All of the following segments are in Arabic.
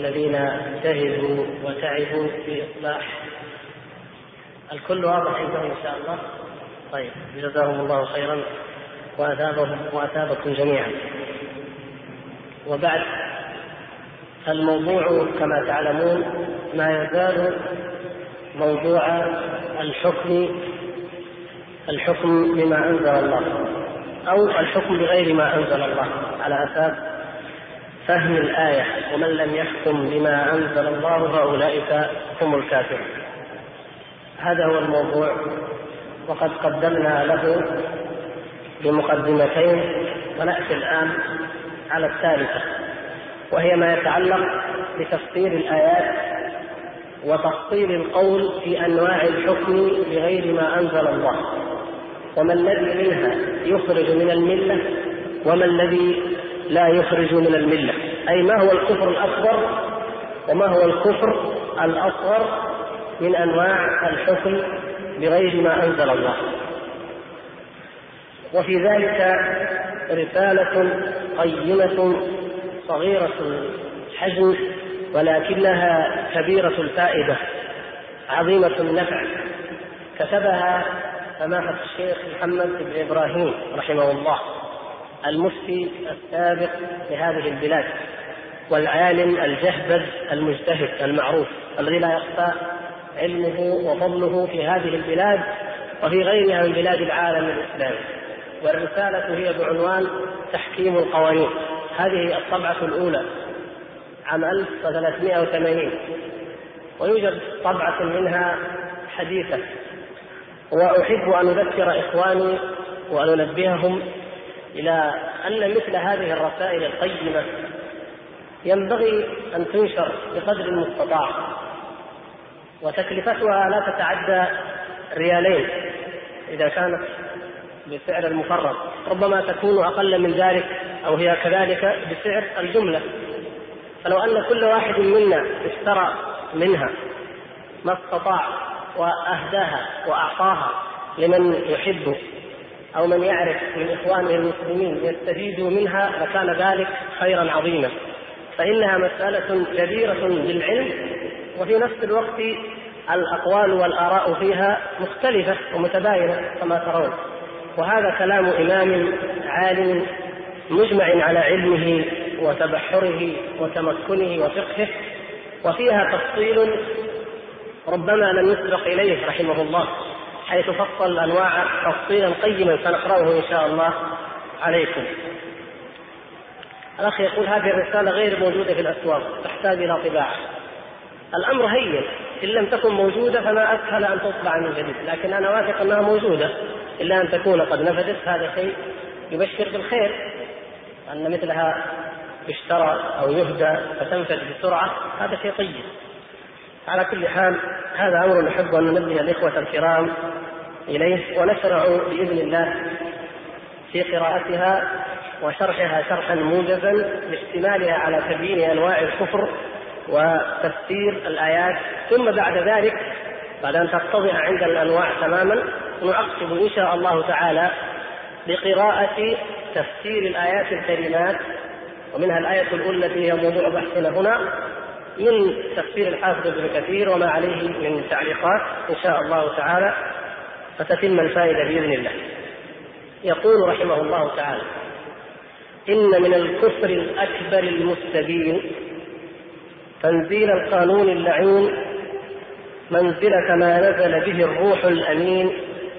الذين جهدوا وتعبوا في إصلاح. الكل واضح عندهم إن شاء الله؟ طيب جزاهم الله خيرا وأثابهم وأثابكم جميعا. وبعد الموضوع كما تعلمون ما يزال موضوع الحكم الحكم بما أنزل الله أو الحكم بغير ما أنزل الله على أساس فهم الآية ومن لم يحكم بما أنزل الله فأولئك هم الكافرون. هذا هو الموضوع. وقد قدمنا له بمقدمتين ونأتي الآن على الثالثة وهي ما يتعلق بتفسير الآيات وتفصيل القول في أنواع الحكم بغير ما أنزل الله. وما الذي منها يخرج من الملة وما الذي لا يخرج من الملة. أي ما هو الكفر الأكبر وما هو الكفر الأصغر من أنواع الحكم بغير ما أنزل الله. وفي ذلك رسالة قيمة صغيرة الحجم ولكنها كبيرة الفائدة عظيمة النفع كتبها سماحة الشيخ محمد بن إبراهيم رحمه الله. المفتي السابق لهذه البلاد والعالم الجهبذ المجتهد المعروف الذي لا يخفى علمه وفضله في هذه البلاد وفي غيرها من بلاد العالم الإسلامي. والرسالة هي بعنوان تحكيم القوانين. هذه الطبعة الأولى عام 1380 ويوجد طبعة منها حديثة. وأحب أن أذكر إخواني وأن أنبههم إلى أن مثل هذه الرسائل القيمة ينبغي أن تنشر بقدر المستطاع وتكلفتها لا تتعدى ريالين إذا كانت بسعر المفرط ربما تكون أقل من ذلك أو هي كذلك بسعر الجملة. فلو أن كل واحد منا اشترى منها ما استطاع وأهداها وأعطاها لمن يحبه أو من يعرف من إخوانه المسلمين يستفيد منها لكان ذلك خيرا عظيما. فإنها مسألة جديرة بالعلم وفي نفس الوقت الأقوال والآراء فيها مختلفة ومتباينة كما ترون. وهذا كلام إمام عالم مجمع على علمه وتبحره وتمكنه وفقهه وفيها تفصيل ربما لم يسبق إليه رحمه الله. حيث فصل الأنواع تفصيلا قيما سنقرأه إن شاء الله عليكم. الأخ يقول هذه الرسالة غير موجودة في الأسواق تحتاج إلى طباعة. الأمر هين إن لم تكن موجودة فما أسهل أن تطبع من جديد لكن أنا واثق أنها موجودة إلا أن تكون قد نفذت هذا شيء يبشر بالخير أن مثلها يشترى أو يهدى فتنفذ بسرعة. هذا شيء طيب. على كل حال هذا أمر نحب أن ننبه الإخوة الكرام إليه ونشرع بإذن الله في قراءتها وشرحها شرحا موجزا لاشتمالها على تبيين أنواع الكفر وتفسير الآيات. ثم بعد ذلك بعد أن تتضح عند الأنواع تماما نعقب إن شاء الله تعالى بقراءة تفسير الآيات الكريمات ومنها الآية الأولى التي هي موضوع بحثنا هنا. من تفسير الحافظ ابن كثير وما عليه من تعليقات إن شاء الله تعالى فتتم الفائدة بإذن الله. يقول رحمه الله تعالى إن من الكفر الأكبر المستبين تنزيل القانون اللعين منزلة ما نزل به الروح الأمين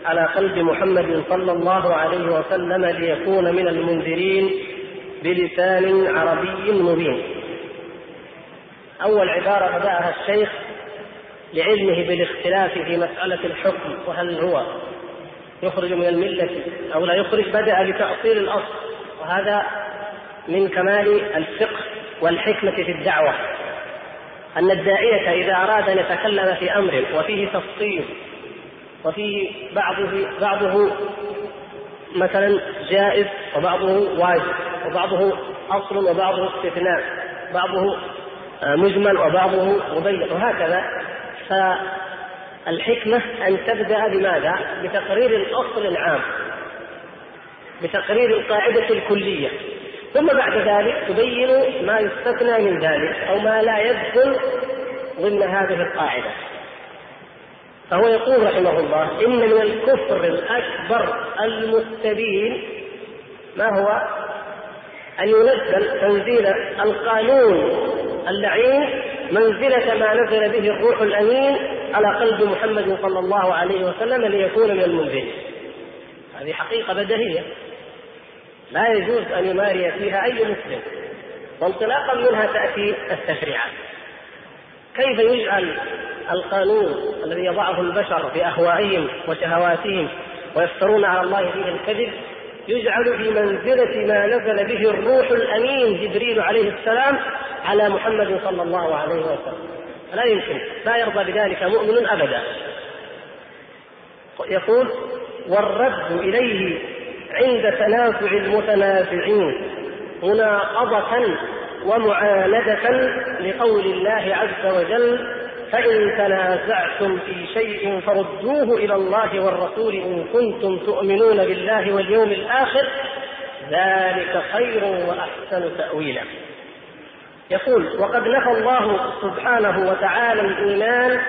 على قلب محمد صلى الله عليه وسلم ليكون من المنذرين بلسان عربي مبين. أول عبارة بدأها الشيخ لعلمه بالاختلاف في مسألة الحكم وهل هو يخرج من الملة أو لا يخرج بدأ بتأصيل الأصل وهذا من كمال الفقه والحكمة في الدعوة. أن الداعية إذا أراد أن يتكلم في أمر وفيه تفصيل وفيه بعضه بعضه مثلا جائز وبعضه واجب وبعضه أصل وبعضه استثناء بعضه مجمل وبعضه مبين وهكذا. فالحكمة أن تبدأ بماذا؟ بتقرير الأصل العام بتقرير القاعدة الكلية. ثم بعد ذلك تبين ما يستثنى من ذلك أو ما لا يدخل ضمن هذه القاعدة. فهو يقول رحمه الله إن من الكفر الأكبر المستبين ما هو؟ أن ينزل تنزيل القانون اللعين منزلة ما نزل به الروح الأمين على قلب محمد صلى الله عليه وسلم ليكون من المنزلين هذه حقيقة بديهية. لا يجوز أن يماري فيها أي مسلم. وانطلاقا منها تأتي التشريعات. كيف يجعل القانون الذي يضعه البشر بأهوائهم وشهواتهم ويفترون على الله فيه الكذب؟ يجعل في منزلة ما نزل به الروح الأمين جبريل عليه السلام على محمد صلى الله عليه وسلم. لا يمكن لا يرضى بذلك مؤمن أبدا. يقول والرد إليه عند تنافع المتنافعين مناقضة ومعاندة لقول الله عز وجل فإن تنازعتم في شيء فردوه إلى الله والرسول إن كنتم تؤمنون بالله واليوم الآخر ذلك خير وأحسن تأويلا. يقول وقد نفى الله سبحانه وتعالى الإيمان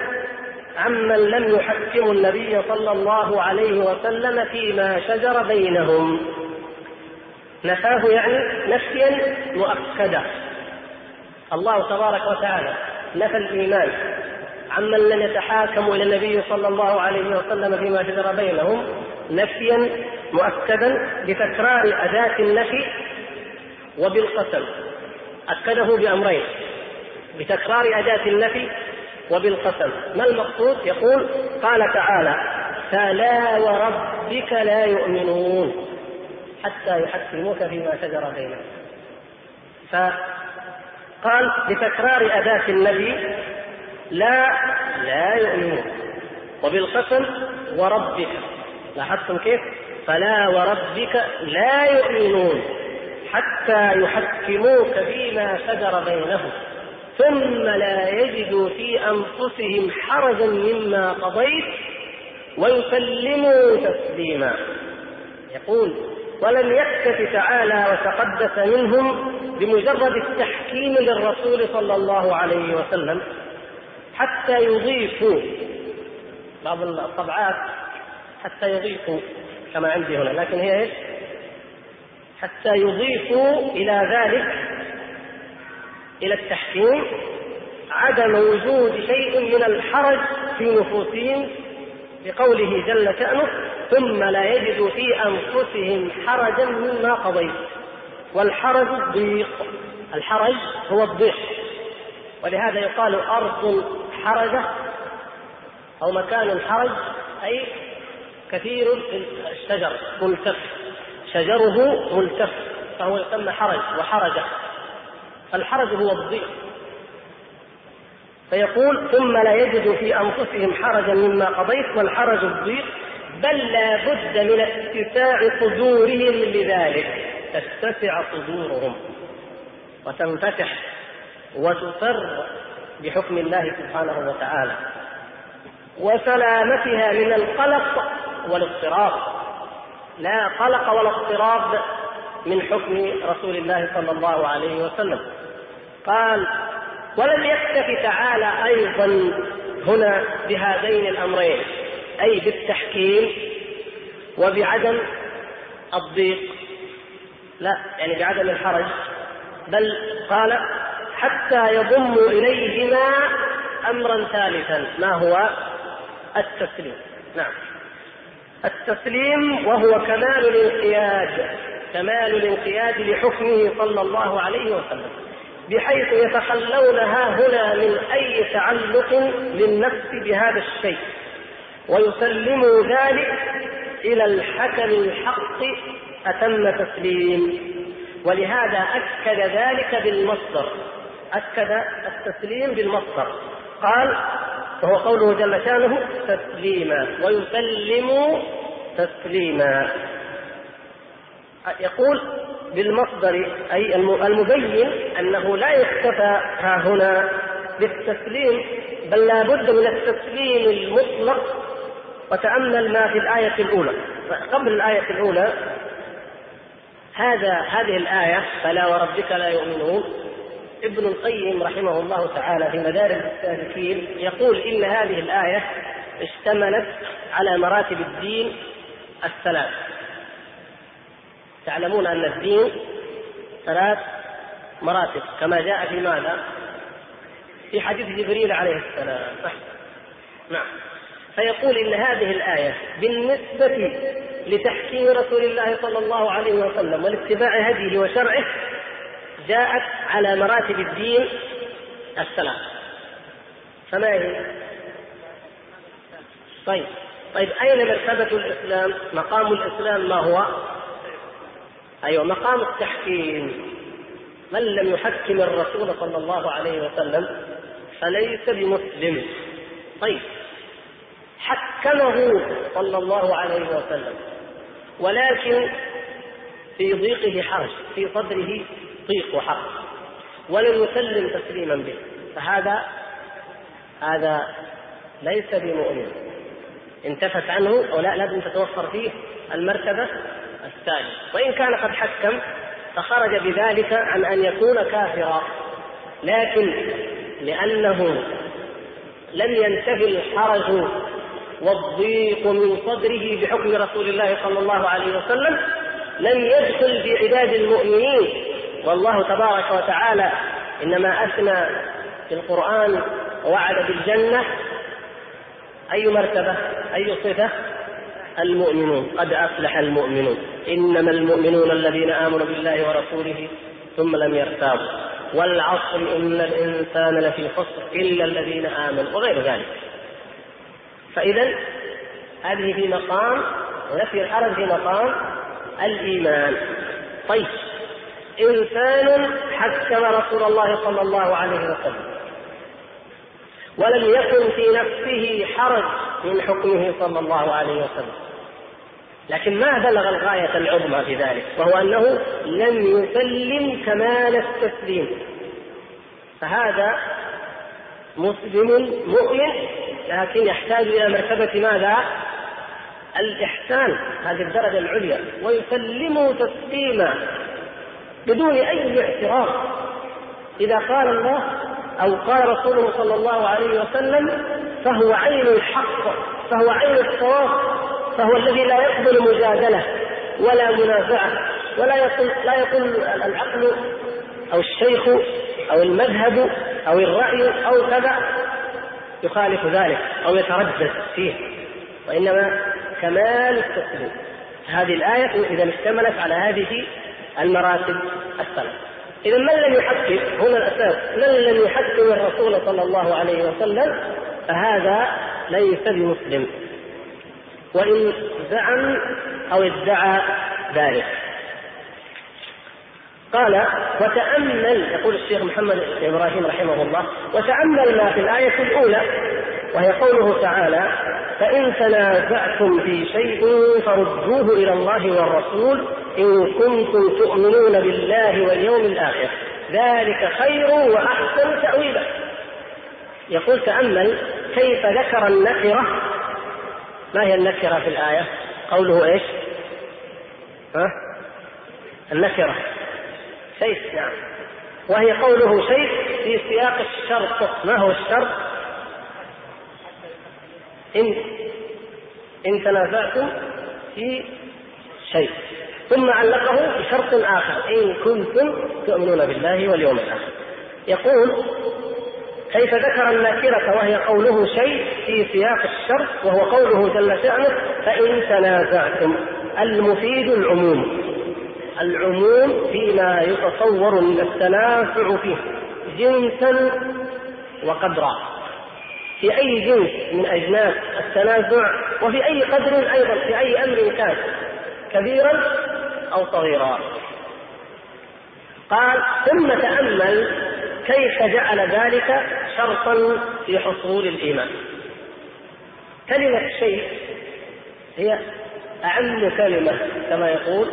عمن لم يحكموا النبي صلى الله عليه وسلم فيما شجر بينهم. نفاه يعني نفيا مؤكدا. الله تبارك وتعالى نفى الإيمان. عمن لم يتحاكموا إلى النبي صلى الله عليه وسلم فيما شجر بينهم نفيا مؤكدا بتكرار أداة النفي وبالقسم أكده بأمرين بتكرار أداة النفي وبالقسم. ما المقصود؟ يقول قال تعالى فلا وربك لا يؤمنون حتى يحكموك فيما شجر بينهم. فقال بتكرار أداة النبي لا لا يؤمنون. وبالقسم وربك. لاحظتم كيف؟ فلا وربك لا يؤمنون حتى يحكموك فيما شجر بينهم. ثم لا يجدوا في أنفسهم حرجا مما قضيت ويسلموا تسليما. يقول ولم يكتف تعالى وتقدس منهم بمجرد التحكيم للرسول صلى الله عليه وسلم حتى يضيفوا بعض الطبعات حتى يضيفوا كما عندي هنا لكن هي إيش؟ حتى يضيفوا إلى ذلك إلى التحكيم عدم وجود شيء من الحرج في نفوسهم بقوله جل شأنه ثم لا يجدوا في أنفسهم حرجا مما قضيت والحرج الضيق الحرج هو الضيق ولهذا يقال أرض حرجة أو مكان حرج أي كثير الشجر ملتف. شجره ملتف فهو يسمى حرج وحرجة. الحرج هو الضيق. فيقول ثم لا يجد في أنفسهم حرجا مما قضيت والحرج الضيق بل لا بد من اتساع صدورهم لذلك. تتسع صدورهم وتنفتح وتسر بحكم الله سبحانه وتعالى. وسلامتها من القلق والاضطراب. لا قلق ولا اضطراب من حكم رسول الله صلى الله عليه وسلم. قال ولم يكتف تعالى أيضا هنا بهذين الأمرين أي بالتحكيم وبعدم الضيق. لا يعني بعدم الحرج. بل قال حتى يضم إليهما أمرا ثالثا ما هو؟ التسليم. نعم. التسليم وهو كمال الانقياد كمال الانقياد لحكمه صلى الله عليه وسلم بحيث يتخلون ها هنا من أي تعلق للنفس بهذا الشيء ويسلموا ذلك إلى الحكم الحق أتم تسليم. ولهذا أكد ذلك بالمصدر. أكد التسليم بالمصدر. قال وهو قوله جل شأنه تسليما ويسلم تسليما. يقول بالمصدر أي المبين أنه لا يكتفى ها هنا بالتسليم بل لا بد من التسليم المطلق. وتأمل ما في الآية الأولى. قبل الآية الأولى هذا هذه الآية فلا وربك لا يؤمنون ابن القيم رحمه الله تعالى في مدارج السالكين يقول إن هذه الآية اشتملت على مراتب الدين الثلاث. تعلمون أن الدين ثلاث مراتب كما جاء في ماذا؟ في حديث جبريل عليه السلام. نعم. فيقول إن هذه الآية بالنسبة لتحكيم رسول الله صلى الله عليه وسلم والاتباع هديه وشرعه جاءت على مراتب الدين الثلاث فما هي؟ طيب طيب أين مرتبة الإسلام؟ مقام الإسلام ما هو؟ أيوه مقام التحكيم من لم يحكم الرسول صلى الله عليه وسلم فليس بمسلم طيب حكمه صلى الله عليه وسلم ولكن في ضيقه حرج في صدره ضيق وحرج ولم يسلم تسليما به. فهذا هذا ليس بمؤمن. انتفت عنه أو لا لازم تتوفر فيه المرتبة الثانية. وإن كان قد حكم فخرج بذلك عن أن يكون كافرا. لكن لأنه لم ينتفي الحرج والضيق من صدره بحكم رسول الله صلى الله عليه وسلم لم يدخل في عباد المؤمنين والله تبارك وتعالى إنما أثنى في القرآن ووعد بالجنة أي مرتبة أي صفة؟ المؤمنون قد أفلح المؤمنون. إنما المؤمنون الذين آمنوا بالله ورسوله ثم لم يرتابوا. والعصر إن الإنسان لفي خسر إلا الذين آمنوا وغير ذلك. فإذا هذه في مقام ونفي الحرج في مقام الإيمان. طيب. إنسان حكم رسول الله صلى الله عليه وسلم ولم يكن في نفسه حرج من حكمه صلى الله عليه وسلم. لكن ما بلغ الغاية العظمى في ذلك وهو أنه لم يسلم كمال التسليم. فهذا مسلم مؤمن لكن يحتاج إلى مرتبة ماذا؟ الإحسان هذه الدرجة العليا. ويسلمه تسليما. بدون أي اعتراض. إذا قال الله أو قال رسوله صلى الله عليه وسلم فهو عين الحق فهو عين الصواب فهو الذي لا يقبل مجادلة ولا منازعة ولا يقول لا يقول العقل أو الشيخ أو المذهب أو الرأي أو كذا يخالف ذلك أو يتردد فيه. وإنما كمال التسليم. هذه الآية إذا اشتملت على هذه المراتب الثلاث إذا من لم يحكم هنا الأساس؟ من لم يحكم الرسول صلى الله عليه وسلم فهذا ليس بمسلم. وإن زعم أو ادعى ذلك. قال وتأمل يقول الشيخ محمد إبراهيم رحمه الله وتأمل ما في الآية الأولى وهي قوله تعالى فإن تنازعتم في شيء فردوه إلى الله والرسول إن كنتم تؤمنون بالله واليوم الآخر ذلك خير وأحسن تأويلا. يقول تأمل كيف ذكر النكرة؟ ما هي النكرة في الآية؟ قوله إيش؟ ها؟ النكرة. شيء نعم. وهي قوله شيء في سياق الشرط. ما هو الشرط؟ إن إن تنازعتم في شيء. ثم علقه بشرط آخر. إن كنتم تؤمنون بالله واليوم الآخر. يقول كيف ذكر النكرة وهي قوله شيء في سياق الشرط وهو قوله جل شأنه فإن تنازعتم. المفيد العموم. العموم فيما يتصور من التنافع فيه. جنسا وقدرا. في أي جنس من أجناس التنازع وفي أي قدر أيضا في أي أمر كان. كبيرا أو صغيرا. قال ثم تأمل كيف جعل ذلك شرطا في حصول الإيمان. كلمة شيء هي أعم كلمة كما يقول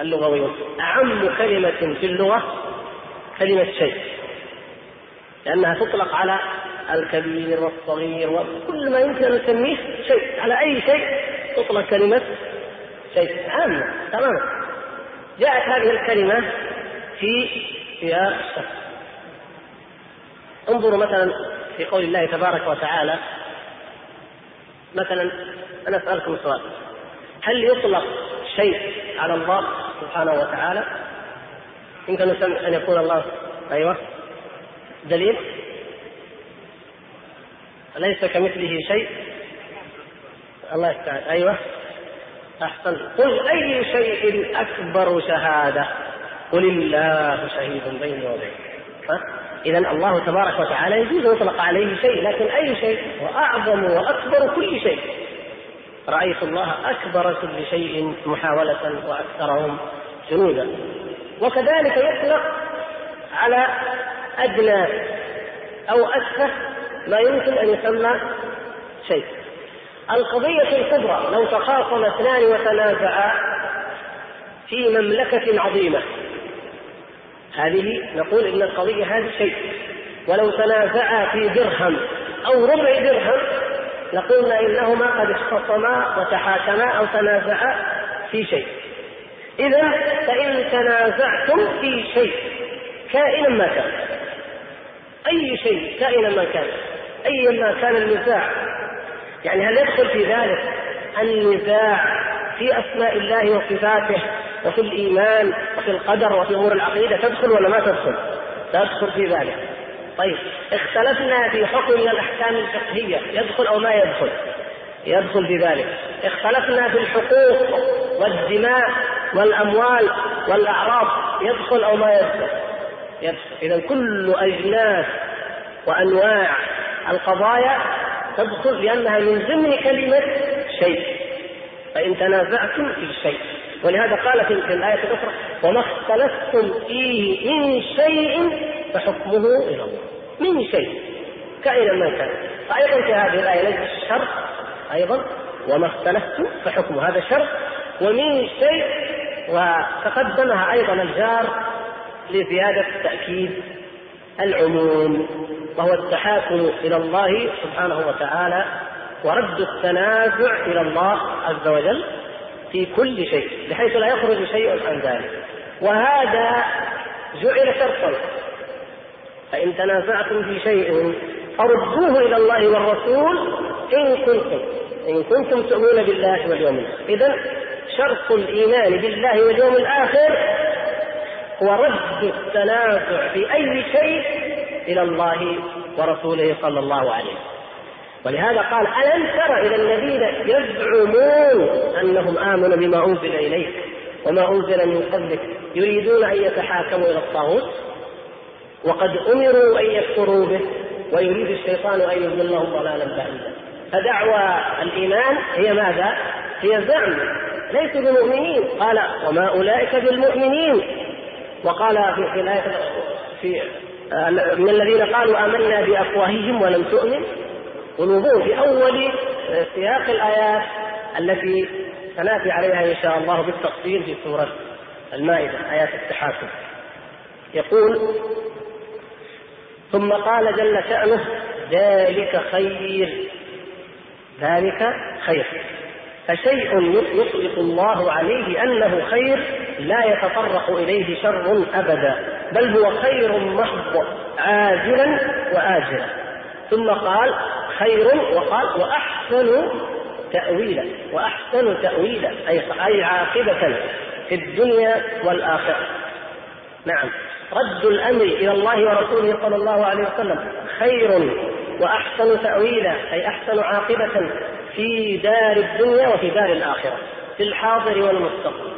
اللغويون أعم كلمة في اللغة كلمة شيء. لأنها تطلق على الكبير والصغير وكل ما يمكن أن نسميه شيء. على أي شيء تطلق كلمة شيء عامة تماما جاءت هذه الكلمة في سياق الشرط انظروا مثلا في قول الله تبارك وتعالى مثلا أنا أسألكم سؤال. هل يطلق شيء على الله سبحانه وتعالى؟ يمكن أن يكون الله. أيوه. دليل؟ ليس كمثله شيء. الله يستعان. أيوه. أحسن قل أي شيء أكبر شهادة. قل الله شهيد بيني وبينك إذا الله تبارك وتعالى يجوز يطلق عليه شيء لكن أي شيء وأعظم وأكبر كل شيء. رأيت الله أكبر كل شيء محاولة وأكثرهم جنودا. وكذلك يطلق على أدنى أو أسفه ما يمكن أن يسمى شيء. القضية الكبرى لو تخاصم اثنان وتنازعا في مملكة عظيمة. هذه نقول إن القضية هذه شيء. ولو تنازعا في درهم أو ربع درهم لقلنا إنهما قد اختصما وتحاكما أو تنازعا في شيء. إذا فإن تنازعتم في شيء كائنا ما كان. أي شيء كائنا ما كان. أيا ما كان النزاع. يعني هل يدخل في ذلك النزاع في أسماء الله وصفاته وفي الإيمان وفي القدر وفي أمور العقيدة تدخل ولا ما تدخل؟ تدخل في ذلك طيب اختلفنا في حكم من الأحكام الفقهية يدخل أو ما يدخل؟ يدخل في ذلك اختلفنا في الحقوق والدماء والأموال والأعراض يدخل أو ما يدخل؟ يدخل إذا كل أجناس وأنواع القضايا تدخل لأنها من ضمن كلمة شيء. فإن تنازعتم في شيء. ولهذا قال في الآية الأخرى وما اختلفتم فيه من شيء فحكمه إلى الله. من شيء. كائنا ما كان. فأيضا في هذه الآية ليس الشرط أيضا وما اختلفتم فحكمه هذا شرط. ومن شيء وتقدمها أيضا الجار لزيادة تأكيد العموم. وهو التحاكم إلى الله سبحانه وتعالى ورد التنازع إلى الله عز وجل في كل شيء بحيث لا يخرج شيء عن ذلك. وهذا جعل شرطا. فإن تنازعتم في شيء فردوه إلى الله والرسول إن كنتم إن كنتم تؤمنون بالله واليوم الآخر. إذا شرط الإيمان بالله واليوم الآخر هو رد التنازع في أي شيء إلى الله ورسوله صلى الله عليه وسلم. ولهذا قال ألم تر إلى الذين يزعمون أنهم آمنوا بما أنزل إليك وما أنزل من قبلك يريدون أن يتحاكموا إلى الطاغوت؟ وقد أمروا أن يكفروا به ويريد الشيطان أن يضلهم ضلالا بعيدا. فدعوى الإيمان هي ماذا؟ هي زعم ليسوا بمؤمنين قال وما أولئك بالمؤمنين. وقال في, الآية في من الذين قالوا آمنا بأفواههم ولم تؤمن. قلوبهم في أول سياق الآيات التي سنأتي عليها إن شاء الله بالتفصيل في سورة المائدة آيات التحاكم يقول ثم قال جل شأنه ذلك خير ذلك خير. فشيء يطلق الله عليه أنه خير لا يتطرق إليه شر أبدا بل هو خير محض عاجلا واجلا. ثم قال خير وقال وأحسن تاويلا وأحسن تاويلا أي أي عاقبة في الدنيا والآخرة. نعم. رد الأمر إلى الله ورسوله صلى الله عليه وسلم خير وأحسن تاويلا أي أحسن عاقبة في دار الدنيا وفي دار الآخرة في الحاضر والمستقبل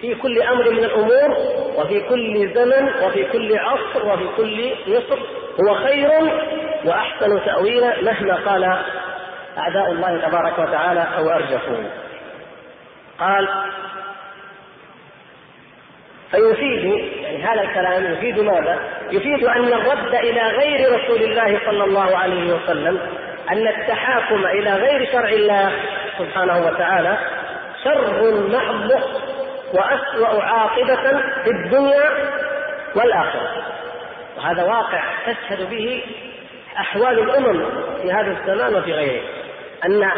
في كل أمر من الأمور وفي كل زمن وفي كل عصر وفي كل مصر هو خير وأحسن تأويلا مهما قال أعداء الله تبارك وتعالى أو ارجفوه قال فيفيد يعني هذا الكلام يفيد ماذا؟ يفيد أن الرد إلى غير رسول الله صلى الله عليه وسلم أن التحاكم إلى غير شرع الله سبحانه وتعالى شر محض وأسوأ عاقبة في الدنيا والآخرة. وهذا واقع تشهد به أحوال الأمم في هذا الزمان وفي غيره أن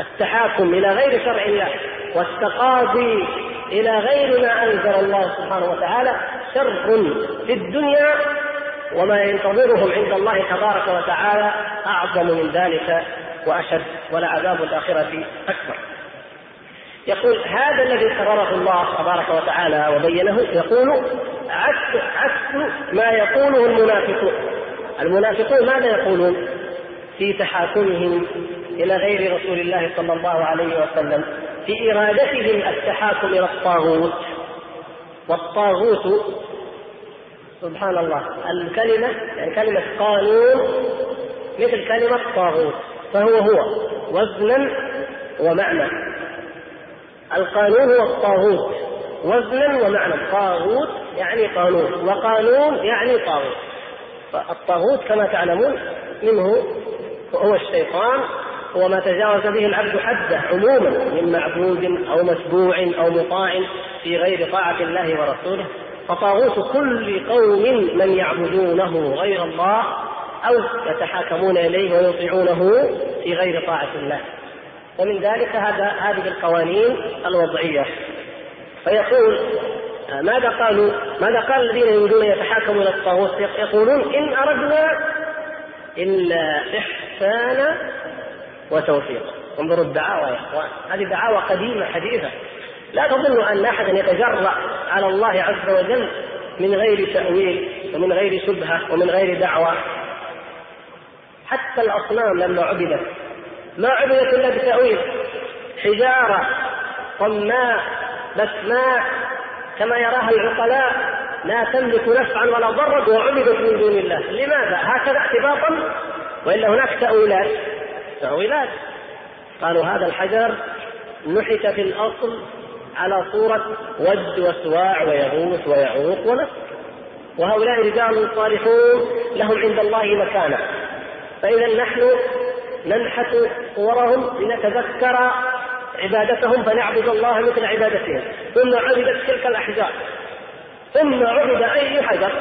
التحاكم إلى غير شرع الله والتقاضي إلى غير ما أنزل الله سبحانه وتعالى شر في الدنيا وما ينتظرهم عند الله تبارك وتعالى أعظم من ذلك وأشد ولعذاب الآخرة أكبر. يقول هذا الذي قرره الله تبارك وتعالى وبينه يقول عكس عكس ما يقوله المنافقون. المنافقون ماذا يقولون؟ في تحاكمهم إلى غير رسول الله صلى الله عليه وسلم في إرادتهم التحاكم إلى الطاغوت. والطاغوت سبحان الله. الكلمة يعني كلمة قانون مثل كلمة طاغوت. فهو هو وزنا ومعنى. القانون هو الطاغوت. وزنا ومعنى. طاغوت يعني قانون وقانون يعني طاغوت. فالطاغوت كما تعلمون منه هو الشيطان هو ما تجاوز به العبد حده عموما من معبود أو متبوع أو مطاع في غير طاعة الله ورسوله. فطاغوت كل قوم من يعبدونه غير الله أو يتحاكمون إليه ويطيعونه في غير طاعة الله ومن ذلك هذا هذه القوانين الوضعية فيقول ماذا قالوا؟ ماذا قال الذين يريدون يتحاكموا إلى الطاغوت؟ يقولون إن أردنا إلا إحسانا وتوفيقا. انظروا الدعاوى يا إخوان، هذه دعاوى قديمة حديثة. لا تظن أن أحدا يتجرأ على الله عز وجل من غير تأويل ومن غير شبهة ومن غير دعوة. حتى الأصنام لما عبدت ما عبدت إلا بتأويل حجارة صماء بسماء كما يراها العقلاء لا تملك نفعا ولا ضرا وعبدت من دون الله. لماذا؟ هكذا اعتباطا؟ وإلا هناك تأويلات. تأويلات. قالوا هذا الحجر نحت في الأصل على صورة ود وسواع ويغوث ويعوق ونسر وهؤلاء رجال صالحون لهم عند الله مكانة. فإذا نحن ننحت صورهم لنتذكر عبادتهم فنعبد الله مثل عبادتهم. ثم عبدت تلك الأحجار. ثم عبد أي حجر.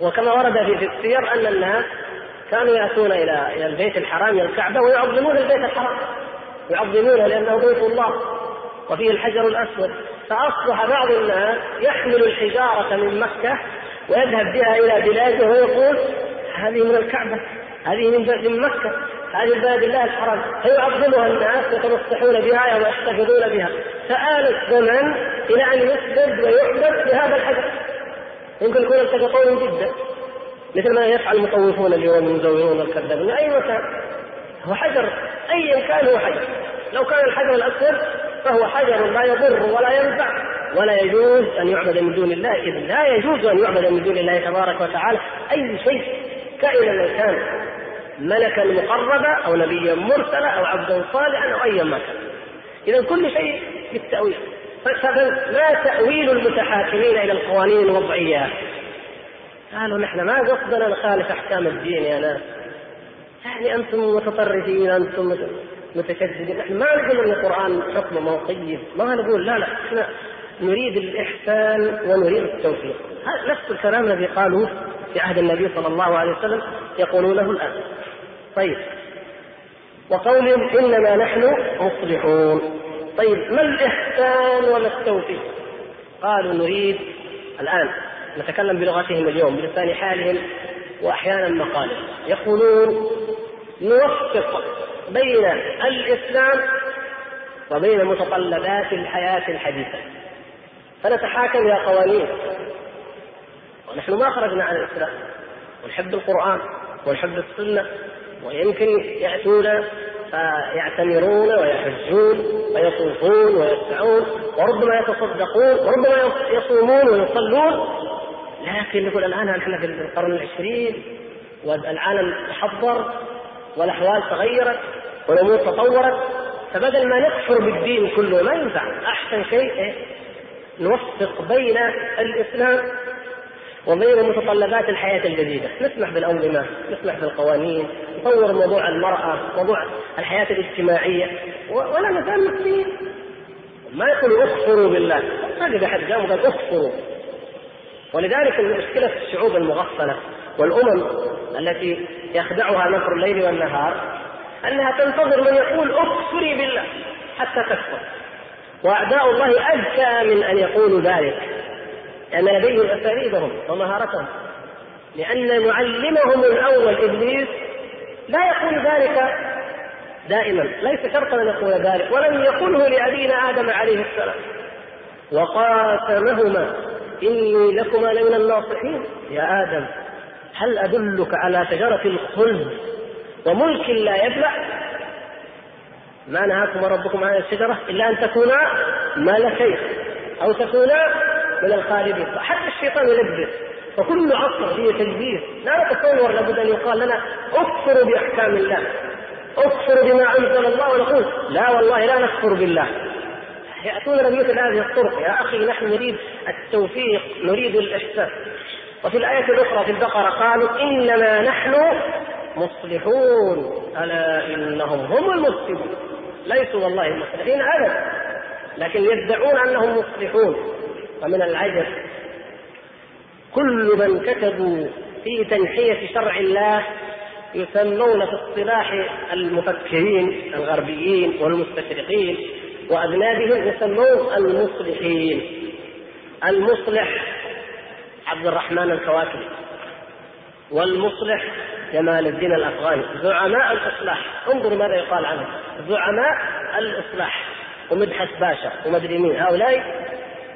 وكما ورد في السير أن الناس كانوا يأتون إلى البيت الحرام إلى الكعبة ويعظمون البيت الحرام. يعظمونه لأنه بيت الله وفيه الحجر الأسود. فأصبح بعض الناس يحمل الحجارة من مكة ويذهب بها إلى بلاده ويقول هذه من الكعبة هذه من من مكة هذه البلد الله الحرام فيعظمها الناس ويتمسحون بها ويحتفظون بها. فآل الزمن إلى أن يسجد ويعبد بهذا الحجر. يمكن يكون التقطوه من مثل ما يفعل المطوفون اليوم المزورون الكذابين. أي مكان؟ هو حجر أيا كان هو حجر. لو كان الحجر الأسود فهو حجر لا يضر ولا ينفع ولا يجوز أن يعبد من دون الله إذ لا يجوز أن يعبد من دون الله تبارك وتعالى. أي شيء كائنا من كان ملكا مقربا أو نبيا مرسلا أو عبدا صالحا أو أيا ما كان. إذا كل شيء بالتأويل. فما تأويل المتحاكمين إلى القوانين الوضعية. قالوا نحن ما قصدنا نخالف أحكام الدين يا ناس. يعني أنتم متطرفين أنتم متشددين. نحن ما نقول إن القرآن حكمه موقيف. ما نقول لا لا. إحنا نريد الإحسان ونريد التوفيق. نفس الكلام الذي قالوه في عهد النبي صلى الله عليه وسلم يقولونه الآن. طيب. وقولهم إنما نحن مصلحون. طيب ما الإحسان وما التوفيق؟ قالوا نريد الآن نتكلم بلغتهم اليوم بلسان حالهم وأحيانا مقالهم يقولون نوفق بين الإسلام وبين متطلبات الحياة الحديثة. فنتحاكم إلى قوانين. ونحن ما خرجنا عن الإسلام. ونحب القرآن ونحب السنة ويمكن يأتون فيعتمرون ويحجون ويطوفون ويسعون وربما يتصدقون وربما يصومون ويصلون لكن نقول الآن نحن في القرن العشرين والعالم تحضر والأحوال تغيرت والأمور تطورت فبدل ما نكفر بالدين كله ما ينفع. أحسن شيء إيه؟ نوفق بين الإسلام وبين متطلبات الحياة الجديدة. نسمح بالأنظمة نسمح بالقوانين نطور موضوع المرأة موضوع الحياة الاجتماعية ولا نزال مسلمين ما يقول اكفروا بالله. ما تجد أحد قام اكفروا ولذلك مشكلة الشعوب المغفلة والأمم التي يخدعها نصر الليل والنهار أنها تنتظر من يقول اكفري بالله حتى تكفر. وأعداء الله أذكى من أن يقولوا ذلك لأن لديهم أساليبهم ومهارتهم لأن معلمهم الأول إبليس لا يقول ذلك دائما ليس شرطا أن يقول ذلك ولم يقله لأبينا آدم عليه السلام. وقاسمهما إني لكما لمن الناصحين. يا آدم هل أدلك على شجرة الخلد وملك لا يبلع؟ ما نهاكم ربكم عن الشجرة إلا أن تكونا ملكين أو تكونا من الخالدين. فحتى الشيطان يلبس فكل عصر فيه تلبيس لا نتصور لابد أن يقال لنا اكفروا بأحكام الله اكفروا بما أنزل الله ونقول لا والله لا نكفر بالله. يأتون بمثل هذه الطرق يا أخي نحن نريد التوفيق نريد الإحسان. وفي الآية الأخرى في البقرة قالوا إنما نحن مصلحون. ألا إنهم هم المفسدون. ليسوا والله المصلحين أبدا لكن يدعون أنهم مصلحون. ومن العجب كل من كتبوا في تنحية شرع الله يسمون في اصطلاح المفكرين الغربيين والمستشرقين وأذنابهم يسمون المصلحين. المصلح عبد الرحمن الكواكبي. والمصلح جمال الدين الأفغاني. زعماء الإصلاح. انظروا ماذا يقال عنهم زعماء الإصلاح. ومدحت باشا ومدري مين. هؤلاء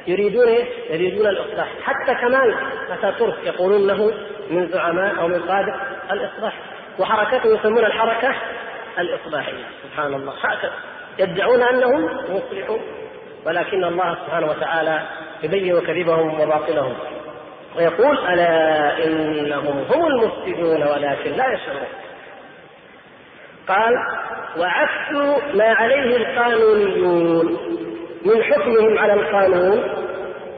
يريدون إيش؟ يريدون الإصلاح. حتى كمال أتاتورك يقولون له من زعماء أو من قادة الإصلاح. وحركته يسمون الحركة الإصلاحية. سبحان الله. هكذا يدعون أنهم مصلحون ولكن الله سبحانه وتعالى يبين كذبهم وباطلهم ويقول ألا إنهم هم المفسدون ولكن لا يشعرون. قال وعكس ما عليه القانونيون من حكمهم على القانون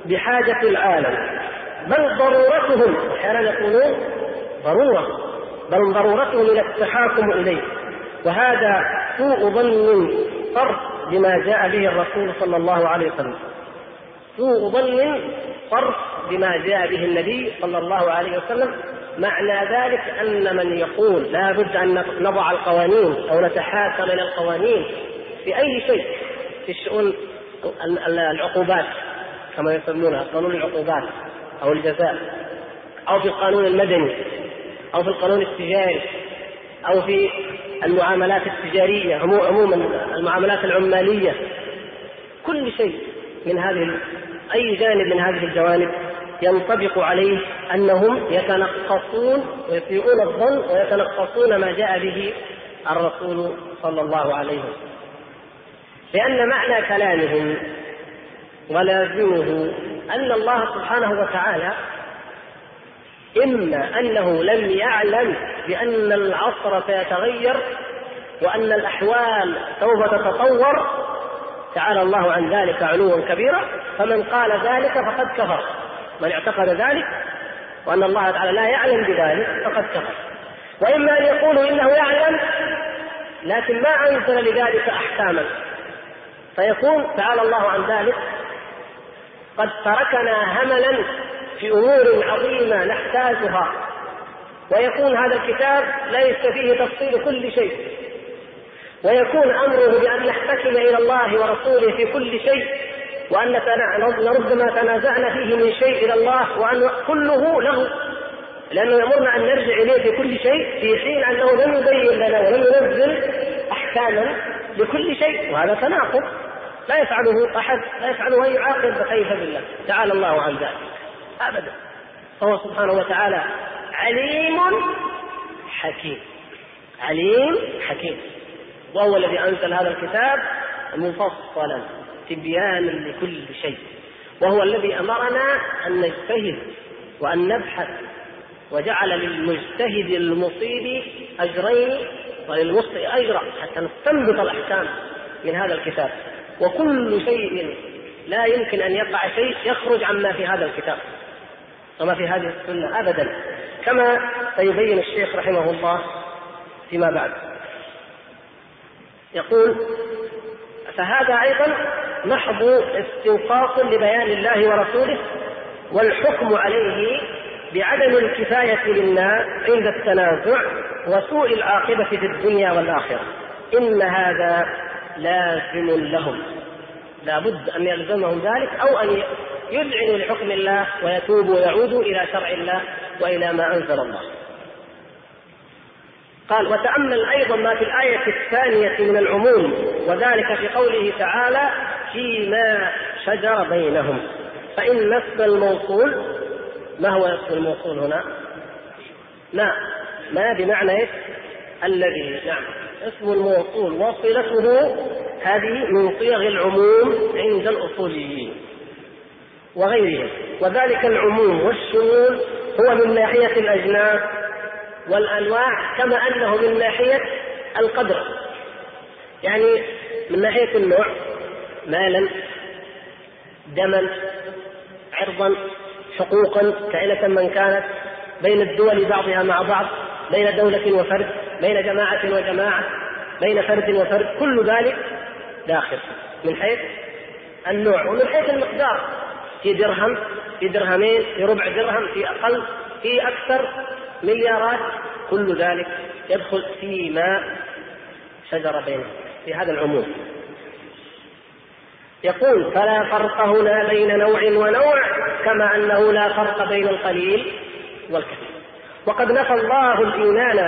بحاجة العالم بل ضرورتهم أحيانا يقولون ضرورة بل ضرورتهم إلى التحاكم إليه. وهذا سوء ظن فرد بما جاء به الرسول صلى الله عليه وسلم. سوء ظن فرق بما جاء به النبي صلى الله عليه وسلم. معنى ذلك أن من يقول لا بد أن نضع القوانين أو نتحاكم إلى القوانين في أي شيء في الشؤون العقوبات كما يسمونها قانون العقوبات أو الجزاء أو في القانون المدني أو في القانون التجاري أو في المعاملات التجارية عموما المعاملات العمالية. كل شيء من هذه أي جانب من هذه الجوانب ينطبق عليه أنهم يتنقصون ويسيئون الظن ويتنقصون ما جاء به الرسول صلى الله عليه وسلم. لأن معنى كلامهم ولازمه أن الله سبحانه وتعالى إما أنه لم يعلم بأن العصر سيتغير وأن الأحوال سوف تتطور تعالى الله عن ذلك علوا كبيرا فمن قال ذلك فقد كفر. من اعتقد ذلك وأن الله تعالى لا يعلم بذلك فقد كفر. وإما أن يقولوا إنه يعلم لكن ما أنزل لذلك أحكاما. فيكون تعالى الله عن ذلك قد تركنا هملا في أمور عظيمة نحتاجها. ويكون هذا الكتاب ليس فيه تفصيل كل شيء. ويكون أمره بأن نحتكم إلى الله ورسوله في كل شيء وأن ربما تنازعنا فيه من شيء إلى الله وأن كله له. لأنه يأمرنا أن نرجع إليه في كل شيء في حين أنه لم يبين لنا ولم ينزل احكاما لكل شيء وهذا تناقض. لا يفعله أحد لا يفعله أي عاقل فكيف بالله تعالى الله عن ذلك. أبدا. فهو سبحانه وتعالى عليم حكيم. عليم حكيم. وهو الذي أنزل هذا الكتاب مفصلا تبيانا لكل شيء. وهو الذي أمرنا أن نجتهد وأن نبحث وجعل للمجتهد المصيب أجرين وللمخطئ أجرا حتى نستنبط الأحكام من هذا الكتاب. وكل شيء لا يمكن أن يقع شيء يخرج عما في هذا الكتاب. وما في هذه السنة ابدا. كما سيبين الشيخ رحمه الله فيما بعد. يقول فهذا أيضا محض استنقاص لبيان الله ورسوله والحكم عليه بعدم الكفاية للناس عند التنازع وسوء العاقبة في الدنيا والآخرة. إن هذا لازم لهم. لابد أن يلزمهم ذلك أو أن يذعنوا لحكم الله ويتوبوا ويعودوا إلى شرع الله وإلى ما أنزل الله قال وتأمل أيضا ما في الآية الثانية من العموم وذلك في قوله تعالى فيما شجر بينهم فإن اسم الموصول ما هو اسم الموصول هنا؟ ما ما بمعنى إيش؟ الذي نعم اسم الموصول وصلته هذه من صيغ العموم عند الأصوليين وغيرهم. وذلك العموم والشمول هو من ناحية الأجناس والأنواع كما أنه من ناحية القدر. يعني من ناحية النوع مالا دما عرضا حقوقا كائنة من كانت بين الدول بعضها مع بعض بين دولة وفرد بين جماعة وجماعة بين فرد وفرد كل ذلك داخل. من حيث النوع ومن حيث المقدار. في درهم في درهمين في ربع درهم في أقل في أكثر مليارات. كل ذلك يدخل فيما شجر بينهم في هذا العموم. يقول فلا فرق هنا بين نوع ونوع كما أنه لا فرق بين القليل والكثير. وقد نفى الله الإيمان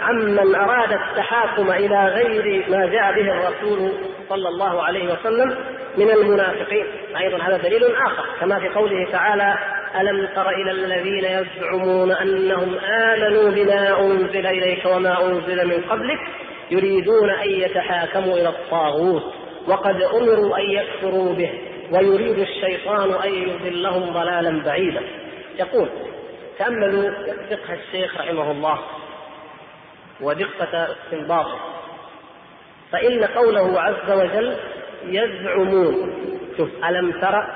عمن أراد التحاكم إلى غير ما جاء به الرسول صلى الله عليه وسلم من المنافقين. أيضا هذا دليل آخر كما في قوله تعالى ألم تر إلى الذين يزعمون أنهم آمنوا بما أنزل إليك وما أنزل من قبلك يريدون أن يتحاكموا إلى الطاغوت وقد أمروا أن يكفروا به ويريد الشيطان أن يضلهم ضلالا بعيدا. يقول تأملوا فقه الشيخ رحمه الله ودقة استنباطه فإن قوله عز وجل يزعمون. شوف ألم ترى؟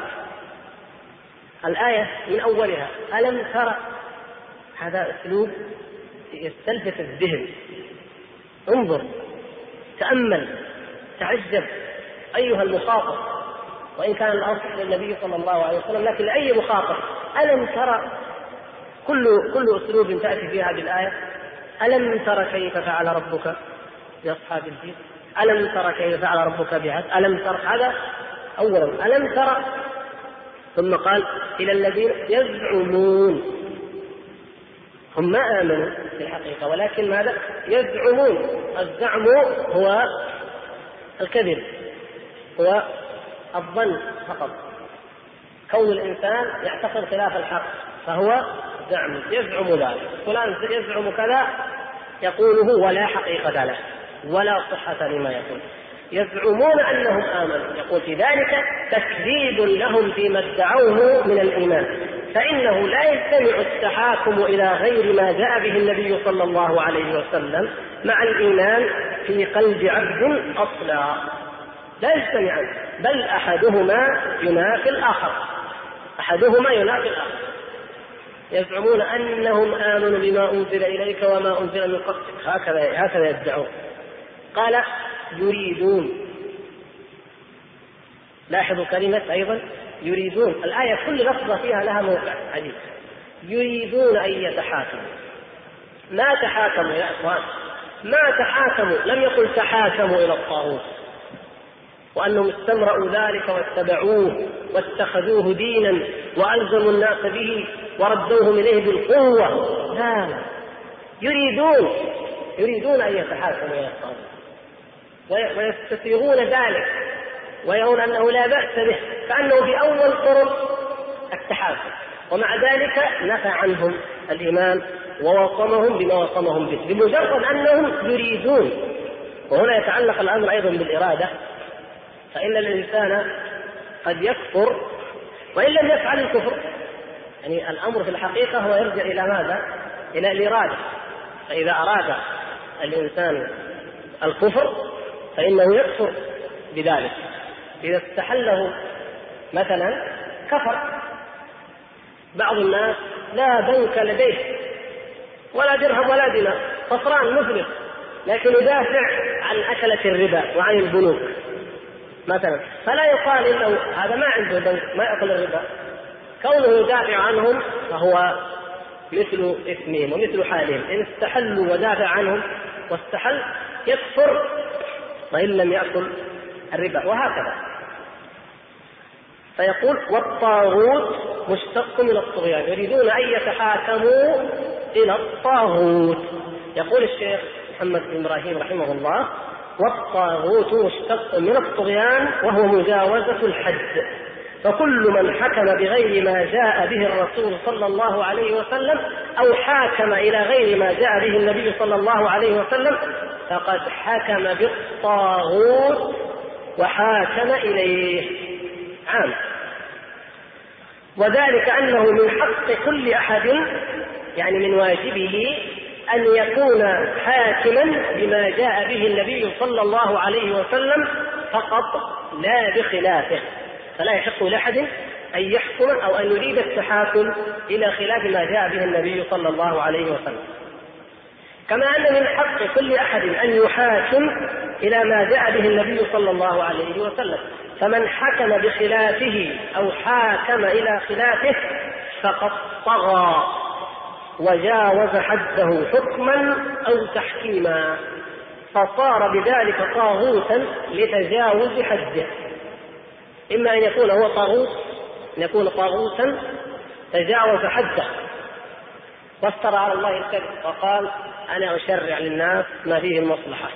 الآية من أولها ألم ترى؟ هذا أسلوب يستلفت الذهن. انظر تأمل تعجب أيها المخاطب. وإن كان الأصل للنبي صلى الله عليه وسلم لكن لأي مخاطب؟ ألم ترى؟ كل كل أسلوب تأتي فيها بالايه ألم ترى كيف فعل ربك؟ باصحاب الفيل ألم ترى كيف فعل ربك بعاد ألم ترى هذا؟ اولا ألم ترى ثم قال إلى الذين يزعمون. هم ما آمنوا في الحقيقة ولكن ماذا؟ يزعمون. الزعم هو الكذب هو الظن فقط. كون الإنسان يعتقد خلاف الحق فهو زعم يزعم ذلك. فلان يزعم كذا يقوله ولا حقيقة له. ولا صحة لما يقول. يزعمون أنهم آمنوا. يقول في ذلك تكذيب لهم فيما ادعوه من الإيمان. فإنه لا يجتمع التحاكم إلى غير ما جاء به النبي صلى الله عليه وسلم مع الإيمان في قلب عبد أصلا. لا يجتمعان بل أحدهما ينافي الآخر. أحدهما ينافي الآخر. يزعمون أنهم آمنوا بما أنزل إليك وما أنزل من قبلك. هكذا هكذا يدعون. قال يريدون. لاحظوا كلمة أيضا يريدون. الآية كل لفظة فيها لها موقع حديث يريدون أن يتحاكموا. ما تحاكموا يا إخوان؟ ما تحاكموا. لم يقل تحاكموا إلى الطاغوت. وأنهم استمرأوا ذلك واتبعوه واتخذوه دينا وألزموا الناس به وردوهم إليه بالقوة. لا. يريدون. يريدون أن يتحاكموا إلى الطاغوت. ويستسيغون ذلك ويرون أنه لا بأس به كانه في أول طرق التحاكم ومع ذلك نفى عنهم الايمان ووصمهم بما وصمهم به بمجرد أنهم يريدون. وهنا يتعلق الأمر أيضا بالإرادة فإن الإنسان قد يكفر وإن لم يفعل الكفر. يعني الأمر في الحقيقة هو يرجع إلى ماذا؟ إلى الإرادة. فإذا أراد الإنسان الكفر فإنه يكفر بذلك. إذا استحله مثلا كفر. بعض الناس لا بنك لديه ولا درهم ولا دينار خسران مفلس لكن يدافع عن أكلة الربا وعن البنوك مثلا. فلا يقال إنه هذا ما عنده بنك ما يأكل الربا. كونه يدافع عنهم فهو مثل اسمهم ومثل حالهم. إن استحلوا ودافع عنهم واستحل يكفر وان لم يأكل الربا وهكذا. فيقول والطاغوت مشتق من الطغيان يريدون أن يتحاكموا إلى الطاغوت. يقول الشيخ محمد بن إبراهيم رحمه الله والطاغوت مشتق من الطغيان وهو مجاوزة الحد. فكل من حكم بغير ما جاء به الرسول صلى الله عليه وسلم أو حاكم إلى غير ما جاء به النبي صلى الله عليه وسلم فقد حكم بالطاغوت وحاكم إليه. عام. وذلك أنه من حق كل أحد يعني من واجبه أن يكون حاكما بما جاء به النبي صلى الله عليه وسلم فقط لا بخلافه. فلا يحق لأحد أن يحكم أو أن يريد التحاكم إلى خلاف ما جاء به النبي صلى الله عليه وسلم. كما أن من حق كل أحد أن يحاكم إلى ما جاء به النبي صلى الله عليه وسلم. فمن حكم بخلافه أو حاكم إلى خلافه فقد طغى وجاوز حده حكما أو تحكيما فصار بذلك طاغوتا لتجاوز حده. إما أن يكون هو طاغوت أن يكون طاغوتا تجاوز حده. وافترى على الله الكذب وقال أنا أشرع للناس ما فيه المصلحة.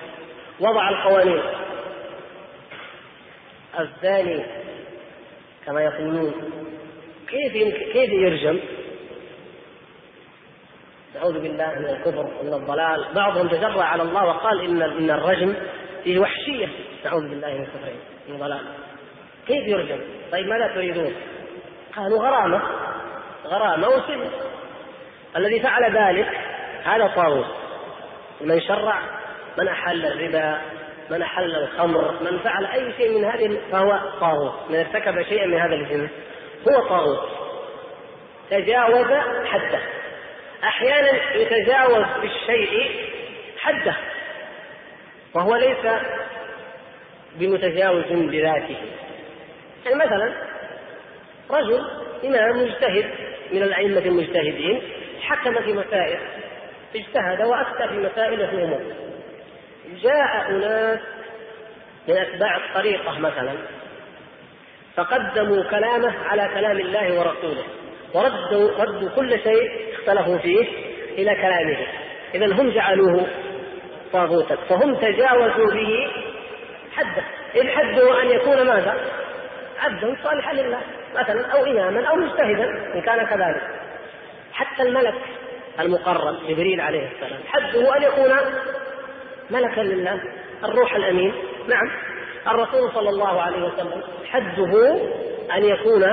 وضع القوانين. الزاني كما يقولون. كيف كيف يرجم؟ نعوذ بالله من الكفر ومن الضلال، بعضهم تجرأ على الله وقال ان إن الرجم فيه وحشية، نعوذ بالله من الكفر من الضلال. كيف يرجم؟ طيب ماذا تريدون؟ قالوا غرامة. غرامة وسجن الذي فعل ذلك هذا طاغوت من شرع من أحل الربا من أحل الخمر من فعل أي شيء من هذه فهو طاغوت من ارتكب شيئا من هذا الجنس. هو طاغوت تجاوز حده. أحيانا يتجاوز بالشيء حده. وهو ليس بمتجاوز بذاته. يعني مثلا رجل إمام مجتهد من الأئمة المجتهدين حكم في مسائل اجتهد وأفتى في مسائل في أمور جاء أناس من أتباع الطريقة مثلا فقدموا كلامه على كلام الله ورسوله وردوا ردوا كل شيء اختلفوا فيه إلى كلامه. إذا هم جعلوه طاغوتا فهم تجاوزوا به حده الحد هو أن يكون ماذا؟ عبدا صالحا لله مثلا أو اماما أو مجتهدا إن كان كذلك. حتى الملك المقرب جبريل عليه السلام حده أن يكون ملكا لله الروح الأمين. نعم الرسول صلى الله عليه وسلم حده أن يكون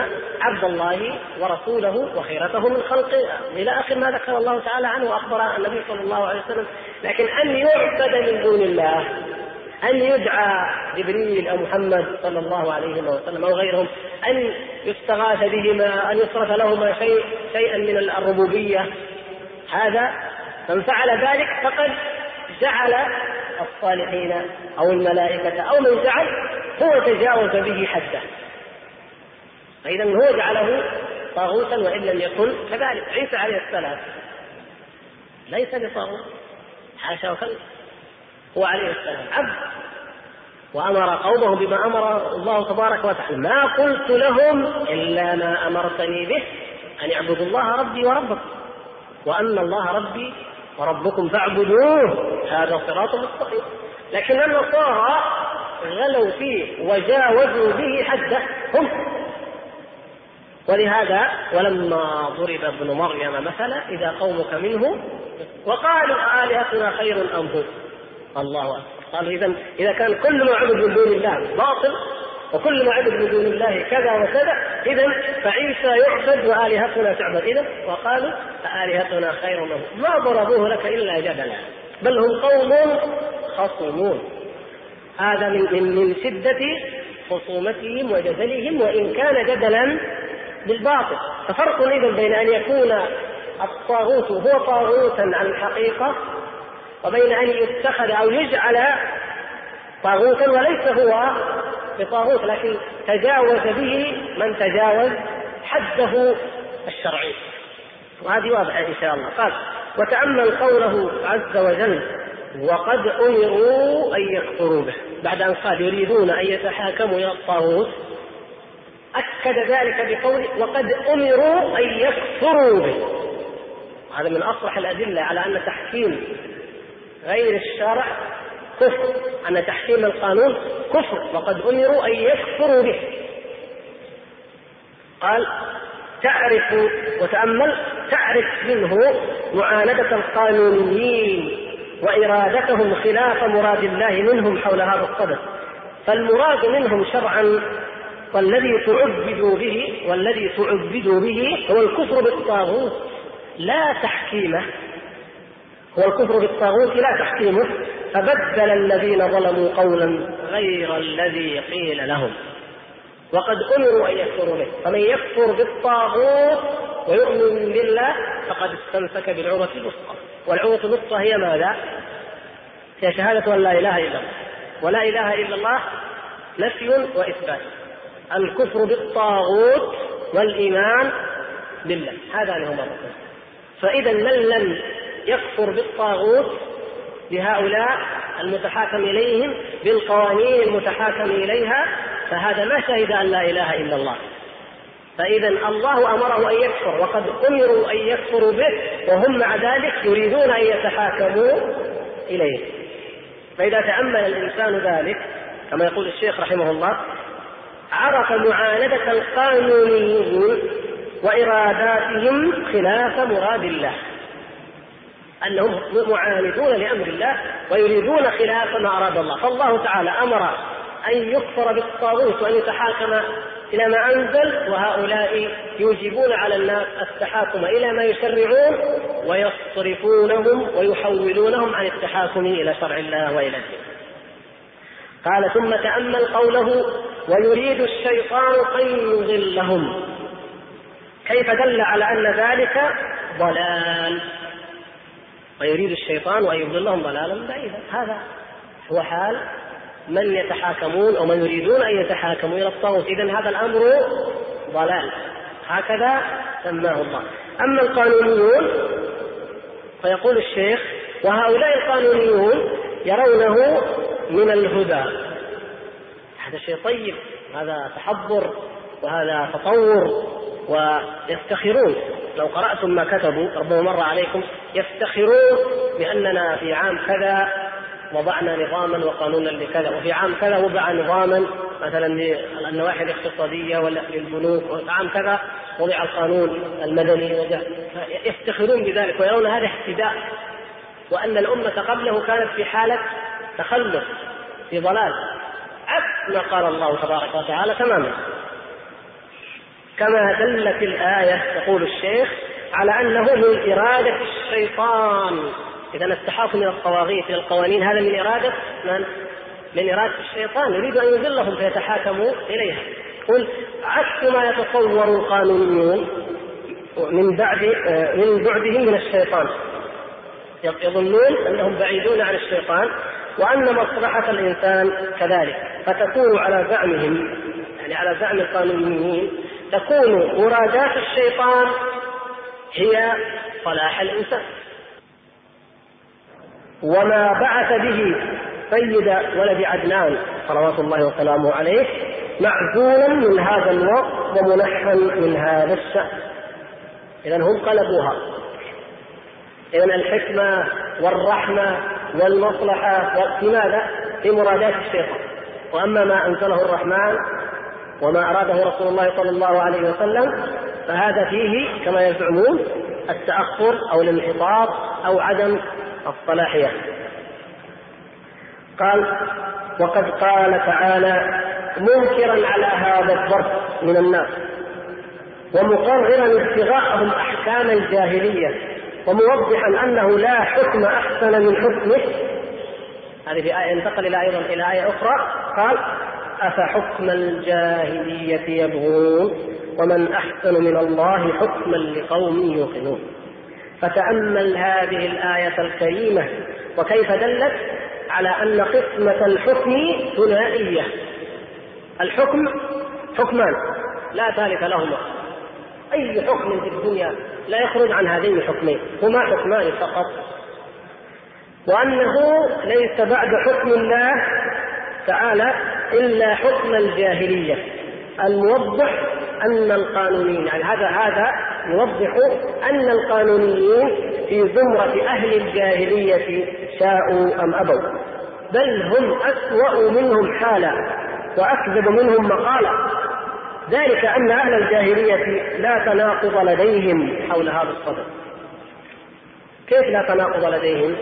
عبد الله ورسوله وخيرته من خلقه. إلى آخر ما ذكر الله تعالى عنه وأخبر النبي صلى الله عليه وسلم لكن أن يعبد من دون الله. أن يدعى جبريل أو محمد صلى الله عليه وسلم أو غيرهم أن يستغاث بهما أن يصرف لهما شيء شيئا من الربوبية. هذا من فعل ذلك فقد جعل الصالحين أو الملائكة أو من جعل هو تجاوز به حده. فإذا هو جعله طاغوتا وإن لم يكن كذلك. عيسى عليه السلام ليس بطاغوت. حاشا وكلا هو عليه السلام. عبد. وأمر قومه بما أمر الله تبارك وتعالى. ما قلت لهم إلا ما أمرتني به أن اعبدوا الله ربي وربكم. وأن الله ربي وربكم فاعبدوه. هذا صراط مستقيم. لكن النصارى غلوا فيه وجاوزوا به حده هم. ولهذا ولما ضرب ابن مريم مثلا إذا قومك منه وقالوا آلهتنا خير أم هو؟ الله أكبر. قالوا اذا إذا كان كل ما عبد من دون الله باطل وكل ما عبد من دون الله كذا وكذا اذا فعيسى يعبد وآلهتنا تعبد. اذا وقالوا فآلهتنا خير له ما ضربوه لك إلا جدلا بل هم قوم خصومون. هذا من من, من شدة خصومتهم وجدلهم وإن كان جدلا بالباطل. ففرق اذا بين أن يكون الطاغوت هو طاغوتا عن الحقيقة وبين أن يتخذ أو يجعل طاغوتا وليس هو بطاغوت لكن تجاوز به من تجاوز حده الشرعي. وهذه واضحة إن شاء الله. قال وتأمل قوله عز وجل وقد أمروا أن يكفروا به. بعد أن قال يريدون أن يتحاكموا إلى الطاغوت أكد ذلك بقوله وقد أمروا أن يكفروا به. هذا من أصرح الأدلة على أن تحكيم غير الشرع كفر. أن تحكيم القانون كفر وقد أمروا أن يكفروا به. قال تعرف وتأمل تعرف منه معاندة القانونيين وإرادتهم خلاف مراد الله منهم حول هذا الصدد فالمراد منهم شرعا والذي تعبدوا به والذي تعبدوا به هو الكفر بالطاغوت. لا تحكيمه هو الكفر بالطاغوت لا تحكيمه. فبدل الذين ظلموا قولا غير الذي قيل لهم. وقد أمروا أن يكفروا به. فمن يكفر بالطاغوت ويؤمن بالله فقد استمسك بالعروة الوثقى. والعروة الوثقى هي ماذا؟ هي شهادة أن لا إله إلا الله. ولا إله إلا الله نفي وإثبات. الكفر بالطاغوت والإيمان بالله. هذان هما الركن فإذا من لم يكفر بالطاغوت لهؤلاء المتحاكم إليهم بالقوانين المتحاكم إليها فهذا ما شهد أن لا إله إلا الله. فاذا الله أمره أن يكفر وقد أمروا أن يكفروا به وهم مع ذلك يريدون أن يتحاكموا إليه. فإذا تأمل الإنسان ذلك كما يقول الشيخ رحمه الله عرف معاندة القانونيين وإراداتهم خلاف مراد الله. أنهم معاندون لأمر الله ويريدون خلاف ما أراد الله. فالله تعالى أمر أن يكفر بالطاغوت وأن يتحاكم إلى ما أنزل وهؤلاء يوجبون على الناس التحاكم إلى ما يشرعون ويصرفونهم ويحولونهم عن التحاكم إلى شرع الله وإلى الدين. قال ثم تأمل قوله ويريد الشيطان أن يضلهم. كيف دل على أن ذلك ضلال؟ ويريد الشيطان أن يضلهم ضلالا بعيدا. هذا هو حال من يتحاكمون أو من يريدون أن يتحاكموا إلى الطاغوت. إذا هذا الأمر ضلال. هكذا سماه الله. أما القانونيون فيقول الشيخ وهؤلاء القانونيون يرونه من الهدى. هذا شيء طيب هذا تحضر وهذا تطور. ويفتخرون. لو قرأتم ما كتبوا ربما مر عليكم يفتخرون بأننا في عام كذا وضعنا نظاما وقانونا لكذا وفي عام كذا وضع نظاما مثلا للنواحي الاقتصادية ولا للبنوك وفي عام كذا وضع القانون المدني يفتخرون بذلك ويرون هذا اهتداء وأن الأمة قبله كانت في حالة تخلف في ضلال. عكس ما قال الله تبارك وتعالى تماما. كما دلت الآية يقول الشيخ على أنه من إرادة الشيطان. إذا التحاكم إلى الطواغيت إلى القوانين. هذا من إرادة من؟ من إرادة الشيطان. يريد أن يذلهم فيتحاكموا إليها. قل عكس ما يتصور القانونيون من بعد من بعدهم من الشيطان. يظنون أنهم بعيدون عن الشيطان وأن مصلحة الإنسان كذلك. فتكون على زعمهم يعني على زعم القانونيين تكون مرادات الشيطان هي صلاح الإنسان. وما بعث به سيد ولد عدنان صلوات الله وسلامه عليه معزولا من هذا الوقت ومنحا من هذا الشأن. إذا هم قلبوها إذا الحكمة والرحمة والمصلحة في ماذا؟ في مرادات الشيطان. وأما ما أنزله الرحمن وما أراده رسول الله صلى الله عليه وسلم فهذا فيه كما يزعمون التأخر أو الانحطاط أو عدم الصلاحية. قال وقد قال تعالى منكرا على هذا الظرف من الناس ومقررا ابتغاءهم أحكام الجاهلية وموضحا أنه لا حكم أحسن من حكمه. هذه في آية انتقل إلى أيضا إلى آية أخرى. قال أفحكم الجاهلية يبغون ومن أحسن من الله حكما لقوم يوقنون. فتأمل هذه الآية الكريمة وكيف دلت؟ على أن قسمة الحكم ثنائية. الحكم حكمان لا ثالث لهما. أي حكم في الدنيا لا يخرج عن هذين الحكمين هما حكمان فقط. وأنه ليس بعد حكم الله تعالى إلا حكم الجاهلية الموضح أن القانونيين يعني هذا هذا يوضح أن القانونيين في زمرة أهل الجاهلية شاءوا أم أبوا بل هم أسوأ منهم حالا وأكذب منهم مقالا ذلك أن أهل الجاهلية لا تناقض لديهم حول هذا الصدر كيف لا تناقض لديهم؟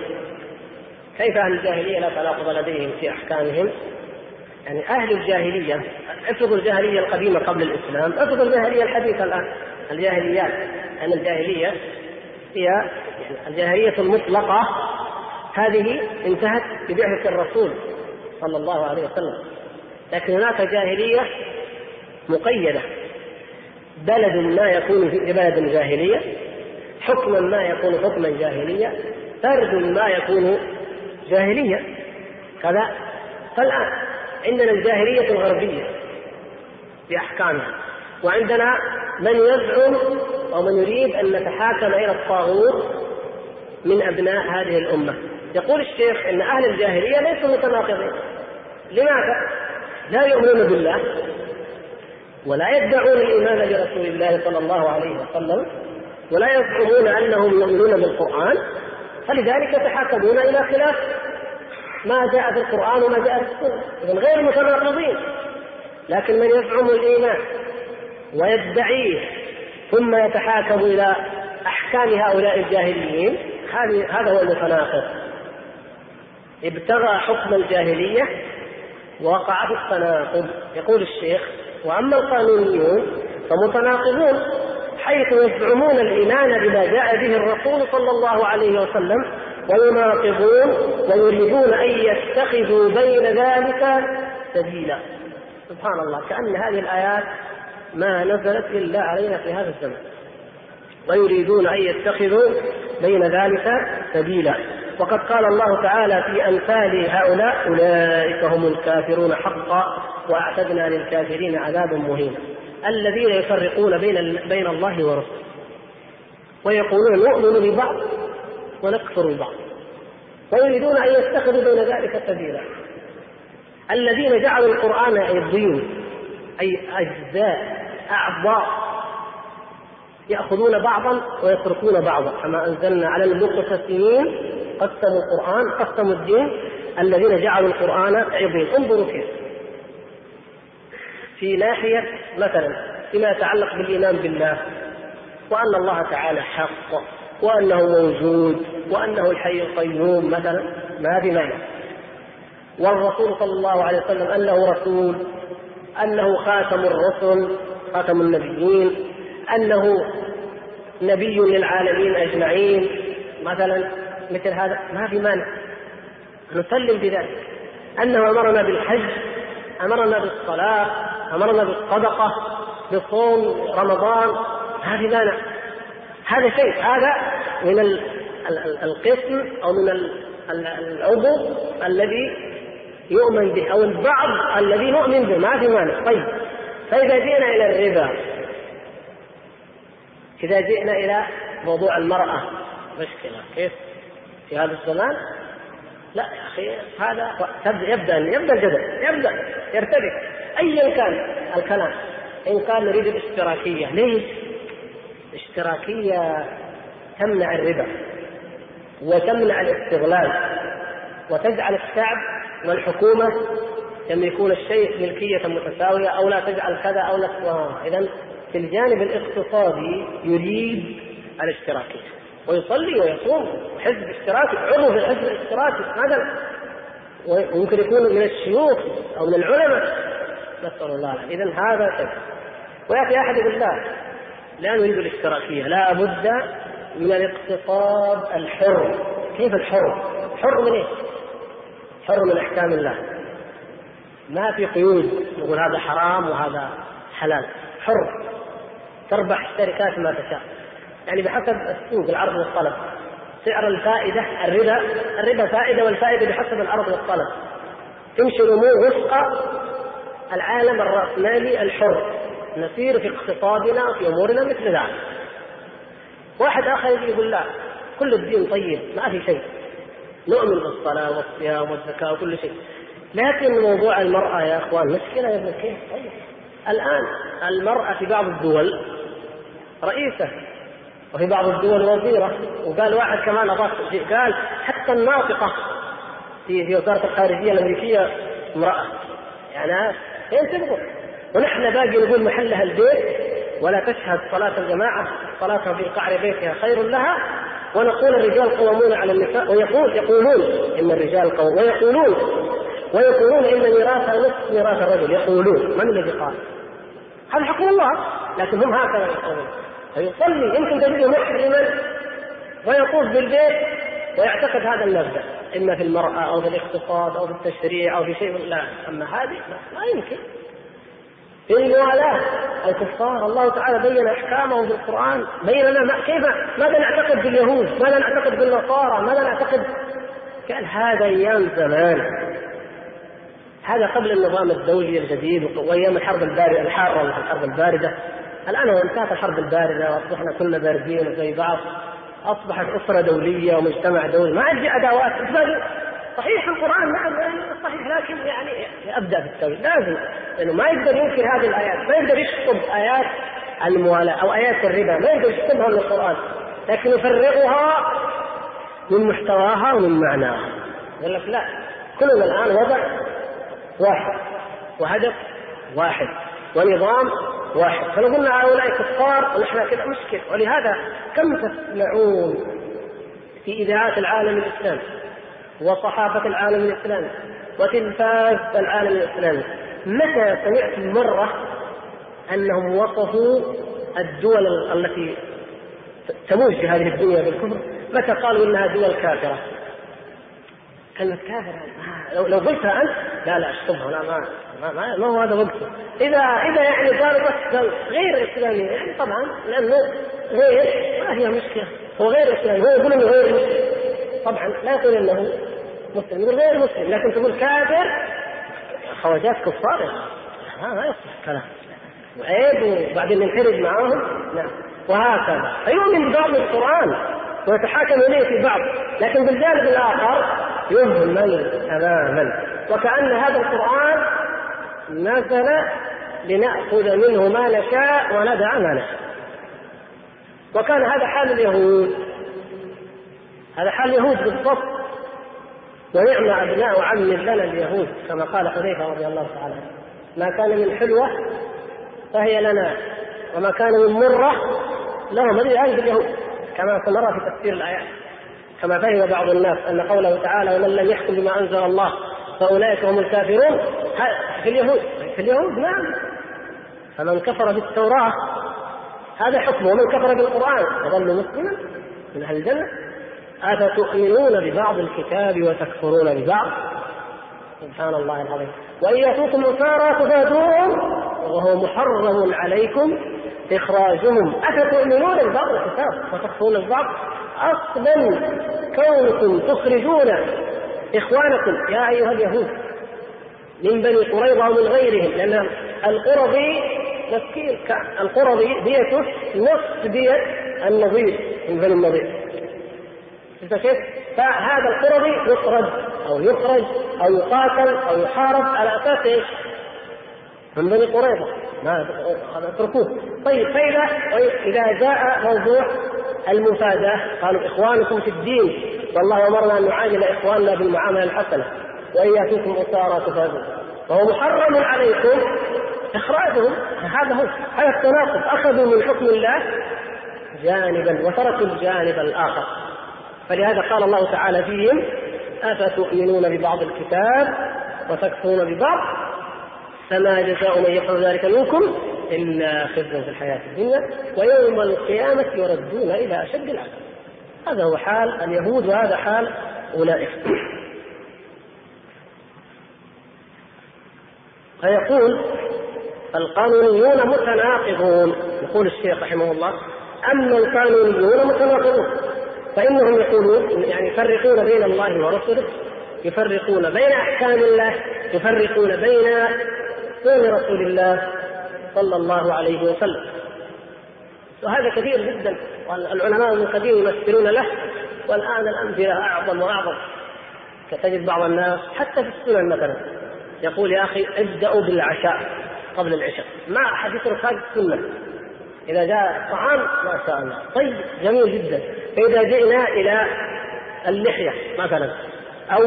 كيف أهل الجاهلية لا تناقض لديهم في أحكامهم؟ يعني أهل الجاهلية افرض الجاهلية القديمة قبل الإسلام افرض الجاهلية الحديثة الآن الجاهليات أن الجاهلية هي الجاهلية المطلقة هذه انتهت ببعثة الرسول صلى الله عليه وسلم. لكن هناك جاهلية مقيدة بلد ما يكون بلد جاهلية حكما ما يكون حكما جاهليا فرد ما يكون جاهليا كذا فالآن عندنا الجاهلية الغربية بأحكامها وعندنا من يزعم أو من يريد أن نتحاكم إلى الطاغوت من أبناء هذه الأمة. يقول الشيخ أن أهل الجاهلية ليسوا متناقضين. لماذا؟ لا يؤمنون بالله ولا يدعون الإيمان برسول الله صلى الله عليه وسلم ولا يزعمون أنهم يؤمنون بالقرآن. فلذلك يتحاكمون إلى خلاف ما جاء في القرآن وما جاء في السنة. إذن غير متناقضين لكن من يزعم الإيمان ويدعيه ثم يتحاكم إلى أحكام هؤلاء الجاهليين هذا هو المتناقض. ابتغى حكم الجاهلية وقع في التناقض. يقول الشيخ وأما القانونيون فمتناقضون حيث يزعمون الإيمان بما جاء به الرسول صلى الله عليه وسلم ويناقضون ويريدون أن يتخذوا بين ذلك سبيلا. سبحان الله كأن هذه الآيات ما نزلت إلا علينا في هذا الزمن. ويريدون أن يتخذوا بين ذلك سبيلا. وقد قال الله تعالى في أمثال هؤلاء أولئك هم الكافرون حقا وأعتدنا للكافرين عذابا مهينا. الذين يفرقون بين بين الله ورسوله ويقولون نؤمن ببعض ونكفر ببعض ويريدون أن يتخذوا بين ذلك سبيلا. الذين جعلوا القرآن عضين أي أجزاء أعضاء يأخذون بعضا ويتركون بعضا. كما أنزلنا على المقتسمين قسموا القرآن قسموا الدين. الذين جعلوا القرآن عضين انظروا كيف. في ناحية مثلا فيما يتعلق بالإيمان بالله وأن الله تعالى حق. وأنه موجود وأنه الحي القيوم مثلا ما في معنى. والرسول صلى الله عليه وسلم أنه رسول أنه خاتم الرسل خاتم النبيين أنه نبي للعالمين أجمعين. مثلا مثل هذا ما في مانع نسلم بذلك. أنه أمرنا بالحج أمرنا بالصلاة أمرنا بالصدقة بصوم رمضان ما في مانع هذا شيء هذا من القسم أو من العضو الذي يؤمن به أو البعض الذي نؤمن به. ما في مانع. طيب. فإذا جئنا إلى الربا إذا جئنا إلى موضوع المرأة مشكلة. كيف؟ في هذا الزمان؟ لا يا أخي هذا يبدأ يبدأ الجدل يبدأ يرتبك. ايا كان الكلام. إن كان نريد الاشتراكية. ليش؟ الاشتراكية تمنع الربا وتمنع الاستغلال وتجعل الشعب والحكومة يملكون الشيء ملكية متساوية أو لا تجعل كذا أو لا اذا في الجانب الاقتصادي يريد الاشتراكية ويصلي ويصوم. حزب اشتراكي عضو في الحزب الاشتراكي مثلا ويمكن يكون من الشيوخ أو من العلماء. نسأل الله اذا هذا شيء. ويأتي أحد يقول لا. لا نريد الاشتراكيه لا بد من الاقتصاد الحر. كيف الحر؟ حر من إيش؟ حر من أحكام الله. ما في قيود نقول هذا حرام وهذا حلال. حر. تربح الشركات ما تشاء. يعني بحسب السوق العرض والطلب. سعر الفائدة الربا الربا فائدة والفائدة بحسب العرض والطلب. تمشي الأمور وفق العالم الرأسمالي الحر. نسير في اقتصادنا وفي أمورنا مثل ذلك. واحد آخر يجي يقول لا كل الدين طيب ما في شيء. نؤمن بالصلاة والصيام والزكاة وكل شيء. لكن موضوع المرأة يا إخوان مشكله يا ابن كيف طيب. الآن المرأة في بعض الدول رئيسة وفي بعض الدول وزيرة وقال واحد كمان أضاف قال حتى الناطقة في في وزارة الخارجية الأمريكية امرأة. يعني فين تبغوا ونحن باقي نقول محلها البيت ولا تشهد صلاة الجماعة صلاتها في قعر بيتها خير لها. ونقول الرجال قوامون على النساء ويقول يقولون إن الرجال قوامون ويقولون ويقولون إن ميراثها نصف ميراث الرجل يقولون. من الذي قال؟ هذا حكم الله لكن هم هكذا يقولون. فيصلي يمكن تجده محرما ويطوف بالبيت ويعتقد هذا المبدأ. إما في المرأة أو في الاقتصاد أو في التشريع أو في شيء لا. أما هذه ما يمكن. في الموالاة الكفار الله تعالى بين احكامه في القرآن بين لنا كيف؟ ماذا نعتقد باليهود؟ ماذا نعتقد بالنصارى؟ ماذا نعتقد؟ قال هذا أيام زمان. هذا قبل النظام الدولي الجديد وأيام الحرب الباردة الحارة الحرب الباردة. الآن انتهت الحرب الباردة وأصبحنا كلنا باردين زي بعض أصبحت أسرة دولية ومجتمع دولي. ما عندي عداوات صحيح القرآن نعم صحيح لكن يعني أبدأ في التوحيد. لازم لأنه ما يقدر ينكر هذه الآيات ما يقدر يشطب آيات الموالاه أو آيات الربا ما يقدر يشطبها من القرآن لكن يفرغها من محتواها ومن معناها. يقول لك لا كلنا الآن وضع واحد وهدف واحد ونظام واحد. فنقول هؤلاء كفار ونحن كذا مشكل ولهذا كم تسمعون في إذاعات العالم الإسلامي؟ وصحافه العالم الإسلامي وتلفاز العالم الإسلامي. متى سمعت مرة أنهم وصفوا الدول التي تموج هذه الدنيا بالكفر؟ متى قالوا إنها دول كافرة؟ كلمة كافر لو لو قلتها أنت؟ لا لا اشطبها لا ما ما, ما, هو هذا وقته إذا إذا يعني قالوا غير إسلامي يعني طبعا لأنه غير ما هي مشكلة. هو غير إسلامي. هو يقول غير طبعا لا يقول إنه مسلم يقول غير مسلم لكن تقول كافر. خواجات كفار. ها ما يصلح كلام وعيب وبعدين ننحرج معاهم. نعم. وهكذا. فيؤمن ببعض القرآن ويتحاكم إليه في بعض. لكن بالجانب الآخر يهمل تماما. وكأن هذا القرآن نزل لنأخذ منه ما نشاء وندع ما نشاء. وكان هذا حال اليهود. هذا حال اليهود بالضبط. ونعم أبناء عم لنا اليهود كما قال حذيفة رضي الله تعالى ما كان من حلوة فهي لنا وما كان من مرة لهم. هذه آية اليهود كما سنرى في تفسير الآيات. كما فهم بعض الناس أن قوله تعالى ومن لم يحكم بما أنزل الله فأولئك هم الكافرون. في اليهود في اليهود نعم. فمن كفر بالتوراة هذا حكمه ومن كفر بالقرآن فظل مسلما من أهل الجنة. افتؤمنون ببعض الكتاب وتكفرون ببعض؟ سبحان الله العظيم. وإن يأتوكم اسارى تفادوهم وهو محرم عليكم إخراجهم. افتؤمنون ببعض الكتاب وتكفرون ببعض؟ أصلا كونكم تخرجون إخوانكم يا أيها اليهود من بني قريظة ومن غيرهم لأن القرظي مسكين القرظي ديته نصف دية النظير من بني النظير. شفت كيف؟ فهذا القرظي يطرد أو يخرج أو يقاتل أو يحارب على أساس إيش؟ من بني قريظة. ما اتركوه. طيب فإذا إذا جاء موضوع المفاداه قالوا إخوانكم في الدين والله أمرنا أن نعامل إخواننا بالمعاملة الحسنة وان ياتوكم اسارى تفادوا فهو محرم عليكم إخراجهم. هذا هو هذا التناقض. أخذوا من حكم الله جانبا وتركوا الجانب الآخر. فلهذا قال الله تعالى فيهم أفتؤمنون ببعض الكتاب وتكفرون ببعض؟ فما جزاء من يفعل ذلك منكم إلا خزي في الحياة الدنيا ويوم القيامة يردون إلى أشد العذاب. هذا هو حال اليهود وهذا حال أولئك. فيقول القانونيون متناقضون. يقول الشيخ رحمه الله أما القانونيون متناقضون؟ فإنهم يقولون يعني يفرقون بين الله ورسله يفرقون بين أحكام الله يفرقون بين كون رسول الله صلى الله عليه وسلم. وهذا كثير جدا والعلماء من قديم يمثلون له والآن الأمثلة أعظم وأعظم. تجد بعض الناس حتى في السنن مثلا يقول يا أخي ابدأوا بالعشاء قبل العشاء. ما أحد يترك هذه السنة. إذا جاء طعام ما شاء الله. طيب جميل جدا. فإذا جئنا إلى اللحية مثلا أو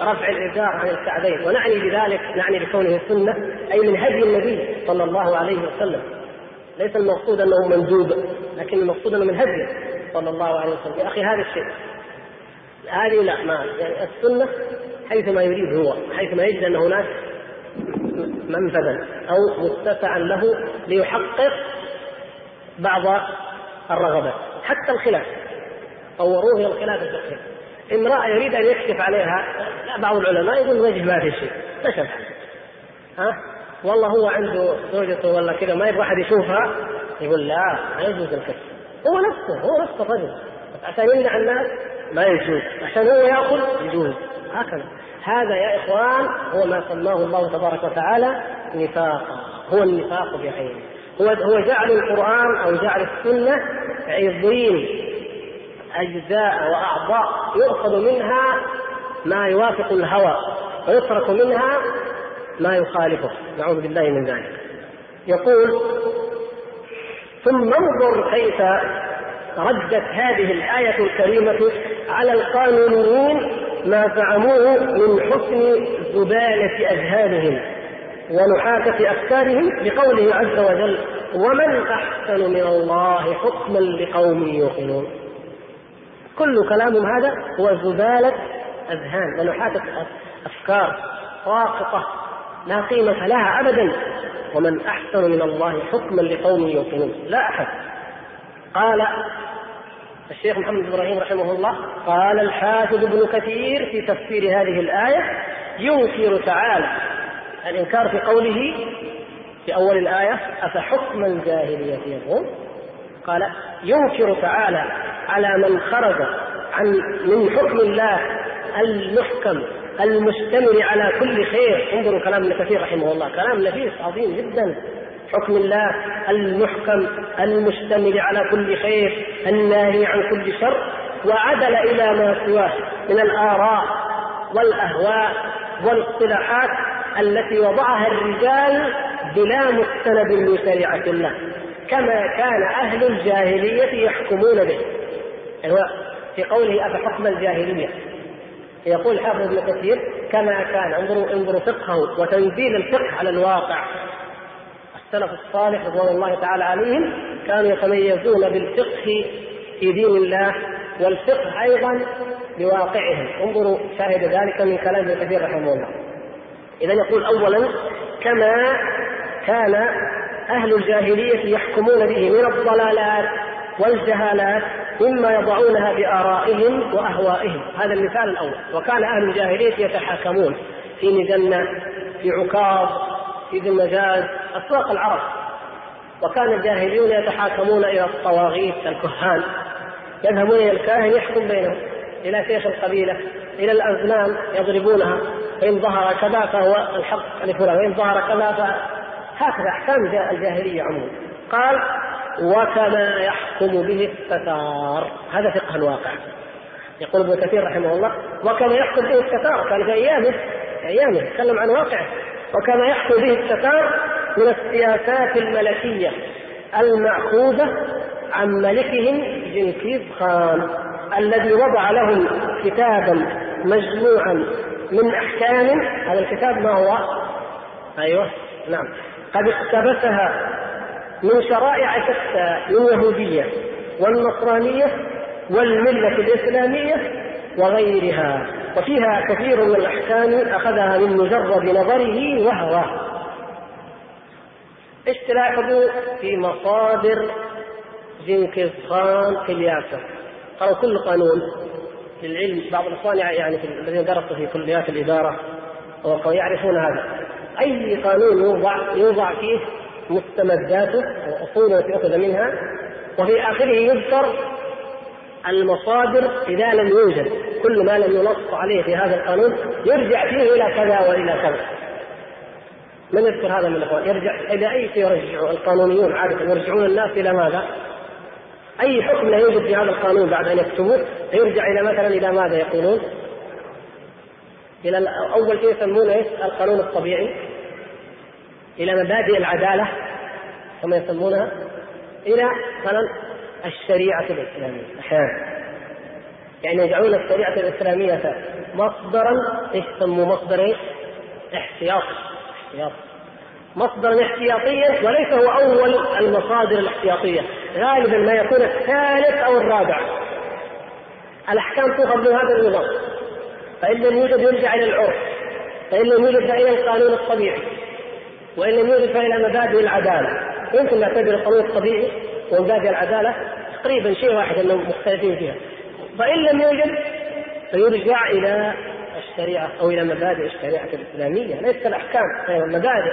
رفع الإزار عن الكعبين. ونعني بذلك نعني بكونه سنة أي من هدي النبي صلى الله عليه وسلم. ليس المقصود أنه مندوب لكن المقصود أنه من هدي صلى الله عليه وسلم. يا أخي هذا الشيء. هذه لا ما يعني السنة حيثما يريد هو حيثما يجد أن هناك منفذا أو متسعا له ليحقق بعض الرغبات حتى الخلاف طوروه إلى الخلاف الفقهي امرأة يريد أن يكشف عليها بعض العلماء يقول وجه ما في شيء كشف ها؟ والله هو عنده زوجته ولا كذا ما يبغى أحد يشوفها يقول لا ما يجوز الكشف. هو نفسه هو نفسه الرجل. عشان يمنع الناس ما يجوز. عشان هو يأكل يجوز. هكذا. هذا يا إخوان هو ما سماه الله تبارك وتعالى نفاقا هو النفاق بعينه هو هو جعل القرآن أو جعل السنة عظيم أجزاء وأعضاء يؤخذ منها ما يوافق الهوى ويترك منها ما يخالفه نعوذ بالله من ذلك. يقول ثم انظر كيف ردت هذه الآية الكريمة على القانونيين ما زعموه من حسن زبالة أذهانهم. ونحاتة أفكارهم بقوله عز وجل ومن أحسن من الله حكما لقوم يوقنون. كل كلامهم هذا هو زبالة أذهان ونحاتة أفكار ساقطة لا قيمة لها أبدا. ومن أحسن من الله حكما لقوم يوقنون. لا أحد. قال الشيخ محمد بن إبراهيم رحمه الله قال الحافظ ابن كثير في تفسير هذه الآية ينكر تعالى الإنكار في قوله في أول الآية أفحكم الجاهلية يبغون؟ قال ينكر تعالى على من خرج عن من حكم الله المحكم المشتمل على كل خير. انظروا كلام ابن كثير رحمه الله كلام نفيس عظيم جدا. حكم الله المحكم المشتمل على كل خير الناهي عن كل شر وعدل إلى ما سواه من الآراء والأهواء. والاصطلاحات التي وضعها الرجال بلا مستند من شريعة الله كما كان أهل الجاهلية يحكمون به. هو في قوله أفحكم الجاهلية. يقول حافظ ابن كثير كما كان انظروا انظروا فقهه وتنزيل الفقه على الواقع. السلف الصالح رضوان الله تعالى عليهم كانوا يتميزون بالفقه في دين الله والفقه أيضا بواقعهم. انظروا شاهد ذلك من كلام ابن كثير رحمه الله. اذا يقول اولا كما كان أهل الجاهلية يحكمون به من الضلالات والجهالات مما يضعونها بآرائهم وأهوائهم. هذا المثال الأول. وكان أهل الجاهلية يتحاكمون في مجنة في عكاظ في ذي المجاز أسواق العرب. وكان الجاهليون يتحاكمون إلى الطواغيت الكهان. يذهبون إلى الكاهن يحكم بينهم. إلى شيخ القبيلة إلى الأزلام يضربونها فإن ظهر كذا فهو الحق لفلان وإن ظهر كذا هكذا أحكام الجاهلية عموما. قال وكما يحكم به الستار. هذا فقه الواقع. يقول ابن كثير رحمه الله وكما يحكم به الستار. كان في أيامه في أيامه يتكلم عن واقعه. وكما يحكم به الستار من السياسات الملكية المأخوذة عن ملكهم جنكيز خان. الذي وضع لهم كتابا مجموعا من أحكام. هذا الكتاب ما هو؟ أيوه نعم. قد اقتبسها من شرائع شتى من اليهودية والنصرانية والملة الإسلامية وغيرها. وفيها كثير من الأحكام أخذها من مجرد نظره وهواه. إيش تلاحظوا في مصادر جنكيز خان في الياسر. قالوا كل قانون للعلم بعض الإخوان يعني الذين درسوا في كليات الإدارة ويعرفون هذا. أي قانون يوضع يوضع فيه مستمداته واصوله التي أخذ منها وفي آخره يذكر المصادر إذا لم يوجد. كل ما لم ينص عليه في هذا القانون يرجع فيه إلى كذا وإلى كذا. من يذكر هذا من الإخوان. يرجع إلى أي شيء يرجع القانونيون عادة يرجعون الناس إلى ماذا؟ أي حكم لا يوجد في هذا القانون بعد أن يكتبوه؟ يرجع إلى مثلا إلى ماذا يقولون؟ إلى أول شيء يسمونه إيش؟ القانون الطبيعي. إلى مبادئ العدالة كما يسمونها إلى مثلا الشريعة الإسلامية. أحيانا. يعني يجعلون الشريعة الإسلامية مصدرا إيش يسموه مصدر إيش؟ احتياطي احتياطي مصدرا احتياطيا وليس هو أول المصادر الاحتياطية. غالبا ما يكون الثالث أو الرابع. الأحكام تؤخذ من هذا النظام. فإن لم يوجد يرجع إلى العرف. فإن لم يوجد فإلى القانون الطبيعي. وإن لم يوجد فإلى مبادئ العدالة. يمكن نعتبر القانون الطبيعي ومبادئ العدالة تقريبا شيء واحد أنهم مختلفين فيها. فإن لم يوجد فيرجع إلى الشريعة أو إلى مبادئ الشريعة الإسلامية. ليس الأحكام هي المبادئ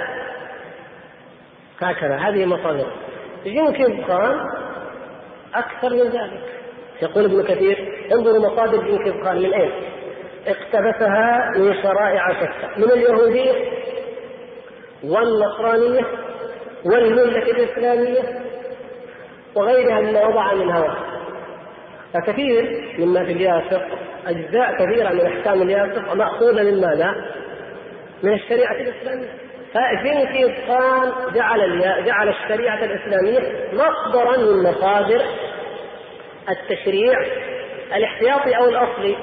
هكذا هذه مصادر. يمكن قال أكثر من ذلك يقول ابن كثير انظروا مصادر يمكن قال من أين؟ اقتبسها من شرائع شتى من اليهودية والنصرانية والملة الإسلامية وغيرها مما وضع من هوى فكثير مما في الياسق أجزاء كثيرة من أحكام الياسق مأخوذة من ماذا؟ من الشريعة الإسلامية فجنكيز خان جعل جعل الشريعة الإسلامية مصدرا من مصادر التشريع الاحتياطي أو الأصلي.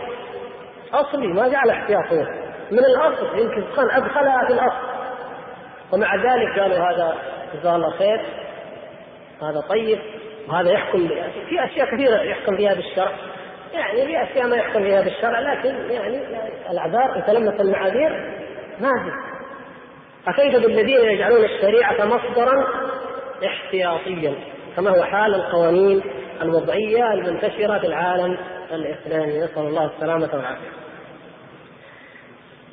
أصلي ما جعل احتياطي. من الأصل يمكن خان أدخلها في الأصل. ومع ذلك قالوا هذا جزاه الله خير هذا طيب وهذا يحكم في أشياء كثيرة يحكم فيها بالشرع. يعني في أشياء ما يحكم فيها بالشرع لكن يعني الأعذار تلمس المعاذير ما فكيف بالذين يجعلون الشريعة مصدرا احتياطيا كما هو حال القوانين الوضعية المنتشرة في العالم الإسلامي. نسأل الله السلامة والعافية.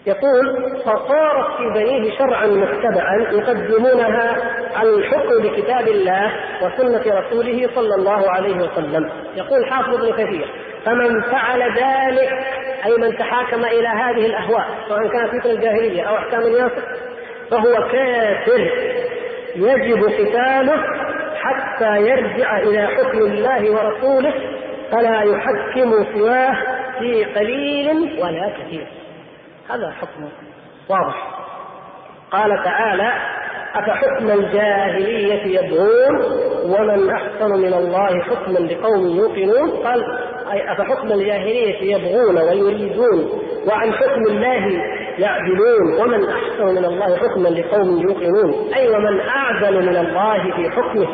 يقول فصارت في بنيه شرعا متبعا يقدمونها على الحكم بكتاب الله وسنة رسوله صلى الله عليه وسلم. يقول حافظ ابن كثير فمن فعل ذلك أي من تحاكم إلى هذه الأهواء سواء كانت مثل الجاهلية أو أحكام الياسر فهو كافر. يجب قتاله حتى يرجع إلى حكم الله ورسوله فلا يحكم سواه في قليل ولا كثير. هذا حكم واضح. قال تعالى أفحكم الجاهلية يبغون ومن أحسن من الله حكما لقوم يوقنون؟ قال أي أفحكم الجاهلية يبغون ويريدون وعن حكم الله يعدلون ومن أحسن من الله حكما لقوم يوقنون؟ أي ومن أعدل من الله في حكمه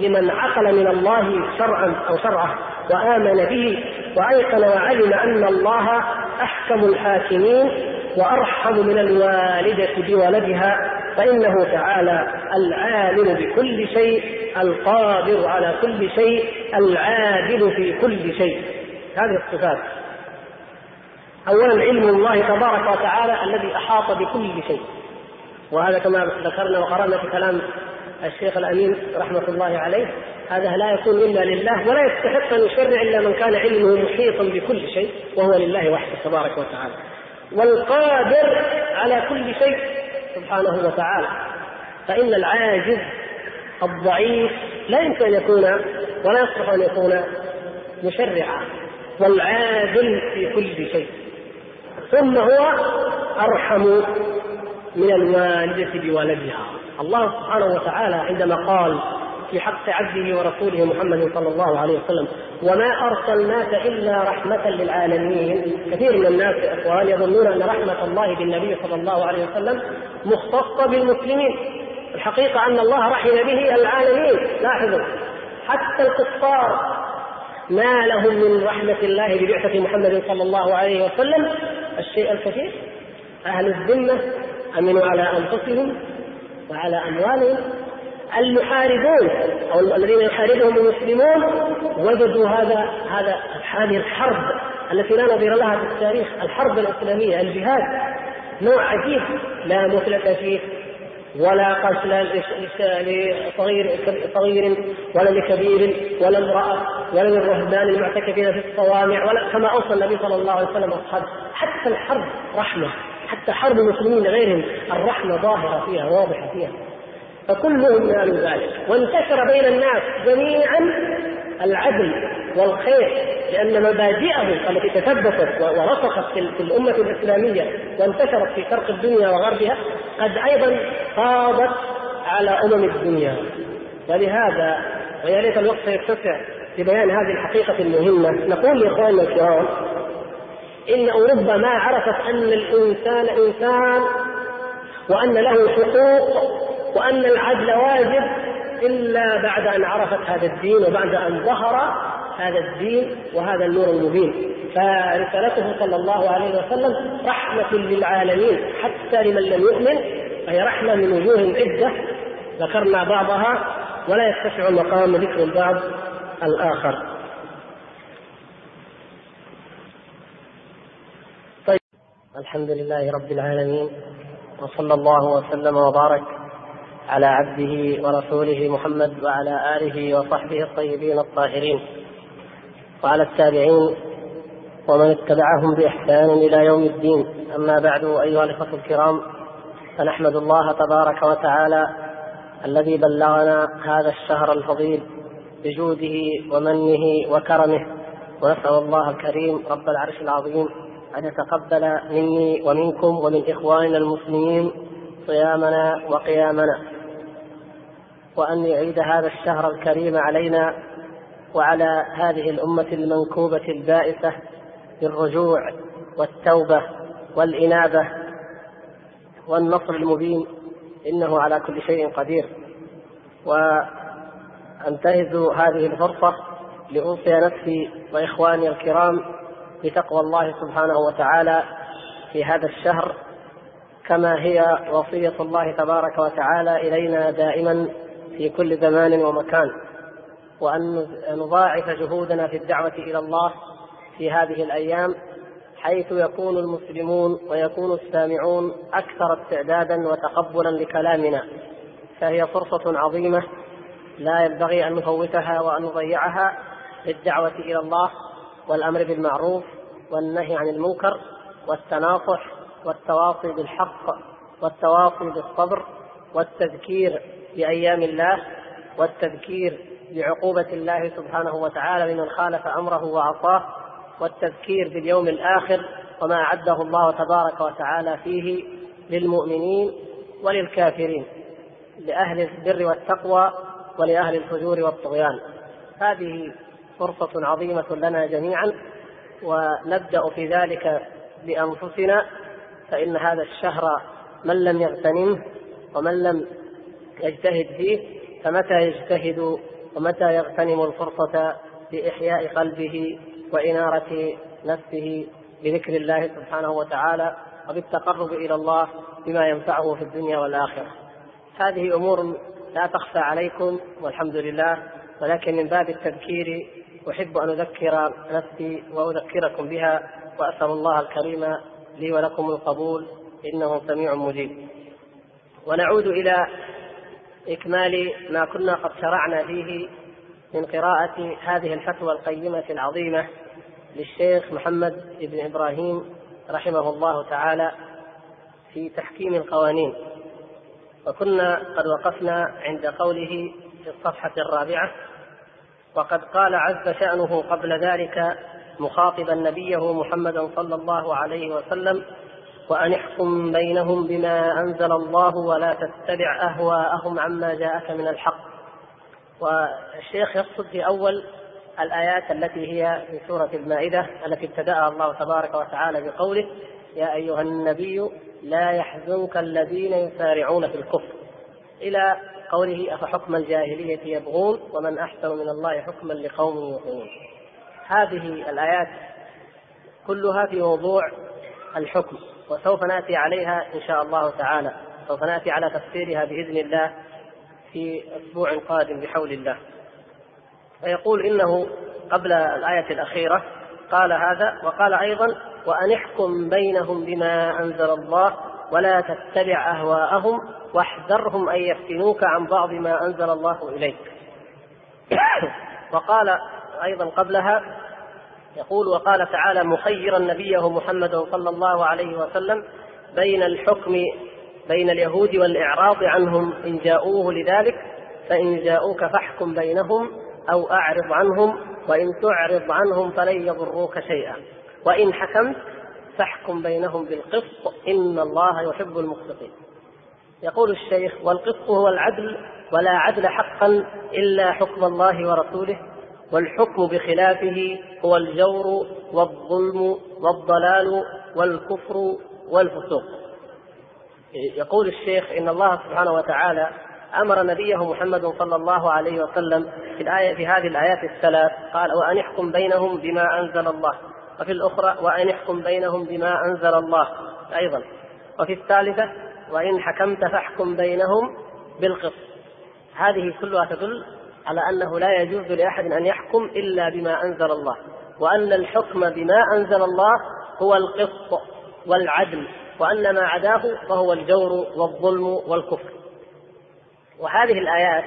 لمن عقل من الله شرعا أو شرعه وآمن به وأيقن وعلم أن الله أحكم الحاكمين وأرحم من الوالدة بولدها فإنه تعالى العالم بكل شيء القادر على كل شيء العادل في كل شيء. هذه الصفات. أولا علم الله تبارك وتعالى الذي أحاط بكل شيء. وهذا كما ذكرنا وقرأنا في كلام الشيخ الأمين رحمة الله عليه هذا لا يكون إلا لله ولا يستحق أن يشرع إلا من كان علمه محيطا بكل شيء وهو لله وحده تبارك وتعالى. والقادر على كل شيء سبحانه وتعالى. فإن العاجز الضعيف لا يمكن أن يكون ولا يصلح أن يكون مشرعا والعادل في كل شيء. ثم هو أرحم من الوالدة بولدها. الله سبحانه وتعالى عندما قال في حق عبده ورسوله محمد صلى الله عليه وسلم. وما أرسلناك إلا رحمة للعالمين. كثير من الناس إخوان يظنون أن رحمة الله بالنبي صلى الله عليه وسلم مختصة بالمسلمين. الحقيقة أن الله رحم به العالمين. لاحظوا. حتى الكفار ما لهم من رحمة الله ببعثة محمد صلى الله عليه وسلم. الشيء الكثير. أهل الذمة أمنوا على أنفسهم وعلى أموالهم. المحاربون أو الذين يحاربهم المسلمون وجدوا هذا هذا هذه الحرب التي لا نظير لها في التاريخ الحرب الإسلامية الجهاد. نوع عجيب لا مثلة فيه ولا قتل لصغير صغير ولا لكبير ولا امرأة ولا للرهبان المعتكفين في الصوامع ولا كما أوصى النبي صلى الله عليه وسلم أصحابه. حتى الحرب رحمة حتى حرب المسلمين لغيرهم الرحمة ظاهرة فيها واضحة فيها. فكلهم نالوا ذلك. وانتشر بين الناس جميعا العدل والخير لأن مبادئه التي تثبتت ورسخت في الأمة الإسلامية وانتشرت في شرق الدنيا وغربها قد أيضا قاضت على أمم الدنيا. ولهذا ويا ليت الوقت يتسع لبيان هذه الحقيقة المهمة نقول لإخواننا الكرام إن أوروبا ما عرفت أن الإنسان إنسان وأن له حقوق وأن العدل واجب إلا بعد أن عرفت هذا الدين وبعد أن ظهر هذا الدين وهذا النور المبين. فرسالته صلى الله عليه وسلم رحمة للعالمين حتى لمن لم يؤمن فهي رحمة من وجوه عدة ذكرنا بعضها ولا يتسع المقام ذكر البعض الآخر. طيب. الحمد لله رب العالمين وصلى الله وسلم وبارك على عبده ورسوله محمد وعلى آله وصحبه الطيبين الطاهرين. وعلى التابعين ومن اتبعهم بإحسان إلى يوم الدين. أما بعد أيها الإخوة الكرام فنحمد الله تبارك وتعالى الذي بلغنا هذا الشهر الفضيل بجوده ومنه وكرمه. ونسأل الله الكريم رب العرش العظيم أن يتقبل مني ومنكم ومن إخواننا المسلمين صيامنا وقيامنا. وأن يعيد هذا الشهر الكريم علينا وعلى هذه الأمة المنكوبة البائسة بالرجوع والتوبة والإنابة والنصر المبين إنه على كل شيء قدير. وأنتهز هذه الفرصة لأوصي نفسي وإخواني الكرام بتقوى الله سبحانه وتعالى في هذا الشهر كما هي وصية الله تبارك وتعالى إلينا دائما في كل زمان ومكان وأن نضاعف جهودنا في الدعوة إلى الله في هذه الأيام حيث يكون المسلمون ويكون السامعون أكثر استعدادا وتقبلا لكلامنا. فهي فرصة عظيمة لا ينبغي أن نفوتها وأن نضيعها للدعوة إلى الله والأمر بالمعروف والنهي عن المنكر والتناصح والتواصي بالحق والتواصي بالصبر والتذكير بأيام الله والتذكير بعقوبة الله سبحانه وتعالى لمن خالف أمره وعصاه والتذكير باليوم الآخر وما أعده الله تبارك وتعالى فيه للمؤمنين وللكافرين لأهل البر والتقوى ولأهل الفجور والطغيان. هذه فرصة عظيمة لنا جميعا ونبدأ في ذلك بأنفسنا فإن هذا الشهر من لم يغتنمه ومن لم يجتهد فيه فمتى يجتهد ومتى يغتنم الفرصة بإحياء قلبه وإنارة نفسه بذكر الله سبحانه وتعالى وبالتقرب إلى الله بما ينفعه في الدنيا والآخرة. هذه أمور لا تخفى عليكم والحمد لله ولكن من باب التذكير أحب أن أذكر نفسي وأذكركم بها وأسأل الله الكريم لي ولكم القبول إنه سميع مجيب. ونعود إلى إكمال ما كنا قد شرعنا فيه من قراءة هذه الفتوى القيمة العظيمة للشيخ محمد بن إبراهيم رحمه الله تعالى في تحكيم القوانين. وكنا قد وقفنا عند قوله في الصفحة الرابعة وقد قال عز شأنه قبل ذلك مخاطبا نبيه محمدا صلى الله عليه وسلم وأن احكم بينهم بما أنزل الله ولا تتبع أهواءهم عما جاءك من الحق. والشيخ يقصد في أول الآيات التي هي في سورة المائدة التي ابتدأها الله تبارك وتعالى بقوله يا أيها النبي لا يحزنك الذين يسارعون في الكفر. إلى قوله أفحكم الجاهلية يبغون ومن أحسن من الله حكما لقوم يوقنون هذه الآيات كلها في موضوع الحكم. وسوف نأتي عليها إن شاء الله تعالى سوف نأتي على تفسيرها بإذن الله في أسبوع قادم بحول الله. فيقول إنه قبل الآية الأخيرة قال هذا وقال أيضا وأن احكم بينهم بما أنزل الله ولا تتبع أهواءهم واحذرهم أن يفتنوك عن بعض ما أنزل الله إليك. وقال أيضا قبلها يقول وقال تعالى مخيرا نبيه محمدا صلى الله عليه وسلم بين الحكم بين اليهود والإعراض عنهم إن جاءوه لذلك فإن جاءوك فاحكم بينهم أو أعرض عنهم وإن تعرض عنهم فلن يضروك شيئا. وإن حكمت فاحكم بينهم بالقسط إن الله يحب المقسطين. يقول الشيخ والقسط هو العدل ولا عدل حقا إلا حكم الله ورسوله والحكم بخلافه هو الجور والظلم والضلال والكفر والفسوق. يقول الشيخ إن الله سبحانه وتعالى أمر نبيه محمد صلى الله عليه وسلم في الآية في هذه الآيات الثلاث قال وأن احكم بينهم بما أنزل الله. وفي الأخرى وأن احكم بينهم بما أنزل الله. أيضا. وفي الثالثة وإن حكمت فاحكم بينهم بالقسط. هذه كلها تدل على أنه لا يجوز لأحد أن يحكم إلا بما أنزل الله. وأن الحكم بما أنزل الله هو القسط والعدل وأن ما عداه فهو الجور والظلم والكفر. وهذه الآيات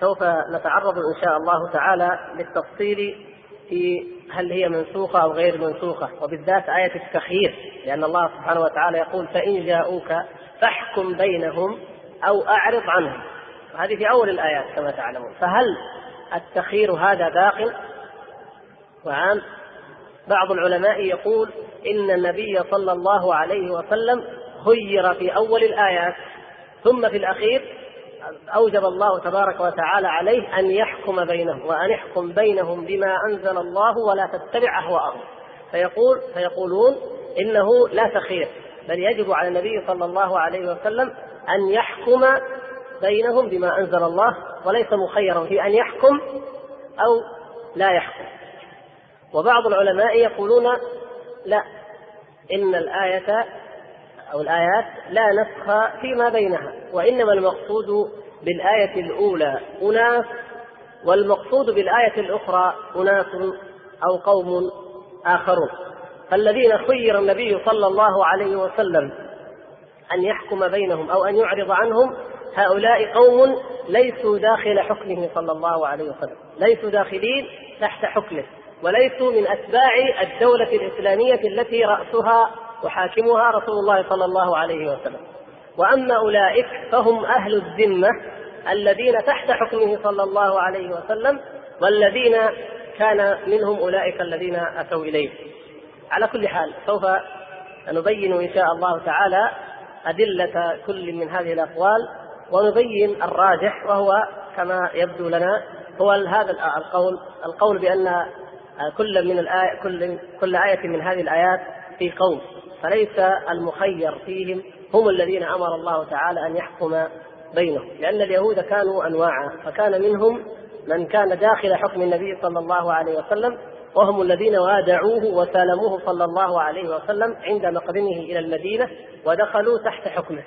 سوف نتعرض إن شاء الله تعالى للتفصيل في هل هي منسوخة أو غير منسوخة وبالذات آية التخيير لأن الله سبحانه وتعالى يقول فإن جاءوك فاحكم بينهم أو أعرض عنهم. وهذه في أول الآيات كما تعلمون. فهل التخيير هذا باق وعام. بعض العلماء يقول إن النبي صلى الله عليه وسلم خير في أول الآيات ثم في الأخير أوجب الله تبارك وتعالى عليه أن يحكم بينهم وأن يحكم بينهم بما أنزل الله ولا تتبع أهواءهم. فيقول فيقولون إنه لا تخير بل يجب على النبي صلى الله عليه وسلم أن يحكم بينهم بما أنزل الله وليس مخيرا في أن يحكم أو لا يحكم. وبعض العلماء يقولون لا إن الآية أو الآيات لا نسخ فيما بينها وإنما المقصود بالآية الأولى أناس والمقصود بالآية الأخرى أناس أو قوم آخرون. فالذين خير النبي صلى الله عليه وسلم أن يحكم بينهم أو أن يعرض عنهم هؤلاء قوم ليسوا داخل حكمه صلى الله عليه وسلم. ليسوا داخلين تحت حكمه وليسوا من أتباع الدولة الإسلامية التي رأسها وحاكمها رسول الله صلى الله عليه وسلم. وأما أولئك فهم أهل الذمة الذين تحت حكمه صلى الله عليه وسلم والذين كان منهم أولئك الذين أتوا إليه. على كل حال سوف نبين إن شاء الله تعالى أدلة كل من هذه الأقوال. ونبين الراجح وهو كما يبدو لنا هو هذا القول القول بأن كل من الآية كل كل آية من هذه الآيات في قوم فليس المخير فيهم هم الذين أمر الله تعالى أن يحكم بينهم لأن اليهود كانوا أنواعا فكان منهم من كان داخل حكم النبي صلى الله عليه وسلم وهم الذين وادعوه وسالموه صلى الله عليه وسلم عند مقدمه إلى المدينة ودخلوا تحت حكمه.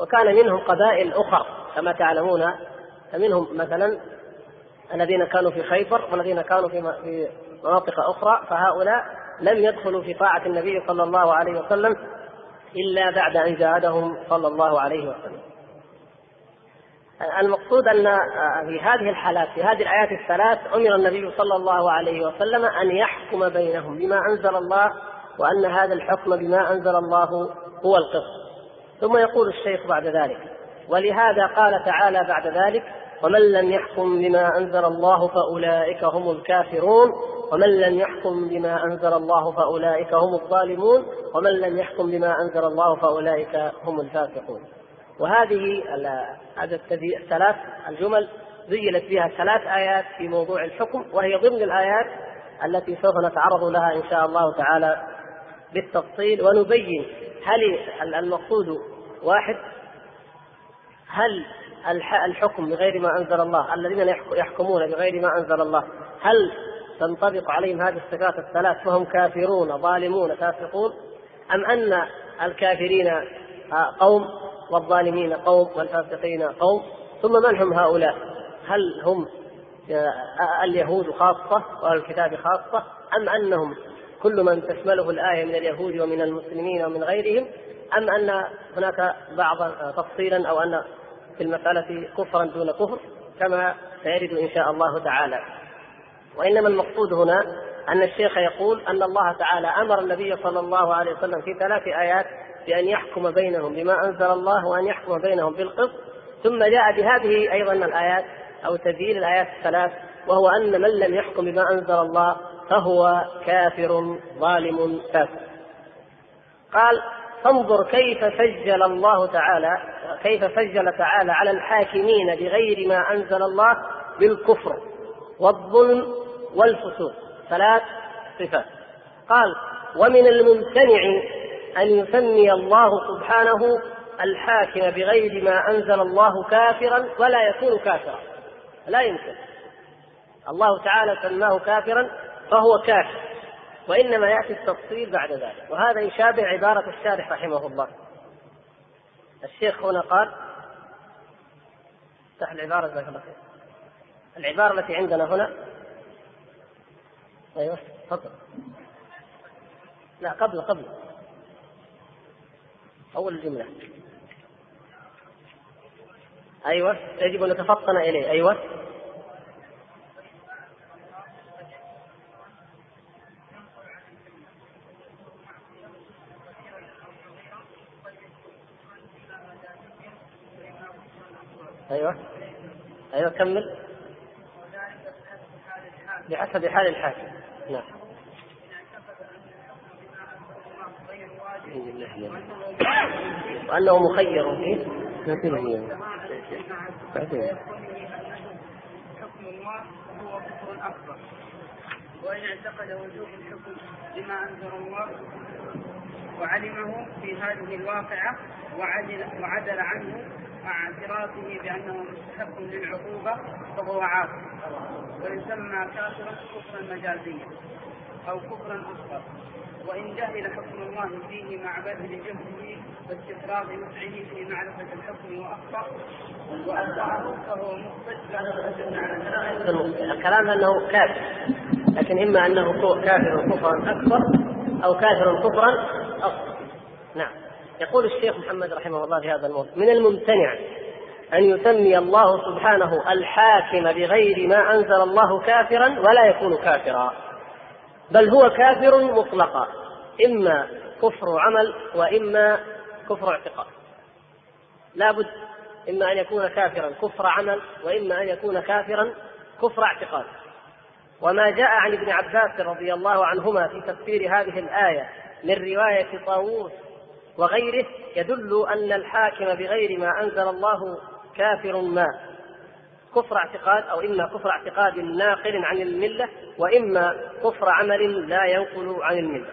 وكان منهم قبائل أخرى كما تعلمون فمنهم مثلا الذين كانوا في خيبر والذين كانوا في مناطق أخرى فهؤلاء لم يدخلوا في طاعة النبي صلى الله عليه وسلم إلا بعد أن جاهدهم صلى الله عليه وسلم. المقصود أن في هذه الحالات في هذه الآيات الثلاث أمر النبي صلى الله عليه وسلم أن يحكم بينهم بما أنزل الله وأن هذا الحكم بما أنزل الله هو القسط. ثم يقول الشيخ بعد ذلك ولهذا قال تعالى بعد ذلك ومن لم يحكم بما أنزل الله فأولئك هم الكافرون ومن لم يحكم بما أنزل الله فأولئك هم الظالمون ومن لم يحكم بما أنزل الله فأولئك هم الفاسقون. وهذه هذا الثلاث الجمل زينت فيها ثلاث آيات في موضوع الحكم وهي ضمن الآيات التي سوف نتعرض لها إن شاء الله تعالى بالتفصيل ونبين هل المقصود واحد هل الحكم بغير ما أنزل الله الذين يحكمون بغير ما أنزل الله هل تنطبق عليهم هذه الصفات الثلاث فهم كافرون ظالمون فاسقون؟ أم أن الكافرين قوم والظالمين قوم والفاسقين قوم؟ ثم من هم هؤلاء؟ هل هم اليهود خاصة وأهل الكتاب خاصة أم أنهم كل من تشمله الآية من اليهود ومن المسلمين ومن غيرهم أم أن هناك بعض تفصيلا أو أن في المسألة كفرا دون كفر كما سيرد إن شاء الله تعالى. وإنما المقصود هنا أن الشيخ يقول أن الله تعالى أمر النبي صلى الله عليه وسلم في ثلاث آيات بأن يحكم بينهم بما أنزل الله وأن يحكم بينهم بالقسط. ثم جاء بهذه أيضا الآيات أو تبيين الآيات الثلاث وهو أن من لم يحكم بما أنزل الله فهو كافر ظالم فاسق. قال فانظر كيف سجل الله تعالى كيف سجل تعالى على الحاكمين بغير ما أنزل الله بالكفر والظلم والفسوق. ثلاث صفات. قال ومن الممتنع أن يسمي الله سبحانه الحاكم بغير ما أنزل الله كافرا ولا يكون كافرا. لا يمكن. الله تعالى سماه كافرا فهو كافر. وإنما يأتي التفصيل بعد ذلك. وهذا يشابه عبارة الشارح رحمه الله. الشيخ هنا قال افتح العبارة جزاك الله خير. العبارة التي عندنا هنا. أيوه تفضل. لا قبل قبل. أول الجملة أيوه يجب أن نتفطن إليه. أيوه. أيوه. أيوه كمل. بحسب حال الحاكم. نعم. وأنه مخير فيه. بعدين حكم الله هو كفر اكبر وإن اعتقد وجوب الحكم بما أنزل الله وعلمه في هذه الواقعة وعدل وعدل عنه مع اعترافه بأنه مستحق للعقوبة فهو عاصي ويسمى كافرا كفرا مجازيا أو كفرا اصغر وإن جهل حكم الله فيه مع بذل جهده واستفراغ وسعه في معرفة الحكم وأخطأ واخطاه فهو الكلام. أنه كافر لكن إما أنه كافر كفرا أكبر أو كافر كفرا اصغر نعم. يقول الشيخ محمد رحمه الله في هذا الموضوع من الممتنع أن يسمي الله سبحانه الحاكم بغير ما أنزل الله كافرا ولا يكون كافرا. بل هو كافر مطلقا إما كفر عمل وإما كفر اعتقاد. لا بد إما أن يكون كافرا كفر عمل وإما أن يكون كافرا كفر اعتقاد. وما جاء عن ابن عباس رضي الله عنهما في تفسير هذه الآية من رواية طاووس وغيره يدل أن الحاكم بغير ما أنزل الله كافر ما. كفر اعتقاد أو إما كفر اعتقاد ناقل عن الملة وإما كفر عمل لا ينقل عن الملة.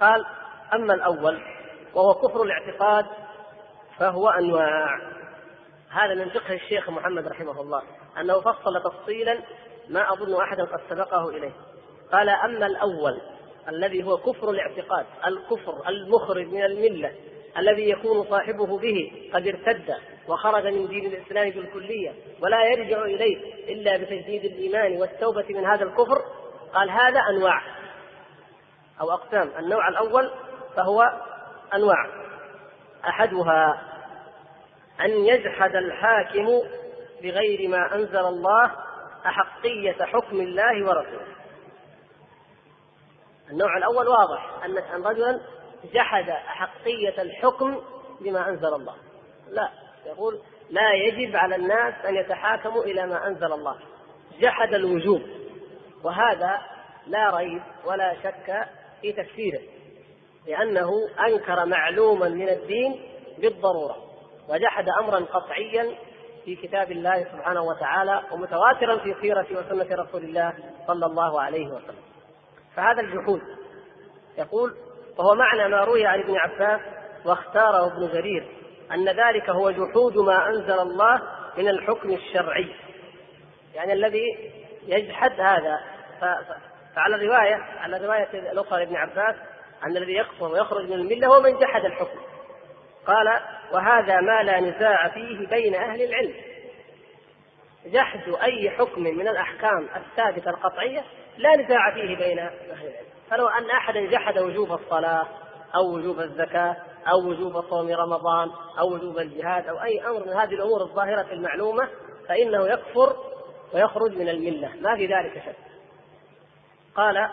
قال أما الأول وهو كفر الاعتقاد فهو أنواع. هذا من فقه الشيخ محمد رحمه الله أنه فصل تفصيلا ما أظن أحدا قد سبقه إليه. قال أما الأول الذي هو كفر الاعتقاد الكفر المخرج من الملة الذي يكون صاحبه به قد ارتد وخرج من دين الإسلام بالكلية ولا يرجع إليه إلا بتجديد الإيمان والتوبة من هذا الكفر. قال هذا أنواع أو أقسام. النوع الأول فهو أنواع. أحدها أن يجحد الحاكم بغير ما أنزل الله أحقية حكم الله ورسوله. النوع الأول واضح أن رجلا جحد أحقية الحكم بما أنزل الله. لا يقول لا يجب على الناس أن يتحاكموا إلى ما أنزل الله. جحد الوجوب وهذا لا ريب ولا شك في تكفيره لأنه أنكر معلوما من الدين بالضرورة وجحد أمرا قطعيا في كتاب الله سبحانه وتعالى ومتواترا في سيرة وسنة رسول الله صلى الله عليه وسلم. فهذا الجحود. يقول وهو معنى ما روي عن ابن عباس واختاره ابن جرير أن ذلك هو جحود ما أنزل الله من الحكم الشرعي. يعني الذي يجحد هذا. فعلى الرواية على الرواية الأخرى لابن عباس أن الذي يكفر ويخرج من الملة هو من جحد الحكم. قال وهذا ما لا نزاع فيه بين أهل العلم. جحد أي حكم من الأحكام الثابتة القطعية لا نزاع فيه بين أهل العلم. فلو أن أحدا جحد وجوب الصلاة أو وجوب الزكاة أو وجوب صوم رمضان أو وجوب الجهاد أو أي أمر من هذه الأمور الظاهرة المعلومة فإنه يكفر ويخرج من الملة. ما في ذلك شك. قال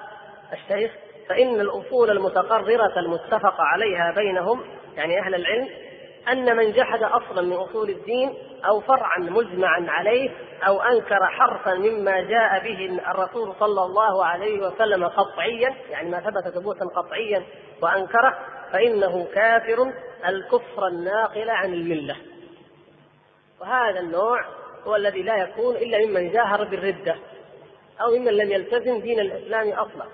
الشيخ فإن الأصول المتقررة المتفق عليها بينهم يعني أهل العلم أن من جحد أصلا من أصول الدين أو فرعا مجمعا عليه أو أنكر حرفا مما جاء به الرسول صلى الله عليه وسلم قطعيا يعني ما ثبت ثبوتا قطعيا وأنكره فإنه كافر الكفر الناقل عن الملة. وهذا النوع هو الذي لا يكون إلا ممن جاهر بالردة أو ممن لم يلتزم دين الإسلام أصلا.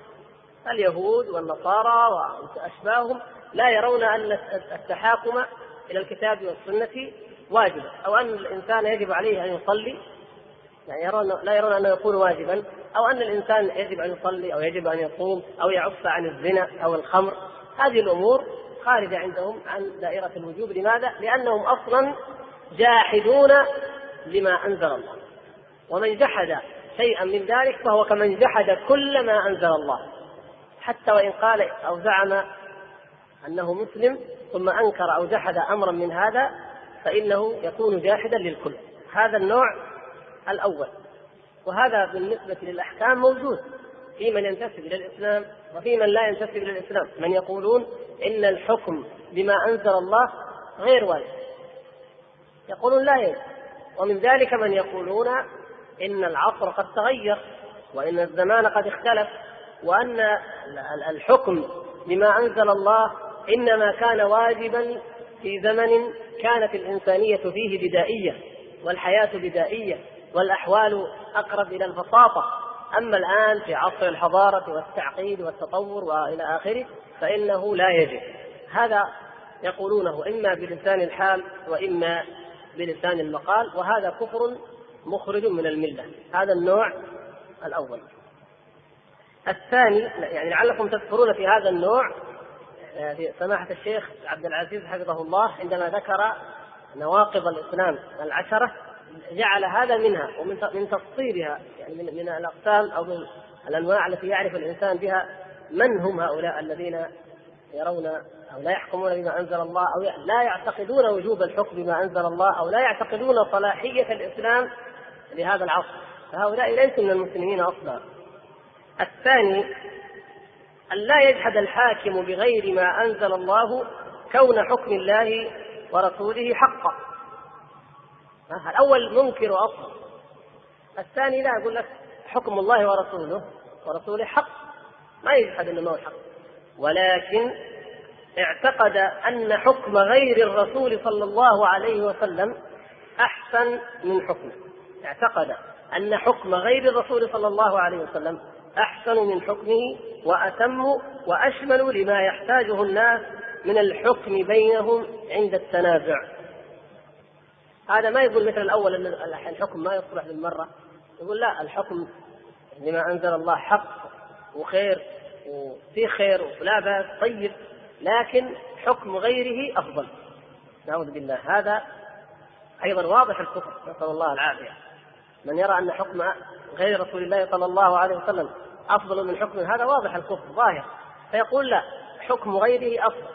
اليهود والنصارى وأشباههم لا يرون أن التحاكم إلى الكتاب والسنة واجب أو أن الإنسان يجب عليه أن يصلي يعني يرون لا يرون أنه يكون واجبا. أو أن الإنسان يجب أن يصلي أو يجب أن يصوم أو يعف عن الزنا أو الخمر. هذه الأمور خارجة عندهم عن دائرة الوجوب. لماذا؟ لأنهم أصلا جاحدون لما أنزل الله. ومن جحد شيئا من ذلك فهو كمن جحد كل ما أنزل الله. حتى وإن قال أو زعم أنه مسلم ثم أنكر أو جحد أمرا من هذا فإنه يكون جاحدا للكل. هذا النوع الأول. وهذا بالنسبة للأحكام موجود. في من ينتسب إلى الإسلام وفي من لا ينتسب إلى الإسلام. من يقولون إن الحكم بما أنزل الله غير واجب. يقولون لا يجب. ومن ذلك من يقولون إن العصر قد تغير وإن الزمان قد اختلف وأن الحكم بما أنزل الله إنما كان واجبا في زمن كانت الإنسانية فيه بدائية والحياة بدائية والأحوال أقرب إلى البساطة. أما الآن في عصر الحضارة والتعقيد والتطور وإلى آخره فإنه لا يجب. هذا يقولونه إما بلسان الحال وإما بلسان المقال وهذا كفر مخرج من الملة. هذا النوع الأول. الثاني يعني لعلكم تذكرون في هذا النوع سماحة الشيخ عبد العزيز حفظه الله عندما ذكر نواقض الإسلام العشرة جعل هذا منها ومن من تفصيلها يعني من, من الأقسام أو من الأنواع التي يعرف الإنسان بها من هم هؤلاء الذين يرون أو لا يحكمون بما أنزل الله أو لا يعتقدون وجوب الحكم بما أنزل الله أو لا يعتقدون صلاحية الإسلام لهذا العصر. فهؤلاء ليسوا من المسلمين أصلا. الثاني أن لا يجحد الحاكم بغير ما أنزل الله كون حكم الله ورسوله حقا. الأول منكر أصلا الثاني لا يقول لك حكم الله ورسوله ورسوله حق. ما يجحد أنه حق. ولكن اعتقد أن حكم غير الرسول صلى الله عليه وسلم أحسن من حكمه. اعتقد أن حكم غير الرسول صلى الله عليه وسلم أحسن من حكمه وأتم وأشمل لما يحتاجه الناس من الحكم بينهم عند التنازع. هذا ما يقول مثل الأول أن الحكم ما يصلح بالمرة يقول لا الحكم لما أنزل الله حق وخير وفي خير ولا بأس طيب. لكن حكم غيره أفضل. نعوذ بالله. هذا أيضا واضح الكفر. نسأل الله العافية. من يرى أن حكم غير رسول الله صلى الله عليه وسلم أفضل من حكم هذا واضح الكفر ظاهر. فيقول لا حكم غيره أفضل.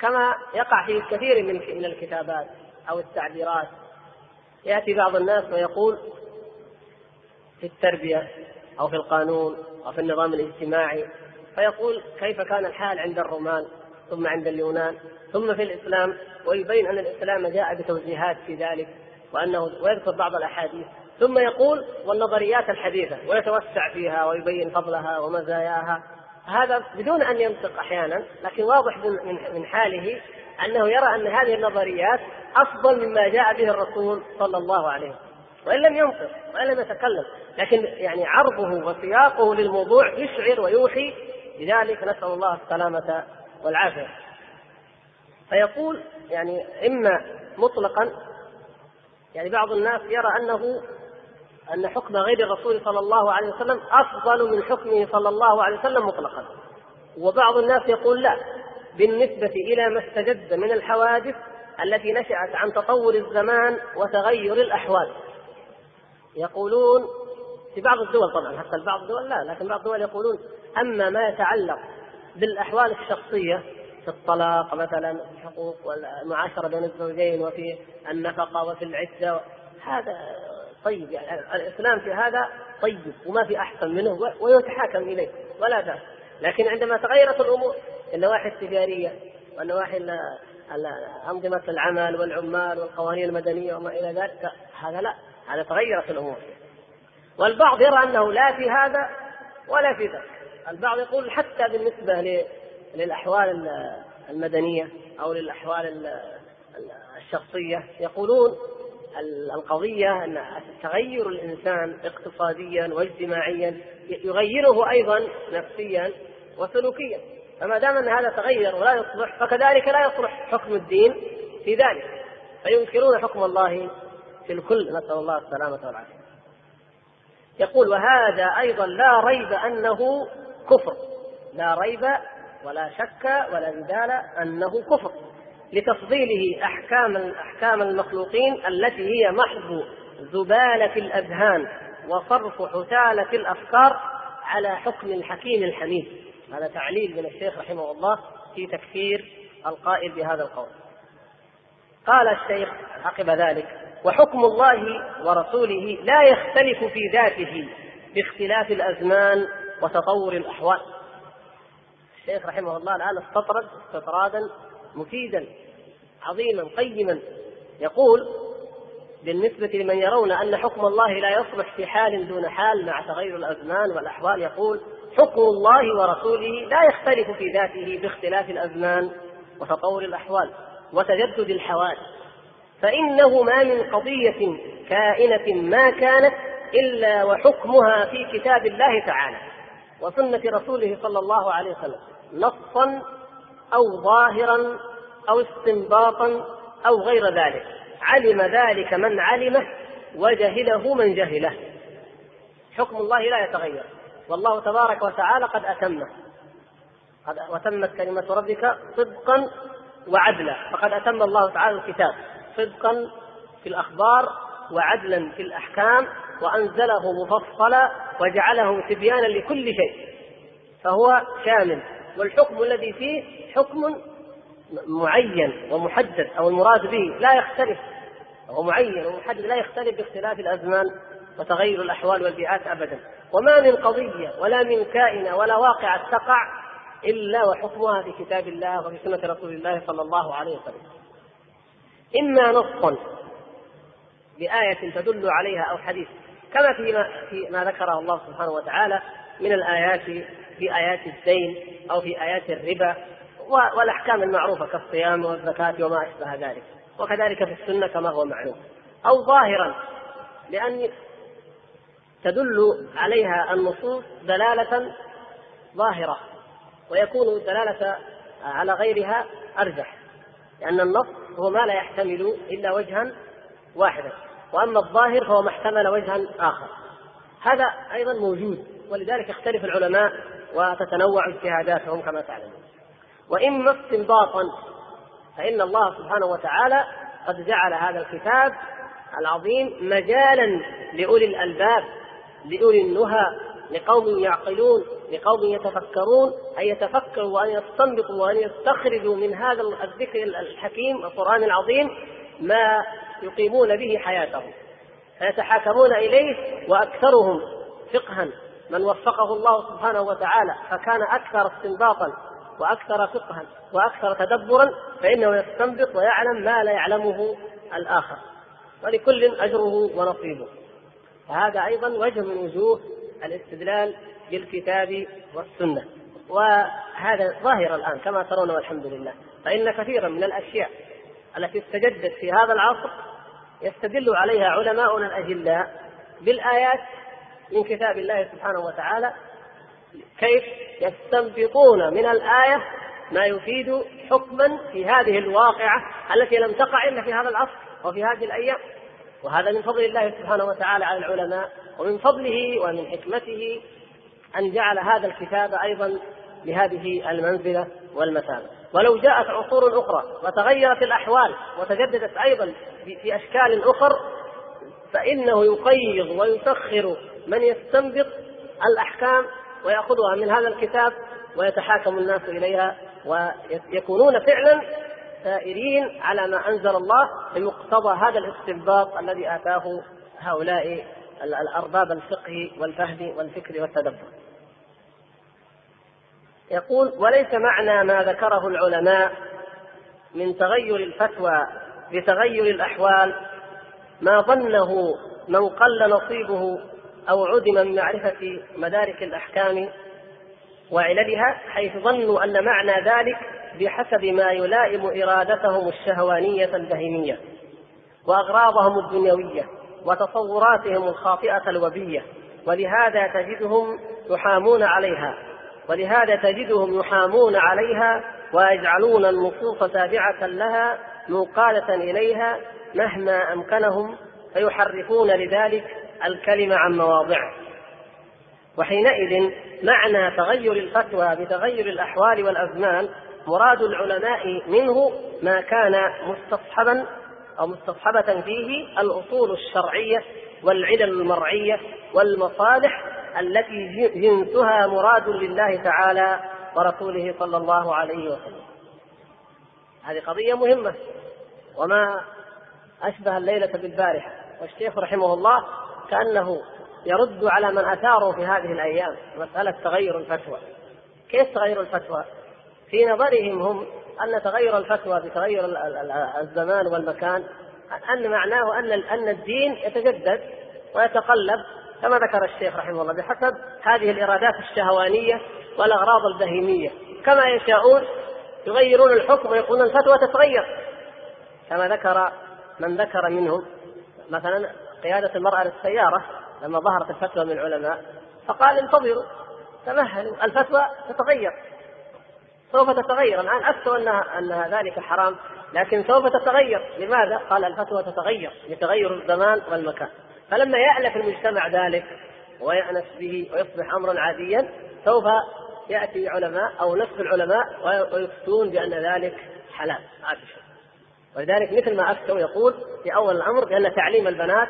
كما يقع في كثير من من الكتابات أو التعبيرات. يأتي بعض الناس ويقول في التربية أو في القانون أو في النظام الاجتماعي فيقول كيف كان الحال عند الرومان ثم عند اليونان ثم في الإسلام ويبين أن الإسلام جاء بتوجيهات في ذلك وأنه ويذكر بعض الأحاديث. ثم يقول والنظريات الحديثة ويتوسع فيها ويبين فضلها ومزاياها. هذا بدون أن ينطق أحيانا لكن واضح من حاله أنه يرى أن هذه النظريات أفضل مما جاء به الرسول صلى الله عليه وسلم. وإن لم ينطق وإن لم يتكلم. لكن يعني عرضه وسياقه للموضوع يشعر ويوحي لذلك نسأل الله السلامة والعافية. فيقول يعني إما مطلقا يعني بعض الناس يرى أنه أن حكم غير الرسول صلى الله عليه وسلم أفضل من حكمه صلى الله عليه وسلم مطلقا. وبعض الناس يقول لا بالنسبة إلى ما استجد من الحوادث التي نشأت عن تطور الزمان وتغير الأحوال. يقولون في بعض الدول طبعا حتى بعض الدول لا لكن بعض الدول يقولون أما ما يتعلق بالأحوال الشخصية في الطلاق مثلا الحقوق والمعاشرة بين الزوجين وفي النفقة وفي العدة هذا طيب يعني الإسلام في هذا طيب وما في أحسن منه ويتحاكم إليه ولا بأس. لكن عندما تغيرت الأمور النواحي التجارية والنواحي أنظمة العمل والعمال والقوانين المدنية وما إلى ذلك هذا لا هذا تغيرت الأمور. والبعض يرى أنه لا في هذا ولا في ذاك. البعض يقول حتى بالنسبة للأحوال المدنية أو للأحوال الشخصية يقولون القضية أن تغير الإنسان اقتصاديا واجتماعيا يغيره أيضا نفسيا وسلوكيا. فما دام أن هذا تغير ولا يصلح فكذلك لا يصلح حكم الدين في ذلك. فينكرون حكم الله في الكل. نسأل الله السلامة والعافية. يقول وهذا أيضا لا ريب أنه كفر. لا ريب ولا شك ولا جدال أنه كفر. لتفضيله أحكام أحكام المخلوقين التي هي محض زبالة الأذهان وصرف حثالة الأفكار على حكم الحكيم الحميد هذا تعليل من الشيخ رحمه الله في تكفير القائل بهذا القول قال الشيخ عقب ذلك وحكم الله ورسوله لا يختلف في ذاته باختلاف الأزمان وتطور الأحوال. الشيخ رحمه الله الآن استطرد استطرادا مفيدا عظيما قيما. يقول بالنسبة لمن يرون أن حكم الله لا يصلح في حال دون حال مع تغير الأزمان والأحوال يقول حكم الله ورسوله لا يختلف في ذاته باختلاف الأزمان وتطور الأحوال وتجدد الحوادث. فإنه ما من قضية كائنة ما كانت إلا وحكمها في كتاب الله تعالى وسنة رسوله صلى الله عليه وسلم نصا أو ظاهرا أو استنباطا أو غير ذلك. علم ذلك من علمه وجهله من جهله. حكم الله لا يتغير. والله تبارك وتعالى قد أتمه. قد وتمت كلمة ربك صدقا وعدلا. فقد أتم الله تعالى الكتاب. صدقا في الأخبار وعدلا في الأحكام. وأنزله مفصلا وجعله تبيانا لكل شيء. فهو شامل والحكم الذي فيه حكم معين ومحدد أو المراد به لا يختلف. هو معين ومحدد لا يختلف باختلاف الأزمان وتغير الأحوال والبيئات أبدا. وما من قضية ولا من كائنة ولا واقعة تقع إلا وحكمها في كتاب الله وفي سنة رسول الله صلى الله عليه وسلم. إما نصا بآية تدل عليها أو حديث كما في في ما ذكره الله سبحانه وتعالى من الآيات في آيات الدين أو في آيات الربا والأحكام المعروفة كالصيام والزكاة وما أشبه ذلك. وكذلك في السنة كما هو معلوم أو ظاهرا لأن تدل عليها النصوص دلالة ظاهرة ويكون الدلالة على غيرها أرجح لأن النص هو ما لا يحتمل إلا وجها واحدا وأما الظاهر فهو ما احتمل وجها آخر. هذا أيضا موجود ولذلك يختلف العلماء وتتنوع اجتهاداتهم كما تعلمون. وإما استنباطا فإن الله سبحانه وتعالى قد جعل هذا الكتاب العظيم مجالا لأولي الألباب لأولي النهى لقوم يعقلون لقوم يتفكرون أن يتفكروا وأن يستنبطوا وأن يستخرجوا من هذا الذكر الحكيم القرآن العظيم ما يقيمون به حياتهم. فيتحاكمون إليه وأكثرهم فقها من وفقه الله سبحانه وتعالى فكان أكثر استنباطا وأكثر فقها وأكثر تدبرا فإنه يستنبط ويعلم ما لا يعلمه الآخر. ولكل أجره ونصيبه. وهذا أيضا وجه من وجوه الاستدلال بالكتاب والسنة. وهذا ظاهر الآن كما ترون والحمد لله. فإن كثيرا من الأشياء التي استجدت في هذا العصر يستدل عليها علماؤنا الأجلاء بالآيات من كتاب الله سبحانه وتعالى كيف يستنبطون من الآية ما يفيد حكما في هذه الواقعة التي لم تقع إلا في هذا العصر وفي هذه الأيام. وهذا من فضل الله سبحانه وتعالى على العلماء ومن فضله ومن حكمته أن جعل هذا الكتاب أيضا بهذه المنزلة والمثابة. ولو جاءت عصور أخرى وتغيرت الأحوال وتجددت أيضا في أشكال أخر فإنه يقيض ويسخر من يستنبط الأحكام ويأخذها من هذا الكتاب ويتحاكم الناس إليها ويكونون فعلا سائرين على ما أنزل الله بمقتضى هذا الاستنباط الذي آتاه هؤلاء الأرباب الفقه والفهم والفكر والتدبر. يقول وليس معنى ما ذكره العلماء من تغير الفتوى بتغير الأحوال ما ظنه من قل نصيبه أو عدم من معرفة مدارك الأحكام وعللها حيث ظنوا أن معنى ذلك بحسب ما يلائم إرادتهم الشهوانية البهيمية وأغراضهم الدنيوية وتصوراتهم الخاطئة الوبية. ولهذا تجدهم يحامون عليها ولهذا تجدهم يحامون عليها ويجعلون النصوص تابعة لها منقادة إليها مهما أمكنهم فيحرفون لذلك الكلمة عن مواضعه. وحينئذ معنى تغير الفتوى بتغير الأحوال والأزمان مراد العلماء منه ما كان مستصحبا أو مستصحبة فيه الأصول الشرعية والعلل المرعية والمصالح التي جنسها مراد لله تعالى ورسوله صلى الله عليه وسلم. هذه قضية مهمة. وما أشبه الليلة بالبارحة. والشيخ رحمه الله كأنه يرد على من أثاروا في هذه الأيام. مسألة تغير الفتوى. كيف تغير الفتوى؟ في نظرهم هم أن تغير الفتوى بتغير الزمان والمكان أن معناه أن أن الدين يتجدد ويتقلب كما ذكر الشيخ رحمه الله بحسب هذه الإرادات الشهوانية والأغراض البهيمية. كما يشاءون يغيرون الحكم ويقولون الفتوى تتغير. كما ذكر من ذكر منهم مثلا قيادة المرأة للسيارة لما ظهرت الفتوى من العلماء فقال انتظروا تمهلوا الفتوى تتغير. سوف تتغير. الآن أفتوا أنها أن ذلك حرام لكن سوف تتغير. لماذا؟ قال الفتوى تتغير بتغير الزمان والمكان. فلما يألف المجتمع ذلك ويأنس به ويصبح أمرا عاديا سوف يأتي علماء أو نفس العلماء ويفتون بأن ذلك حلال. هذا ولذلك مثل ما أفتوا يقول في أول الأمر بأن تعليم البنات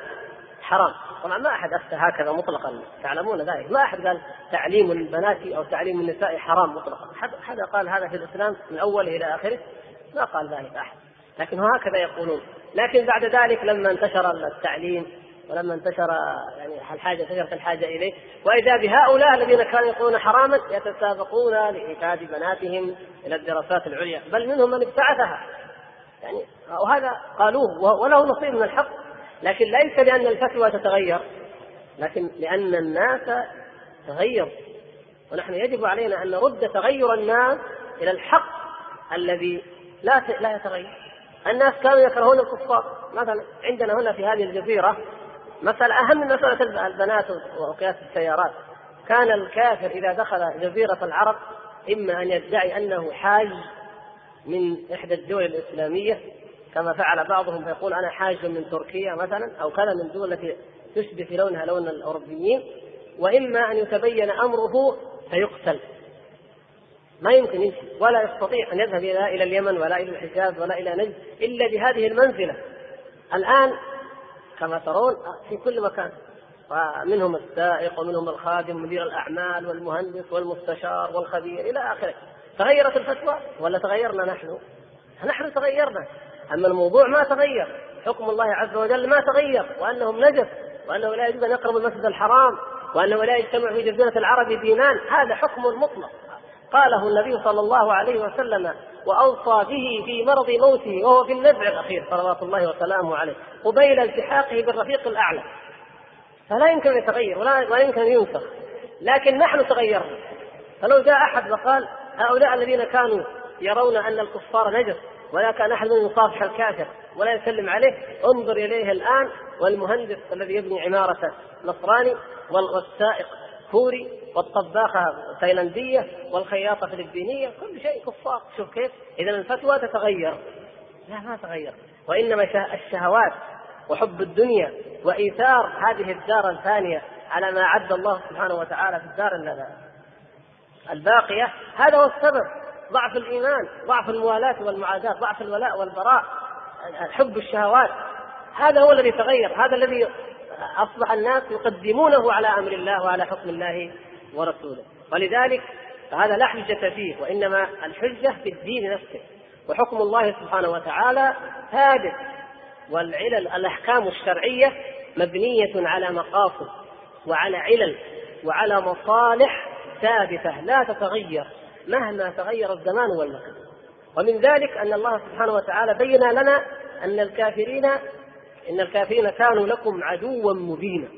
حرام. طبعا ما أحد أفتى هكذا مطلقا. تعلمون ذلك. ما أحد قال تعليم البنات أو تعليم النساء حرام مطلقا. حدا قال هذا في الإسلام من أوله إلى آخره؟ ما قال ذلك أحد. لكن هكذا يقولون. لكن بعد ذلك لما انتشر التعليم ولما انتشر يعني الحاجة انتشرت الحاجة إليه وإذا بهؤلاء الذين كانوا يقولون حراما يتسابقون لايتاد بناتهم إلى الدراسات العليا. بل منهم من ابتعثها. يعني وهذا قالوه وله نصيب من الحق لكن ليس لأن الفتوى تتغير لكن لأن الناس تغير. ونحن يجب علينا أن نرد تغير الناس إلى الحق الذي لا لا يتغير. الناس كانوا يكرهون الكفار. مثلا عندنا هنا في هذه الجزيرة مسألة أهم من مسألة البنات وقياس السيارات. كان الكافر إذا دخل جزيرة العرب إما أن يدعي أنه حاج من إحدى الدول الإسلامية كما فعل بعضهم فيقول أنا حاج من تركيا مثلا أو كذا من الدول التي تشبه في لونها لون الأوروبيين وإما أن يتبين أمره فيقتل. ما يمكن يمشي ولا يستطيع أن يذهب إلى اليمن ولا إلى الحجاز ولا إلى نجد إلا بهذه المنزلة. الآن كما ترون في كل مكان ومنهم السائق ومنهم الخادم مدير الأعمال والمهندس والمستشار والخبير إلى آخره. تغيرت الفتوى ولا تغيرنا نحن؟ نحن تغيرنا. أما الموضوع ما تغير حكم الله عز وجل ما تغير وأنهم نجس وأنه لا يجوز أن يقربوا المسجد الحرام وأنه لا يجتمع في جزيرة العرب دينان. هذا حكم مطلق. قاله النبي صلى الله عليه وسلم وأوصى به في مرض موته وهو في النزع الأخير صلوات الله وسلامه عليه قبيل التحاقه بالرفيق الأعلى فلا يمكن أن يتغير ولا, ولا يمكن أن ينسخ لكن نحن تغيرنا. فلو جاء أحد وقال هؤلاء الذين كانوا يرون أن الكفار نجس ولا كان أحد منهم يصافح الكافر ولا يسلم عليه. انظر إليه الآن والمهندس الذي يبني عمارته نصراني والسائق كوري والطباخة تايلاندية والخياطة فلبينية. كل شيء كفار. شوف كيف. إذا الفتوى تتغير. لا ما تغير. وإنما الشهوات وحب الدنيا وإيثار هذه الدار الثانية على ما أعد الله سبحانه وتعالى في الدار الباقية. هذا هو السبب. ضعف الإيمان ضعف الموالاة والمعاداة ضعف الولاء والبراء حب الشهوات. هذا هو الذي تغير هذا الذي أصبح الناس يقدمونه على أمر الله وعلى حكم الله ورسوله. ولذلك فهذا لا حجة فيه وإنما الحجة في الدين نفسه. وحكم الله سبحانه وتعالى ثابت والعلل الأحكام الشرعية مبنية على مقاصد وعلى علل وعلى مصالح ثابتة لا تتغير مهما تغير الزمان والمكان ومن ذلك أن الله سبحانه وتعالى بين لنا أن الكافرين إن الكافرين كانوا لكم عدوا مبينا.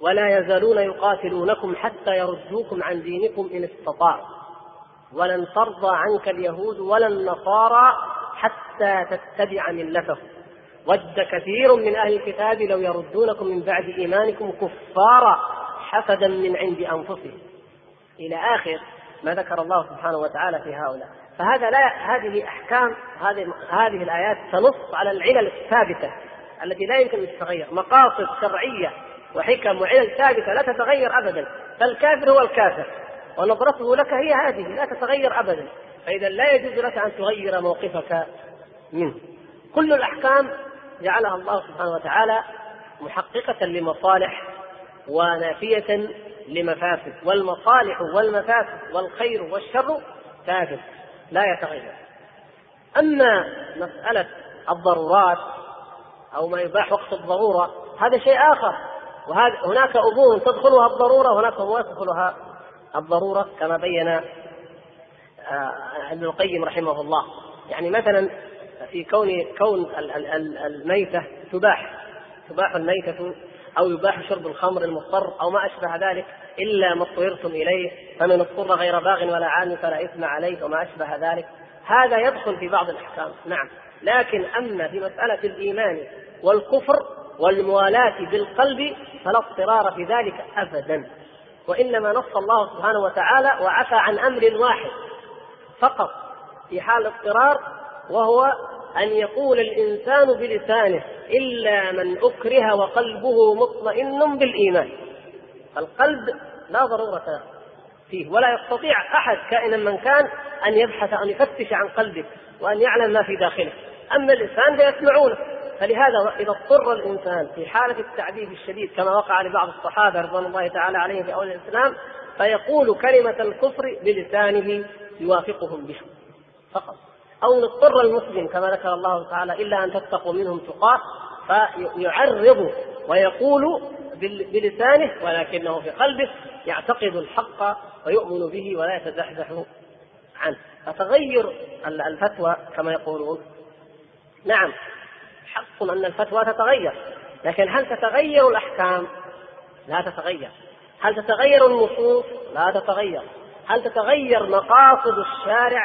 ولا يزالون يقاتلونكم حتى يردوكم عن دينكم إن استطاعوا. ولن ترضى عنك اليهود ولا النصارى حتى تتبع ملتهم. ود كثير من أهل الكتاب لو يردونكم من بعد إيمانكم كفارا حسدا من عند أنفسهم. إلى آخر ما ذكر الله سبحانه وتعالى في هؤلاء. فهذا لا هذه أحكام هذه هذه الآيات تنص على العلل الثابتة التي لا يمكن أن تتغير. مقاصد شرعية وحكم وعلل ثابتة لا تتغير ابدا. فالكافر هو الكافر ونظرته لك هي هذه لا تتغير ابدا. فإذا لا يجوز لك أن تغير موقفك منه. كل الأحكام جعلها الله سبحانه وتعالى محققة لمصالح ونافية لمفاسد والمصالح والمفاسد والخير والشر ثابت لا يتغير. أما مسألة الضرورات أو ما يباح وقت الضرورة هذا شيء آخر. وهذا هناك امور تدخلها الضرورة وهناك امور تدخلها الضرورة كما بين آه، ابن القيم رحمه الله. يعني مثلا في كون كون الميتة تباح تباح الميتة أو يباح شرب الخمر المضطر أو ما أشبه ذلك. إلا ما اضطررتم إليه فمن اضطر غير باغ ولا عاد فلا إثم عليه وما أشبه ذلك. هذا يدخل في بعض الأحكام نعم. لكن أما في مسألة الإيمان والكفر والموالاة بالقلب فلا اضطرار في ذلك ابدا. وإنما نص الله سبحانه وتعالى وعفى عن أمر واحد فقط في حال اضطرار وهو أن يقول الإنسان بلسانه إلا من أكره وقلبه مطمئن بالإيمان. القلب لا ضرورة فيه ولا يستطيع أحد كائنا من كان أن يبحث أن يفتش عن قلبه وأن يعلم ما في داخله. أما اللسان فيسمعونه. فلهذا إذا اضطر الإنسان في حالة التعذيب الشديد كما وقع لبعض الصحابة رضوان الله تعالى عليهم في أول الإسلام فيقول كلمة الكفر بلسانه يوافقهم بها. فقط. أو نضطر المسلم كما ذكر الله تعالى إلا أن تتقوا منهم تقاه فيعرض ويقول بلسانه ولكنه في قلبه يعتقد الحق ويؤمن به ولا يتزحزح عنه. فتغير الفتوى كما يقولون؟ نعم حق أن الفتوى تتغير لكن هل تتغير الأحكام؟ لا تتغير. هل تتغير النصوص؟ لا تتغير. هل تتغير مقاصد الشارع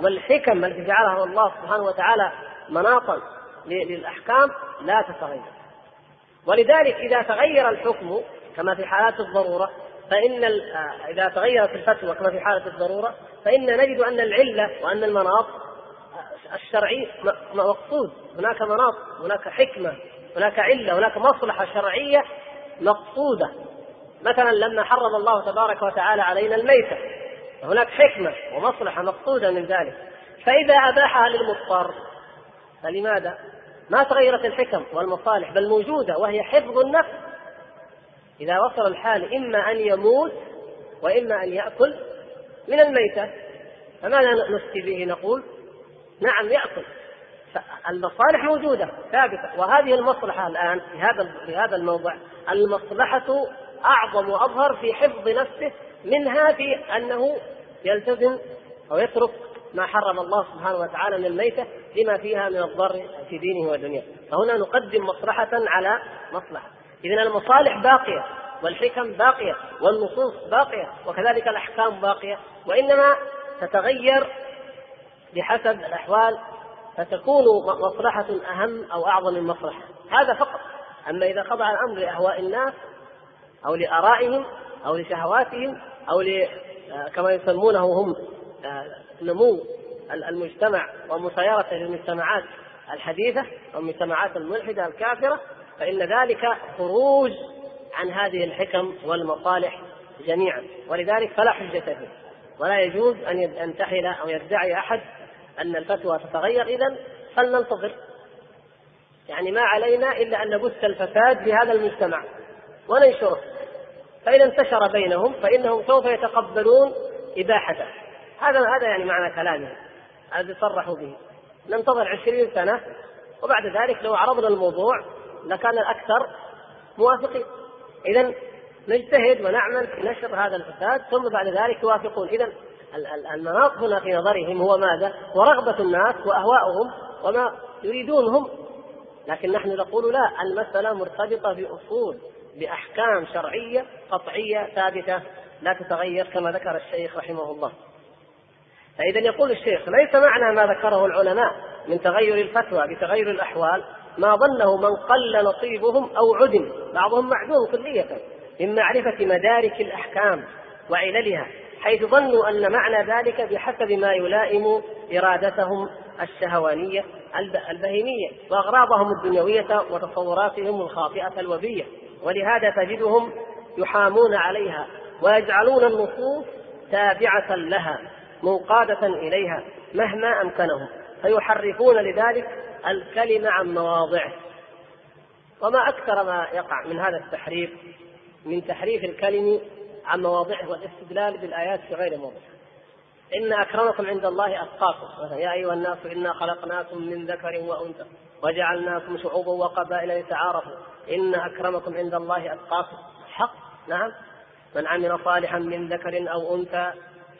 والحكم التي جعلها الله سبحانه وتعالى مناطا للأحكام؟ لا تتغير. ولذلك إذا تغير الحكم كما في حالات الضرورة فإن آه، إذا تغيرت الفتوى كما في حالة الضرورة فإن نجد أن العلة وأن المناط آه، الشرعي مقصود. هناك مناط هناك حكمة هناك علة هناك مصلحة شرعية مقصودة. مثلا لما حرم الله تبارك وتعالى علينا الميتة هناك حكمة ومصلحة مقصودة من ذلك. فإذا أباحها للمضطر فلماذا؟ ما تغيرت الحكم والمصالح بل موجودة وهي حفظ النفس إذا وصل الحال إما أن يموت وإما أن يأكل من الميتة فماذا نفتي به نقول؟ نعم يأكل المصالح موجودة ثابتة وهذه المصلحة الآن في هذا في هذا الموضع المصلحة أعظم وأظهر في حفظ نفسه منها في أنه يلتزم أو يترك ما حرم الله سبحانه وتعالى من الميتة لما فيها من الضر في دينه ودنياه. فهنا نقدم مصلحة على مصلحة. إذن المصالح باقية والحكم باقية والنصوص باقية وكذلك الأحكام باقية وإنما تتغير بحسب الأحوال فتكون مصلحة أهم أو أعظم من مصلحة. هذا فقط. أما إذا خضع الأمر لأهواء الناس أو لآرائهم أو لشهواتهم أو آه، كما يسمونه هم آه، نمو المجتمع ومسايرة المجتمعات الحديثة والمجتمعات الملحدة الكافرة فإن ذلك خروج عن هذه الحكم والمصالح جميعا. ولذلك فلا حجة فيه. ولا يجوز أن ينتحل أو يدعي أحد أن الفتوى تتغير. إذا فلننتظر. يعني ما علينا إلا أن نبث الفساد في هذا المجتمع وننشره. فإذا انتشر بينهم فإنهم سوف يتقبلون إباحته. هذا هذا يعني معنى كلامه. الذي صرحوا به. ننتظر عشرين سنة وبعد ذلك لو عرضنا الموضوع لكان الأكثر موافقين. إذا نجتهد ونعمل في نشر هذا الفساد ثم بعد ذلك يوافقون. إذا المناط هنا في نظرهم هو ماذا؟ ورغبة الناس وأهواؤهم وما يريدون هم لكن نحن نقول لا المسألة مرتبطة بأصول بأحكام شرعية قطعية ثابتة لا تتغير كما ذكر الشيخ رحمه الله. فإذا يقول الشيخ ليس معنى ما ذكره العلماء من تغير الفتوى بتغير الأحوال ما ظنه من قل نصيبهم أو عدم. بعضهم معدوم كلية من معرفة مدارك الأحكام وعللها حيث ظنوا أن معنى ذلك بحسب ما يلائم إرادتهم الشهوانية البهيمية وأغراضهم الدنيوية وتصوراتهم الخاطئة الوبية. ولهذا تجدهم يحامون عليها ويجعلون النصوص تابعة لها. منقادة إليها مهما أمكنهم فيحرفون لذلك الكلمة عن مواضعه. وما أكثر ما يقع من هذا التحريف من تحريف الكلم عن مواضعه والاستدلال بالآيات في غير موضعها إن أكرمكم عند الله أتقاكم. مثلا يا أيها الناس إنا خلقناكم من ذكر وأنثى وجعلناكم شعوبا وقبائل لتعارفوا. إن أكرمكم عند الله أتقاكم. حق. نعم. من عمل صالحا من ذكر أو أنثى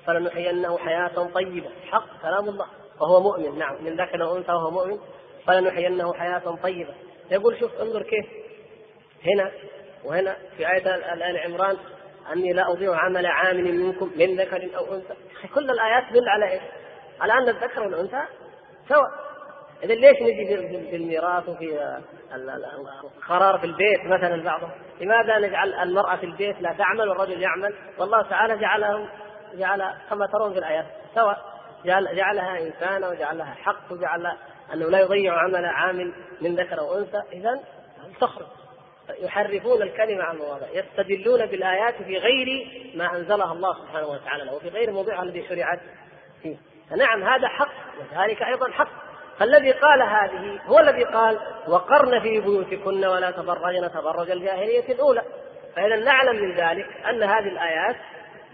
فلنحيينه حياة طيبة. حق كلام الله. وهو مؤمن. نعم. من ذكر أو أنثى وهو مؤمن فلنحيينه حياة طيبة. يقول شوف انظر كيف. هنا وهنا في آية آل عمران أني لا أضيع عمل عامل منكم من ذكر أو أنثى. كل الآيات تدل على إيش؟ على أن الذكر والأنثى سواء. إذا ليش نجي في الميراث وفي القرار في البيت مثلا بعضهم؟ لماذا نجعل المرأة في البيت لا تعمل والرجل يعمل؟ والله تعالى جعلهم جعل كما ترون في الآيات سواء جعل جعلها إنسانا وجعلها حق وجعل أنه لا يضيع عمل عامل من ذكر أو أنثى إذا تخرج. يحرفون الكلمة عن مواضع يستدلون بالآيات في غير ما أنزلها الله سبحانه وتعالى وفي غير موضعها الذي شرعت فيه. فنعم هذا حق وذلك أيضا حق. فالذي قال هذه هو الذي قال وقرن في بيوتكن ولا تبرجن تبرج الجاهلية الأولى. فإذا نعلم من ذلك أن هذه الآيات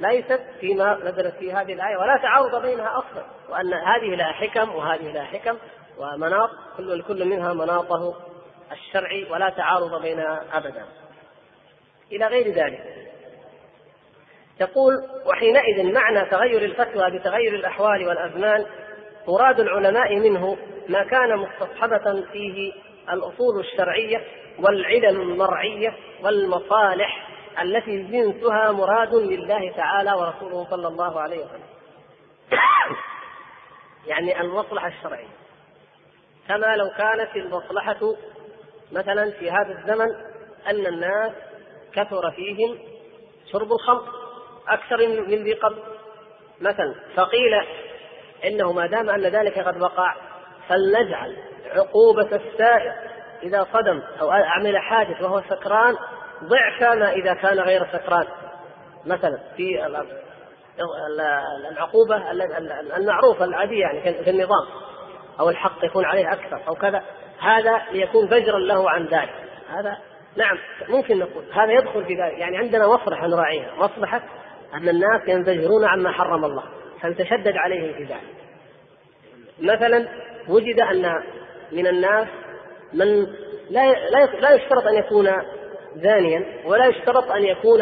ليست فيما نزلت في هذه الآية ولا تعارض بينها أصلا وأن هذه لها حكم وهذه لها حكم ومناط كل كل منها مناطه الشرعي ولا تعارض بينها أبدا. إلى غير ذلك يقول وحينئذ معنى تغير الفتوى بتغير الأحوال والأزمان مراد العلماء منه ما كان مستصحبة فيه الأصول الشرعية والعلل المرعية والمصالح التي جنسها مراد لله تعالى ورسوله صلى الله عليه وسلم. يعني المصلحة الشرعية. كما لو كانت المصلحة مثلا في هذا الزمن أن الناس كثر فيهم شرب الخمر أكثر من ذي قبل. مثلا فقيل إنه ما دام أن ذلك قد وقع فلنجعل عقوبة السائر إذا صدم أو عمل حادث وهو سكران ضعف ما إذا كان غير سكران مثلا في العقوبة المعروفة العادية يعني في النظام أو الحق يكون عليه أكثر أو كذا. هذا ليكون زجرا له عن ذلك. هذا نعم ممكن نقول هذا يدخل في ذلك. يعني عندنا مصلحة نراعيها مصلحة أن الناس ينزجرون عما حرم الله فنتشدد عليهم في ذلك. مثلا وجد أن من الناس من لا لا يشترط أن يكون زانيا ولا يشترط أن يكون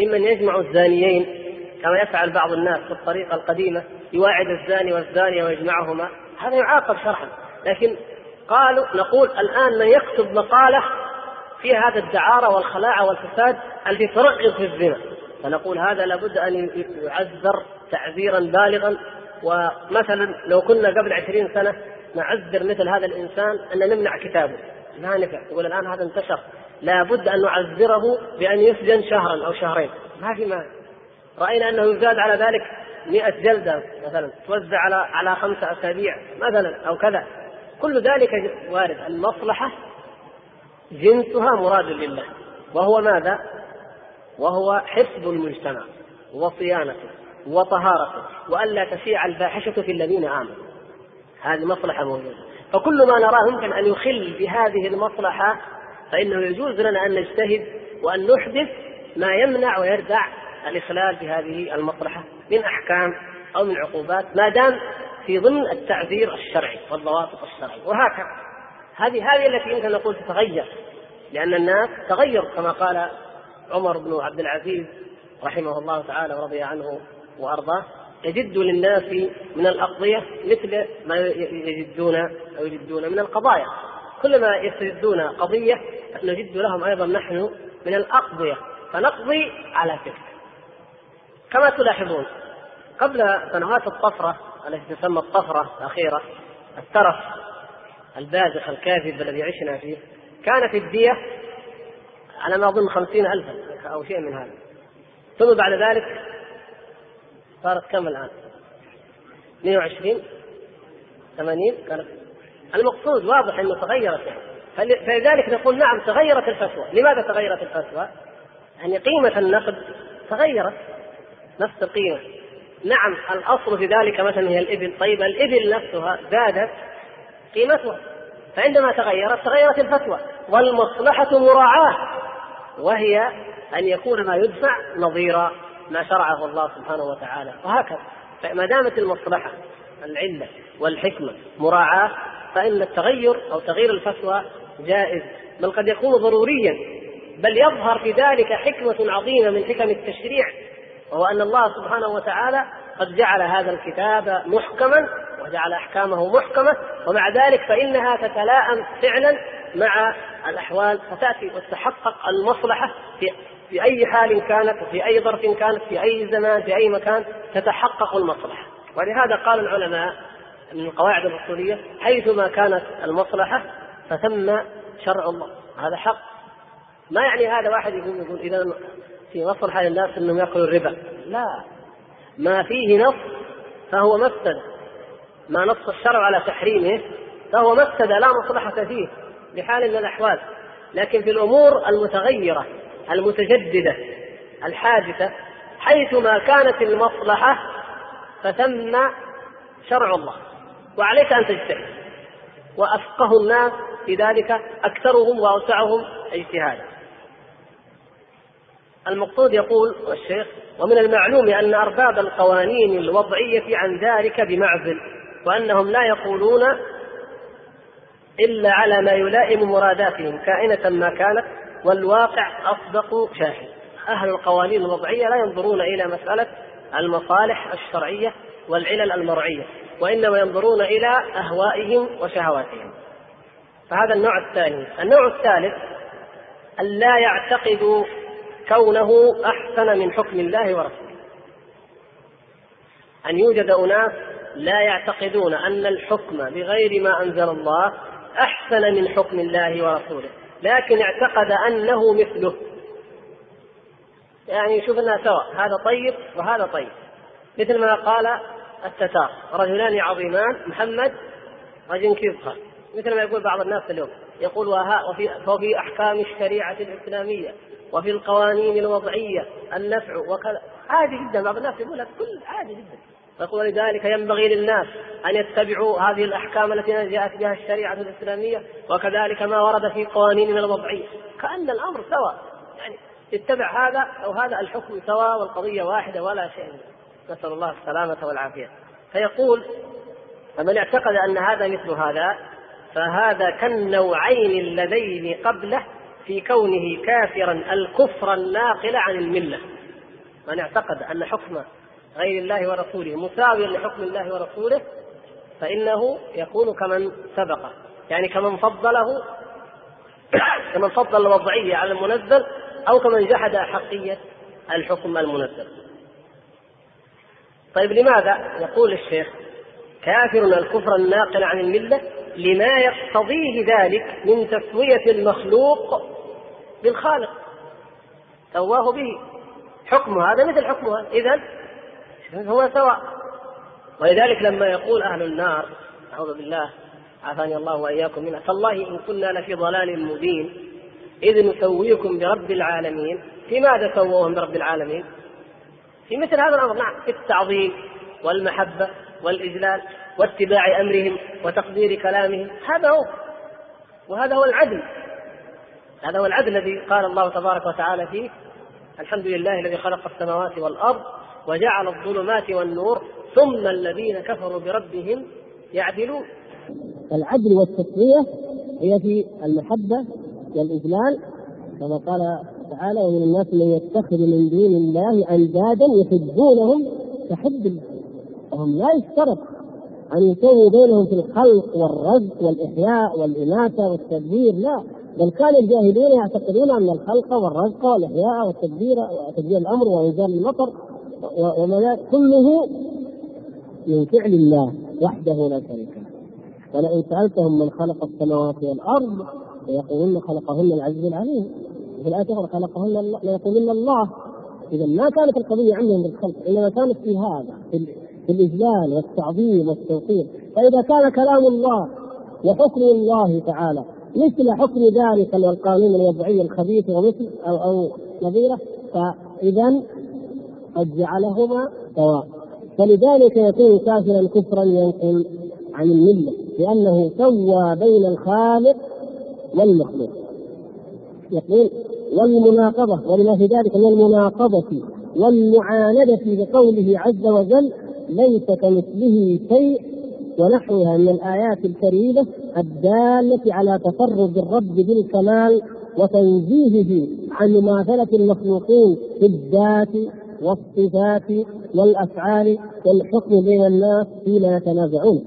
ممن يجمع الزانيين كما يفعل بعض الناس في الطريقة القديمة يواعد الزاني والزانية ويجمعهما. هذا يعاقب شرعا. لكن قالوا نقول الآن من يكتب مقالة في هذا الدعارة والخلاعة والفساد التي ترغب في الزنا. فنقول هذا لابد أن يعذر تعذيرا بالغا. ومثلا لو كنا قبل عشرين سنة نعذر مثل هذا الإنسان أن نمنع كتابه. ما نفع. تقول الآن هذا انتشر. لابد أن نعذره بأن يسجن شهرا أو شهرين. ما في مانع. رأينا أنه يزاد على ذلك مئة جلدة مثلا توزع على على خمسة أسابيع مثلا أو كذا. كل ذلك وارد. المصلحة جنسها مراد لله. وهو ماذا؟ وهو حفظ المجتمع وصيانته وطهارته وألا تشيع الفاحشة في الذين آمنوا. هذه مصلحة موجودة. فكل ما نراه يمكن أن يخل بهذه المصلحة فإنه يجوز لنا أن نجتهد وأن نحدث ما يمنع ويردع الإخلال بهذه المصلحة من أحكام أو من عقوبات ما دام في ضمن التعذير الشرعي والضوابط الشرعي. وهكذا. هذه هذه التي يمكن نقول تتغير لأن الناس تغيروا كما قال عمر بن عبد العزيز رحمه الله تعالى ورضي عنه وأرضاه. يجد للناس من الأقضية مثل ما يجدون أو يجدون من القضايا. كلما يستجدون قضية نجد لهم أيضا نحن من الأقضية فنقضي على تلك. كما تلاحظون قبل سنوات الطفرة التي تسمى الطفرة الأخيرة الترف البازخ الكاذب الذي عشنا فيه كانت الدية على ما أظن خمسين ألفا أو شيء من هذا. ثم بعد ذلك صارت كم الآن؟ 120 80 كانت المقصود واضح أنه تغيرت فلذلك نقول نعم تغيرت الفتوى. لماذا تغيرت الفتوى؟ يعني قيمة النقد تغيرت. نفس القيمة. نعم الأصل في ذلك مثلا هي الإبل. طيب الإبل نفسها زادت قيمتها. فعندما تغيرت تغيرت الفتوى. والمصلحة مراعاة. وهي أن يكون ما يدفع نظير ما شرعه الله سبحانه وتعالى. وهكذا. فما دامت المصلحة العلة والحكمة مراعاة فإن التغير أو تغيير الفتوى جائز بل قد يكون ضروريا بل يظهر في ذلك حكمة عظيمة من حكم التشريع وهو أن الله سبحانه وتعالى قد جعل هذا الكتاب محكما وجعل أحكامه محكمة ومع ذلك فإنها تتلائم فعلا مع الأحوال فتأتي وتتحقق المصلحة في في أي حال كانت وفي أي ظرف كانت في أي زمان في أي مكان تتحقق المصلحة. ولهذا قال العلماء من القواعد الأصولية حيثما كانت المصلحة فثم شرع الله. هذا حق. ما يعني هذا واحد يقول يقول إذا في مصلحة للناس أنهم يأكلوا الربا. لا. ما فيه نص فهو مفسد. ما نص الشرع على تحريمه فهو مفسدة لا مصلحة فيه بحال من الأحوال. لكن في الأمور المتغيرة المتجددة الحادثة حيثما كانت المصلحة فثم شرع الله. وعليك أن تجتهد. وأفقه الناس في ذلك أكثرهم وأوسعهم اجتهادا المقصود يقول الشيخ ومن المعلوم أن أرباب القوانين الوضعية عن ذلك بمعزل وأنهم لا يقولون إلا على ما يلائم مراداتهم كائنة ما كانت والواقع أصدق شاهد. أهل القوانين الوضعية لا ينظرون إلى مسألة المصالح الشرعية والعلل المرعية وإنما ينظرون إلى أهوائهم وشهواتهم. فهذا النوع الثاني. النوع الثالث أن لا يعتقدوا كونه أحسن من حكم الله ورسوله. أن يوجد أناس لا يعتقدون أن الحكم بغير ما أنزل الله أحسن من حكم الله ورسوله لكن اعتقد أنه مثله. يعني يشوف إنها سواء هذا طيب وهذا طيب. مثل ما قال التتار رجلان عظيمان محمد رجل كيف مثل ما يقول بعض الناس اليوم يقول وفي, وفي أحكام الشريعة الإسلامية وفي القوانين الوضعية النفع وكذا. عادي جدا بعض الناس يقول كل عادي جدا. يقول لذلك ينبغي للناس أن يتبعوا هذه الأحكام التي جاءت بها الشريعة الإسلامية وكذلك ما ورد في قوانيننا الوضعية. كأن الأمر سواء. يعني اتبع هذا أو هذا الحكم سواء والقضية واحدة ولا شيء. نسأل الله السلامة والعافية. فيقول فمن اعتقد أن هذا مثل هذا فهذا كالنوعين اللذين قبله في كونه كافرا الكفر الناقل عن الملة. من اعتقد أن حكم غير الله ورسوله مساويا لحكم الله ورسوله فإنه يكون كمن سبقه يعني كمن فضله كمن فضل الوضعية على المنزل أو كمن جحد أحقية الحكم المنزل. طيب لماذا يقول الشيخ كافر الكفر الناقل عن الملة؟ لما يقتضيه ذلك من تسوية المخلوق بالخالق. سواه به. حكم هذا مثل حكم هذا إذا هو سواء. ولذلك لما يقول أهل النار أعوذ بالله عافاني الله وإياكم منها تالله إن كنا لفي ضلال مبين إذ نسويكم برب العالمين. في ماذا سووهم برب العالمين؟ في مثل هذا الأمر. نعم في التعظيم والمحبة والإجلال واتباع أمرهم وتقدير كلامهم. هذا هو. وهذا هو العدل. هذا هو العدل الذي قال الله تبارك وتعالى فيه. الحمد لله الذي خلق السماوات والأرض وجعل الظلمات والنور ثم الذين كفروا بربهم يعدلون. العدل والتسوية هي في المحبة والإجلال كما قال تعالى ومن الناس من يتخذ من دون الله أندادا يحبونهم كحب الله وهم لا يشترط أن يسووا بينهم في الخلق والرزق والإحياء والإماتة والتدبير لا. بل كان الجاهلون يعتقدون أن الخلق والرزق والإحياء والتدبير وتدبير الأمر وإنزال المطر وما كله من فعل الله وحده لا شريك له. ولئن سألتهم من خلق السماوات والأرض ليقولن خلقهن العزيز العليم. في الآية الأخرى خلقهن ليقولن الله. اذا ما كانت القضية عندهم بالخلق إنما كانت في هذا في, في الاجلال والتعظيم والتوقير فإذا كان كلام الله وحكم الله تعالى مثل حكم ذلك والقانون الوضعي الخبيث ومثل أو أو نظيره فاذا قد جعلهما سواء. فلذلك يكون كافرا كفرا ينقل عن الملة لأنه سوى بين الخالق والمخلوق. يقول والمناقضة ولما في ذلك من المناقضة والمعاندة بقوله عز وجل ليس كمثله شيء ونحوها من الآيات الكريمة الدالة على تفرد الرب بالكمال وتنزيهه عن مماثلة المخلوقين في الذات والصفات والأفعال والحكم بين الناس فيما يتنازعون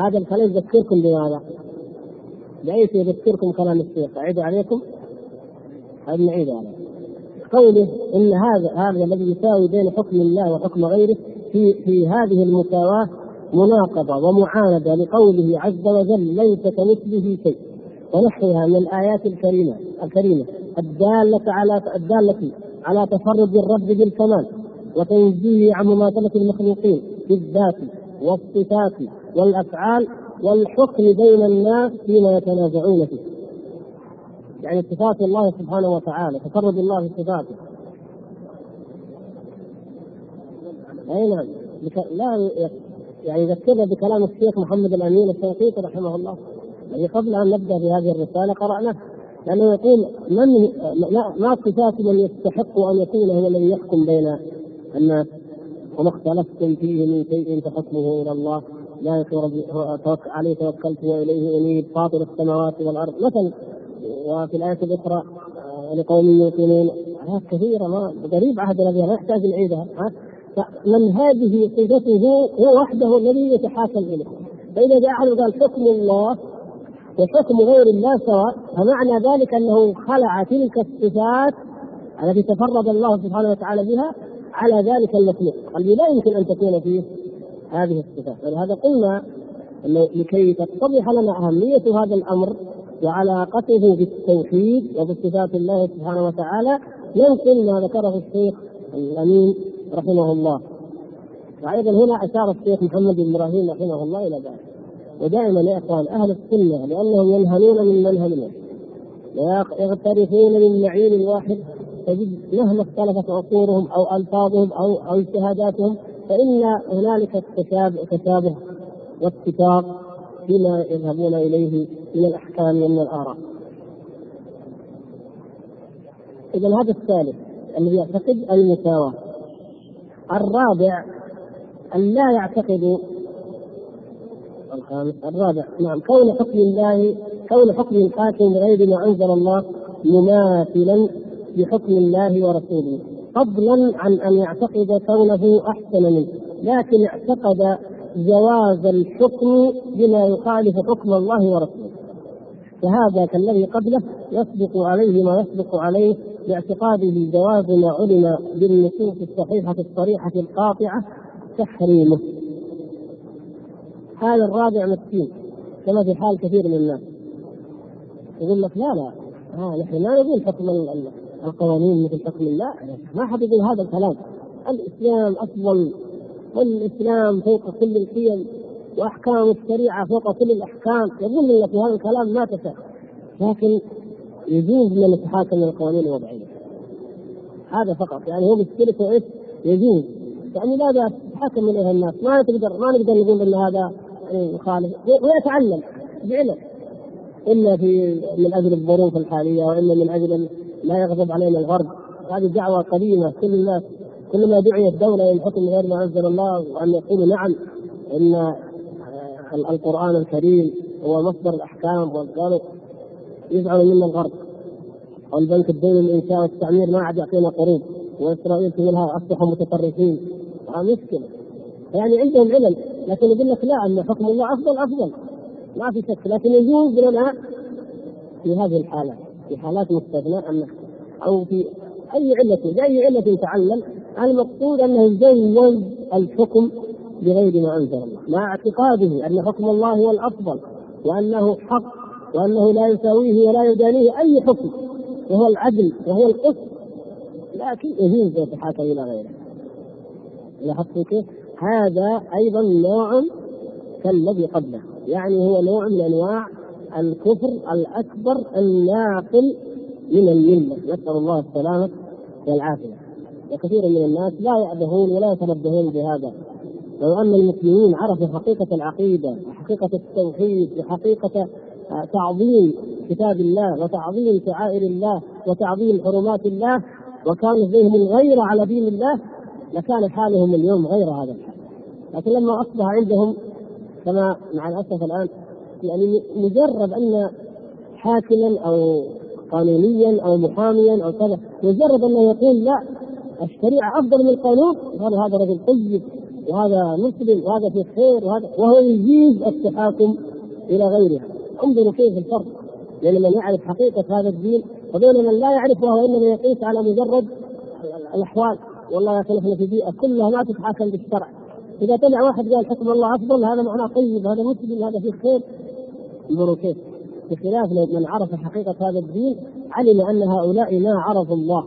هذا الكلام يذكركم بماذا؟ بأيش يذكركم كلام الشيخ أعيد عليكم؟ هذا نعيد عليه قوله إن هذا هذا الذي يساوي بين حكم الله وحكم غيره في في هذه المساواة مناقضة ومعاندة لقوله عز وجل ليس كمثله شيء. ونحوها من الآيات الكريمه الكريمة. الدالة على الدالة على تفرد الرب بالكمال وتنزيه عن مماثلة المخلوقين في الذات والصفات والأفعال والحكم بين الناس فيما يتنازعون فيه. يعني صفات الله سبحانه وتعالى تفرد الله في أي نعم. لا يعني يذكرنا بكلام الشيخ محمد الأمين الشنقيطي رحمه الله. الذي قبل أن نبدأ بهذه الرسالة قراناه لأنه يقول من ما صفات من يستحق أن يكون هو الذي يحكم بين الناس؟ وما اختلفتم فيه من شيء فحكمه إلى الله؟ لا توكل عليه توكلت وإليه أنيب. فاطر السماوات والأرض. مثلا وفي الآية الأخرى آه، لقوم يوقنون. آيات كثيرة ما قريب عهدنا بها ما يحتاج نعيدها فمن هذه صفته هو وحده الذي يتحاكم اليه فإذا جاء أحد قال حكم الله وحكم غير الله سواء فمعنى ذلك أنه خلع تلك الصفات التي تفرد الله سبحانه وتعالى بها على ذلك المخلوق. الذي لا يمكن أن تكون فيه هذه الصفات. ولهذا قلنا انه لكي تتضح لنا أهمية هذا الأمر وعلاقته بالتوحيد وبصفات الله سبحانه وتعالى ننقل ما ذكره الشيخ الأمين رحمه الله وأيضا هنا أشار الشيخ محمد بن إبراهيم رحمه الله إلى ذلك ودائما يا إخوان أهل السنة لأنهم ينهلون من منهلنا ويغترفون من معين واحد تجد مهما اختلفت عصورهم أو ألفاظهم أو أو اجتهاداتهم فإن هنالك تشابه واتفاق فيما يذهبون إليه من الأحكام ومن الآراء. اذا هذا الثالث الذي يعتقد المساواة. الرابع أن لا يعتقد الخامس الرابع نعم كون حكم الله كون حكم الحاكم بغير ما أنزل الله مماثلا لحكم الله ورسوله فضلا عن أن يعتقد كونه أحسن منه لكن اعتقد جواز الحكم بما يخالف حكم الله ورسوله فهذا كالذي قبله يسبق عليه ما يسبق عليه باعتقاده جواز ما علم بالنصوص الصحيحة الصريحة القاطعة تحريمه. هذا الرابع مسكين كما في حال كثير من الناس. يقول لك لا لا ها نحن ما نقول حكم القوانين مثل حكم الله ما حد يقول هذا الكلام. الإسلام أفضل والإسلام فوق كل القيم واحكام الشريعة فوق كل الأحكام. يقول لك هذا الكلام ما تسع لكن يجوز ان نتحاكم القوانين الوضعيه هذا فقط. يعني هو مشكلته إيش؟ يجوز. يعني لا بأس. تتحاكم اليها الناس. ما نقدر ما نقدر نقول ان هذا يعني ويتعلم بعلم. الا في من أجل الظروف الحالية والا من أجل لا يغضب علينا الغرب. هذه دعوة قديمة. كل الناس كلما دعيت دولة الحكم غير ما أنزل الله وأن يقولوا نعم إن القرآن الكريم هو مصدر الأحكام وقالوا يزعل منا الغرب. والبنك الدولي للانشاء والتعمير ما عاد يعطينا قروض وإسرائيل تقول لها أصبحوا متطرفين. مشكلة. يعني عندهم علم لكن يقول لك لا أن حكم الله أفضل أفضل. ما في شك لكن يجوز لنا في هذه الحالات في حالات مستثناء أن أو في أي علة بأي علة تعلم المقصود أنه يجوز الحكم بغير ما أنزل الله. مع اعتقاده أن حكم الله هو الأفضل وأنه حق وأنه لا يساويه ولا يدانيه أي حكم. وهو العدل وهو القسط. لكن يجوز يتحاكم إلى غيره. لاحظتوا كيف؟ هذا أيضا نوع كالذي قبله. يعني هو نوع من أنواع الكفر الأكبر الناقل من الملة. نسأل الله السلامة والعافية. وكثير من الناس لا يأبهون ولا يتنبهون بهذا. لو أن المسلمين عرفوا حقيقة العقيدة وحقيقة التوحيد وحقيقة تعظيم كتاب الله وتعظيم شعائر الله وتعظيم حرمات الله وكان لديهم الغيرة على دين الله لكان حالهم اليوم غير هذا الحال. لكن لما أصبح عندهم كما مع الأسف الآن يعني مجرد أن حاكما أو قانونيا أو محاميا أو كذا مجرد أنه يقول لا الشريعة أفضل من القانون هذا هذا رجل طيب وهذا مسلم وهذا في خير وهذا وهو يجيز التحاكم إلى غيرها. انظروا كيف الفرق. بين من يعرف حقيقة هذا الدين وبين من لا يعرف وهو انما يقيس على مجرد الأحوال. والله يا أخي في بيئة كلها ما تتحاكم بالشرع. إذا طلع واحد قال حكم الله أفضل هذا معناه طيب هذا مسلم هذا فيه خير. انظروا كيف. بخلاف من عرف حقيقة هذا الدين علم أن هؤلاء ما عرفوا الله.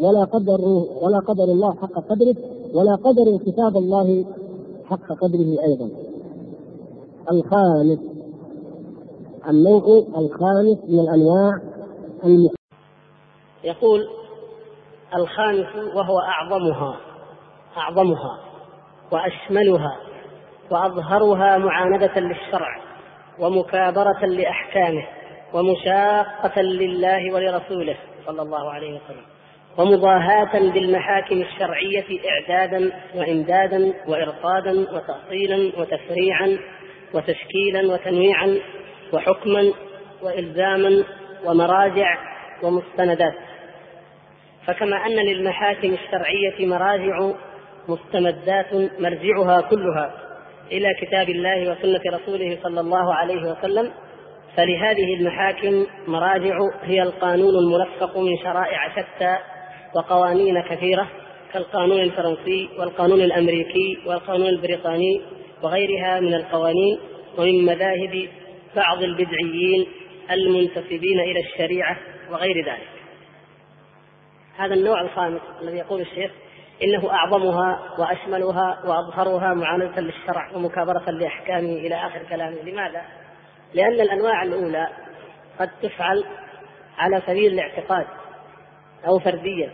ولا قدروا ولا قدر الله حق قدره ولا قدروا كتاب الله حق قدره أيضا. الخامس. النوع الخامس من الانواع يقول الخامس وهو أعظمها أعظمها وأشملها وأظهرها معاندة للشرع ومكابرة لأحكامه ومشاقة لله ولرسوله صلى الله عليه وسلم ومضاهاة بالمحاكم الشرعية إعدادا وإمدادا وإرصادا وتأصيلا وتفريعا وتشكيلا وتنويعا وحكما وإلزاما ومراجع ومستندات. فكما أن للمحاكم الشرعية مراجع مستمدات مرجعها كلها إلى كتاب الله وسنة رسوله صلى الله عليه وسلم فلهذه المحاكم مراجع هي القانون الملفق من شرائع شتى وقوانين كثيرة كالقانون الفرنسي والقانون الأمريكي والقانون البريطاني وغيرها من القوانين ومن مذاهب بعض البدعيين المنتسبين إلى الشريعة وغير ذلك. هذا النوع الخامس الذي يقول الشيخ إنه أعظمها وأشملها وأظهرها معاندة للشرع ومكابرة لأحكامه إلى آخر كلامه، لماذا؟ لأن الأنواع الأولى قد تفعل على سبيل الاعتقاد أو فرديا.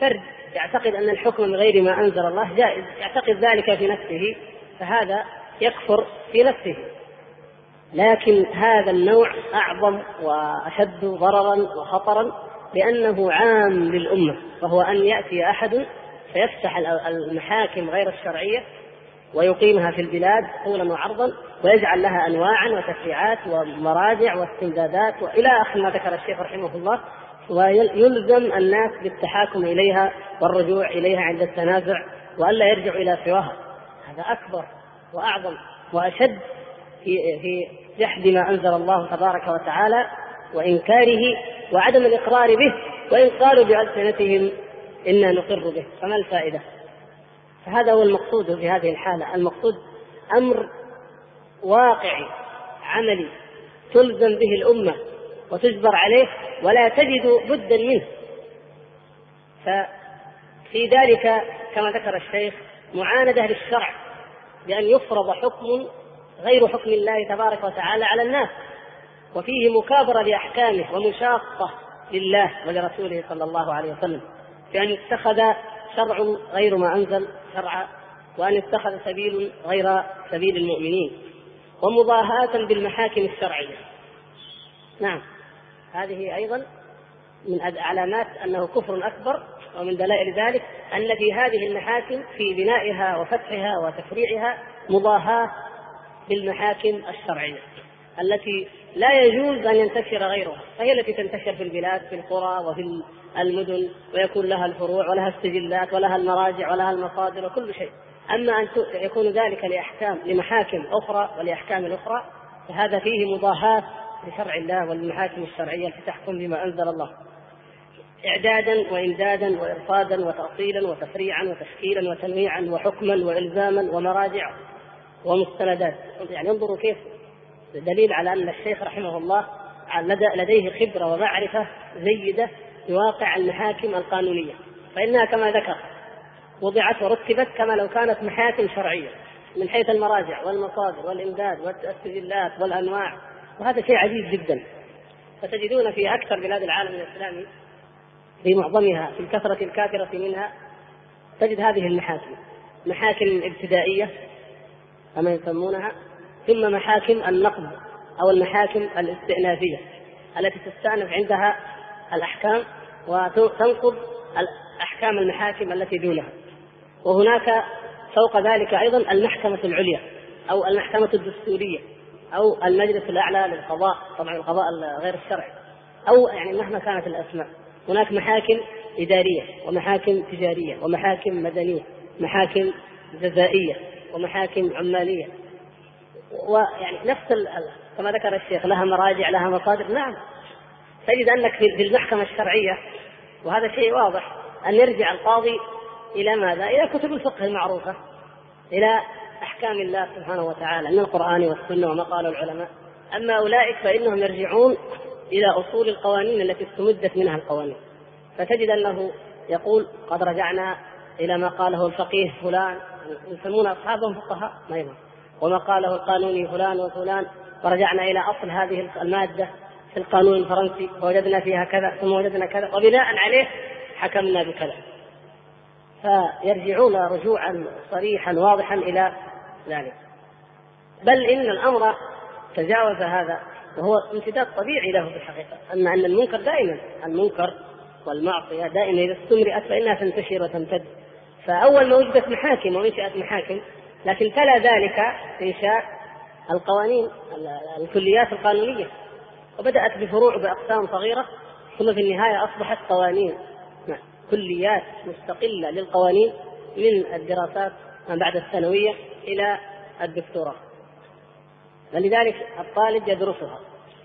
فرد يعتقد أن الحكم من غير ما أنزل الله جائز، يعتقد ذلك في نفسه فهذا يكفر في نفسه لكن هذا النوع أعظم وأشد ضررا وخطرا لأنه عام للأمة وهو أن يأتي أحد فيفتح المحاكم غير الشرعية ويقيمها في البلاد طولا وعرضا ويجعل لها أنواعا وتشريعات ومراجع واستمدادات وإلى آخر ما ذكر الشيخ رحمه الله ويلزم الناس بالتحاكم إليها والرجوع إليها عند التنازع وألا يرجعوا إلى سواها. هذا أكبر وأعظم وأشد في في جحد ما أنزل الله تبارك وتعالى وإنكاره وعدم الإقرار به وإن قالوا بألسنتهم إنا نقر به فما الفائدة؟ فهذا هو المقصود في هذه الحالة، المقصود أمر واقعي عملي تلزم به الأمة وتجبر عليه ولا تجد بدا منه. ففي ذلك كما ذكر الشيخ معانده للشرع بأن يفرض حكم غير حكم الله تبارك وتعالى على الناس وفيه مكابرة لأحكامه ومشاقة لله ولرسوله صلى الله عليه وسلم بأن يتخذ شرع غير ما أنزل شرعا وأن يتخذ سبيل غير سبيل المؤمنين ومضاهاة بالمحاكم الشرعية. نعم. هذه أيضا من علامات أنه كفر أكبر ومن دلائل ذلك أن في هذه المحاكم في بنائها وفتحها وتفريعها مضاهاة بالمحاكم الشرعية التي لا يجوز أن ينتشر غيرها فهي التي تنتشر في البلاد في القرى وفي المدن ويكون لها الفروع ولها السجلات ولها المراجع ولها المصادر وكل شيء. أما أن يكون ذلك لأحكام لمحاكم أخرى ولأحكام أخرى فهذا فيه مضاهاة لشرع الله والمحاكم الشرعية التي تحكم بما أنزل الله. إعدادا وإمدادا وإرصادا وتأصيلا وتفريعا وتشكيلا وتنويعا وحكما وإلزاما ومراجع ومستندات. يعني انظروا كيف دليل على أن الشيخ رحمه الله لديه خبرة ومعرفة جيدة بواقع المحاكم القانونية. فإنها كما ذكر وضعت ورتبت كما لو كانت محاكم شرعية من حيث المراجع والمصادر والإمداد والسجلات والأنواع. وهذا شيء عجيب جدا. فتجدون في أكثر بلاد العالم الإسلامي في معظمها في الكثرة الكافرة منها تجد هذه المحاكم. محاكم ابتدائية كما يسمونها ثم محاكم النقد أو المحاكم الاستئنافية التي تستأنف عندها الأحكام وتنقض أحكام المحاكم التي دونها. وهناك فوق ذلك أيضا المحكمة العليا أو المحكمة الدستورية أو المجلس الأعلى للقضاء طبعا القضاء غير الشرعي. أو يعني مهما كانت الأسماء. هناك محاكم إدارية ومحاكم تجارية ومحاكم مدنية محاكم جزائية. ومحاكم عمالية. ويعني نفس كما ذكر الشيخ لها مراجع لها مصادر. نعم. تجد أنك في المحكمة الشرعية وهذا شيء واضح. أن يرجع القاضي إلى ماذا؟ إلى كتب الفقه المعروفة إلى أحكام الله سبحانه وتعالى من القرآن والسنة وما قال العلماء. أما أولئك فإنهم يرجعون إلى أصول القوانين التي استمدت منها القوانين. فتجد أنه يقول قد رجعنا إلى ما قاله الفقيه فلان يسمون أصحابهم فقهاء أيضا وما قاله القانوني فلان وفلان. ورجعنا إلى أصل هذه المادة في القانون الفرنسي. ووجدنا فيها كذا ثم وجدنا كذا. وبناء عليه حكمنا بكذا. فيرجعون رجوعا صريحا واضحا إلى ذلك. بل إن الأمر تجاوز هذا وهو امتداد طبيعي له في الحقيقة. أما أن المنكر دائما المنكر والمعصية دائما إذا استمرئت فإنها تنتشر وتمتد. فأول ما وجدت محاكم وانشأت محاكم لكن تلا ذلك إنشاء القوانين الكليات القانونية. وبدأت بفروع بأقسام صغيرة ثم في النهاية أصبحت قوانين كليات مستقلة للقوانين من الدراسات ما بعد الثانوية إلى الدكتوراه. فلذلك الطالب يدرسها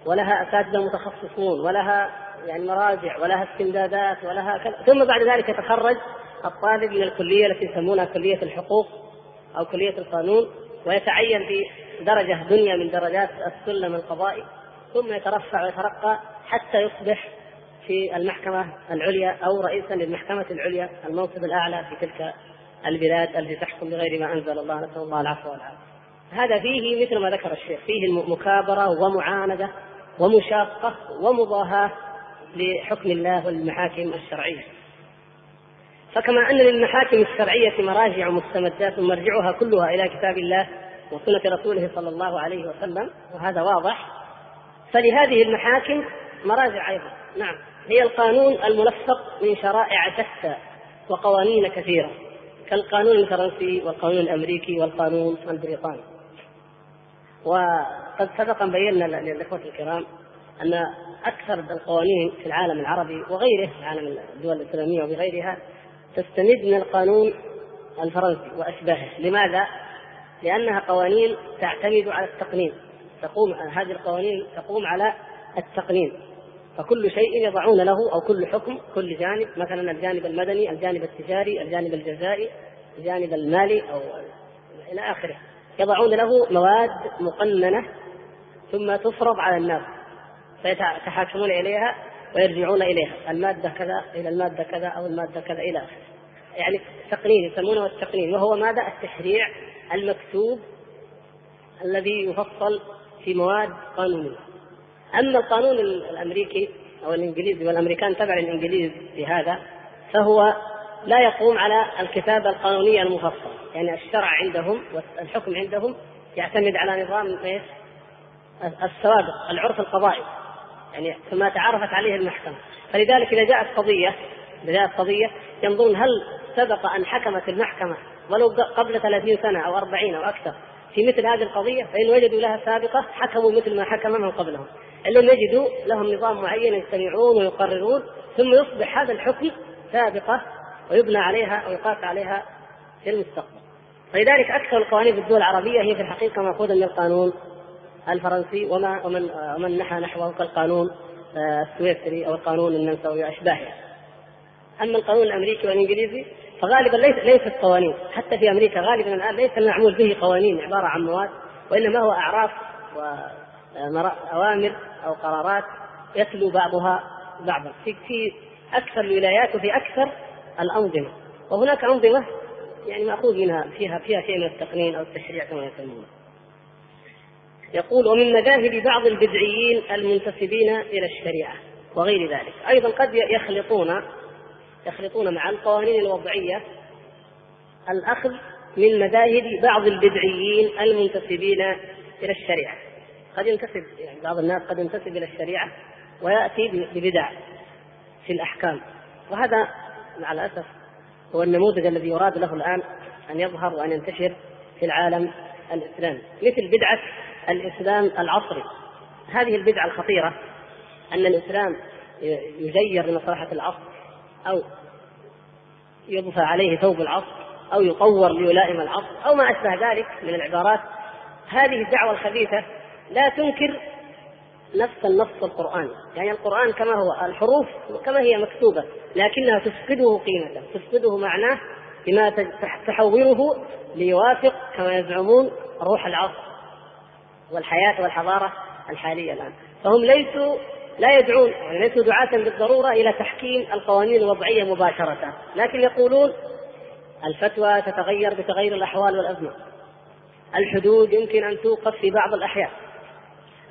ولها أساتذة متخصصون ولها يعني مراجع ولها استمدادات ولها كذا ثم بعد ذلك يتخرج الطالب من الكلية التي يسمونها كلية الحقوق أو كلية القانون ويتعين في درجه دنيا من درجات السلم القضائي ثم يترفع ويترقى حتى يصبح في المحكمة العليا أو رئيسا للمحكمة العليا المنصب الأعلى في تلك البلاد التي تحكم بغير ما أنزل الله نسأل الله العفو والعافية. هذا فيه مثل ما ذكر الشيخ فيه مكابرة ومعاندة ومشاقة ومضاهاة لحكم الله والمحاكم الشرعية فكما أن للمحاكم الشرعية مراجع ومستمدات مرجعها كلها إلى كتاب الله وسنة رسوله صلى الله عليه وسلم وهذا واضح. فلهذه المحاكم مراجع أيضا. نعم. هي القانون الملفق من شرائع شتى وقوانين كثيرة كالقانون الفرنسي والقانون الأمريكي والقانون البريطاني. وقد سبق بينا للاخوه الكرام أن أكثر القوانين في العالم العربي وغيره عالم الدول الإسلامية وبغيرها تستمد من القانون الفرنسي وأشباهه، لماذا؟ لأنها قوانين تعتمد على التقنين، تقوم هذه القوانين تقوم على التقنين، فكل شيء يضعون له أو كل حكم كل جانب مثلا الجانب المدني، الجانب التجاري، الجانب الجزائي، الجانب المالي أو إلى آخره، يضعون له مواد مقننة ثم تفرض على الناس. فيتحاكمون إليها ويرجعون إليها. المادة كذا إلى المادة كذا أو المادة كذا إلى آخره. يعني تقنين يسمونه التقنين وهو ماذا؟ التشريع المكتوب الذي يفصل في مواد قانونية. أما القانون الأمريكي أو الإنجليزي والأمريكان تبع الإنجليز في هذا فهو لا يقوم على الكتابة القانونية المفصلة. يعني الشرع عندهم والحكم عندهم يعتمد على نظام إيش؟ السوابق العرف القضائي. يعني كما تعرفت عليه المحكمة. فلذلك إذا جاءت قضية إذا جاءت قضية ينظرون هل سبق أن حكمت المحكمة ولو قبل 30 سنة أو 40 أو أكثر في مثل هذه القضية فإن وجدوا لها سابقة حكموا مثل ما حكم من قبلهم. إن لم يجدوا لهم نظام معين يجتمعون ويقررون ثم يصبح هذا الحكم سابقة ويبنى عليها ويقاس عليها في المستقبل. فلذلك أكثر القوانين في الدول العربية هي في الحقيقة مأخوذة من القانون. الفرنسي وما ومن ومن نحى نحوه كالقانون آه، السويسري أو القانون النمساوي وأشباهه. أما القانون الأمريكي والإنجليزي فغالبا ليس ليست قوانين حتى في أمريكا غالبا الآن ليس المعمول به قوانين عبارة عن مواد وإنما هو أعراف واوامر أو قرارات يتلو بعضها بعضا. في في أكثر الولايات وفي أكثر الأنظمة. وهناك أنظمة يعني مأخوذ منها فيها فيها شيء من التقنين أو التشريع كما يسمونه. يقول ومن مذاهب بعض البدعيين المنتسبين إلى الشريعة وغير ذلك. أيضا قد يخلطون يخلطون مع القوانين الوضعية الأخذ من مذاهب بعض البدعيين المنتسبين إلى الشريعة. قد ينتسب يعني بعض الناس قد ينتسب إلى الشريعة ويأتي ببدع في الأحكام. وهذا مع الأسف هو النموذج الذي يراد له الآن أن يظهر وأن ينتشر في العالم الإسلامي. مثل بدعة الإسلام العصري. هذه البدعة الخطيرة أن الإسلام يغير لمصلحة العصر أو يضفى عليه ثوب العصر أو يطور ليلائم العصر أو ما أشبه ذلك من العبارات. هذه الدعوة الخبيثة لا تنكر نفس النص القرآني. يعني القرآن كما هو الحروف كما هي مكتوبة لكنها تفقده قيمته تفقده معناه بما تحوره ليوافق كما يزعمون روح العصر. والحياة والحضارة الحالية الآن. فهم ليسوا لا يدعون يعني ليسوا دعاة بالضرورة إلى تحكيم القوانين الوضعية مباشرة. لكن يقولون الفتوى تتغير بتغير الأحوال والأزمة. الحدود يمكن أن توقف في بعض الأحيان.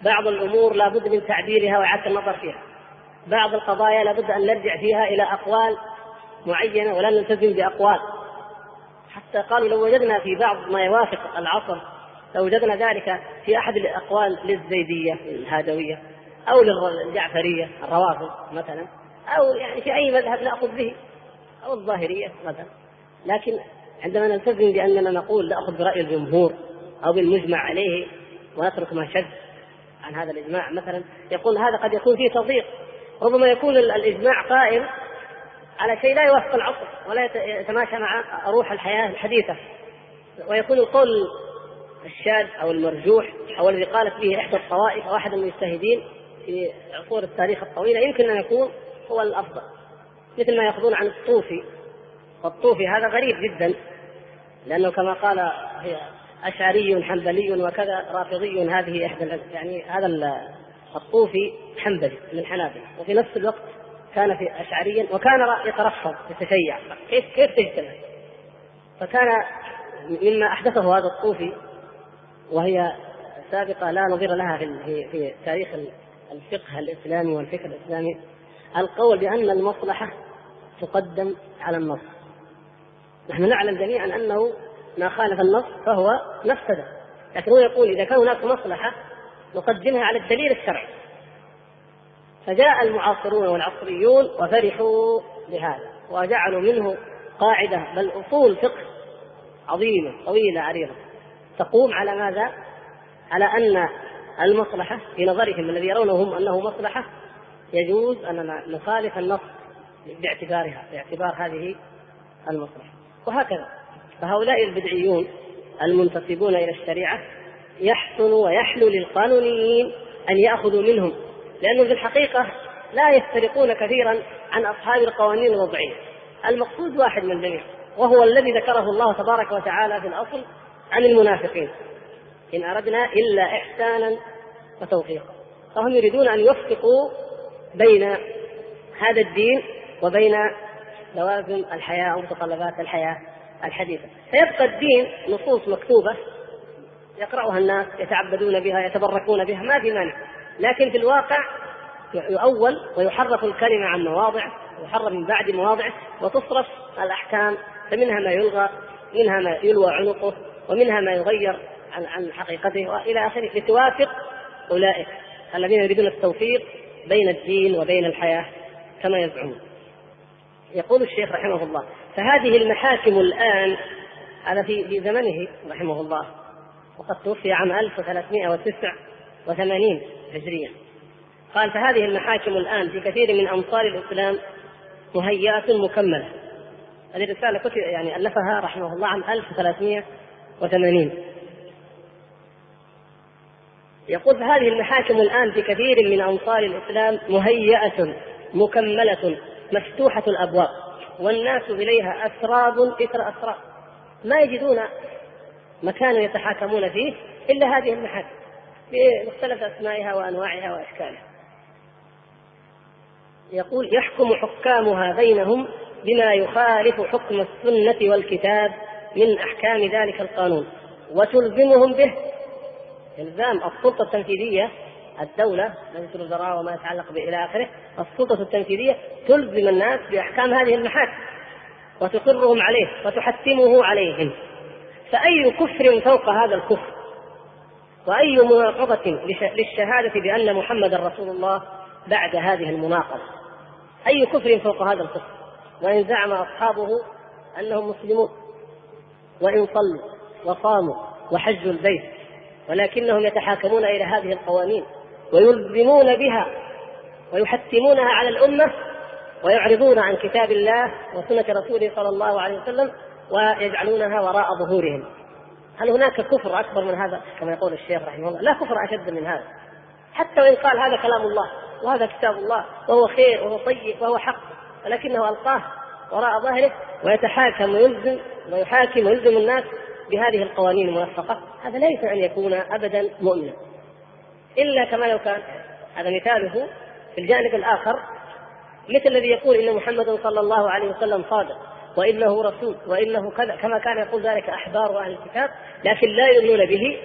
بعض الأمور لابد من تعديلها وإعادة النظر فيها. بعض القضايا لابد أن نرجع فيها إلى أقوال معينة ولا نلتزم بأقوال. حتى قالوا لو وجدنا في بعض ما يوافق العصر لو وجدنا ذلك في أحد الأقوال للزيدية الهادوية أو للجعفرية الروافض مثلا أو يعني في أي مذهب نأخذ به أو الظاهرية مثلا. لكن عندما نلتزم بأننا نقول نأخذ برأي الجمهور أو بالمجمع عليه ونترك ما شذ عن هذا الإجماع مثلا يقول هذا قد يكون فيه تضييق. ربما يكون الإجماع قائم على شيء لا يوافق العصر ولا يتماشى مع روح الحياة الحديثة. ويكون القول الشاذ أو المرجوح أو الذي قالت به إحدى الطوائف أو أحد المجتهدين في عصور التاريخ الطويلة يمكن أن يكون هو الأفضل. مثل ما يأخذون عن الطوفي. والطوفي هذا غريب جدا لأنه كما قال هي أشعري حنبلي وكذا رافضي هذه إحدى يعني هذا الطوفي حنبلي من الحنابلة وفي نفس الوقت كان في أشعريا وكان يترفض يتشيع. كيف كيف تجتمع؟ فكان مما أحدثه هذا الطوفي وهي سابقة لا نظير لها في في تاريخ الفقه الإسلامي والفكر الإسلامي. القول بأن المصلحة تقدم على النص. نحن نعلم جميعا أنه ما خالف النص فهو مفسدة. لكن هو يقول إذا كان هناك مصلحة نقدمها على الدليل الشرعي. فجاء المعاصرون والعصريون وفرحوا بهذا وجعلوا منه قاعدة. بل أصول فقه عظيمة طويلة عريضة. تقوم على ماذا؟ على أن المصلحة في نظرهم الذي يرونه هم أنه مصلحة يجوز أن نخالف النص باعتبارها باعتبار هذه المصلحة. وهكذا. فهؤلاء البدعيون المنتسبون إلى الشريعة يحسن ويحلو للقانونيين أن يأخذوا منهم لأنه في الحقيقة لا يفترقون كثيرا عن أصحاب القوانين الوضعية. المقصود واحد من الجميع وهو الذي ذكره الله تبارك وتعالى في الأصل عن المنافقين. إن أردنا إلا إحسانا وتوفيقا. فهم يريدون أن يوفقوا بين هذا الدين وبين لوازم الحياة ومتطلبات الحياة الحديثة. فيبقى الدين نصوص مكتوبة يقرأها الناس يتعبدون بها يتبركون بها ما في مانع. لكن في الواقع يؤول ويحرف الكلمة عن مواضع ويحرف من بعد مواضعه وتصرف الأحكام فمنها ما يلغى منها ما يلوى عنقه ومنها ما يغير عن عن حقيقته وإلى آخره لتوافق أولئك الذين يريدون التوفيق بين الدين وبين الحياة كما يزعمون. يقول الشيخ رحمه الله فهذه المحاكم الآن هذا في زمنه رحمه الله وقد توفي عام 1389 هجريا قال فهذه المحاكم الآن في كثير من أمصار الإسلام مهيئة مكملة هذه الرسالة كتب يعني ألفها رحمه الله عام 1380 يقول فهذه المحاكم الآن في كثير من أمصار الإسلام مهيئة مكملة مفتوحة الأبواب والناس إليها أسراب إثر أسراب. ما يجدون مكان يتحاكمون فيه إلا هذه المحاكم بمختلف أسمائها وأنواعها وأشكالها. يقول يحكم حكامها بينهم بما يخالف حكم السنة والكتاب من أحكام ذلك القانون وتلزمهم به إلزام السلطة التنفيذية الدولة مجلس الوزراء وما يتعلق به إلى آخره السلطة التنفيذية تلزم الناس بأحكام هذه المحاكم وتقرهم عليه وتحتمه عليهم. فأي كفر فوق هذا الكفر؟ وأي مناقضة للشهادة بأن محمدا رسول الله بعد هذه المناقضة؟ أي كفر فوق هذا الكفر؟ وإن زعم أصحابه أنهم مسلمون. وإن صلوا وصاموا وحجوا البيت ولكنهم يتحاكمون إلى هذه القوانين ويلزمون بها ويحتمونها على الأمة ويعرضون عن كتاب الله وسنة رسوله صلى الله عليه وسلم ويجعلونها وراء ظهورهم. هل هناك كفر أكبر من هذا؟ كما يقول الشيخ رحمه الله لا كفر أشد من هذا. حتى وإن قال هذا كلام الله وهذا كتاب الله وهو خير وهو طيب وهو حق ولكنه ألقاه وراء ظهره ويتحاكم ويلزم ويحاكم ويلزم الناس بهذه القوانين الموفقة هذا يمكن أن يكون أبدا مؤمنا. إلا كما لو كان هذا مثاله في الجانب الآخر مثل الذي يقول إن محمدا صلى الله عليه وسلم صادق وإنه رسول وإنه كذا كما كان يقول ذلك أحبار أهل الكتاب لكن لا يؤمنون به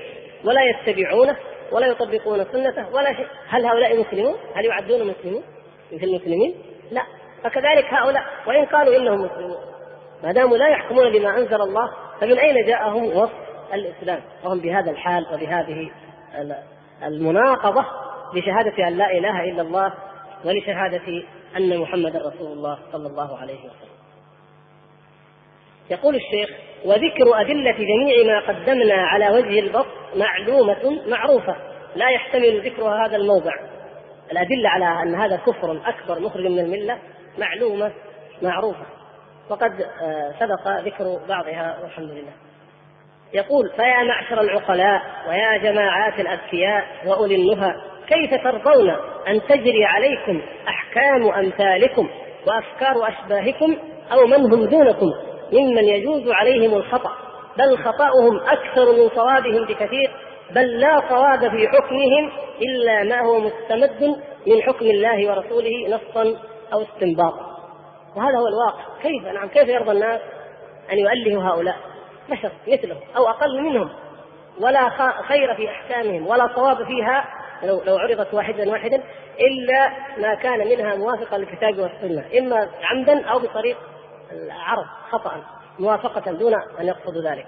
ولا يتبعونه ولا يطبقون سنته ولا شيء. هل هؤلاء مسلمون؟ هل يعدون مسلمون مثل المسلمين؟ لا. فكذلك هؤلاء وإن قالوا إنهم مسلمون. ما داموا لا يحكمون بما أنزل الله فمن أين جاءهم وصف الإسلام؟ وهم بهذا الحال وبهذه المناقضة لشهادة أن لا إله إلا الله ولشهادة أن محمدا رسول الله صلى الله عليه وسلم. يقول الشيخ وذكر أدلة جميع ما قدمنا على وجه البسط معلومة معروفة لا يحتمل ذكرها هذا الموضع. الأدلة على أن هذا كفر أكبر مخرج من الملة معلومة معروفة. وقد آه، سبق ذكر بعضها والحمد لله. يقول فيا معشر العقلاء ويا جماعات الأذكياء وأولي النهى كيف ترضون أن تجري عليكم أحكام أمثالكم وأفكار أشباهكم أو من هم دونكم؟ ممن يجوز عليهم الخطأ بل خطأهم أكثر من صوابهم بكثير بل لا صواب في حكمهم إلا ما هو مستمد من حكم الله ورسوله نصا أو استنباطا. وهذا هو الواقع. كيف؟ نعم كيف يرضى الناس أن يؤلهوا هؤلاء؟ بشر مثلهم أو أقل منهم. ولا خير في أحكامهم ولا صواب فيها لو لو عرضت واحدا واحدا إلا ما كان منها موافقا للكتاب والسنة. إما عمدا أو بطريق العرض خطأ موافقة دون أن يقصدوا ذلك.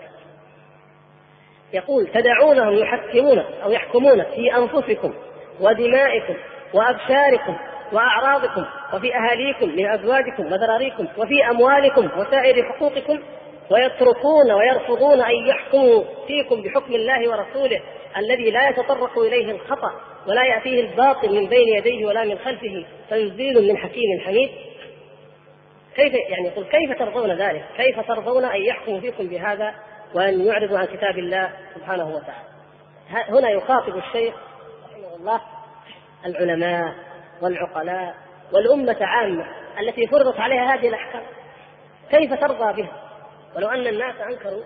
يقول تدعونهم يحكمون أو يحكمون في أنفسكم ودمائكم وأبشاركم وأعراضكم وفي أهاليكم من أزواجكم وذراريكم وفي أموالكم وسائر حقوقكم ويتركون ويرفضون أن يحكموا فيكم بحكم الله ورسوله الذي لا يتطرق إليه الخطأ ولا يأتيه الباطل من بين يديه ولا من خلفه تنزيل من حكيم حميد كيف يعني يقول كيف ترضون ذلك؟ كيف ترضون أن يحكموا فيكم بهذا وأن يعرضوا عن كتاب الله سبحانه وتعالى؟ هنا يخاطب الشيخ رحمه الله العلماء والعقلاء والأمة عامة التي فرضت عليها هذه الأحكام. كيف ترضى بها؟ ولو أن الناس أنكروا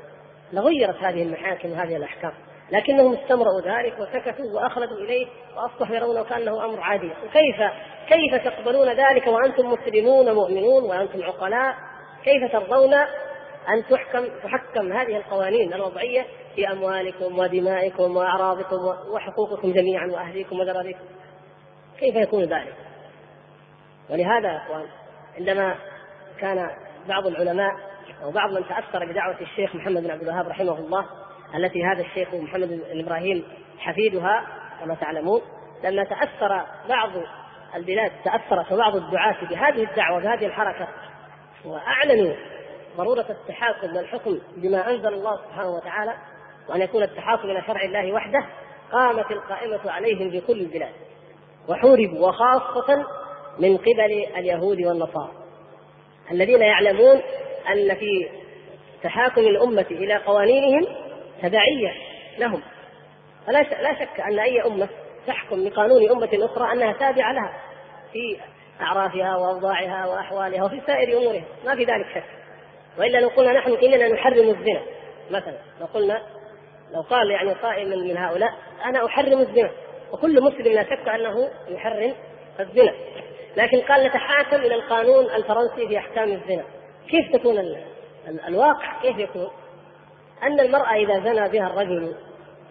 لغيرت هذه المحاكم وهذه الأحكام لكنهم استمروا ذلك وسكتوا وأخلدوا إليه وأصبحوا يرونه كأنه أمر عادي. وكيف كيف تقبلون ذلك وأنتم مسلمون مؤمنون وأنتم عقلاء؟ كيف ترضون أن تحكم تحكم هذه القوانين الوضعية في أموالكم ودمائكم وأعراضكم وحقوقكم جميعا وأهليكم وذراريكم؟ كيف يكون ذلك؟ ولهذا يا إخوان عندما كان بعض العلماء أو بعض من تأثر بدعوة الشيخ محمد بن عبد الوهاب رحمه الله التي هذا الشيخ محمد بن إبراهيم حفيدها كما تعلمون لما تأثر بعض البلاد تاثرت وبعض الدعاة بهذه الدعوة بهذه الحركة وأعلنوا ضرورة التحاكم والحكم بما أنزل الله سبحانه وتعالى وأن يكون التحاكم إلى شرع الله وحده قامت القائمة عليهم في كل البلاد وحوربوا وخاصة من قبل اليهود والنصارى. الذين يعلمون أن في تحاكم الأمة إلى قوانينهم تبعية لهم. فلا لا شك أن أي أمة تحكم بقانون أمة أخرى أنها تابعة لها في أعرافها وأوضاعها وأحوالها وفي سائر أمورها. ما في ذلك شك. وإلا لو قلنا نحن إننا نحرم الزنا مثلا لو قلنا لو قال يعني قائل من هؤلاء أنا أحرم الزنا. وكل مسلم لا شك أنه يحرم الزنا. لكن قال نتحاكم إلى القانون الفرنسي في أحكام الزنا. كيف تكون ال... الواقع؟ كيف يكون؟ أن المرأة إذا زنى بها الرجل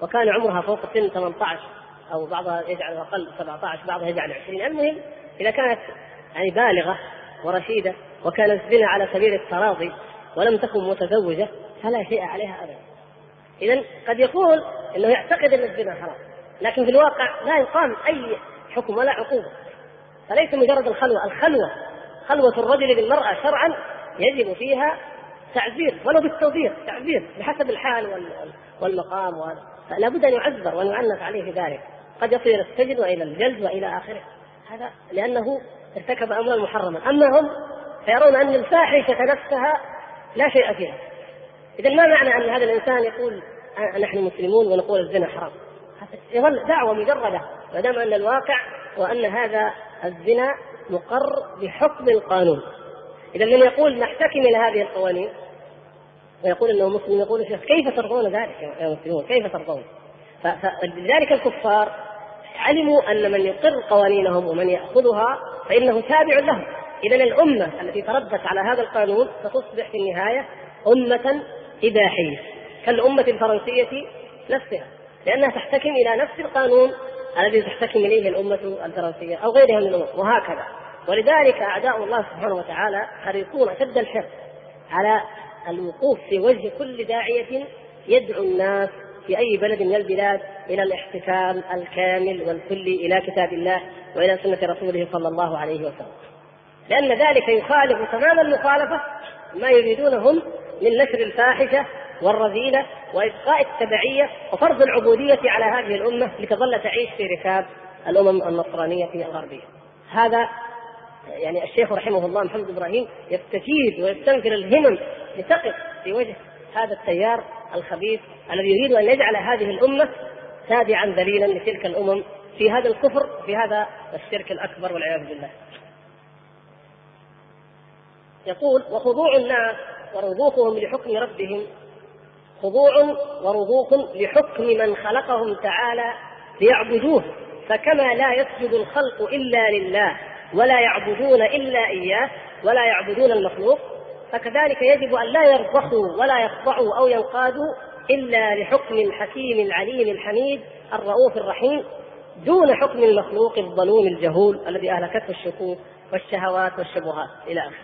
وكان عمرها فوق سن 18 أو بعضها يجعل أقل 17 بعضها يجعل 20 المهم إذا كانت يعني بالغة ورشيدة وكان الزنا على سبيل التراضي ولم تكن متزوجة فلا شيء عليها أبدا. إذا قد يقول أنه يعتقد أن الزنا حرام. لكن في الواقع لا يقام أي حكم ولا عقوبة. فليس مجرد الخلوة الخلوة خلوة الرجل بالمرأة شرعا يجب فيها تعذير ولو بالتوبيخ تعذير بحسب الحال والمقام فلا بد أن يعذر وان يعنف عليه ذلك. قد يصل إلى السجن وإلى الجلد وإلى آخره. هذا لأنه ارتكب امرا محرما أما هم فيرون أن الفاحشة نفسها لا شيء فيها. اذا ما معنى أن هذا الإنسان يقول نحن مسلمون ونقول الزنا حرام؟ يظل دعوة مجردة ما دام أن الواقع وأن هذا الزنا مقر بحكم القانون. إذا من يقول نحتكم إلى هذه القوانين ويقول إنه مسلم يقول الشيخ كيف ترضون ذلك يا مسلمون كيف ترضون؟ فلذلك الكفار علموا أن من يقر قوانينهم ومن يأخذها فإنه تابع لهم. اذا الأمة التي تربت على هذا القانون ستصبح في النهاية أمة إباحية كالأمة الفرنسية نفسها. لأنها تحتكم إلى نفس القانون الذي تحتكم إليه الأمة الفرنسية أو غيرها من الامم وهكذا ولذلك أعداء الله سبحانه وتعالى حريصون أشد الحرص على الوقوف في وجه كل داعية يدعو الناس في أي بلد من البلاد إلى الاحتكام الكامل والكلي إلى كتاب الله وإلى سنة رسوله صلى الله عليه وسلم. لأن ذلك يخالف تمام المخالفة ما يريدونهم من نشر الفاحشة والرذيلة وإبقاء التبعية وفرض العبودية على هذه الأمة لتظل تعيش في ركاب الأمم النصرانية الغربية. هذا يعني الشيخ رحمه الله محمد إبراهيم يستفيد ويستنفر الهمم لتقف في وجه هذا التيار الخبيث الذي يريد أن يجعل هذه الأمة تابعا ذليلا لتلك الأمم في هذا الكفر في هذا الشرك الأكبر والعياذ بالله. يقول وخضوع الناس ورضوخهم لحكم ربهم خضوع ورضوخ لحكم من خلقهم تعالى ليعبدوه فكما لا يسجد الخلق إلا لله ولا يعبدون إلا إياه ولا يعبدون المخلوق فكذلك يجب أن لا يرضخوا ولا يخضعوا أو ينقادوا إلا لحكم الحكيم العليم الحميد الرؤوف الرحيم دون حكم المخلوق الظلوم الجهول الذي أهلكته الشكوك والشهوات والشبهات إلى آخره.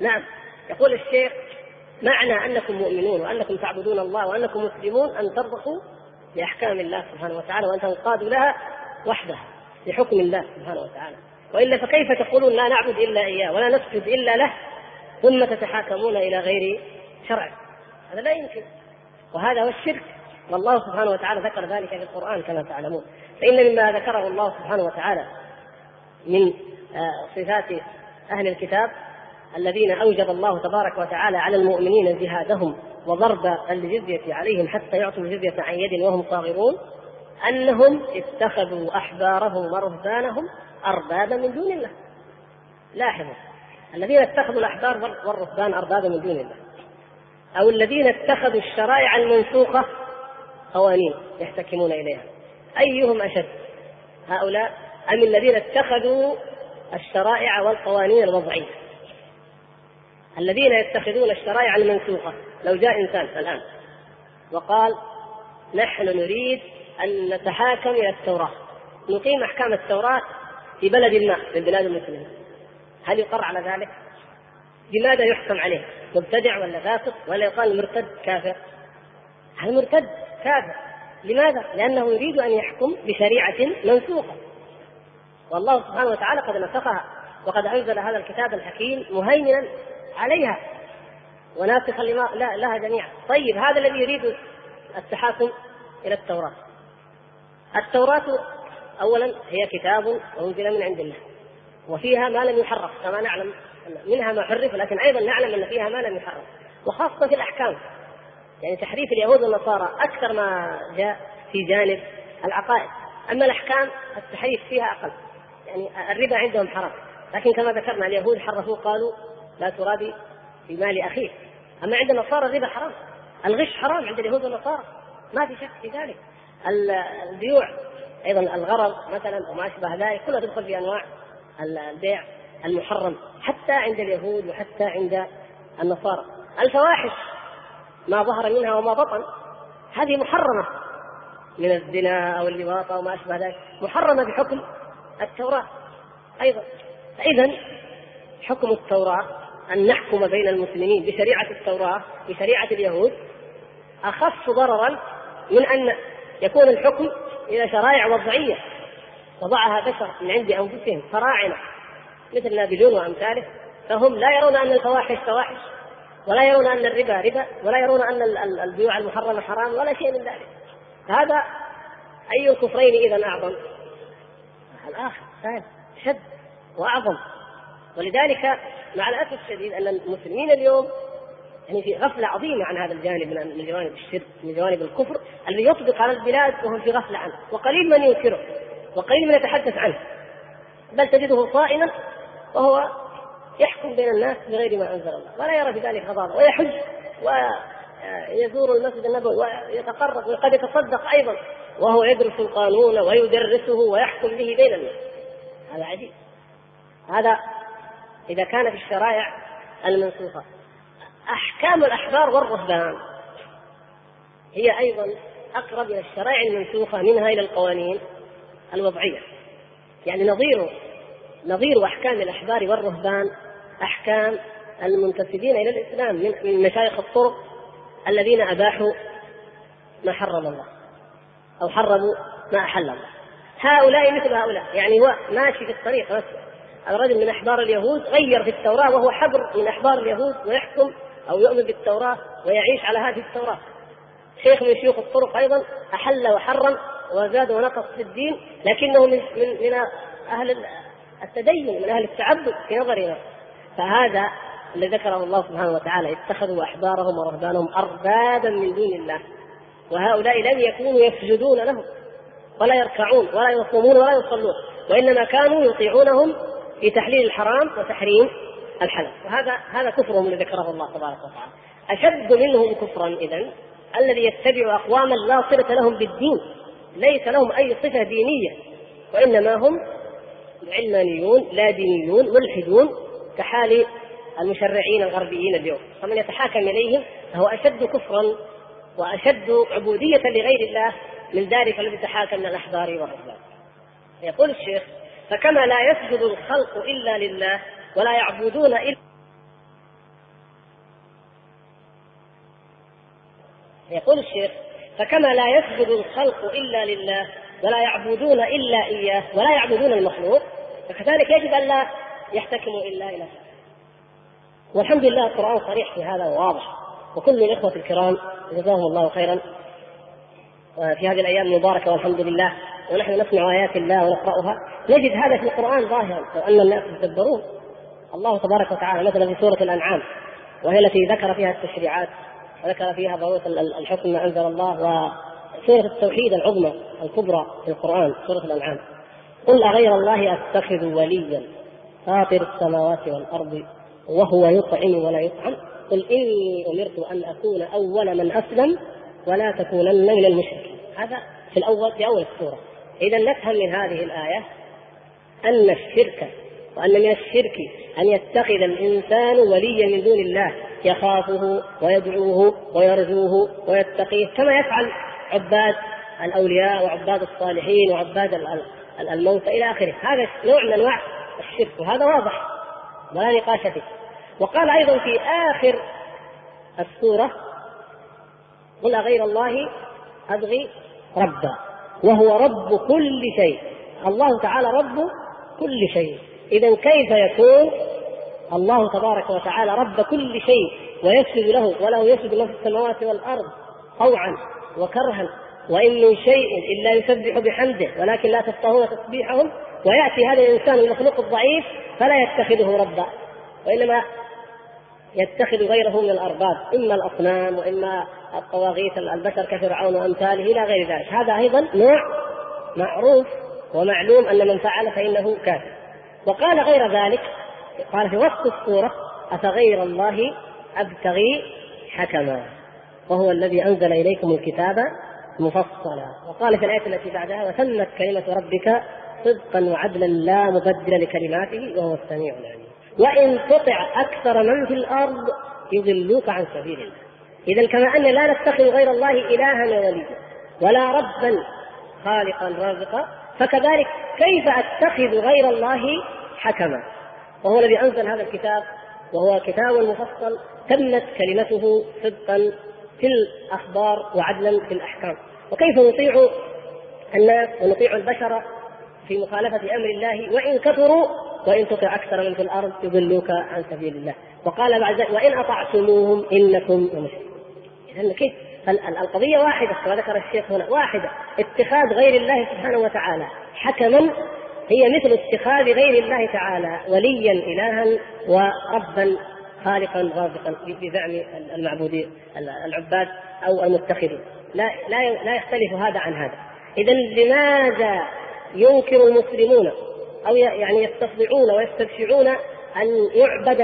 نعم يقول الشيخ معنى أنكم مؤمنون وأنكم تعبدون الله وأنكم مسلمون أن ترضخوا لأحكام الله سبحانه وتعالى وأن تنقادوا لها وحدها لحكم الله سبحانه وتعالى. وإلا فكيف تقولون لا نعبد إلا إياه ولا نسجد إلا له؟ ثم تتحاكمون إلى غير شرع. هذا لا يمكن. وهذا هو الشرك. والله سبحانه وتعالى ذكر ذلك في القرآن كما تعلمون. فإن مما ذكره الله سبحانه وتعالى من آه، صفات أهل الكتاب الذين أوجب الله تبارك وتعالى على المؤمنين جهادهم وضرب الجزية عليهم حتى يعطوا الجزية عن يد وهم صاغرون أنهم اتخذوا أحبارهم ورهبانهم أربابا من دون الله. لاحظوا الذين اتخذوا الأحبار والرهبان أربابا من دون الله. أو الذين اتخذوا الشرائع المنسوخة قوانين يحتكمون إليها. أيهم أشد؟ هؤلاء أم الذين اتخذوا الشرائع والقوانين الوضعية؟ الذين يتخذون الشرائع المنسوخة لو جاء إنسان الآن وقال نحن نريد أن نتحاكم إلى التوراة نقيم أحكام التوراة في بلد ما من بلاد المسلمين هل يقر على ذلك؟ لماذا يحكم عليه؟ مبتدع ولا فاسق ولا يقال مرتد كافر؟ المرتد كافر لماذا؟ لأنه يريد أن يحكم بشريعة منسوخة والله سبحانه وتعالى قد نسخها وقد أنزل هذا الكتاب الحكيم مهيمنا عليها. وناسخا لما لها جميعا. طيب هذا الذي يريد التحاكم إلى التوراة. التوراة أولا هي كتاب أنزل من عند الله. وفيها ما لم يحرف كما نعلم. منها ما حرف لكن أيضا نعلم أن فيها ما لم يحرف. وخاصة في الأحكام. يعني تحريف اليهود والنصارى أكثر ما جاء في جانب العقائد. أما الأحكام التحريف فيها أقل. يعني الربا عندهم حرام. لكن كما ذكرنا اليهود حرفوا قالوا لا ترابي في مال أخيه. أما عند النصارى الربا حرام. الغش حرام عند اليهود والنصارى. ما في شك في ذلك. البيوع أيضا الغرض مثلا وما أشبه ذلك كلها تدخل في أنواع البيع المحرم حتى عند اليهود وحتى عند النصارى. الفواحش ما ظهر منها وما بطن هذه محرمة من الزنا أو اللواط أو ما أشبه ذلك. محرمة بحكم التوراة أيضا. فاذا حكم التوراة أن نحكم بين المسلمين بشريعة التوراة بشريعة اليهود أخف ضررا من أن يكون الحكم إلى شرائع وضعية وضعها بشر من عند أنفسهم فراعنة مثل نابليون وأمثاله فهم لا يرون أن الفواحش فواحش ولا يرون أن الربا ربا ولا يرون أن البيوع المحرمة حرام ولا شيء من ذلك. هذا أي الكفرين اذا أعظم؟ الآخر ثاني شد وأعظم. ولذلك مع الأسف الشديد أن المسلمين اليوم يعني في غفلة عظيمة عن هذا الجانب من جوانب الشرك من جوانب الكفر الذي يطبق على البلاد وهم في غفلة عنه. وقليل من ينكره وقليل من يتحدث عنه. بل تجده صائما وهو يحكم بين الناس بغير ما أنزل الله. ولا يرى في ذلك غضاضه ويحج ويزور المسجد النبوي ويتقرب وقد يتصدق أيضا وهو يدرس القانون ويدرسه ويحكم به بين الناس. هذا عجيب. هذا إذا كان في الشرائع المنسوخه أحكام الأحبار والرهبان. هي أيضا أقرب إلى الشرائع المنسوخه منها إلى القوانين الوضعية. يعني نظير نظير أحكام الأحبار والرهبان أحكام المنتسبين إلى الإسلام من مشايخ الطرق الذين أباحوا ما حرم الله أو حرموا ما أحل الله. هؤلاء مثل هؤلاء. يعني هو ماشي في الطريق بس الرجل من أحبار اليهود غير في التوراة وهو حبر من أحبار اليهود ويحكم أو يؤمن بالتوراة ويعيش على هذه التوراة. شيخ من شيوخ الطرق أيضا أحل وحرم وزاد ونقص في الدين لكنه من من, من أهل التدين من أهل التعبد في نظرنا. فهذا الذي ذكره الله سبحانه وتعالى اتخذوا أحبارهم ورهبانهم اربابا من دون الله. وهؤلاء لم يكونوا يسجدون لهم ولا يركعون ولا يصومون ولا يصلون وإنما كانوا يطيعونهم في تحليل الحرام وتحريم الحلال. وهذا هذا كفرهم الذي ذكره الله تبارك وتعالى. أشد منهم كفرا اذا الذي يتبع أقواما لا صلة لهم بالدين. ليس لهم أي صفة دينية وإنما هم علمانيون لا دينيون ملحدون كحال المشرعين الغربيين اليوم. فمن يتحاكم إليهم فهو أشد كفرا وأشد عبودية لغير الله من ذلك الذي تحاكم من الأحبار والرهبان يقول الشيخ فكما لا يسجد الخلق إلا لله ولا يعبدون إلا يقول الشيخ فكما لا يسجد الخلق إلا لله ولا يعبدون إلا إياه ولا يعبدون المخلوق فكذلك يجب أن لا يحتكموا إلا إلى والحمد لله القرآن صريح في هذا وواضح. وكل الإخوة الكرام جزاهم الله خيرا. في هذه الأيام المباركة والحمد لله ونحن نسمع آيات الله ونقرأها. نجد هذا في القرآن ظاهرا وان الناس يتدبرون. الله تبارك وتعالى مثلا في سورة الأنعام وهي التي ذكر فيها التشريعات وذكر فيها ضروره الحكم ما أنزل الله وسورة التوحيد العظمى الكبرى في القرآن سورة الأنعام. قل أغير الله أتخذ وليا فاطر السماوات والأرض وهو يطعم ولا يطعم. قل إني أمرت أن أكون أول من أسلم ولا تكونن من المشركين. هذا في الأول في أول السورة. إذا نفهم من هذه الآية أن الشرك وأن من الشرك أن يتخذ الإنسان وليا من دون الله يخافه ويدعوه ويرجوه ويتقيه كما يفعل عباد الأولياء وعباد الصالحين وعباد الموت إلى آخره. هذا نوع من أنواع الشرك وهذا واضح ولا نقاش فيه. وقال أيضا في آخر السورة قل غير الله أبغي ربا. وهو رب كل شيء. الله تعالى رب كل شيء. اذا كيف يكون؟ الله تبارك وتعالى رب كل شيء ويسجد له وله يسجد له في السماوات والأرض طوعا وكرها. وإن من شيء إلا يسبح بحمده ولكن لا تفقهون تسبيحهم. ويأتي هذا الإنسان المخلوق الضعيف فلا يتخذه ربا وإنما يتخذ غيره من الأرباب إما الأصنام وإما الطواغيت البشر كفرعون وأمثاله إلى غير ذلك. هذا أيضا نوع معروف ومعلوم أن من فعل فإنه كافر. وقال غير ذلك قال في وسط السورة أفغير الله أبتغي حكما وهو الذي أنزل إليكم الكتاب مفصلا. وقال في الآية التي بعدها وتمت كلمة ربك صدقا وعدلا لا مبدل لكلماته وهو السميع العليم. وإن تطع أكثر من في الأرض يضلوك عن سبيل الله. إذا كما أن لا نتخذ غير الله إلها وليا ولا ربا خالقا رازقا فكذلك كيف أتخذ غير الله حكما؟ وهو الذي أنزل هذا الكتاب وهو كتاب مفصل تمت كلمته صدقا في الأخبار وعدلا في الأحكام. وكيف نطيع الناس ونطيع البشر في مخالفة أمر الله؟ وإن كثروا وإن تطع أكثر من في الأرض يضلوك عن سبيل الله. وقال بعد ذلك وإن أطعتموهم إنكم لمشركون. إذا كيف؟ القضية واحدة كما ذكر الشيخ هنا واحدة. اتخاذ غير الله سبحانه وتعالى حكما هي مثل اتخاذ غير الله تعالى وليا إلها وربا خالقا رازقا بزعم المعبودين العباد أو المتخذين. لا لا لا يختلف هذا عن هذا. إذا لماذا ينكر المسلمون أو يعني يستصدعون ويستبشعون أن يعبد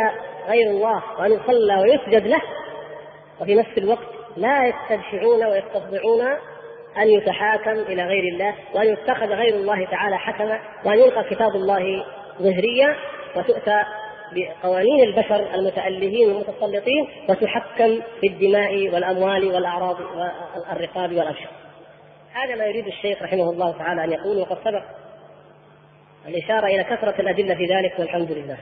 غير الله وأن يصلى ويسجد له؟ وفي نفس الوقت لا يستبشعون ويستصدعون أن يتحاكم إلى غير الله وأن يتخذ غير الله تعالى حكما وأن يلقى كتاب الله ظهريا وتؤتى بقوانين البشر المتألهين المتسلطين وتحكم في الدماء والأموال والأعراض والرقاب والأبشار. هذا ما يريد الشيخ رحمه الله تعالى أن يقول وقد سبق الإشارة إلى كثرة الأدلة في ذلك والحمد لله.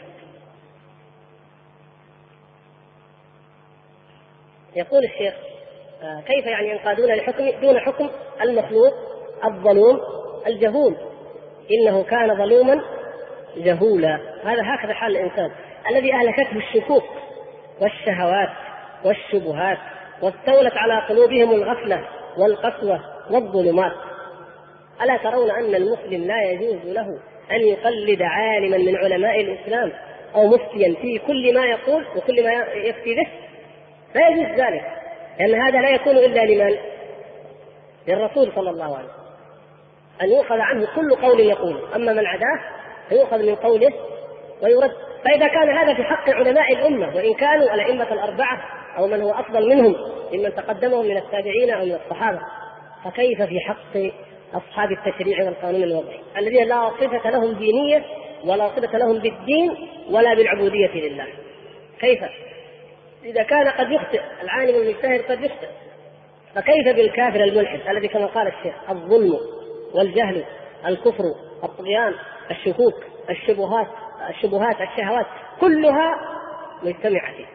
يقول الشيخ كيف يعني ينقادون لحكم دون حكم المخلوق الظلوم الجهول؟ إنه كان ظلوما جهولا. هذا هكذا حال الإنسان الذي اهلكته الشكوك والشهوات والشبهات واستولت على قلوبهم الغفلة والقسوة والظلمات. ألا ترون أن المسلم لا يجوز له أن يقلد عالما من علماء الإسلام أو مفتيا في كل ما يقول وكل ما يفتي به؟ لا يجوز ذلك. لأن هذا لا يكون إلا لمن؟ للرسول صلى الله عليه وسلم. أن يؤخذ عنه كل قول يقوله. أما من عداه فيؤخذ من قوله ويرد. فإذا كان هذا في حق علماء الأمة وإن كانوا الأئمة الأربعة أو من هو أفضل منهم ممن تقدمهم من التابعين أو من الصحابة فكيف في حق أصحاب التشريع والقانون الوضعي؟ الذين لا صفة لهم دينية ولا صفة لهم بالدين ولا بالعبودية لله. كيف؟ إذا كان قد يخطئ العالم المجتهد قد يخطئ. فكيف بالكافر الملحد؟ الذي كما قال الشيخ الظلم والجهل الكفر الطغيان الشكوك الشبهات الشبهات الشهوات كلها مجتمعة فيه.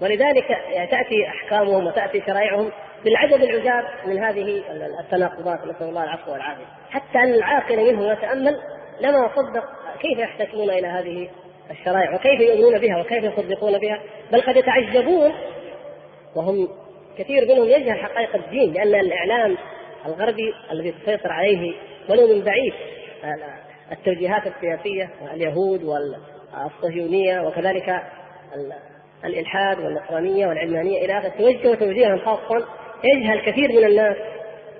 ولذلك تأتي أحكامهم وتأتي شرائعهم بالعجب العجاب من هذه التناقضات نسأل الله العفو والعافية. حتى أن العاقل منهم يتأمل لما صدق كيف يحتكمون إلى هذه الشرائع وكيف يؤمنون بها وكيف يصدقون بها بل قد يتعجبون. وهم كثير منهم يجهل حقائق الدين لأن الإعلام الغربي الذي تسيطر عليه ولو من بعيد التوجيهات السياسية اليهود والصهيونية وكذلك الإلحاد والنصرانية والعلمانية إلى آخره توجه توجيها خاصا. يجهل كثير من الناس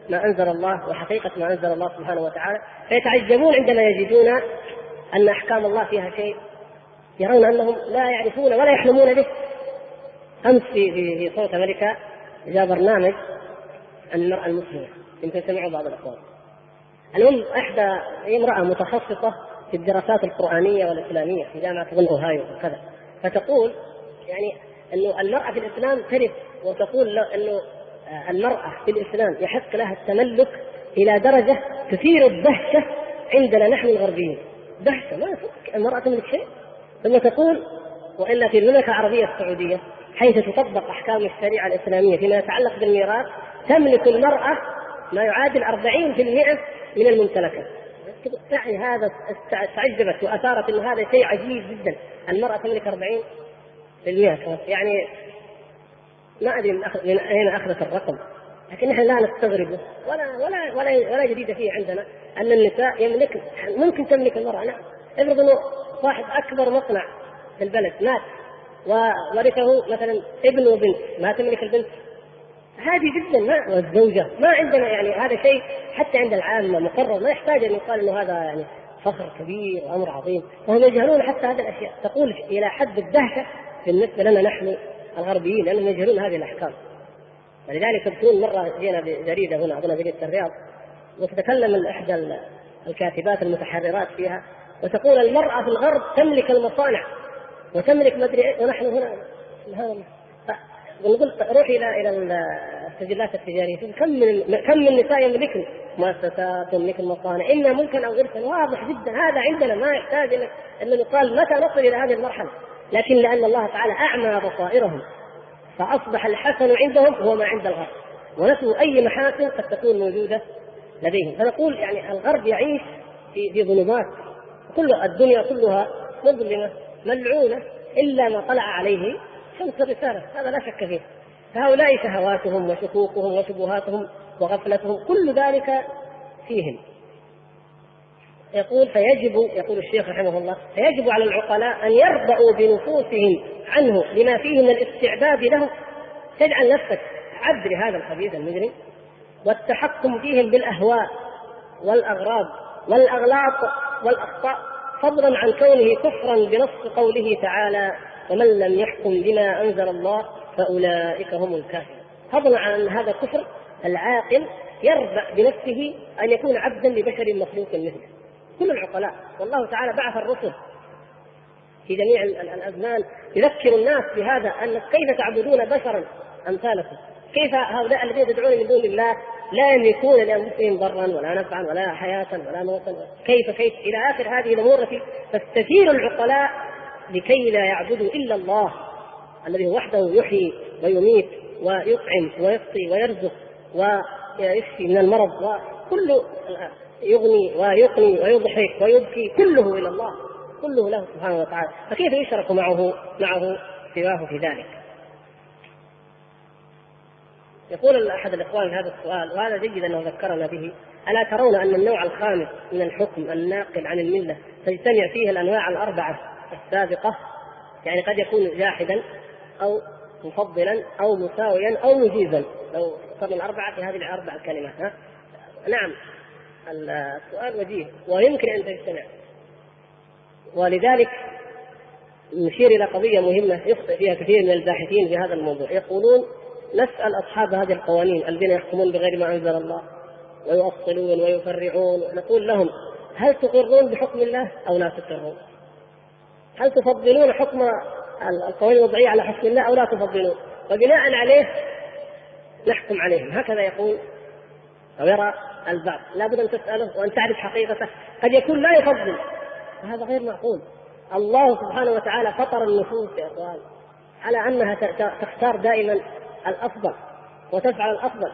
ما أنزل الله وحقيقة ما أنزل الله سبحانه وتعالى. فيتعجبون عندما يجدون أن أحكام الله فيها شيء. يرون أنهم لا يعرفون ولا يحلمون به. أمس في في, صوت أمريكا جاء برنامج المرأة المسلمة. يمكن سمعوا بعض الاخوان المهم احدى امرأة متخصصة في الدراسات القرآنية والإسلامية في جامعة ظن أوهايو وكذا. فتقول يعني إنه المرأة في الإسلام ترث وتقول إنه المرأة في الإسلام يحق لها التملك إلى درجة تثير الدهشة عندنا نحن الغربيين. دهشة؟ ما المراه تملك شيء؟ ثم تقول والا في المملكة العربية السعودية حيث تطبق أحكام الشريعة الإسلامية فيما يتعلق بالميراث تملك المرأة ما يعادل 40% من الممتلكات يعني هذا تعجبت وأثارت إن هذا شيء عجيب جدا. المرأة تملك 40% يعني ما أدري من, أين أخذت الرقم. لكن نحن لا نستغرب ولا ولا ولا ولا جديد فيه عندنا أن النساء يملك ممكن تملك المرأة. نعم. افرض إنه صاحب أكبر مصنع في البلد مات. وورثه مثلا ابن وبنت ما تملك البنت. هذه جدا ما والزوجة ما عندنا يعني هذا شيء حتى عند العامة مقرر ما يحتاج أن يقال إنه هذا يعني فخر كبير وأمر عظيم. وهم يجهلون حتى هذه الأشياء. تقول إلى حد الدهشة بالنسبة لنا نحن الغربيين لأنهم يجهلون هذه الأحكام. ولذلك تذكرون مرة جينا بجريدة هنا أظن جريدة الرياض وتتكلم احدى الكاتبات المتحررات فيها وتقول المرأة في الغرب تملك المصانع وتملك مدري إيه، ونحن هنا. ونقول روح إلى إلى السجلات التجارية. كم من كم من نساء يملكن مؤسسات تملك المصانع. اما ممكن أو ارثا واضح جدا. هذا عندنا ما يحتاج أن يقال متى نصل إلى هذه المرحلة. لكن لأن الله تعالى أعمى بصائرهم فأصبح الحسن عندهم هو ما عند الغرب. ونسوا أي محاسن قد تكون موجودة لديهم. فنقول يعني الغرب يعيش في في ظلمات كل الدنيا كلها مظلمة ملعونة إلا ما طلع عليه شمس الرسالة. هذا لا شك فيه. فهؤلاء شهواتهم وشكوكهم وشبهاتهم وغفلتهم كل ذلك فيهم. يقول فيجب يقول الشيخ رحمه الله فيجب على العقلاء أن يرضأوا بنفوسهم عنه لما فيه من الاستعباد له تجعل نفسك عبد لهذا الخبيث المجرم والتحكم فيهم بالأهواء والأغراض. والأغلاط والأخطاء فضلا عن كونه كفرا بنص قوله تعالى ومن لم يحكم بما أنزل الله فأولئك هم الكافرون. فضلا عن هذا كفر العاقل يربأ بنفسه أن يكون عبدا لبشر مخلوق مثله. كل العقلاء والله تعالى بعث الرسل في جميع الأزمان يذكر الناس بهذا أن كيف تعبدون بشرا أمثالكم؟ كيف هؤلاء الذين تدعون من دون الله لا يملكون لانفسهم ضرا ولا نفعا ولا حياه ولا موتا. كيف كيف؟ إلى آخر هذه الأمور التي تستثير العقلاء لكي لا يعبدوا إلا الله الذي وحده يحيي ويميت ويطعم ويسقي ويرزق ويشفي من المرض وكل يغني ويقني ويضحك ويبكي كله إلى الله كله له سبحانه وتعالى. فكيف يشرك معه معه سواه في ذلك؟ يقول أحد الإخوان هذا السؤال وهذا جيد أنه ذكرنا به. ألا ترون أن النوع الخامس من الحكم الناقل عن الملة تجتمع فيه الأنواع الأربعة؟ السابقة يعني قد يكون جاحدا أو مفضلا أو مساويا أو مجيزا. لو صرنا الأربعة في هذه الأربع الكلمات ها؟ نعم. السؤال وجيه. ويمكن أن تجتمع. ولذلك نشير إلى قضية مهمة يخطئ فيها كثير من الباحثين في هذا الموضوع. يقولون نسأل أصحاب هذه القوانين الذين يحكمون بغير ما أنزل الله ويؤصلون ويفرعون نقول لهم هل تقرون بحكم الله أو لا تقرون؟ هل تفضلون حكم القوانين الوضعية على حكم الله أو لا تفضلون؟ وبناء عليه نحكم عليهم. هكذا يقول أو يرى البعض لابد أن تسأله وأن تعرف حقيقته. قد يكون لا يفضل. وهذا غير معقول. الله سبحانه وتعالى فطر النفوس يا إخوان على أنها تختار دائما الأفضل وتفعل الأفضل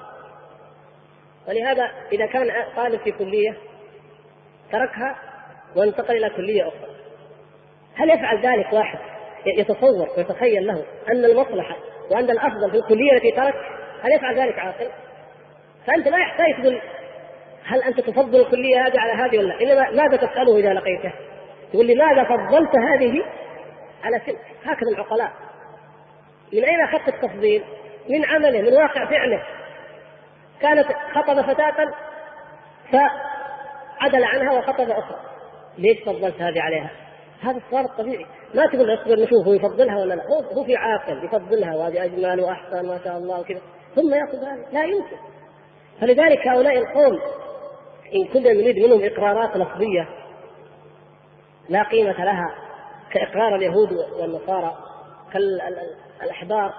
ولهذا إذا كان طالب في كلية تركها وانتقل إلى كلية أخرى هل يفعل ذلك واحد يتصور ويتخيل له أن المصلحة وأن الأفضل في الكلية التي ترك هل يفعل ذلك عاقل؟ فأنت لا يحتاج تقول هل أنت تفضل الكلية هذه على هذه ولا إنما ماذا تساله إذا لقيته؟ تقول لماذا فضلت هذه على تلك؟ هكذا العقلاء من أين أخذت التفضيل؟ من عمله من واقع فعله. كانت خطب فتاة فعدل عنها وخطب أخرى. ليش فضلت هذه عليها؟ هذا السؤال الطبيعي. ما تقول اصبر نشوف هو يفضلها ولا لا. هو في عاقل يفضلها وهذه أجمل وأحسن ما شاء الله وكذا. ثم يأخذ هذا لا يمكن. فلذلك هؤلاء القوم إن كنا نريد منهم إقرارات لفظيه لا قيمة لها كإقرار اليهود والنصارى كالأحبار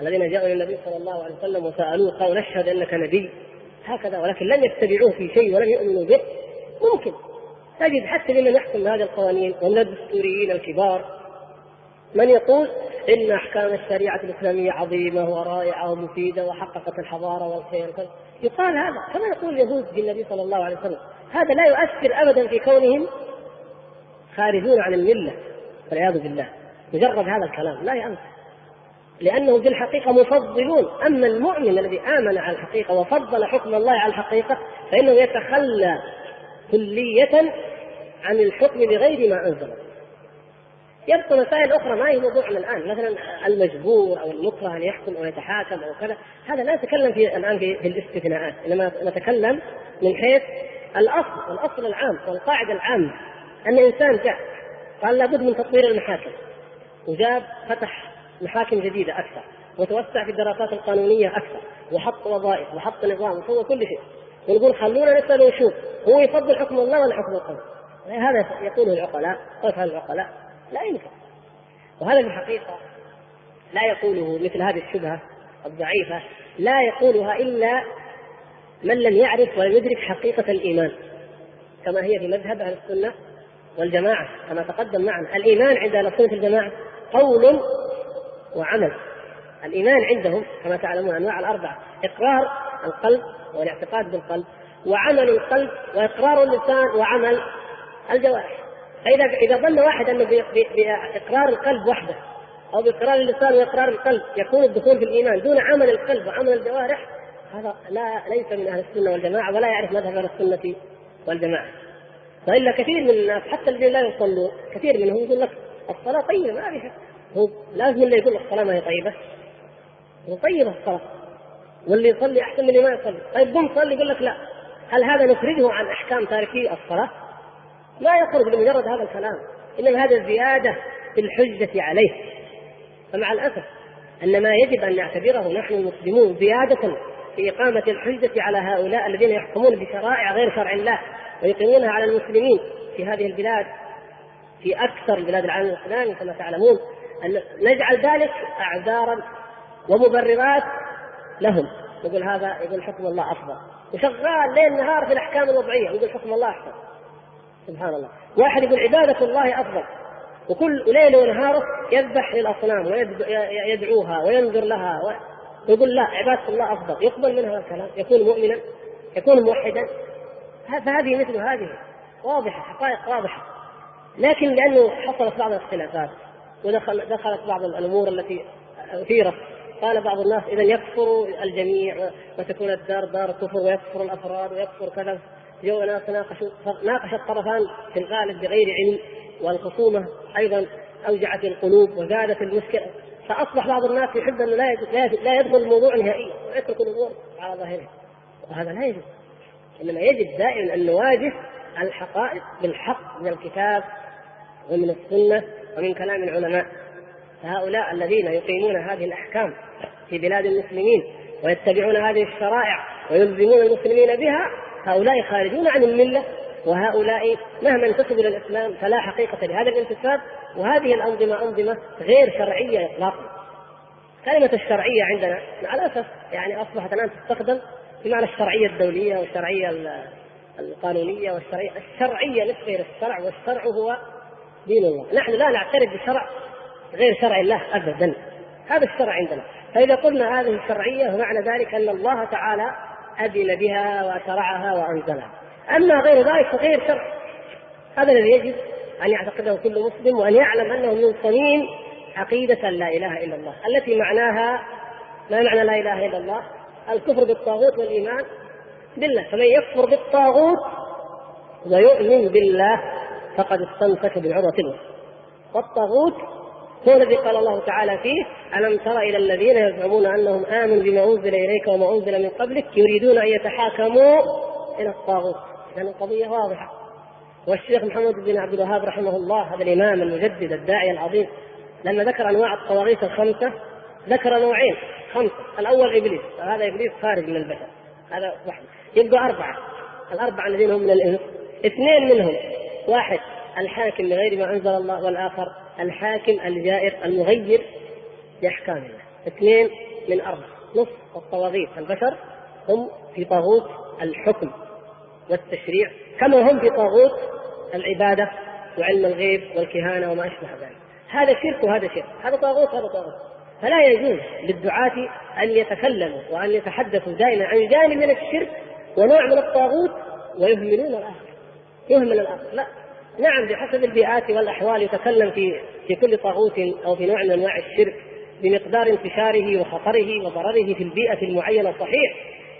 الذين جاءوا إلى النبي صلى الله عليه وسلم وسألوه قالوا نشهد أنك نبي هكذا ولكن لم يتبعوه في شيء ولم يؤمنوا به. ممكن. تجد حتى لمن يحكم بهذه القوانين ومن الدستوريين الكبار. من يقول إن أحكام الشريعة الإسلامية عظيمة ورائعة ومفيدة وحققت الحضارة والخير يقال هذا كما يقول اليهود بالنبي صلى الله عليه وسلم. هذا لا يؤثر ابدا في كونهم خارجون عن الملة والعياذ بالله. مجرد هذا الكلام لا ينفع لأنهم في الحقيقة مفضلون. أما المؤمن الذي آمن على الحقيقة وفضل حكم الله على الحقيقة فإنه يتخلى كلية عن الحكم بغير ما أنزل. يبقى مسائل أخرى ما هي موضوعنا الآن مثلا المجبور أو المكره أن يحكم أو يتحاكم أو كذا. هذا لا نتكلم في الآن في, الاستثناءات إنما نتكلم من حيث الأصل الأصل العام والقاعدة العامة. أن إنسان جاء قال لابد من تطوير المحاكم. وجاب فتح محاكم جديدة أكثر وتوسع في الدراسات القانونية أكثر وحط وظائف وحط نظام وسوى كل شيء. ونقول خلونا نسأل ونشوف هو يفضل حكم الله ولا حكم القلب هذا يقوله العقلاء ويفعل العقلاء لا يمكن. وهذا في الحقيقة لا يقوله مثل هذه الشبهة الضعيفة لا يقولها إلا من لم يعرف ولم يدرك حقيقة الإيمان. كما هي في مذهب أهل السنة والجماعة كما تقدم معنا الإيمان عند أهل السنة الجماعه قول وعمل. الإيمان عندهم كما تعلمون أنواع الأربعة إقرار القلب والاعتقاد بالقلب وعمل القلب وإقرار اللسان وعمل الجوارح. فاذا إذا ظن واحد أنه بإقرار القلب وحده أو بإقرار اللسان وإقرار القلب يكون الدخول في الإيمان دون عمل القلب وعمل الجوارح هذا لا ليس من أهل السنة والجماعة ولا يعرف مذهب أهل السنة والجماعة. والا كثير من الناس حتى الذين لا يصلون كثير منهم يقول لك الصلاة طيبة ما في هو لازم اللي يقول الصلاه ما هي طيبة. هو طيبة الصلاة. واللي يصلي أحسن من اللي ما يصلي. طيب قم صلي يقول لك لا. هل هذا نخرجه عن أحكام تاركي الصلاة؟ لا يخرج لمجرد هذا الكلام. إنما هذا زيادة في الحجة عليه. فمع الأسف أن ما يجب أن نعتبره نحن المسلمون زيادة في إقامة الحجة على هؤلاء الذين يحكمون بشرائع غير شرع الله ويقيمونها على المسلمين في هذه البلاد في أكثر بلاد العالم الإسلامي كما تعلمون. نجعل ذلك أعذارا ومبررات لهم. يقول هذا يقول حكم الله أفضل. وشغال ليل نهار في الأحكام الوضعية يقول حكم الله احسن سبحان الله. واحد يقول عبادة الله أفضل. وكل ليل ونهاره يذبح للأصنام ويدعوها وينذر لها ويقول لا عبادة الله أفضل. يقبل منها الكلام يكون مؤمنا يكون موحدا. فهذه مثل هذه. واضحة حقائق واضحة. لكن لأنه حصلت بعض الاختلافات. ودخل دخلت بعض الأمور التي أثيرت. قال بعض الناس اذا يكفر الجميع وتكون الدار دار كفر ويكفر الأفراد ويكفر كذا. جو ناس ناقشوا ناقش الطرفان في الغالب بغير علم والخصومة أيضا أوجعت القلوب وزادت المشكلة. فأصبح بعض الناس يحب أنه لا لا يدخل الموضوع نهائيا ويترك الأمور على ظاهرها وهذا لا يجوز. إنما يجب دائما أن نواجه الحقائق بالحق من الكتاب ومن السنة ومن كلام العلماء فهؤلاء الذين يقيمون هذه الأحكام في بلاد المسلمين ويتبعون هذه الشرائع ويلزمون المسلمين بها هؤلاء خارجون عن الملة وهؤلاء مهما انتسبوا إلى الإسلام فلا حقيقة لهذا الانتساب وهذه الأنظمة أنظمة غير شرعية اطلاقا. كلمة الشرعية عندنا مع الأسف يعني أصبحت الآن تستخدم بمعنى الشرعية الدولية والشرعية القانونية والشرعيه الشرعية نفس غير الشرع والشرع هو دين الله، نحن لا نعترف بشرع غير شرع الله ابدا. هذا الشرع عندنا. فإذا قلنا هذه الشرعية فمعنى ذلك أن الله تعالى أذن بها وشرعها وأنزلها. أما غير ذلك فغير شرع. هذا الذي يجب أن يعتقده كل مسلم وأن يعلم انه من صميم عقيدة لا إله إلا الله. التي معناها ما معنى لا إله إلا الله؟ الكفر بالطاغوت والإيمان بالله. فمن يكفر بالطاغوت ويؤمن بالله فقد استمسك بالعروة الوثقى والطاغوت هو الذي قال الله تعالى فيه ألم تر إلى الذين يزعمون أنهم آمنوا بما أنزل إليك وما أنزل من قبلك يريدون أن يتحاكموا إلى الطاغوت. لأن القضية واضحة. والشيخ محمد بن عبد الوهاب رحمه الله هذا الإمام المجدد الداعية العظيم لما ذكر أنواع الطواغيت الخمسة ذكر نوعين خمسة. الأول إبليس هذا إبليس خارج من البشر هذا واحد. يبقى أربعة. الأربعة الذين هم من الإنس. اثنين منهم واحد الحاكم بغير ما أنزل الله والآخر الحاكم الجائر المغير لاحكام الله اثنين من أربعة نصف الطواغيت. البشر هم في طاغوت الحكم والتشريع كما هم في طاغوت العبادة وعلم الغيب والكهانة وما أشبه ذلك. هذا شرك وهذا شرك هذا طاغوت هذا طاغوت. فلا يجوز للدعاة أن يتكلموا وأن يتحدثوا دائما عن جانب من الشرك ونوع من الطاغوت ويهملون الآخر. يهمل الآخر لا نعم بحسب البيئات والأحوال يتكلم في في كل طاغوت أو في نوع من أنواع الشرك بمقدار انتشاره وخطره وضرره في البيئة المعينة صحيح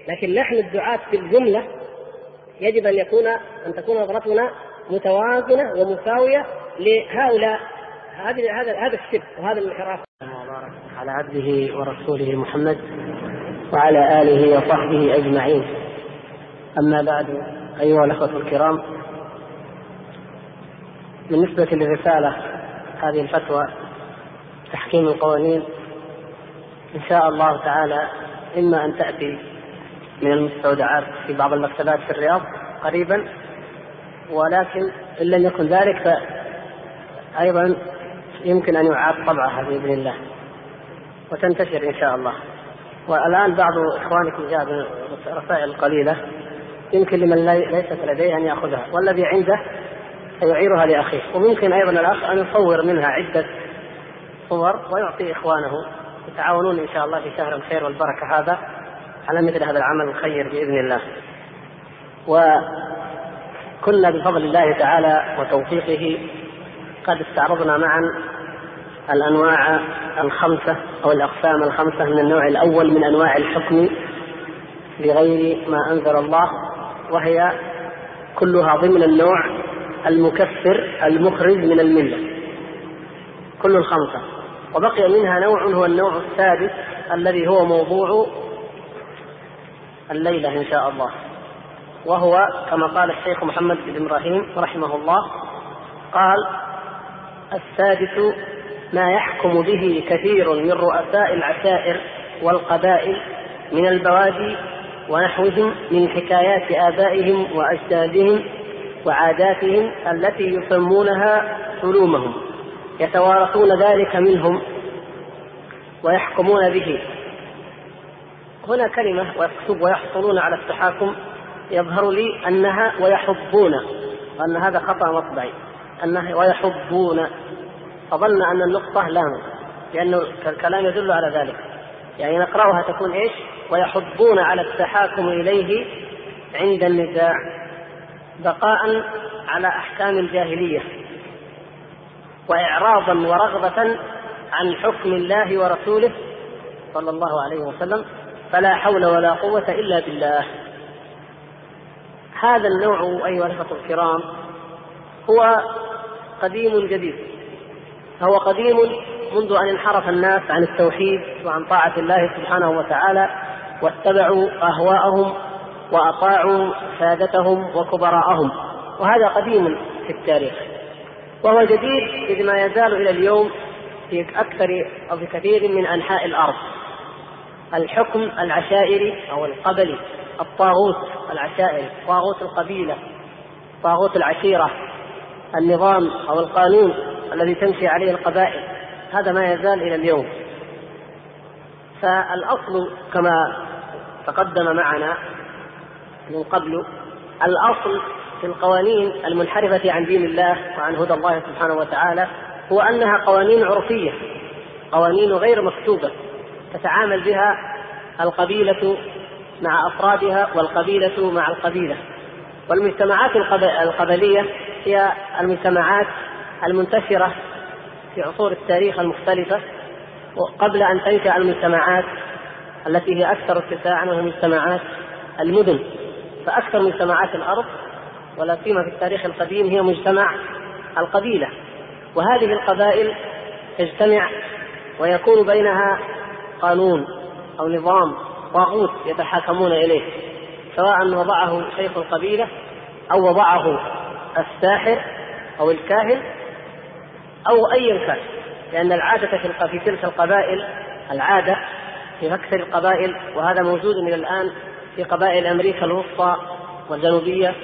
لكن نحن الدعاة في الجملة يجب أن يكون أن تكون نظرتنا متوازنة ومساوية لهؤلاء هذا هذا هذا الشرك وهذا الانحراف. على عبده ورسوله محمد وعلى آله وصحبه أجمعين. أما بعد أيها الأخوة الكرام بالنسبة للرسالة هذه الفتوى تحكيم القوانين إن شاء الله تعالى إما أن تأتي من المستودعات في بعض المكتبات في الرياض قريبا ولكن إن لم يكن ذلك فأيضا يمكن أن يعاد طبعها بإذن الله وتنتشر إن شاء الله. والآن بعض إخوانكم جاء برسائل قليلة يمكن لمن ليست لديه أن يأخذها والذي عنده فيعيرها لأخيه. وممكن أيضا الأخ أن يصور منها عدة صور ويعطي إخوانه. يتعاونون إن شاء الله في شهر الخير والبركة هذا على مثل هذا العمل الخير بإذن الله. وكنا بفضل الله تعالى وتوفيقه قد استعرضنا معا الأنواع الخمسة أو الأقسام الخمسة من النوع الأول من أنواع الحكم بغير ما أنزل الله وهي كلها ضمن النوع المكفر المخرج من الملة. كل الخمسة. وبقي منها نوع هو النوع السادس الذي هو موضوع الليلة إن شاء الله. وهو كما قال الشيخ محمد بن إبراهيم رحمه الله قال السادس ما يحكم به كثير من رؤساء العشائر والقبائل من البوادي ونحوهم من حكايات آبائهم وأجدادهم وعاداتهم التي يسمونها علومهم يتوارثون ذلك منهم ويحكمون به. هنا كلمة ويكتب ويحصلون على التحاكم يظهر لي أنها ويحبون وأن هذا خطأ مطبعي. أنها ويحبون. فظن أن النقطة لام لأنه الكلام يدل على ذلك. يعني نقرأها تكون إيش؟ ويحبون على التحاكم إليه عند النزاع بقاء على أحكام الجاهلية وإعراضا ورغبة عن حكم الله ورسوله صلى الله عليه وسلم فلا حول ولا قوة إلا بالله. هذا النوع أيها الأخوة الكرام هو قديم جديد. فهو قديم منذ أن انحرف الناس عن التوحيد وعن طاعة الله سبحانه وتعالى واتبعوا أهواءهم وأطاعوا سادتهم وكبراءهم. وهذا قديم في التاريخ. وهو جديد إذ ما يزال إلى اليوم في أكثر أو في كثير من أنحاء الأرض. الحكم العشائري أو القبلي الطاغوت العشائري طاغوت القبيلة طاغوت العشيرة النظام أو القانون الذي تمشي عليه القبائل. هذا ما يزال إلى اليوم. فالأصل كما تقدم معنا من قبل الأصل في القوانين المنحرفة عن دين الله وعن هدى الله سبحانه وتعالى هو أنها قوانين عرفية قوانين غير مكتوبة تتعامل بها القبيلة مع أفرادها والقبيلة مع القبيلة. والمجتمعات القبلية هي المجتمعات المنتشرة في عصور التاريخ المختلفة قبل أن تنشأ المجتمعات التي هي أكثر اتساعا وهي مجتمعات المدن. فأكثر مجتمعات الأرض ولا سيما في التاريخ القديم هي مجتمع القبيلة. وهذه القبائل تجتمع ويكون بينها قانون أو نظام طاغوت يتحاكمون إليه سواء وضعه شيخ القبيلة أو وضعه الساحر أو الكاهن أو أيا كان لأن العادة في في تلك القبائل العادة في أكثر القبائل وهذا موجود إلى الآن في قبائل أمريكا الوسطى والجنوبية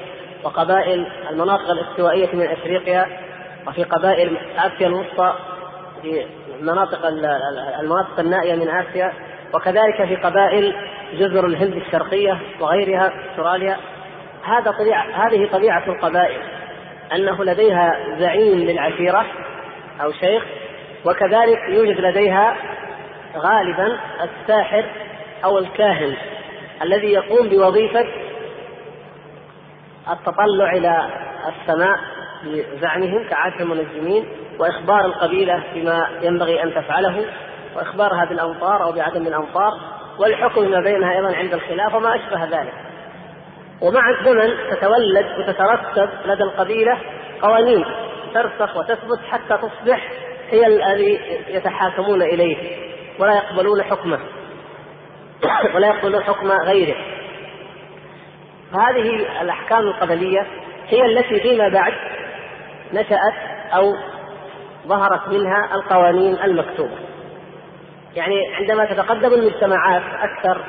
وقبائل المناطق الاستوائية من أفريقيا وفي قبائل آسيا الوسطى في مناطق المناطق النائية من آسيا وكذلك في قبائل جزر الهند الشرقية وغيرها أستراليا. هذا طبيعة هذه طبيعة القبائل أنه لديها زعيم للعشيرة أو شيخ وكذلك يوجد لديها غالبا الساحر أو الكاهن. الذي يقوم بوظيفة التطلع إلى السماء بزعمهم كعادة المنجمين وإخبار القبيلة بما ينبغي أن تفعله وإخبارها بالأمطار أو بعدم الأمطار والحكم ما بينها أيضا عند الخلاف وما أشبه ذلك. ومع الزمن تتولد وتترتب لدى القبيلة قوانين ترسخ وتثبت حتى تصبح هي الذي يتحاكمون إليه ولا يقبلون حكمه. ولا يقبلون حكم غيره. هذه الأحكام القبلية هي التي فيما بعد نشأت أو ظهرت منها القوانين المكتوبة. يعني عندما تتقدم المجتمعات أكثر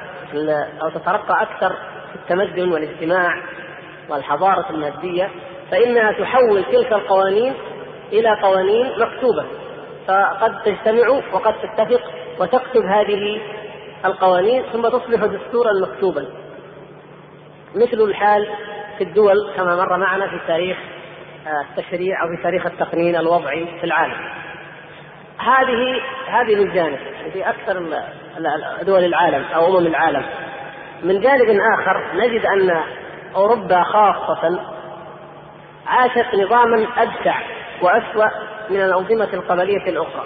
أو تترقى أكثر في التمدن والاجتماع والحضارة المادية فإنها تحول تلك القوانين إلى قوانين مكتوبة. فقد تجتمع وقد تتفق وتكتب هذه القوانين ثم تصبح دستورا مكتوبا مثل الحال في الدول كما مر معنا في تاريخ آه، التشريع أو في تاريخ التقنين الوضعي في العالم. هذه هذه من جانب في أكثر دول العالم أو أمم العالم. من جانب آخر نجد أن أوروبا خاصة عاشت نظاما ابشع وأسوأ من الأنظمة القبلية الأخرى.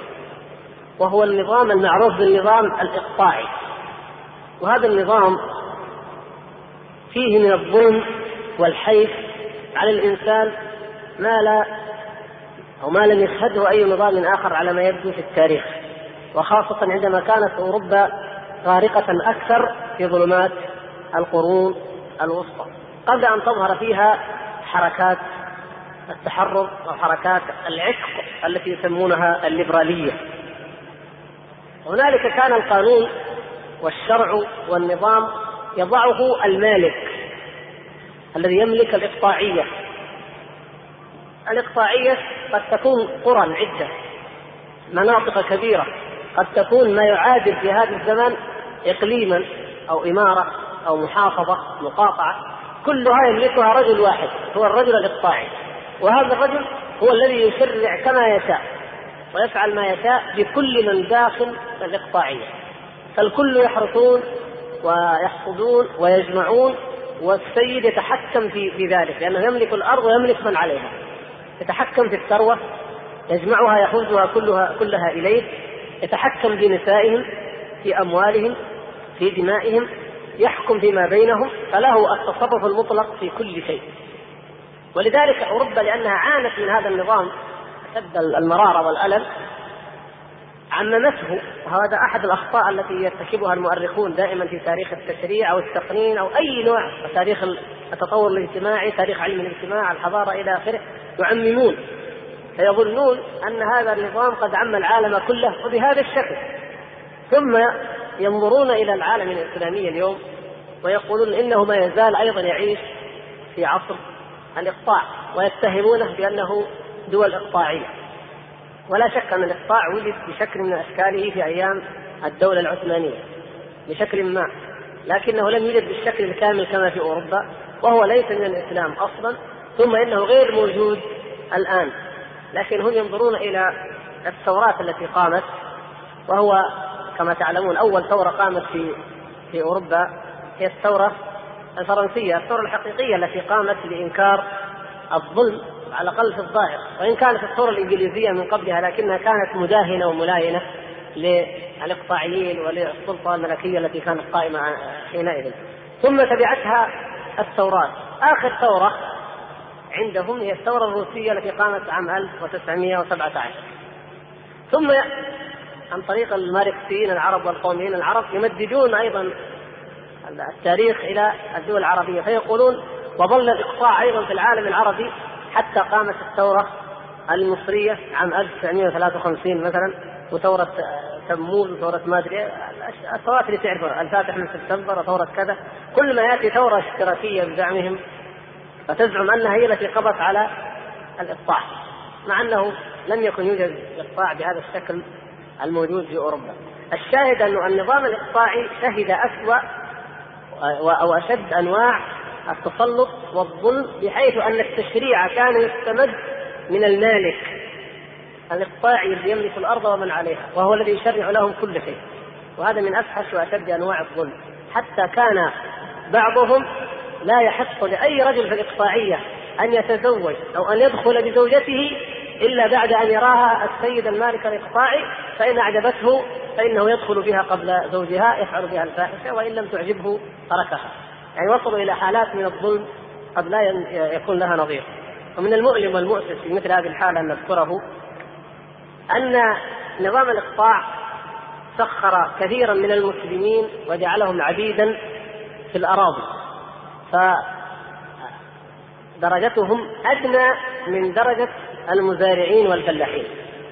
وهو النظام المعروف بالنظام الإقطاعي. وهذا النظام فيه من الظلم والحيف على الإنسان ما لا أو ما لم يشهده أي نظام آخر على ما يبدو في التاريخ. وخاصة عندما كانت أوروبا غارقة أكثر في ظلمات القرون الوسطى. قبل أن تظهر فيها حركات التحرر وحركات العشق التي يسمونها الليبرالية. هنالك كان القانون والشرع والنظام يضعه المالك الذي يملك الإقطاعية. الإقطاعية قد تكون قرى عدة مناطق كبيرة قد تكون ما يعادل في هذا الزمن إقليما أو إمارة أو محافظة مقاطعة. كلها يملكها رجل واحد هو الرجل الإقطاعي. وهذا الرجل هو الذي يشرع كما يشاء ويفعل ما يشاء بكل من داخل الإقطاعية. فالكل يحرثون ويحصدون ويجمعون والسيد يتحكم في في ذلك لأنه يملك الأرض ويملك من عليها. يتحكم في الثروة يجمعها يحوزها كلها كلها إليه. يتحكم بنسائهم في أموالهم في دمائهم يحكم فيما بينهم فله التصرف المطلق في كل شيء. ولذلك أوروبا لأنها عانت من هذا النظام أشد المرارة والألم عممته وهذا أحد الأخطاء التي يرتكبها المؤرخون دائما في تاريخ التشريع أو التقنين أو أي نوع. تاريخ التطور الاجتماعي تاريخ علم الاجتماع الحضارة إلى آخره. يعممون. فيظنون أن هذا النظام قد عم العالم كله وبهذا الشكل. ثم ينظرون إلى العالم الإسلامي اليوم ويقولون إنه ما يزال أيضا يعيش في عصر الإقطاع ويتهمونه بأنه دول إقطاعية. ولا شك أن الإقطاع وجد بشكل من أشكاله في أيام الدولة العثمانية بشكل ما لكنه لم يوجد بالشكل الكامل كما في أوروبا وهو ليس من الإسلام أصلا ثم إنه غير موجود الآن لكن هم ينظرون إلى الثورات التي قامت وهو كما تعلمون أول ثورة قامت في في أوروبا هي الثورة الفرنسية الثورة الحقيقية التي قامت لانكار الظلم على الأقل في الظاهر. وإن كانت الثوره الإنجليزية من قبلها لكنها كانت مداهنة وملاينة للإقطاعيين وللسلطة الملكية التي كانت قائمة حينئذ. ثم تبعتها الثورات. آخر ثورة عندهم هي الثورة الروسية التي قامت عام 1917 ثم عن طريق الماركسيين العرب والقوميين العرب يمددون أيضا التاريخ إلى الدول العربية. فيقولون وظل الإقطاع أيضا في العالم العربي حتى قامت الثورة المصرية عام 1953 مثلا وثورة تموز وثورة ما أدري الثورات اللي تعرفها الفاتح من سبتمبر وثورة كذا كل ما يأتي ثورة اشتراكية بزعمهم فتزعم أنها هي التي قضت على الإقطاع مع أنه لم يكن يوجد إقطاع بهذا الشكل الموجود في أوروبا. الشاهد أن النظام الإقطاعي شهد أسوأ أو أشد أنواع التسلط والظلم بحيث أن التشريع كان يستمد من المالك. الاقطاعي الذي يملك الأرض ومن عليها وهو الذي يشرع لهم كل شيء. وهذا من أفحش وأشد أنواع الظلم. حتى كان بعضهم لا يحق لأي رجل في الإقطاعية أن يتزوج أو أن يدخل بزوجته إلا بعد أن يراها السيد المالك الإقطاعي فإن أعجبته فإنه يدخل بها قبل زوجها يفعل بها الفاحشة وإن لم تعجبه تركها. يعني وصلوا إلى حالات من الظلم قد لا يكون لها نظير. ومن المؤلم والمؤسف في مثل هذه الحالة أن نذكره أن نظام الإقطاع سخر كثيرا من المسلمين وجعلهم عبيدا في الأراضي. درجتهم أدنى من درجة المزارعين والفلاحين.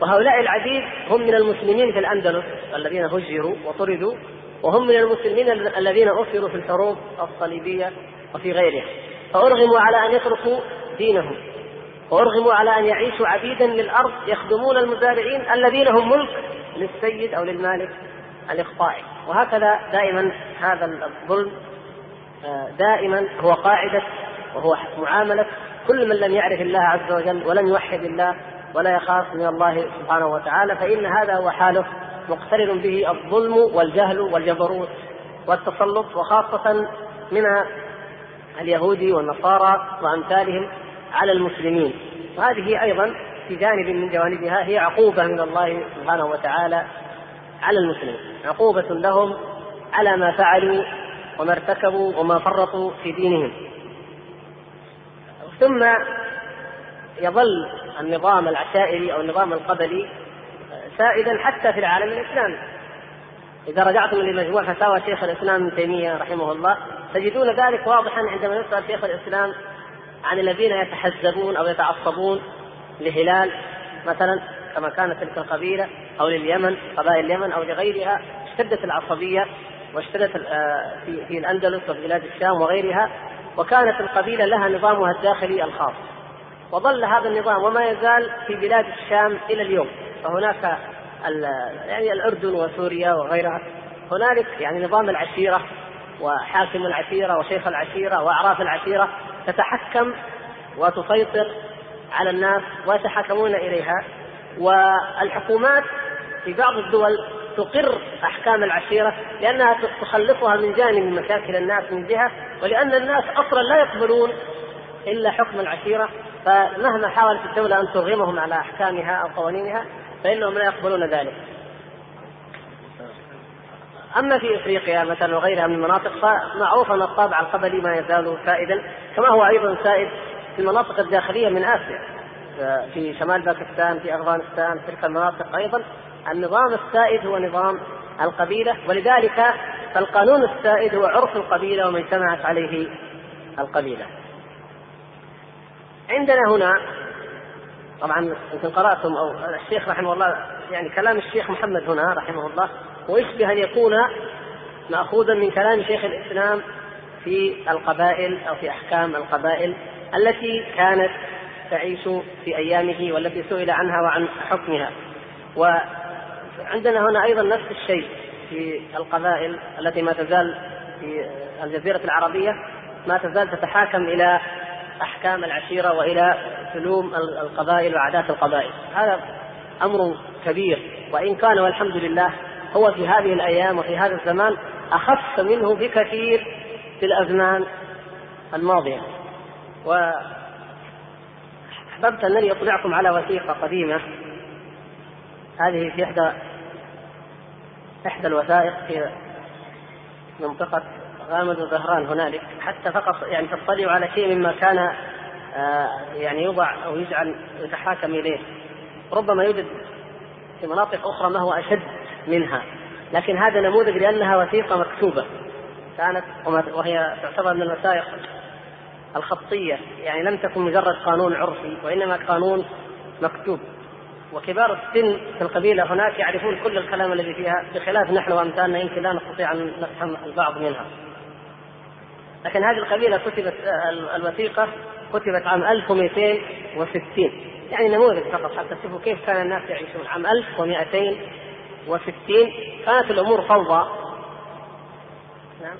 وهؤلاء العبيد هم من المسلمين في الأندلس الذين هجروا وطردوا وهم من المسلمين الذين أسروا في الحروب الصليبية وفي غيرها. فأرغموا على أن يتركوا دينهم. وأرغموا على أن يعيشوا عبيدا للأرض يخدمون المزارعين الذين هم ملك للسيد أو للمالك الإقطاعي وهكذا دائما هذا الظلم آه، دائما هو قاعدة وهو معاملة. كل من لم يعرف الله عز وجل ولم يوحد الله ولا يخاف من الله سبحانه وتعالى فإن هذا هو حاله. مقترن به الظلم والجهل والجبروت والتسلط وخاصة من اليهود والنصارى وأمثالهم على المسلمين. وهذه أيضا في جانب من جوانبها هي عقوبة من الله سبحانه وتعالى على المسلمين. عقوبة لهم على ما فعلوا وما ارتكبوا وما فرطوا في دينهم. ثم يظل النظام العشائري أو النظام القبلي سائدا حتى في العالم الإسلامي. إذا رجعتم لمجموع فتاوى شيخ الإسلام ابن تيمية رحمه الله تجدون ذلك واضحا عندما يسأل شيخ الإسلام عن الذين يتحزبون أو يتعصبون لهلال مثلا كما كانت تلك القبيلة أو لليمن قبائل اليمن أو لغيرها اشتدت العصبية واشتدت آه، في في الأندلس وفي بلاد الشام وغيرها وكانت القبيلة لها نظامها الداخلي الخاص وظل هذا النظام وما يزال في بلاد الشام إلى اليوم فهناك يعني الأردن وسوريا وغيرها. هنالك يعني نظام العشيرة وحاكم العشيرة وشيخ العشيرة وأعراف العشيرة تتحكم وتسيطر على الناس ويتحاكمون إليها. والحكومات في بعض الدول تقر أحكام العشيرة لأنها تخلصها من جانب مشاكل الناس من جهة ولأن الناس أصلا لا يقبلون إلا حكم العشيرة. فمهما حاولت الدولة أن ترغمهم على أحكامها أو قوانينها فإنهم لا يقبلون ذلك. أما في إفريقيا مثلا وغيرها من المناطق فمعروف أن الطابع القبلي ما يزال سائدا كما هو أيضا سائد في المناطق الداخلية من آسيا في شمال باكستان في أفغانستان في تلك المناطق أيضا النظام السائد هو نظام القبيلة ولذلك فالقانون السائد هو عرف القبيلة وما اجتمعت عليه القبيلة. عندنا هنا طبعا يمكن قرأتم أو الشيخ رحمه الله يعني كلام الشيخ محمد هنا رحمه الله ويشبه أن يكون ماخوذا من كلام شيخ الإسلام في القبائل أو في أحكام القبائل التي كانت تعيش في أيامه والتي سئل عنها وعن حكمها. وعندنا هنا أيضا نفس الشيء في القبائل التي ما تزال في الجزيرة العربية ما تزال تتحاكم إلى احكام العشيرة وإلى سلوم القبائل وعادات القبائل. هذا أمر كبير. وإن كان والحمد لله هو في هذه الأيام وفي هذا الزمان أخف منه بكثير في الأزمان الماضية. و احببت أنني أطلعكم على وثيقة قديمة. هذه في احدى إحدى الوثائق في منطقة غامد وزهران هنالك. حتى فقط يعني تطلعوا على شيء مما كان آه، يعني يوضع أو يجعل يتحاكم إليه. ربما يوجد في مناطق أخرى ما هو أشد منها. لكن هذا نموذج لأنها وثيقة مكتوبة. كانت وهي تعتبر من الوثائق الخطية. يعني لم تكن مجرد قانون عرفي وإنما قانون مكتوب. وكبار السن في القبيلة هناك يعرفون كل الكلام الذي فيها بخلاف نحن وأمثالنا يمكن لا نستطيع أن نفهم البعض منها. لكن هذه القبيلة كتبت الوثيقة كتبت عام 1260 يعني نموذج فقط حتى تشوفوا كيف كان الناس يعيشون. عام 1260 كانت الأمور فوضى. نعم.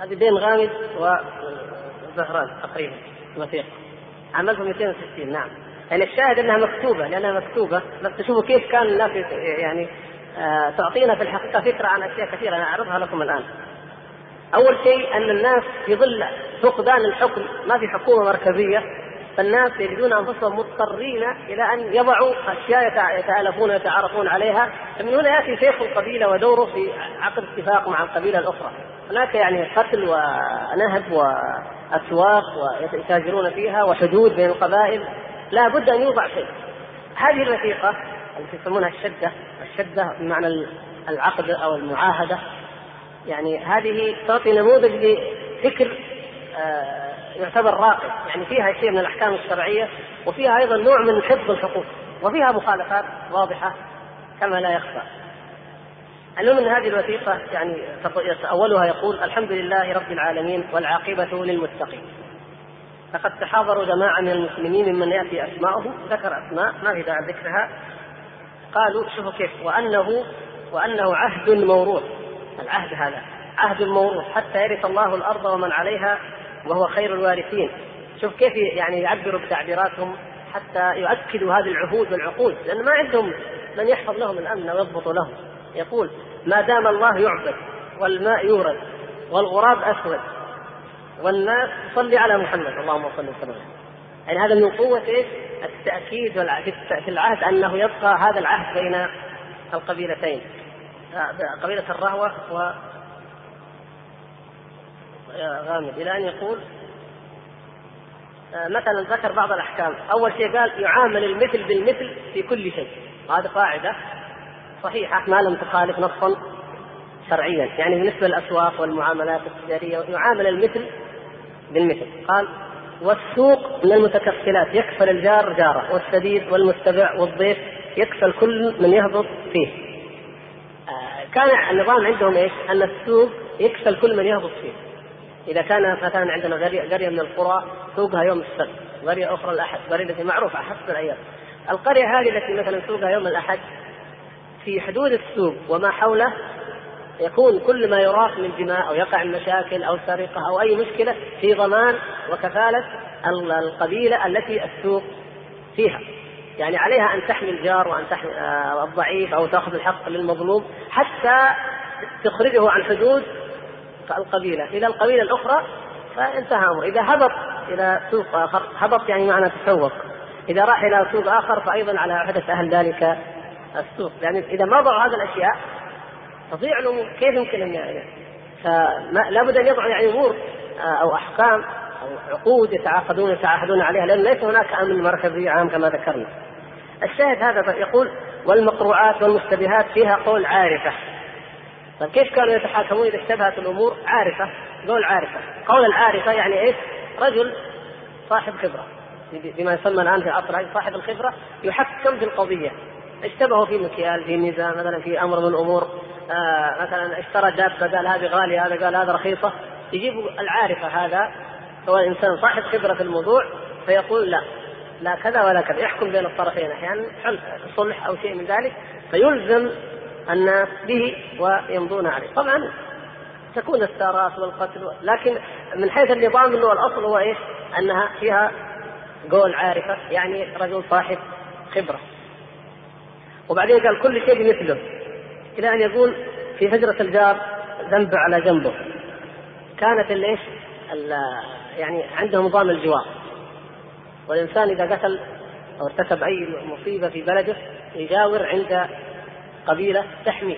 هذه بين غامد وزهران تقريبا الوثيقة. عام 1260 نعم. يعني الشاهد أنها مكتوبة لأنها مكتوبة بس تشوفوا كيف كان الناس يعني آه تعطينا في الحقيقة فكرة عن أشياء كثيرة. أنا أعرضها لكم الآن. أول شيء أن الناس في ظل فقدان الحكم ما في حكومة مركزية فالناس يجدون أنفسهم مضطرين إلى أن يضعوا أشياء يتآلفون ويتعارفون عليها. فمن هنا يأتي شيخ القبيلة ودوره في عقد اتفاق مع القبيلة الأخرى. هناك يعني قتل ونهب وأسواق ويتاجرون فيها وحدود بين القبائل. لا بد أن يوضع شيء. هذه الوثيقه التي يسمونها الشدة الشدة بمعنى العقد أو المعاهدة يعني هذه تعطي نموذج لفكر آه، يعتبر راقي يعني فيها شيء من الأحكام الشرعية وفيها أيضا نوع من حفظ الحقوق وفيها مخالفات واضحة كما لا يخفى. المهم ان هذه الوثيقة يعني اولها يقول الحمد لله رب العالمين والعاقبة للمتقين. لقد تحاضروا جماعة من المسلمين ممن يأتي أسماؤه ذكر أسماء ما في داعي ذكرها قالوا شوفوا كيف وأنه وأنه عهد موروث العهد هذا عهد موروث حتى يرث الله الأرض ومن عليها وهو خير الوارثين. شوف كيف يعني يعبروا بتعبيراتهم حتى يؤكدوا هذه العهود والعقود لأن ما عندهم من يحفظ لهم الأمن ويضبط لهم. يقول ما دام الله يعبد والماء يورد والغراب أسود والناس تصلي على محمد اللهم صل وسلم. يعني هذا من قوة إيش؟ التأكيد في العهد أنه يبقى هذا العهد بين القبيلتين. قبيلة الرهوة و غامد إلى أن يقول آه، مثلا ذكر بعض الأحكام. أول شيء قال يعامل المثل بالمثل في كل شيء. هذه قاعدة صحيحة ما لم تخالف نصا شرعيا. يعني بالنسبة للأسواق والمعاملات التجارية يعامل المثل بالمثل. قال والسوق من المتكفلات يكفل الجار جاره والسديد والمستبع والضيف يكفل كل من يهبط فيه. كان النظام عندهم إيش؟ أن السوق يكفل كل من يهبط فيه إذا كان مثلا عندنا قرية من القرى سوقها يوم السبت قرية أخرى الأحد قرية التي معروفه حسب الأيام القرية هذه التي مثلا سوقها يوم الأحد في حدود السوق وما حوله يكون كل ما يراق من دماء أو يقع من مشاكل أو سرقة أو أي مشكلة في ضمان وكفالة القبيلة التي السوق فيها. يعني عليها أن تحمي الجار وأن تحمي آه، الضعيف أو تأخذ الحق للمظلوم حتى تخرجه عن حدود القبيله إلى القبيلة الأخرى فانتهى أمره، إذا هبط إلى سوق آخر هبط يعني معنى تسوق. إذا راح إلى سوق آخر فايضا على حدث أهل ذلك السوق، يعني إذا ما ضعوا هذه الأشياء تضيع الأمور كيف يمكن أن يعني فلا بد أن يضعوا يعني أمور آه، أو أحكام أو عقود يتعاقدون يتعاهدون عليها لأن ليس هناك أمن مركزي عام كما ذكرنا. الشاهد هذا يقول والمقروعات والمشتبهات فيها قول عارفة. طيب كيف كانوا يتحاكمون إذا اشتبهت الأمور؟ عارفة، قول عارفة، قول العارفة يعني إيش؟ رجل صاحب خبرة بما يسمى الآن في العصر صاحب الخبرة يحكم في القضية اشتبهوا في مكيال في ميزان مثلا في أمر من الأمور آه مثلا اشترى دابة قال هذه غالية هذا قال هذا رخيصة يجيب العارفة هذا هو انسان صاحب خبرة في الموضوع فيقول لا لا كذا ولا كذا يحكم بين الطرفين أحيانا صلح أو شيء من ذلك فيلزم الناس به ويمضون عليه طبعا تكون الثارات والقتل لكن من حيث النظام انه الأصل هو إيش؟ أنها فيها قول عارفة يعني رجل صاحب خبرة وبعدين قال كل شيء بمثله إلى أن يقول في هجره الجار ذنب على جنبه كانت الايش؟ يعني عنده نظام الجوار والإنسان إذا قتل أو ارتكب أي مصيبة في بلده يجاور عند قبيلة تحميه.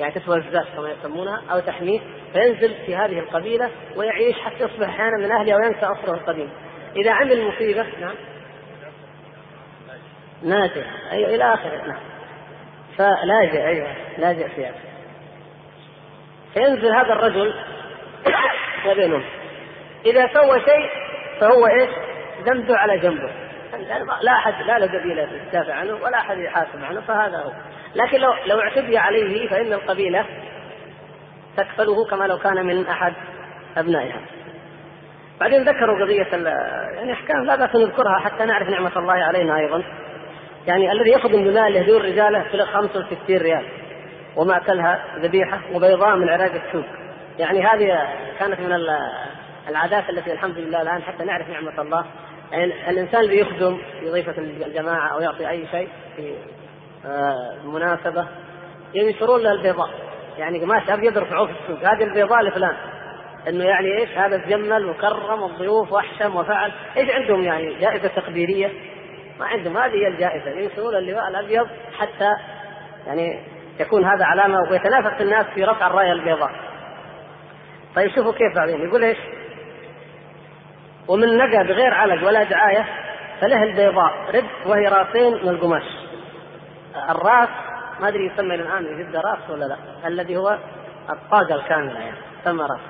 يعني تسوى الزاز كما يسمونها أو تحميه فينزل في هذه القبيلة ويعيش حتى يصبح أحيانا من اهلها وينسى أصله القديم. إذا عمل مصيبة نعم. ناجح. أيوه إلى آخره نعم. فلاجئ أيوه لاجئ في فينزل هذا الرجل وبينهم. إذا سوى شيء فهو إيش؟ ذنبه على جنبه. لا أحد لا له قبيله تدافع عنه ولا أحد يحاسب عنه فهذا هو. لكن لو لو اعتدي عليه فإن القبيلة تكفله كما لو كان من أحد أبنائها. بعدين ذكروا قضية يعني أحكام لا بأس نذكرها حتى نعرف نعمة الله علينا أيضا. يعني الذي يخدم بمال لهدور رجاله في 65 ريال وما أكلها ذبيحة وبيضاء من عراق السوق. يعني هذه كانت من العادات التي الحمد لله الآن حتى نعرف نعمة الله. يعني الإنسان اللي يخدم في ضيفة الجماعة أو يعطي أي شيء في آه، مناسبة ينشرون له البيضاء. يعني قماش أبيض يرفعوه في السوق. هذه البيضاء لفلان إنه يعني إيش؟ هذا تجمل وكرم الضيوف واحشم وفعل. إيش عندهم يعني؟ جائزة تقديرية؟ ما عندهم. هذه هي الجائزة. ينشرون اللواء الأبيض حتى يعني يكون هذا علامة ويتنافس الناس في رفع الرايه البيضاء. طيب شوفوا كيف بعدين. يقول إيش؟ ومن نقى بغير علق ولا دعاية فله البيضاء رد وهي راسين من القماش. الراس ما أدري يسمى الآن جده راس ولا لا الذي هو الطاقة الكاملة يعني سمى راس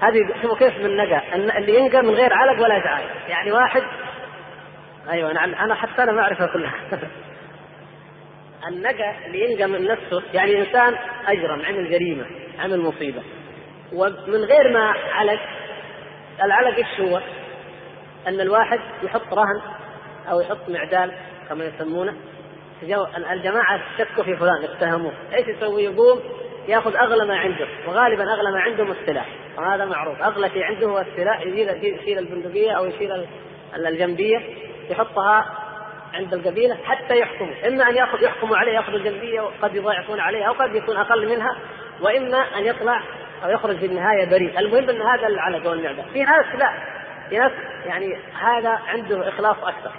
هذه شوفوا كيف من نقى اللي ينقى من غير علق ولا ازعاج يعني واحد أيوه نعم أنا حتى أنا ما أعرفها كلها النقى اللي ينقى من نفسه يعني انسان اجرم عمل جريمة عمل مصيبة ومن غير ما علق العلق إيش هو؟ أن الواحد يحط رهن أو يحط معدال كما يسمونه. الجماعة شكوا في فلان اتهموه. إيش يسوي؟ يقوم يأخذ أغلى ما عنده. وغالبا أغلى ما عنده السلاح وهذا معروف. أغلى شيء عنده هو السلاح يشيل يشيل البندقية أو يشيل الجنبية يحطها عند القبيلة حتى يحكموا، إما أن ياخذ يحكموا عليه يأخذ الجنبية وقد يضاعفون عليه أو قد يكون أقل منها وإما أن يطلع أو يخرج في النهاية بريء، المهم إن هذا العلق والمعده، في ناس لا ناس يعني هذا عنده إخلاص أكثر.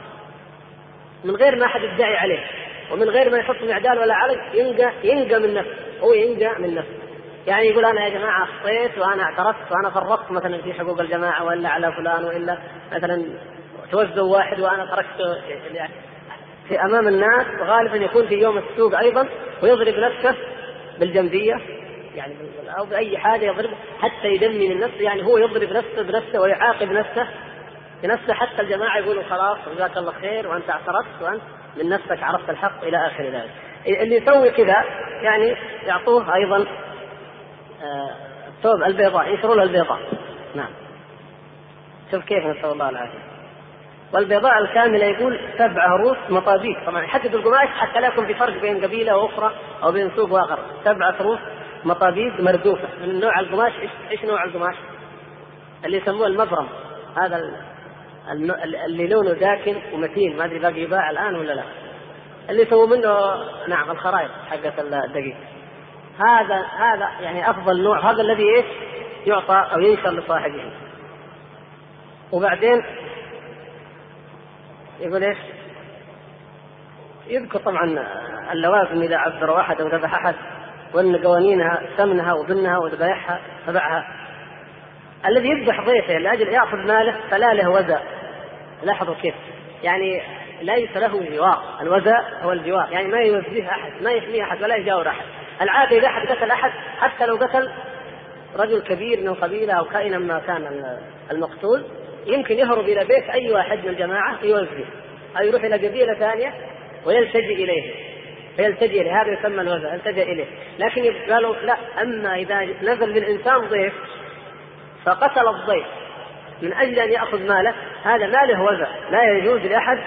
من غير ما أحد يدعي عليه. ومن غير ما يحط معدال ولا علق ينقى ينقى من نفسه. هو ينقى من نفسه. يعني يقول أنا يا جماعة أخطيت وأنا اعترفت وأنا فرطت مثلا في حقوق الجماعة وإلا على فلان وإلا. مثلا توزوا واحد وأنا تركت في أمام الناس. وغالبا يكون في يوم السوق أيضا. ويضرب نفسه بالجنبيه يعني أو باي حاجة يضرب حتى يدمي من نفسه يعني هو يضرب نفسه بنفسه ويعاقب نفسه بنفسه حتى الجماعة يقولوا خلاص جزاك الله خير وأنت اعترفت وأنت من نفسك عرفت الحق إلى آخر ذلك. اللي يسوي كذا يعني يعطوه أيضا الثوب آه البيضاء ينشروا له البيضاء. نعم. شوف كيف نسأل الله العافية. والبيضاء الكاملة يقول سبع روس مطابيق طبعا يحدد القماش حتى لا يكون في فرق بين قبيلة وأخرى أو بين سوق وآخر سبعه روس مطابيق مردوفة. من نوع القماش؟ إيش نوع القماش؟ اللي يسموه المبرم. هذا اللي لونه داكن ومتين. ما أدري باقي يباع الآن ولا لا. اللي يسووا منه نعم الخرائط حقت الدقيق. هذا هذا يعني أفضل نوع. هذا الذي إيش؟ يعطى أو ينشر لصاحبه. وبعدين يقول إيش؟ يذكر طبعا اللوازم إذا عذر واحد أو ذبح أحد. وأن قوانينها سمنها وبنها وذبائحها تبعها. الذي يذبح ضيفه لأجل يأخذ ماله فلا له وزا. لاحظوا كيف. يعني ليس له جوار. الوزاء هو الجوار. يعني ما يوزيه أحد ما يحميه أحد ولا يجاور أحد. العاده إذا أحد قتل أحد حتى لو قتل رجل كبير من قبيله أو كائنا ما كان المقتول يمكن يهرب إلى بيت أي واحد من الجماعة يوزيه. أو يروح إلى قبيلة ثانية ويلتجئ إليه. فيلتجئ إليه. هذا يسمى الوزع التجأ إليه. لكن قالوا لا أما إذا نزل بالانسان ضيف فقتل الضيف من أجل أن يأخذ ماله هذا ما له وزع لا يجوز لأحد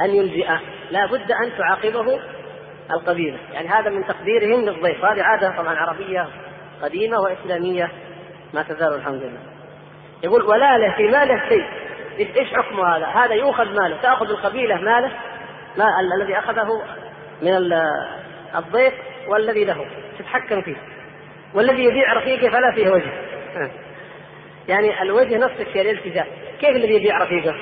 أن يلجئه. لا بد أن تعاقبه القبيلة. يعني هذا من تقديرهم للضيف. هذه عادة طبعا عربية قديمة وإسلامية ما تزال الحمد لله. يقول ولا له في ماله شيء. إيش حكمه هذا؟ هذا يؤخذ ماله تأخذ القبيلة ماله ما الذي أخذه من الضيف والذي له. تتحكم فيه. والذي يبيع رفيقه فلا فيه وجه. يعني الوجه نفس الشيء الالتجاء. كيف الذي يبيع رفيقه؟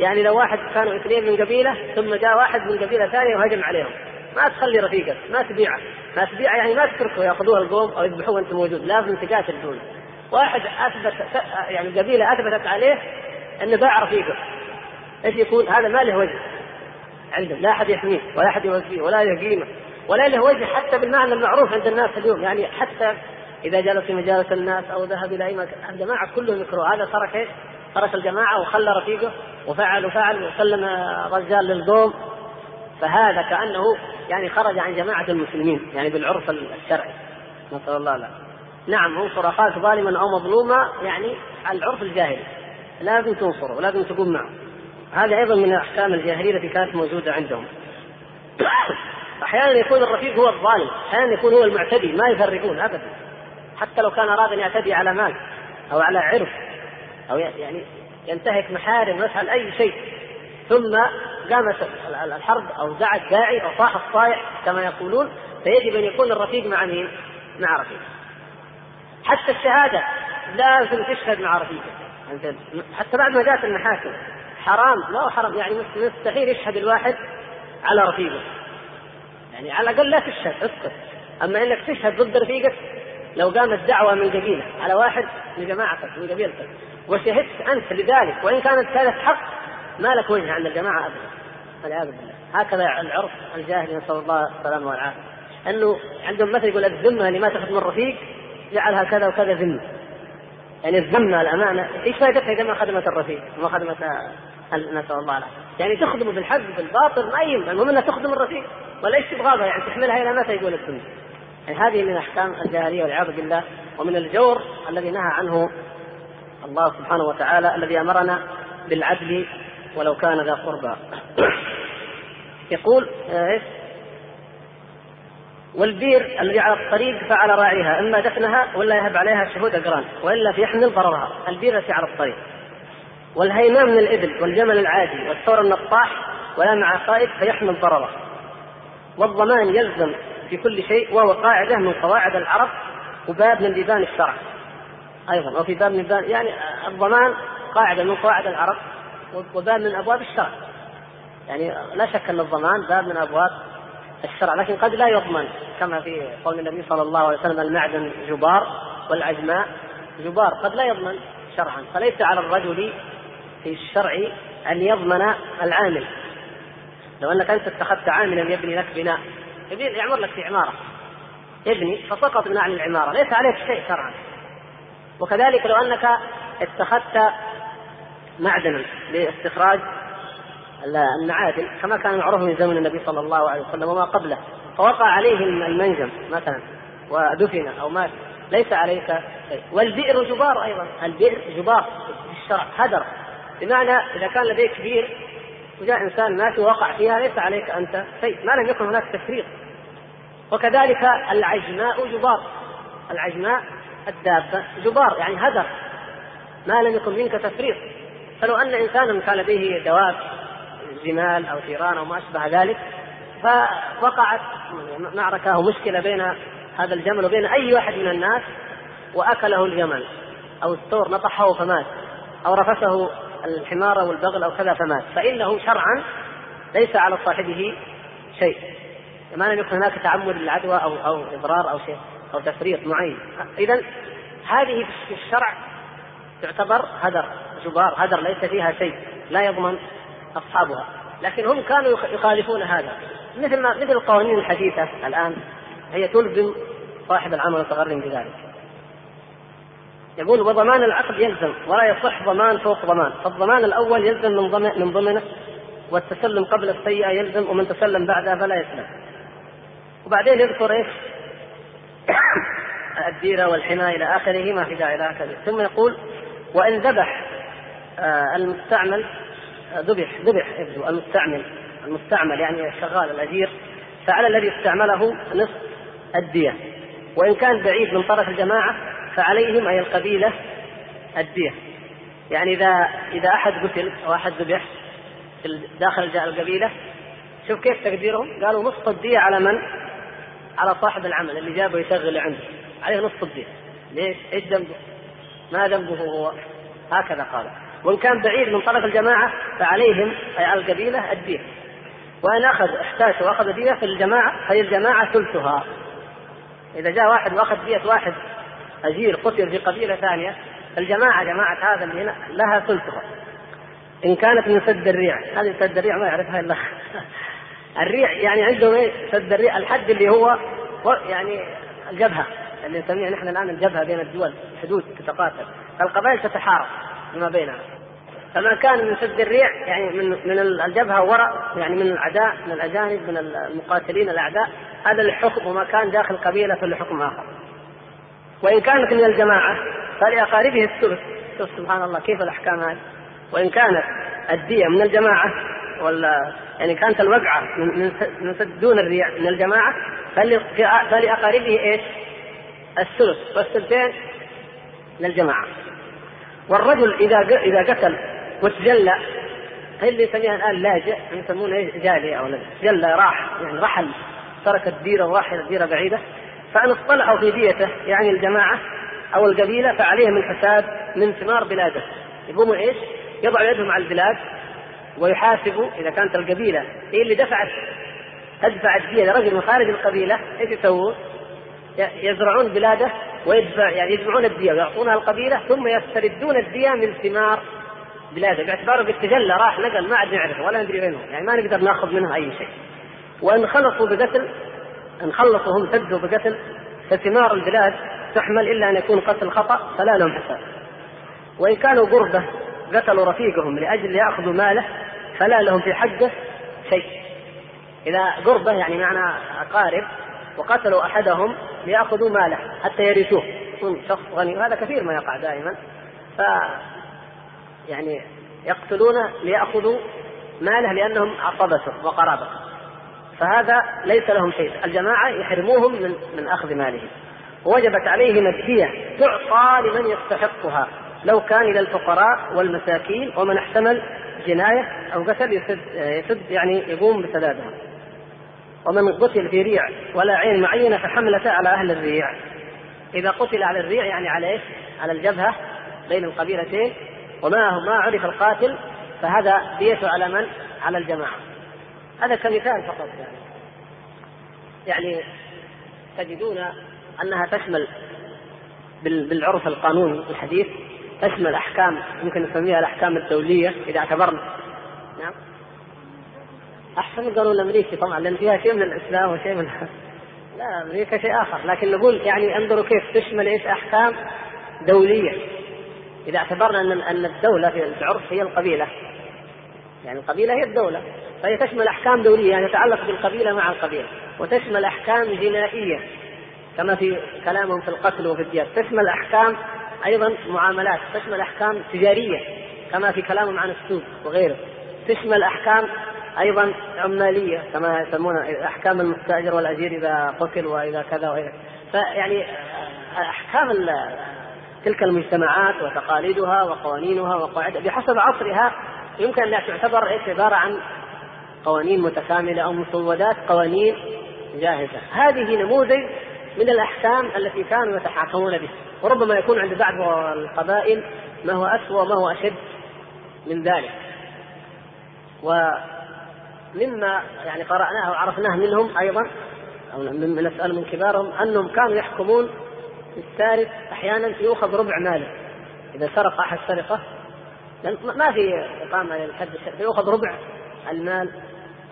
يعني لو واحد كانوا اثنين من قبيلة ثم جاء واحد من قبيلة ثانية وهجم عليهم. ما تخلي رفيقك ما تبيعه. ما تبيعه يعني ما تتركه يأخذوه القوم أو يذبحوه وانت موجود. لازم تقاتل دونه واحد اثبت يعني قبيلة أثبتت عليه انه باع رفيقه. إيش يكون؟ هذا ما له وجه. عنده لا أحد يحميه ولا أحد يوفيه ولا له ولا له وجه حتى بالمعنى المعروف عند الناس اليوم. يعني حتى إذا جلس في مجالس الناس أو ذهب إلى أي مكان. الجماعة كلهم يكرهوا هذا ترك إيش؟ ترك الجماعة وخلى رفيقه وفعل وفعل وسلم رجال للقوم. فهذا كأنه يعني خرج عن جماعة المسلمين يعني بالعرف الشرعي. نسأل الله لا نعم انصر أخاك ظالما أو مظلوما يعني العرف الجاهلي. لازم تنصره ولازم تقوم معه. هذا أيضا من الأحكام الجاهلية التي كانت موجودة عندهم. أحيانا يكون الرفيق هو الظالم أحيانا يكون هو المعتدي ما يفرقون ابدا. حتى لو كان أراد أن يعتدي على مال أو على عرف أو يعني ينتهك محارم ويفعل أي شيء. ثم قامت الحرب أو دعا الداعي أو صاح الصائع كما يقولون فيجب أن يكون الرفيق مع مين؟ مع رفيق حتى الشهادة لازم تشهد مع رفيقك حتى بعد ما جاءت المحاكم حرام لا هو حرام. يعني مستحيل يشهد الواحد على رفيقه. يعني على الأقل لا تشهد اسكت. أما إنك تشهد ضد رفيقك لو قامت دعوة من قبيلة على واحد من جماعتك من قبيلتك وشهدت أنت لذلك وإن كانت كانت حق ما لك وجه عند الجماعة ابدا. والعياذ بالله. هكذا العرف الجاهلي نسأل الله السلامة والعافية. أنه عندهم مثل يقول الذمة اللي ما تاخذ من رفيق جعلها كذا وكذا ذمة. يعني الذمة الأمانة إيش فائدتها إذا ما خدمت الرفيق وما خدمت نسأل الله العافيه يعني تخدم بالحق بالباطل ما يهم. المهم إنها تخدم الرفيق. إيش تبغى يعني تحملها إلى متى يقول السنة؟ يعني هذه من احكام الجاهلية والعياذ بالله ومن الجور الذي نهى عنه الله سبحانه وتعالى الذي أمرنا بالعدل ولو كان ذا قربى. يقول آه، إيش؟ والبير الذي على الطريق فعل راعيها إما دفنها ولا يهب عليها شهود اقران وإلا فيحمل ضررها. البير التي على الطريق. والهيمان من الإبل والجمل العادي والثور النطاح ولا مع قائد فيحمل ضرره. والضمان يلزم في كل شيء وهو قاعدة من قواعد العرب وباب من بيبان الشرع. أيضا وفي باب من بيبان يعني الضمان قاعدة من قواعد العرب وباب من أبواب الشرع. يعني لا شك أن الضمان باب من أبواب الشرع لكن قد لا يضمن كما في قول النبي صلى الله عليه وسلم المعدن جبار والعجماء جبار. قد لا يضمن شرعا فليس على الرجل في الشرع أن يضمن العامل. لو أنك أنت اتخذت عاملا يبني لك بناء. يعمر لك في عمارة. يبني فسقط من أعلى العمارة. ليس عليك شيء شرعا. وكذلك لو أنك اتخذت معدنا لاستخراج المعادن كما كان معروف من زمن النبي صلى الله عليه وسلم وما قبله. فوقع عليه المنجم مثلا ودفن أو مات. ليس عليك شيء. والبئر جبار أيضا. البئر جبار في الشرع. هدر. بمعنى إذا كان لديك بئر وجاء إنسان مات ووقع فيها ليس عليك أنت شيء ما لم يكن هناك تفريط. وكذلك العجماء جبار. العجماء الدابة جبار يعني هدر. ما لم يكن منك تفريط. فلو أن إنسانا كان لديه دواب جمال أو ثيران أو ما أشبه ذلك فوقعت معركة أو مشكله بين هذا الجمل وبين أي واحد من الناس وأكله الجمل أو الثور نطحه فمات أو رفسه الحمار أو البغل أو كذا فمات. فانه شرعا ليس على صاحبه شيء. ما لم يكن هناك تعمد للعدوى أو أو إضرار أو شيء أو تفريط معين. اذا هذه في الشرع تعتبر هدر جبار هدر ليس فيها شيء لا يضمن أصحابها. لكن هم كانوا يخالفون هذا. مثل ما مثل القوانين الحديثة الآن هي تلزم صاحب العمل المتغرم بذلك. يقول وضمان العقد يلزم ولا يصح ضمان فوق ضمان. فالضمان الأول يلزم من ضمن من ضمنه والتسلم قبل السيئة يلزم ومن تسلم بعدها فلا يسلم. وبعدين يذكر إيش؟ الديرة والحماية إلى آخره ما في داعي لها ثم يقول وإن ذبح آه، المستعمل ذبح ذبح يبدو المستعمل. المستعمل يعني الشغال الاجير فعلى الذي استعمله نصف الدية. وإن كان بعيد من طرف الجماعة فعليهم أي القبيلة الدية يعني إذا إذا أحد قتل أو أحد ذبح داخل القبيلة شوف كيف تقديرهم قالوا نصف الدية على من؟ على صاحب العمل اللي جابه يشغل عنده عليه نصف الدية ليش؟ إيش ذنبه؟ ما ذنبه هو؟ هكذا قالوا وإن كان بعيد من طرف الجماعة فعليهم أي على القبيلة الدية وإن أخذ احتاج وأخذ دية في الجماعة فهي الجماعة ثلثها إذا جاء واحد وأخذ دية واحد أجير قتل في قبيلة ثانية. الجماعة جماعة هذا اللي هنا لها ثلثها إن كانت من سد الريع. هذه سد الريع ما يعرفها إلا الريع يعني عندهم إيه؟ سد الريع. الحد اللي هو يعني الجبهة. اللي نسميها نحن الآن الجبهة بين الدول. حدود تتقاتل. القبائل تتحارب فيما بينها. فما كان من سد الريع يعني من من الجبهة وراء يعني من الأعداء من الأجانب من المقاتلين الأعداء. هذا الحكم وما كان داخل قبيلة فلحكم آخر. وإن كانت من الجماعة فلأقاربه الثلث. شوف سبحان الله كيف الأحكام هذه؟ وإن كانت الدية من الجماعة ولا يعني كانت الوقعة من من دون الريع من الجماعة فلأقاربه إيش؟ الثلث. والثلثين للجماعة والرجل إذا إذا قتل وتجلى هي اللي يسميها الآن لاجئ؟ يسمونه إيش؟ جالي أو جلى راح. يعني رحل. ترك الديرة وراح إلى ديره بعيدة. فأن اصطلحوا في ديته يعني الجماعة أو القبيلة فعليهم الحساب من ثمار بلاده يقوموا إيش؟ يضعوا يدهم على البلاد ويحاسبوا إذا كانت القبيلة هي اللي دفعت تدفع الدية لرجل من خارج القبيلة إيش يسوون؟ يزرعون بلاده ويدفع يعني يجمعون الدية ويعطونها القبيلة ثم يستردون الدية من ثمار بلاده باعتباره قد تجلى راح نقل ما عاد نعرفه ولا ندري وين هو يعني ما نقدر ناخذ منه أي شيء وإن خلصوا بقتل أن خلصوا هم سدوا بقتل فثمار البلاد تحمل إلا أن يكون قتل خطأ فلا لهم حساب. وإن كانوا قربة قتلوا رفيقهم لأجل يأخذوا ماله فلا لهم في حقه شيء. إذا قربة يعني معنى أقارب وقتلوا أحدهم ليأخذوا ماله حتى يرثوه. يكون شخص غني وهذا كثير ما يقع دائما. ف يعني يقتلون ليأخذوا ماله لأنهم عصبته وقرابته فهذا ليس لهم شيء. الجماعة يحرموهم من من أخذ مالهم. وجبت عليهم الدية تعطى لمن يستحقها. لو كان إلى الفقراء والمساكين ومن احتمل جناية أو قتل يسد, يسد يعني يقوم بسدادها. ومن قتل في ريع ولا عين معينة فحملته على أهل الريع. إذا قتل على الريع يعني على إيش؟ على الجبهة بين القبيلتين. وما ما عرف القاتل فهذا ديته على من؟ على الجماعة. هذا كمثال فقط يعني. يعني تجدون أنها تشمل بالعرف القانوني الحديث تشمل أحكام يمكن نسميها الأحكام الدولية إذا اعتبرنا. نعم. أحسن من القانون الأمريكي طبعا لأن فيها شيء من الإسلام وشيء من لا أمريكا شيء آخر. لكن نقول يعني انظروا كيف تشمل إيش أحكام دولية. إذا اعتبرنا أن أن الدولة في العرف هي القبيلة. يعني القبيلة هي الدولة. فهي تشمل أحكام دولية يعني تتعلق بالقبيلة مع القبيلة وتشمل أحكام جنائية كما في كلامهم في القتل وفي الديات تشمل أحكام أيضا معاملات تشمل أحكام تجارية كما في كلامهم عن السوق وغيره. تشمل أحكام أيضا عمالية كما يسمون أحكام المستأجر والأجير إذا قتل وإذا كذا وإذا فيعني أحكام تلك المجتمعات وتقاليدها وقوانينها وقواعدها بحسب عصرها يمكن أن تعتبر إيش عبارة عن قوانين متكاملة أو مسودات قوانين جاهزة. هذه نموذج من الأحكام التي كانوا يتحاكمون به وربما يكون عند بعض القبائل ما هو أسوأ وما هو أشد من ذلك. ومما يعني قرأناه وعرفناه منهم أيضا أو نسأل من كبارهم أنهم كانوا يحكمون السارق أحيانا يؤخذ ربع ماله. إذا سرق أحد سرقة ما في إقامة للحد يؤخذ ربع المال.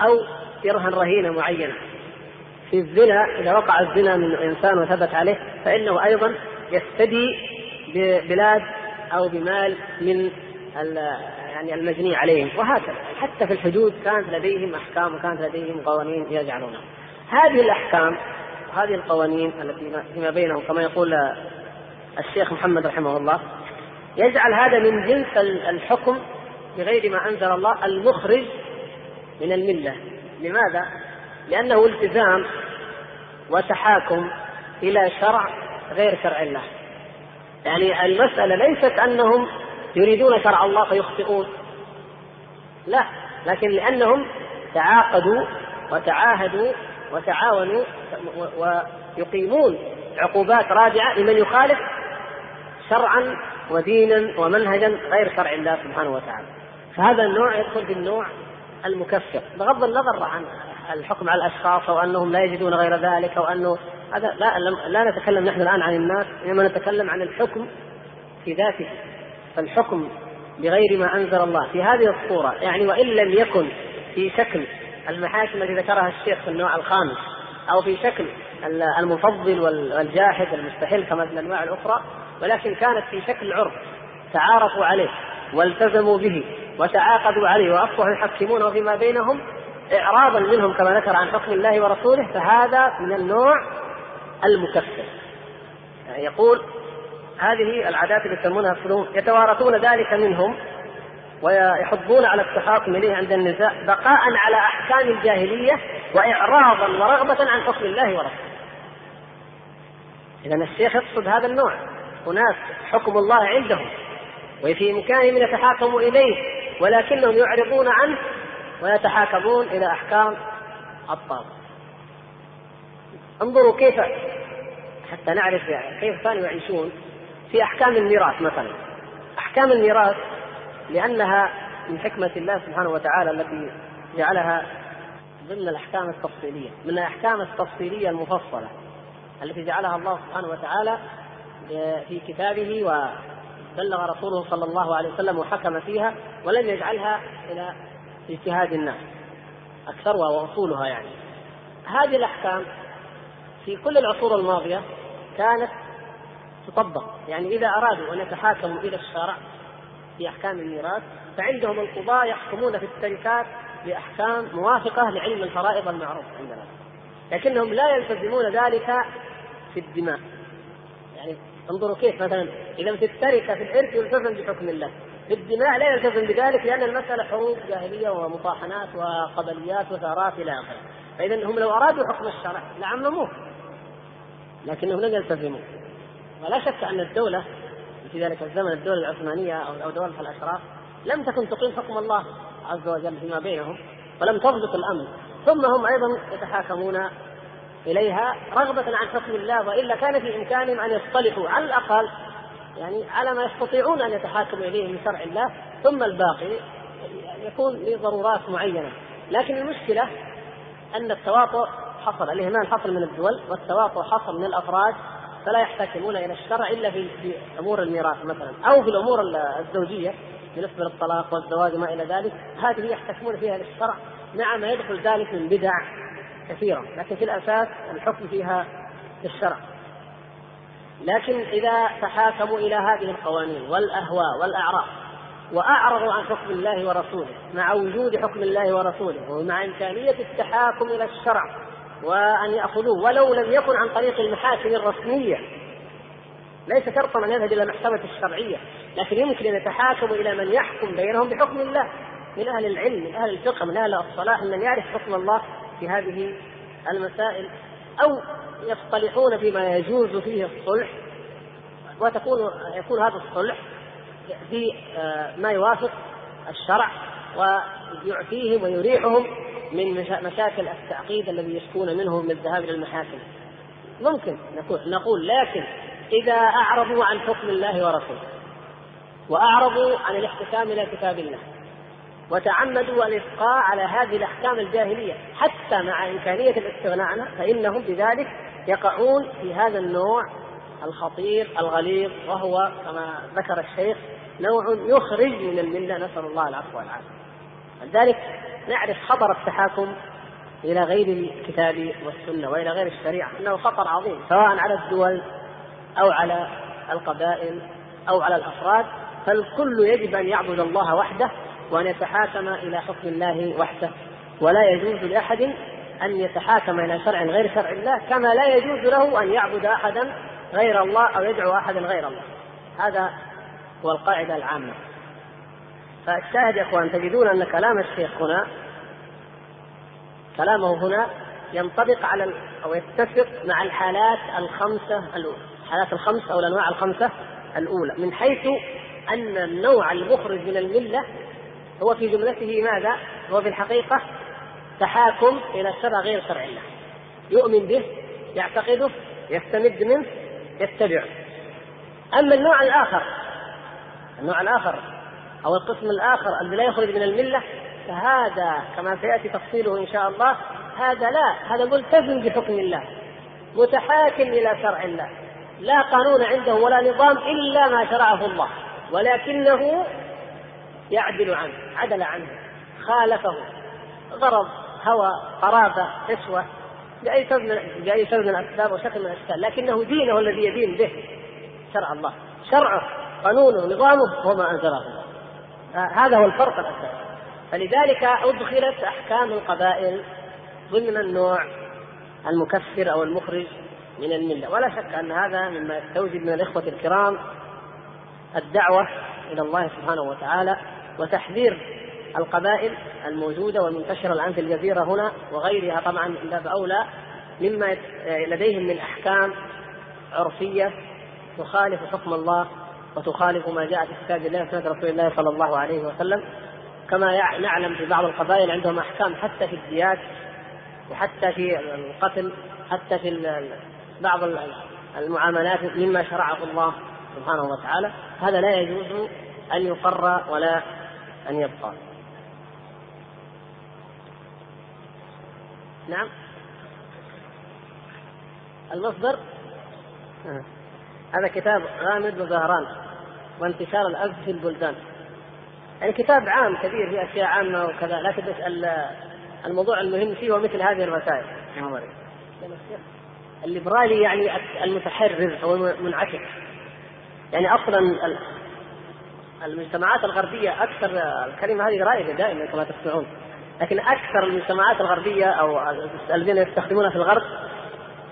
أو يرهن رهينة معينة. في الزنا إذا وقع الزنا من إنسان وثبت عليه فإنه أيضا يفتدي ببلاد أو بمال من يعني المجني عليهم وهكذا. حتى في الحدود كانت لديهم أحكام وكانت لديهم قوانين يجعلونها. هذه الأحكام هذه القوانين التي فيما بينهم كما يقول الشيخ محمد رحمه الله يجعل هذا من جنس الحكم بغير ما أنزل الله المخرج من الملة. لماذا؟ لأنه التزام وتحاكم إلى شرع غير شرع الله. يعني المسألة ليست أنهم يريدون شرع الله فيخطئون. لا لكن لأنهم تعاقدوا وتعاهدوا وتعاونوا ويقيمون عقوبات رادعة لمن يخالف شرعا ودينا ومنهجا غير شرع الله سبحانه وتعالى. فهذا النوع يدخل في النوع المكفر بغض النظر عن الحكم على الأشخاص أو أنهم لا يجدون غير ذلك أو أنه هذا لا لا نتكلم نحن الآن عن الناس إنما نتكلم عن الحكم في ذاته. فالحكم بغير ما أنزل الله في هذه الصورة يعني وإن لم يكن في شكل المحاكم التي ذكرها الشيخ في النوع الخامس أو في شكل المفضل والجاحد المستحيل كما في الأنواع الأخرى ولكن كانت في شكل عرف تعارفوا عليه والتزموا به وتعاقدوا عليه واصبحوا يحكمونه فيما بينهم اعراضا منهم كما ذكر عن حكم الله ورسوله فهذا من النوع المكفر يعني يقول هذه العادات اللي يسمونها السلوك يتوارثون ذلك منهم ويحضون على التحاكم إليه عند النزاع بقاء على أحكام الجاهلية واعراضا ورغبة عن حكم الله ورسوله. اذا الشيخ يقصد هذا النوع أناس حكم الله عندهم وفي إمكانهم أن يتحاكموا إليه ولكنهم يعرضون عنه ويتحاكمون إلى أحكام الطاغوت. انظروا كيف حتى نعرف كيف كانوا يعيشون في أحكام الميراث مثلا. أحكام الميراث لأنها من حكمة الله سبحانه وتعالى التي جعلها ضمن الأحكام التفصيلية من الأحكام التفصيلية المفصلة التي جعلها الله سبحانه وتعالى في كتابه وبلغ رسوله صلى الله عليه وسلم وحكم فيها ولم يجعلها إلى اجتهاد الناس أكثرها وأصولها يعني. هذه الأحكام في كل العصور الماضية كانت تطبق يعني إذا أرادوا أن يتحاكموا إلى الشرع في أحكام الميراث فعندهم القضاة يحكمون في التركات باحكام موافقة لعلم الفرائض المعروف عندنا. لكنهم لا يلتزمون ذلك في الدماء. انظروا كيف مثلا إذا في التركه في الارث يلتزم بحكم الله. في الدماء لا يلتزم بذلك لأن المسألة حروب جاهلية ومطاحنات وقبليات وثارات إلى آخره. فاذا هم لو أرادوا حكم الشرع لعمموه لكنهم لم يلتزموا. ولا شك أن الدولة في ذلك الزمن الدولة العثمانية أو دولة الأشراف لم تكن تقيم حكم الله عز وجل فيما بينهم ولم تضبط الامن ثم هم أيضا يتحاكمون إليها رغبة عن حكم الله وإلا كان في امكانهم أن يصطلحوا على الأقل يعني على ما يستطيعون أن يتحاكموا إليه من شرع الله ثم الباقي يكون لضرورات معينة. لكن المشكلة أن التواطؤ حصل الإهمال حصل من الدول والتواطؤ حصل من الأفراد فلا يحتكمون إلى الشرع إلا في في أمور الميراث مثلا أو في الأمور الزوجية بالنسبة للطلاق والزواج وما إلى ذلك هذه يحتكمون فيها للشرع مع ما يدخل ذلك من بدع كثيرة لكن في الأساس الحكم فيها في الشرع. لكن إذا تحاكموا إلى هذه القوانين والأهواء والأعراف وأعرضوا عن حكم الله ورسوله مع وجود حكم الله ورسوله ومع إمكانية التحاكم إلى الشرع وأن يأخذوه ولو لم يكن عن طريق المحاكم الرسمية ليس شرطا أن يذهب إلى المحكمه الشرعية لكن يمكن أن يتحاكموا إلى من يحكم بينهم بحكم الله من أهل العلم من أهل الفقه من أهل الصلاح من يعرف حكم الله في هذه المسائل أو يصطلحون فيما يجوز فيه الصلح وتكون يكون هذا الصلح في آه، ما يوافق الشرع ويعفيهم ويريحهم من مشاكل التعقيد الذي يشكون منه من الذهاب إلى المحاكم. ممكن نقول نقول لكن إذا أعرضوا عن حكم الله ورسوله وأعرضوا عن الاحتكام إلى كتاب الله وتعمدوا الإبقاء على هذه الأحكام الجاهلية. حتى مع إمكانية الاستغناء عنها فإنهم بذلك يقعون في هذا النوع الخطير الغليظ وهو كما ذكر الشيخ نوع يخرج من الملة. نسأل الله العفو والعافية. لذلك نعرف خطر التحاكم إلى غير الكتاب والسنة وإلى غير الشريعة أنه خطر عظيم سواء على الدول أو على القبائل أو على الأفراد. فالكل يجب أن يعبد الله وحده وأن يتحاكم إلى حكم الله وحده. ولا يجوز لأحد أن يتحاكم إلى شرع غير شرع الله كما لا يجوز له أن يعبد أحدا غير الله أو يدعو أحدا غير الله. هذا هو القاعدة العامة. فالشاهد يا إخوان تجدون أن كلام الشيخ هنا كلامه هنا ينطبق على أو يتفق مع الحالات الخمسة الحالات الخمس أو الأنواع الخمسة الأولى. من حيث أن النوع المخرج من الملة هو في جملته ماذا؟ هو في الحقيقة تحاكم إلى الشرع غير شرع الله. يؤمن به يعتقده يستمد منه يتبعه. أما النوع الآخر النوع الآخر أو القسم الآخر الذي لا يخرج من الملة فهذا كما سيأتي تفصيله إن شاء الله هذا لا هذا ملتزم بحكم الله متحاكم إلى شرع الله. لا قانون عنده ولا نظام إلا ما شرعه الله ولكنه يعدل عنه عدل عنه خالفه غرض هوى قرابة نسوة بأي سبب بأي سبب من الأسباب وشكل من الأشكال لكنه دينه الذي يدين به شرع الله شرعه قانونه نظامه هو ما أنزله الله. هذا هو الفرق الأساسي. فلذلك أدخلت أحكام القبائل ضمن النوع المكفر أو المخرج من الملة. ولا شك أن هذا مما يستوجب من الإخوة الكرام الدعوة إلى الله سبحانه وتعالى وتحذير القبائل الموجودة والمنتشره الآن في الجزيرة هنا وغيرها طبعا من باب أولى مما لديهم من أحكام عرفية تخالف حكم الله وتخالف ما جاء في كتاب الله وسنة رسول الله صلى الله عليه وسلم. كما نعلم في بعض القبائل عندهم أحكام حتى في الديات وحتى في القتل حتى في بعض المعاملات مما شرعه الله سبحانه وتعالى. هذا لا يجوز أن يقر ولا أن يبقى. نعم. المصدر؟ آه. هذا كتاب غامض وزهران وانتشار الألف في البلدان. يعني كتاب عام كبير فيه أشياء عامة وكذا لكن الموضوع المهم فيه هو مثل هذه الرسائل الليبرالي يعني المتحرر أو المنعكس يعني أصلا المجتمعات الغربية أكثر الكلمة هذه رائجه دائما كما تسمعون. لكن أكثر المجتمعات الغربية أو الذين يستخدمونها في الغرب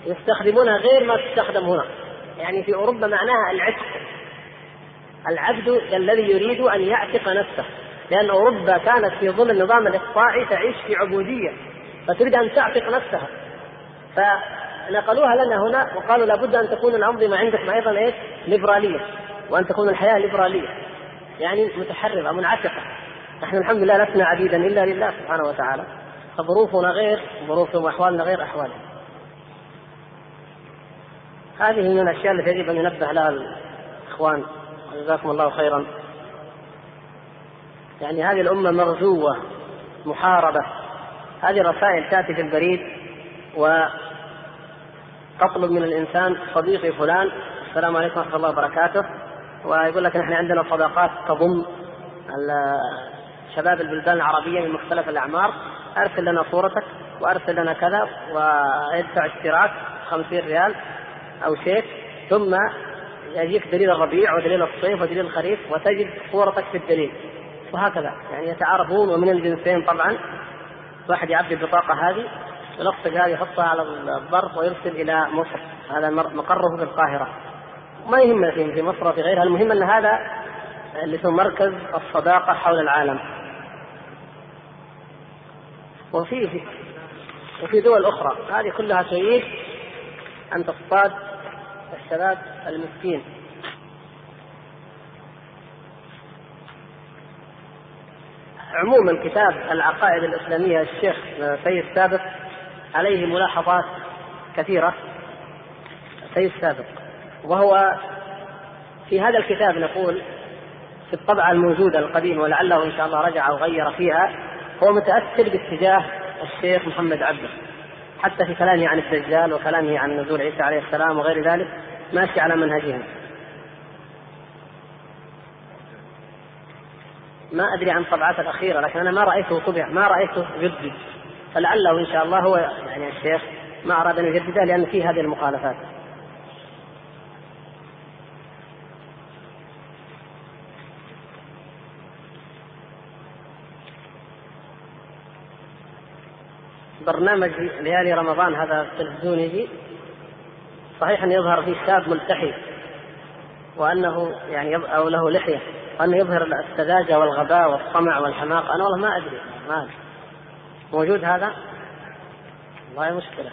يستخدمونها غير ما تستخدم هنا. يعني في أوروبا معناها العتق العبد الذي يريد أن يعتق نفسه. لأن أوروبا كانت في ظل النظام الإقطاعي تعيش في عبودية فتريد أن تعتق نفسها. فنقلوها لنا هنا وقالوا لابد أن تكون الأنظمة عندكم أيضا إيش؟ ليبرالية. وأن تكون الحياة ليبرالية. يعني متحرره منعتقة. نحن الحمد لله لسنا عبيدا إلا لله سبحانه وتعالى. فظروفنا غير ظروفهم واحوالنا غير أحوالهم. هذه من الأشياء التي يجب أن ينبه لها الإخوان. جزاكم الله خيرا. يعني هذه الأمة مرجوه محاربة. هذه الرسائل تأتي في البريد وتطلب من الإنسان صديقي فلان السلام عليكم ورحمة الله وبركاته. ويقول لك نحن عندنا صداقات تضم شباب البلدان العربية من مختلف الأعمار. أرسل لنا صورتك وأرسل لنا كذا ويدفع اشتراك 50 ريال أو شيء. ثم يجيك دليل الربيع ودليل الصيف ودليل الخريف وتجد صورتك في الدليل. وهكذا. يعني يتعارفون ومن الجنسين طبعا. واحد يعبي البطاقة هذه يلصق هذه يحطها على الظرف ويرسل إلى مصر هذا مقره في القاهرة. ما يهمنا في مصر وفي غيرها. المهم أن هذا اللي اسمه مركز الصداقة حول العالم. وفي في وفي دول أخرى. هذه كلها تريد أن تصطاد الشباب المسكين. عموما كتاب العقائد الإسلامية الشيخ سيد سابق عليه ملاحظات كثيرة. سيد سابق. وهو في هذا الكتاب نقول في الطبعة الموجودة القديمة ولعله إن شاء الله رجع أو غير فيها هو متأثر باتجاه الشيخ محمد عبده. حتى في كلامه عن الدجال وكلامه عن نزول عيسى عليه السلام وغير ذلك ماشي على منهجهم. ما أدري عن الطبعات الأخيرة لكن أنا ما رأيته طبع ما رأيته يجدد. فلعله إن شاء الله هو يعني الشيخ ما أراد أن يجدده لأن فيه هذه المخالفات. برنامج ليالي رمضان هذا التلفزيوني صحيح أن يظهر فيه شاب ملتحي وأنه يعني أو له لحية وأنه يظهر السذاجة والغباء والطمع والحماقة. أنا والله ما أدري ما أدري. موجود هذا؟ والله مشكلة.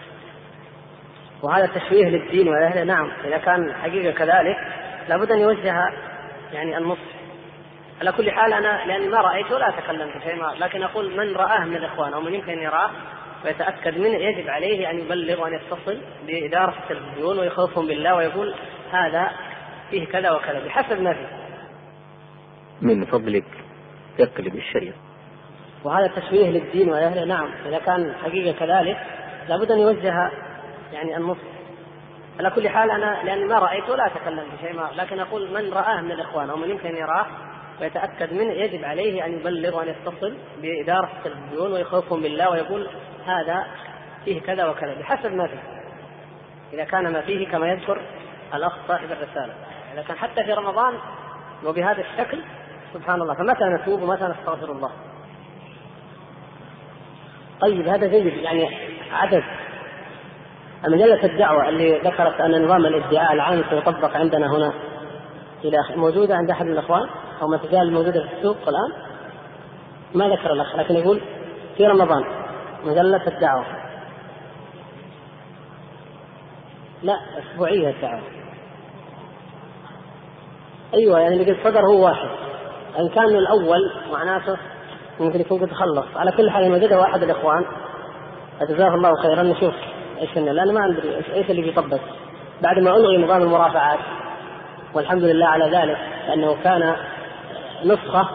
وهذا تشويه للدين والأهل نعم. إذا كان حقيقة كذلك لابد أن يوجه يعني النصح. على كل حال أنا لأني ما رأيت ولا أتكلم في شيء لكن أقول من رآه من الإخوان أو من يمكن أن يراه ويتأكد منه يجب عليه أن يبلغ وأن يتصل بإدارة التلفزيون ويخوفهم بالله ويقول هذا فيه كذا وكذا بحسب ما فيه. من فضلك اقلب الشريط وهذا تشويه للدين وأهله نعم. إذا كان حقيقة كذلك لابد أن يوجه يعني النصح على كل حال أنا لأني ما رأيت ولا أتكلم في شيء لكن أقول من رآه من الإخوان أو من يمكن يراه ويتأكد منه يجب عليه أن يبلغ وأن يتصل بإدارة التلفزيون ويخوفهم بالله ويقول هذا فيه كذا وكذا بحسب ما فيه. إذا كان ما فيه كما يذكر الأخ صاحب الرسالة. إذا كان حتى في رمضان وبهذا الشكل سبحان الله فمتى نتوب ومتى نستغفر الله؟ طيب هذا جيد يعني عدد. مجلة الدعوة اللي ذكرت أن نظام الادعاء العام سيطبق عندنا هنا إلى موجودة عند أحد الإخوان؟ أو ما تزال الموجودة في السوق الآن؟ ما ذكر الأخ لكن يقول في رمضان. مجلة الدعوة. لا أسبوعية الدعوة. أيوة يعني اللي قد صدر هو واحد. إن كان الأول معناته ممكن يكون قد خلص. على كل حال وجده واحد الإخوان جزاه الله خيرا. نشوف إيش لأن ما أدري إيش اللي بيطبق. بعد ما ألغي نظام المرافعات والحمد لله على ذلك لأنه كان نسخة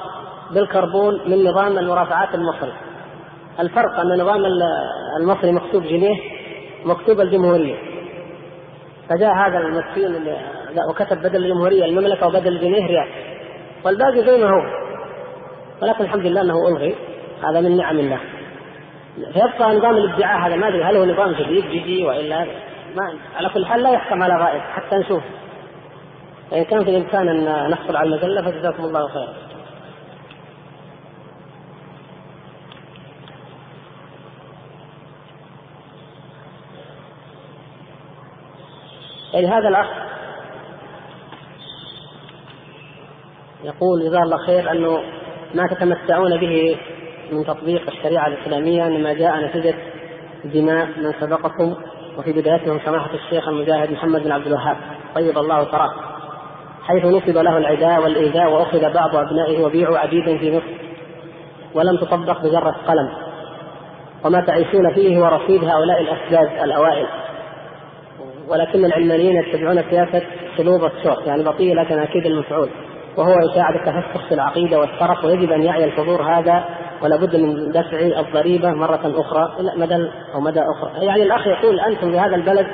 بالكربون من نظام المرافعات المصري. الفرق أن النظام المصري مكتوب جنيه مكتوب الجمهورية. فجاء هذا المسكين وكتب بدل الجمهورية المملكة وبدل الجنيه ريال. والباقي زي ما هو. ولكن الحمد لله أنه ألغي. هذا من نعم الله. فيبقى نظام الادعاء هذا ما أدري هل هو نظام جديد جدي وإلا ما على كل حال لا يحكم على غائب حتى نشوف. فإن كان في الإمكان أن نحصل على المجلة فجزاكم الله خيرا. يعني هذا الأخ يقول جزاه الله خير أنه ما تتمتعون به من تطبيق الشريعة الإسلامية إنما جاء نتيجة دماء من سبقكم وفي بدايتهم سماحة الشيخ المجاهد محمد بن عبد الوهاب. طيب الله ثراه حيث نصب له العداء والإيذاء وأخذ بعض أبنائه وبيعوا عبيدا في مصر ولم تطبق بجرة قلم. وما تعيشون فيه هو رصيد هؤلاء الأسداد الأوائل. ولكن العلمانيين يتبعون سياسة سلوب الشوق يعني بطيء لكن أكيد المفعول. وهو يساعد التفسخ في العقيدة والشرف ويجب أن يعي الحضور هذا ولا بد من دفع الضريبة مرة أخرى مدى أو مدى أخرى. يعني الأخ يقول أنتم في هذا البلد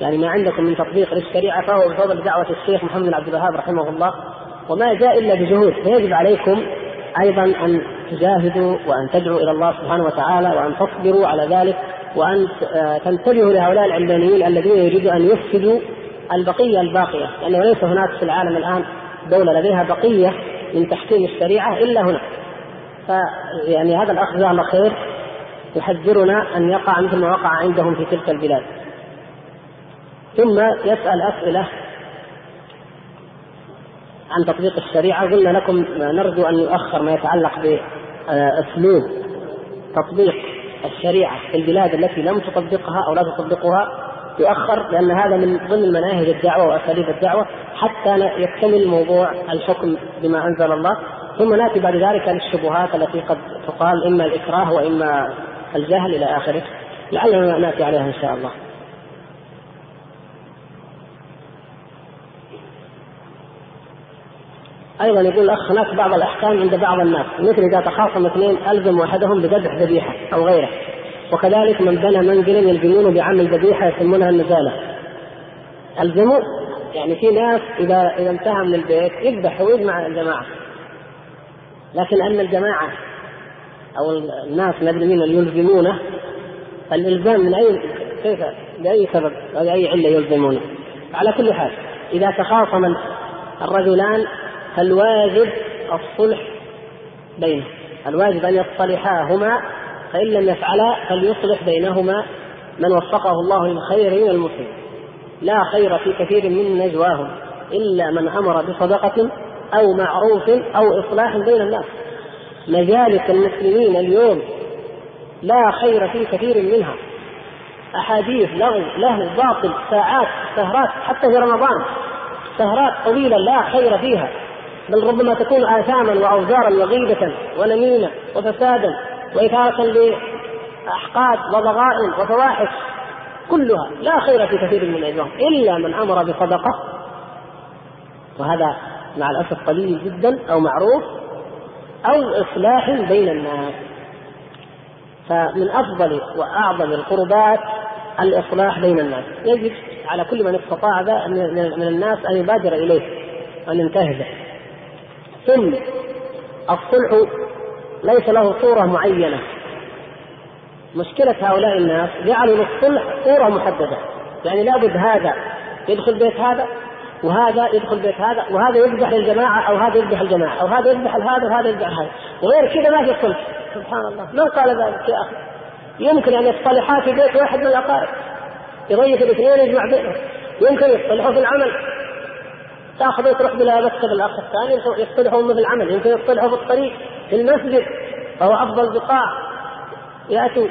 يعني ما عندكم من تطبيق للشريعة فهو بفضل دعوة الشيخ محمد بن عبد الوهاب رحمه الله وما جاء إلا بجهود. فيجب عليكم أيضا أن تجاهدوا وأن تدعوا إلى الله سبحانه وتعالى وأن تصبروا على ذلك. وأن تنتبهوا لهؤلاء العلمانيين الذين يريدوا أن يفسدوا البقية الباقية لأنه ليس هناك في العالم الآن دولة لديها بقية من تحكيم الشريعة إلا هنا. فيعني هذا الأخ جزاه الله خير يحذرنا أن يقع مثل ما وقع عندهم في تلك البلاد. ثم يسأل أسئلة عن تطبيق الشريعة. قلنا لكم نرجو أن يؤخر ما يتعلق بأسلوب تطبيق الشريعة في البلاد التي لم تطبقها أو لا تطبقها يؤخر لأن هذا من ضمن مناهج الدعوة وأساليب الدعوة حتى يكتمل موضوع الحكم بما أنزل الله ثم نأتي بعد ذلك للشبهات التي قد تقال إما الإكراه وإما الجهل إلى آخره لعلنا نأتي عليها إن شاء الله. أيضا يقول الاخ هناك بعض الأحكام عند بعض الناس مثل إذا تخاصم اثنين ألزم احدهم بذبح ذبيحة أو غيره. وكذلك من بنى منزلا يلزمون بعمل ذبيحة يسمونها النزالة. الزموا يعني في ناس إذا إذا انتهى من البيت يذبح ويجمع الجماعة. لكن أن الجماعة أو الناس المسلمين اللي يلزمونه الإلزام من أي كيف لأي سبب أو لأي علة يلزمونه؟ على كل حال إذا تخاصم الرجلان فالواجب الصلح بينهم الواجب أن يصطلحا فإن لم يفعلا فليصلح بينهما من وفقه الله للخير من المسلمين لا خير في كثير من نجواهم إلا من أمر بصدقة أو معروف أو إصلاح بين الناس. مجالس المسلمين اليوم لا خير في كثير منها. أحاديث لغو له باطل ساعات سهرات حتى في رمضان سهرات طويلة لا خير فيها. بل ربما تكون آثاما وأوزارا وغيبة ونميمة وفسادا وإثارة لأحقاد وضغائن وفواحش كلها لا خير في كثير من الأجرام إلا من أمر بصدقة وهذا مع الأسف قليل جدا أو معروف أو إصلاح بين الناس. فمن أفضل وأعظم القربات الإصلاح بين الناس. يجب على كل من استطاع من الناس أن يبادر إليه وأن ينتهزه. ثم الصلح ليس له صورة معينة. مشكلة هؤلاء الناس جعلوا للصلح صورة محددة. يعني لابد هذا يدخل بيت هذا وهذا يدخل بيت هذا وهذا يذبح للجماعة أو هذا يذبح الجماعة أو هذا يذبح هذا وهذا يذبح هذا وغير كذا ما في صلح. سبحان الله. من قال ذلك يا أخي؟ يمكن أن يصطلحا في بيت واحد من الأقارب. يضيف الاثنين يجمع بينهم. يمكن يصطلحوا في العمل. تاخذ تروح بلا مكتب الأخ الثاني يصطلحوا في العمل يمكن يصطلحوا في الطريق في المسجد فهو أفضل بقاع. يأتوا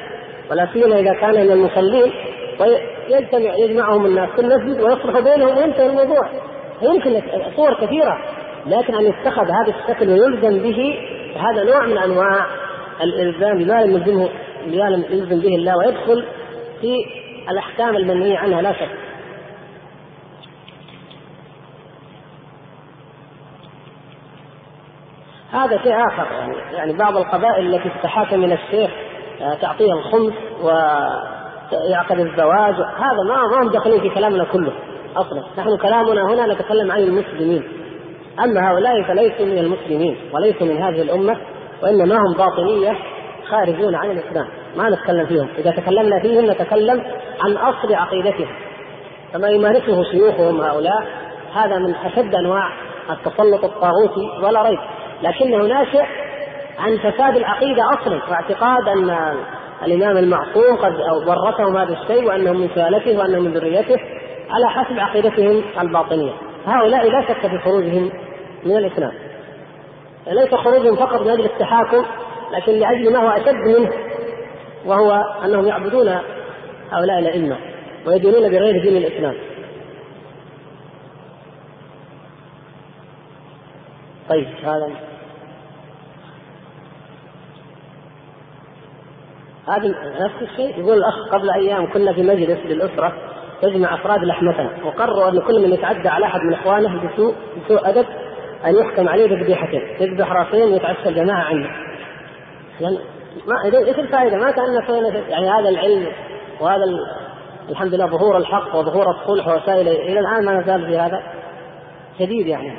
ولا سيما إذا كان من المصلين ويجتمع يجمعهم الناس في المسجد ويصلح بينهم وينتهي الموضوع. يمكن صور كثيرة لكن أن يتخذ هذا الشكل ويلزم به هذا نوع من أنواع الإلزام بما لم يلزمه لم يلزم به الله ويدخل في الأحكام المنهية عنها لا شك. هذا شيء آخر. يعني يعني بعض القبائل التي تتحاكم إلى الشيخ آه، تعطيه الخمس و يعقد الزواج هذا ما ما هم داخلين في كلامنا كله أصلا. نحن كلامنا هنا نتكلم عن المسلمين. أما هؤلاء فليسوا من المسلمين وليسوا من هذه الأمة وإنما هم باطنية خارجون عن الإسلام. ما نتكلم فيهم. إذا تكلمنا فيهم نتكلم عن أصل عقيدتهم. فما يمارسه شيوخهم هؤلاء هذا من أشد أنواع التسلط الطاغوتي ولا ريب. لكنه ناشئ عن فساد العقيدة أصلا واعتقاد أن الإمام المعصوم قد ورثهم هذا الشيء وأنهم من سلالته وأنهم من ذريته على حسب عقيدتهم الباطنية. هؤلاء لا شك في خروجهم من الإسلام. ليس خروجهم فقط أجل التحاكم لكن لأجل ما هو أشد منه وهو أنهم يعبدون هؤلاء الأئمة ويدينون بغير دين الإسلام. طيب هذا هذه نفس الشيء. يقول الأخ قبل أيام كنا في مجلس للاسره تجمع أفراد لحمتنا وقرروا أن كل من يتعدى على أحد من إخوانه بسوء بسوء أدب أن يحكم عليه بذبيحتين. يذبح راسين ويتعشى الجماعة عنه. يعني ما إيش الفائدة؟ ما كأن يعني هذا العلم وهذا الحمد لله ظهور الحق وظهور الصلح وسائل إلى الآن ما نزال في هذا. شديد يعني.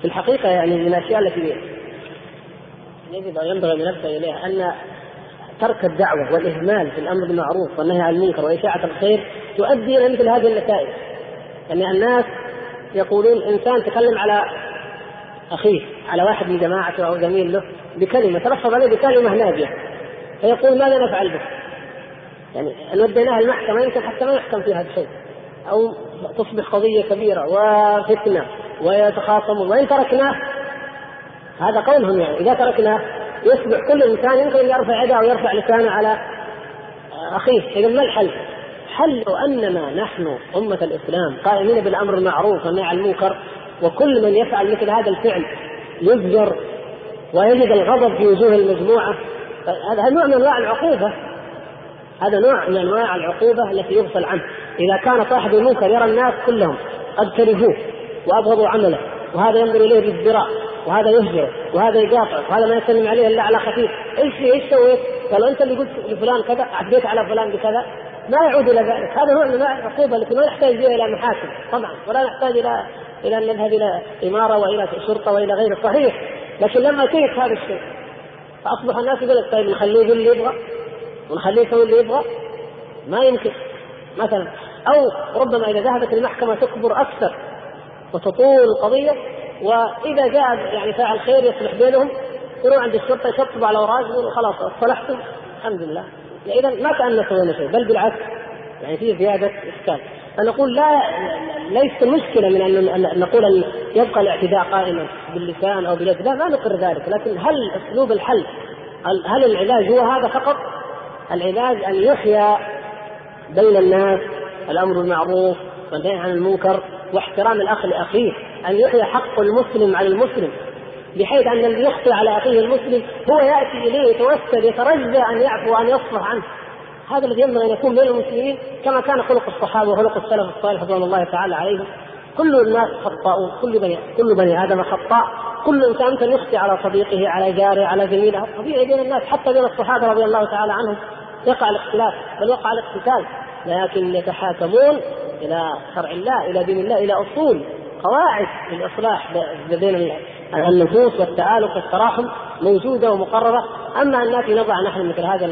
في الحقيقة يعني من الأشياء التي يجب أن ينبغي ان ننبه إليها أن ترك الدعوة والإهمال في الأمر بالمعروف والنهي عن المنكر وإشاعة الخير تؤدي إلى مثل هذه النتائج يعني الناس يقولون إنسان تكلم على أخيه على واحد من جماعته أو زميل له بكلمة تلفظ عليه بكلمة ناجية فيقول ماذا نفعل به؟ يعني إن وديناه المحكمة يمكن حتى ما يحكم فيها بشيء أو تصبح قضية كبيرة وفتنة ويتخاصمون وإن تركناه هذا قولهم يعني. إذا تركناه يصبح كل إنسان يمكن يرفع يده أو يرفع لسانه على أخيه إذا ما الحل؟ حل أننا نحن أمة الإسلام قائمين بالأمر المعروف والنهي عن المنكر وكل من يفعل مثل هذا الفعل يزجر ويجد الغضب في وجوه المجموعة هذا نوع من أنواع العقوبة. هذا نوع من أنواع العقوبة التي يغفل عنه. إذا كان صاحب المنكر يرى الناس كلهم قد كرهوه وأبغضوا عمله وهذا ينظر إليه بازدراء وهذا يهجر وهذا يقاطع وهذا ما يسلم عليه إلا على خفيف. إيش إيش سويت؟ قالوا أنت اللي قلت لفلان كذا عديت على فلان بكذا. ما يعود إلى ذلك. هذا أنواع العقوبة التي ما نحتاج فيها إلى محاكم طبعا ولا نحتاج إلى إلى أن نذهب إلى إمارة وإلى شرطة وإلى غيره. صحيح لكن لما كيف هذا الشيء؟ فأصبح الناس يقول لك طيب نخليه يقول اللي يبغى؟ ونخليه يسوي اللي يبغى؟ ما يمكن. مثلا أو ربما إذا ذهبت المحكمة تكبر أكثر وتطول القضية وإذا جاء يعني فاعل خير يصلح بينهم يروح عند الشرطة يشطبوا على الاوراق يقولوا خلاص اصطلحتم الحمد لله. اذا ما كاننا سوينا شيء بل بالعكس يعني في زيادة إشكال. فنقول لا ليس مشكلة من ان نقول أن يبقى الاعتداء قائما باللسان أو باليد لا ما نقر ذلك. لكن هل أسلوب الحل هل العلاج هو هذا فقط؟ العلاج أن يحيا بين الناس الأمر بالمعروف والنهي عن المنكر واحترام الأخ لأخيه أن يحيا حق المسلم على المسلم بحيث أن الذي يخطئ على أخيه المسلم هو يأتي إليه يتوسل يترجى أن يعفو وأن يصفح عنه. هذا الذي ينبغي أن يكون بين المسلمين كما كان خلق الصحابة وخلق السلف الصالح رضوان الله تعالى عليهم. كل الناس خطاؤون كل بني كل بني آدم خطاء. كل إنسان يمكن يخطئ على صديقه على جاره على زميله. طبيعي بين الناس حتى بين الصحابة رضي الله تعالى عنهم. يقع الاختلاف بل وقع الاقتتال. لكن يتحاكمون إلى شرع الله إلى دين الله إلى أصول قواعد للإصلاح بين النفوس والتآلف والتراحم موجودة ومقررة. أما أن نأتي نضع نحن مثل هذا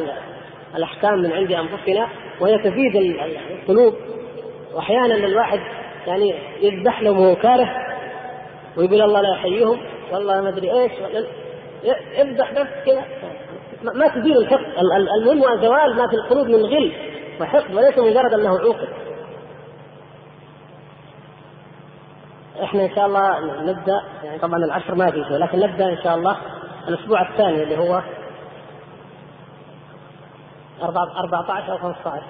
الأحكام من عند أنفسنا وهي تزيد القلوب. وأحيانا الواحد يعني يذبح لهم وهو كاره ويقول الله لا يحييهم والله ما أدري إيش يذبح بس كذا ما تزيل الحقد المهم زوال ما في القلوب من غل وحقد وليس مجرد أنه عوقب. إحنا ان شاء الله نبدا يعني طبعا العشر ما في شيء لكن نبدا ان شاء الله الأسبوع الثاني اللي هو 14 أو 15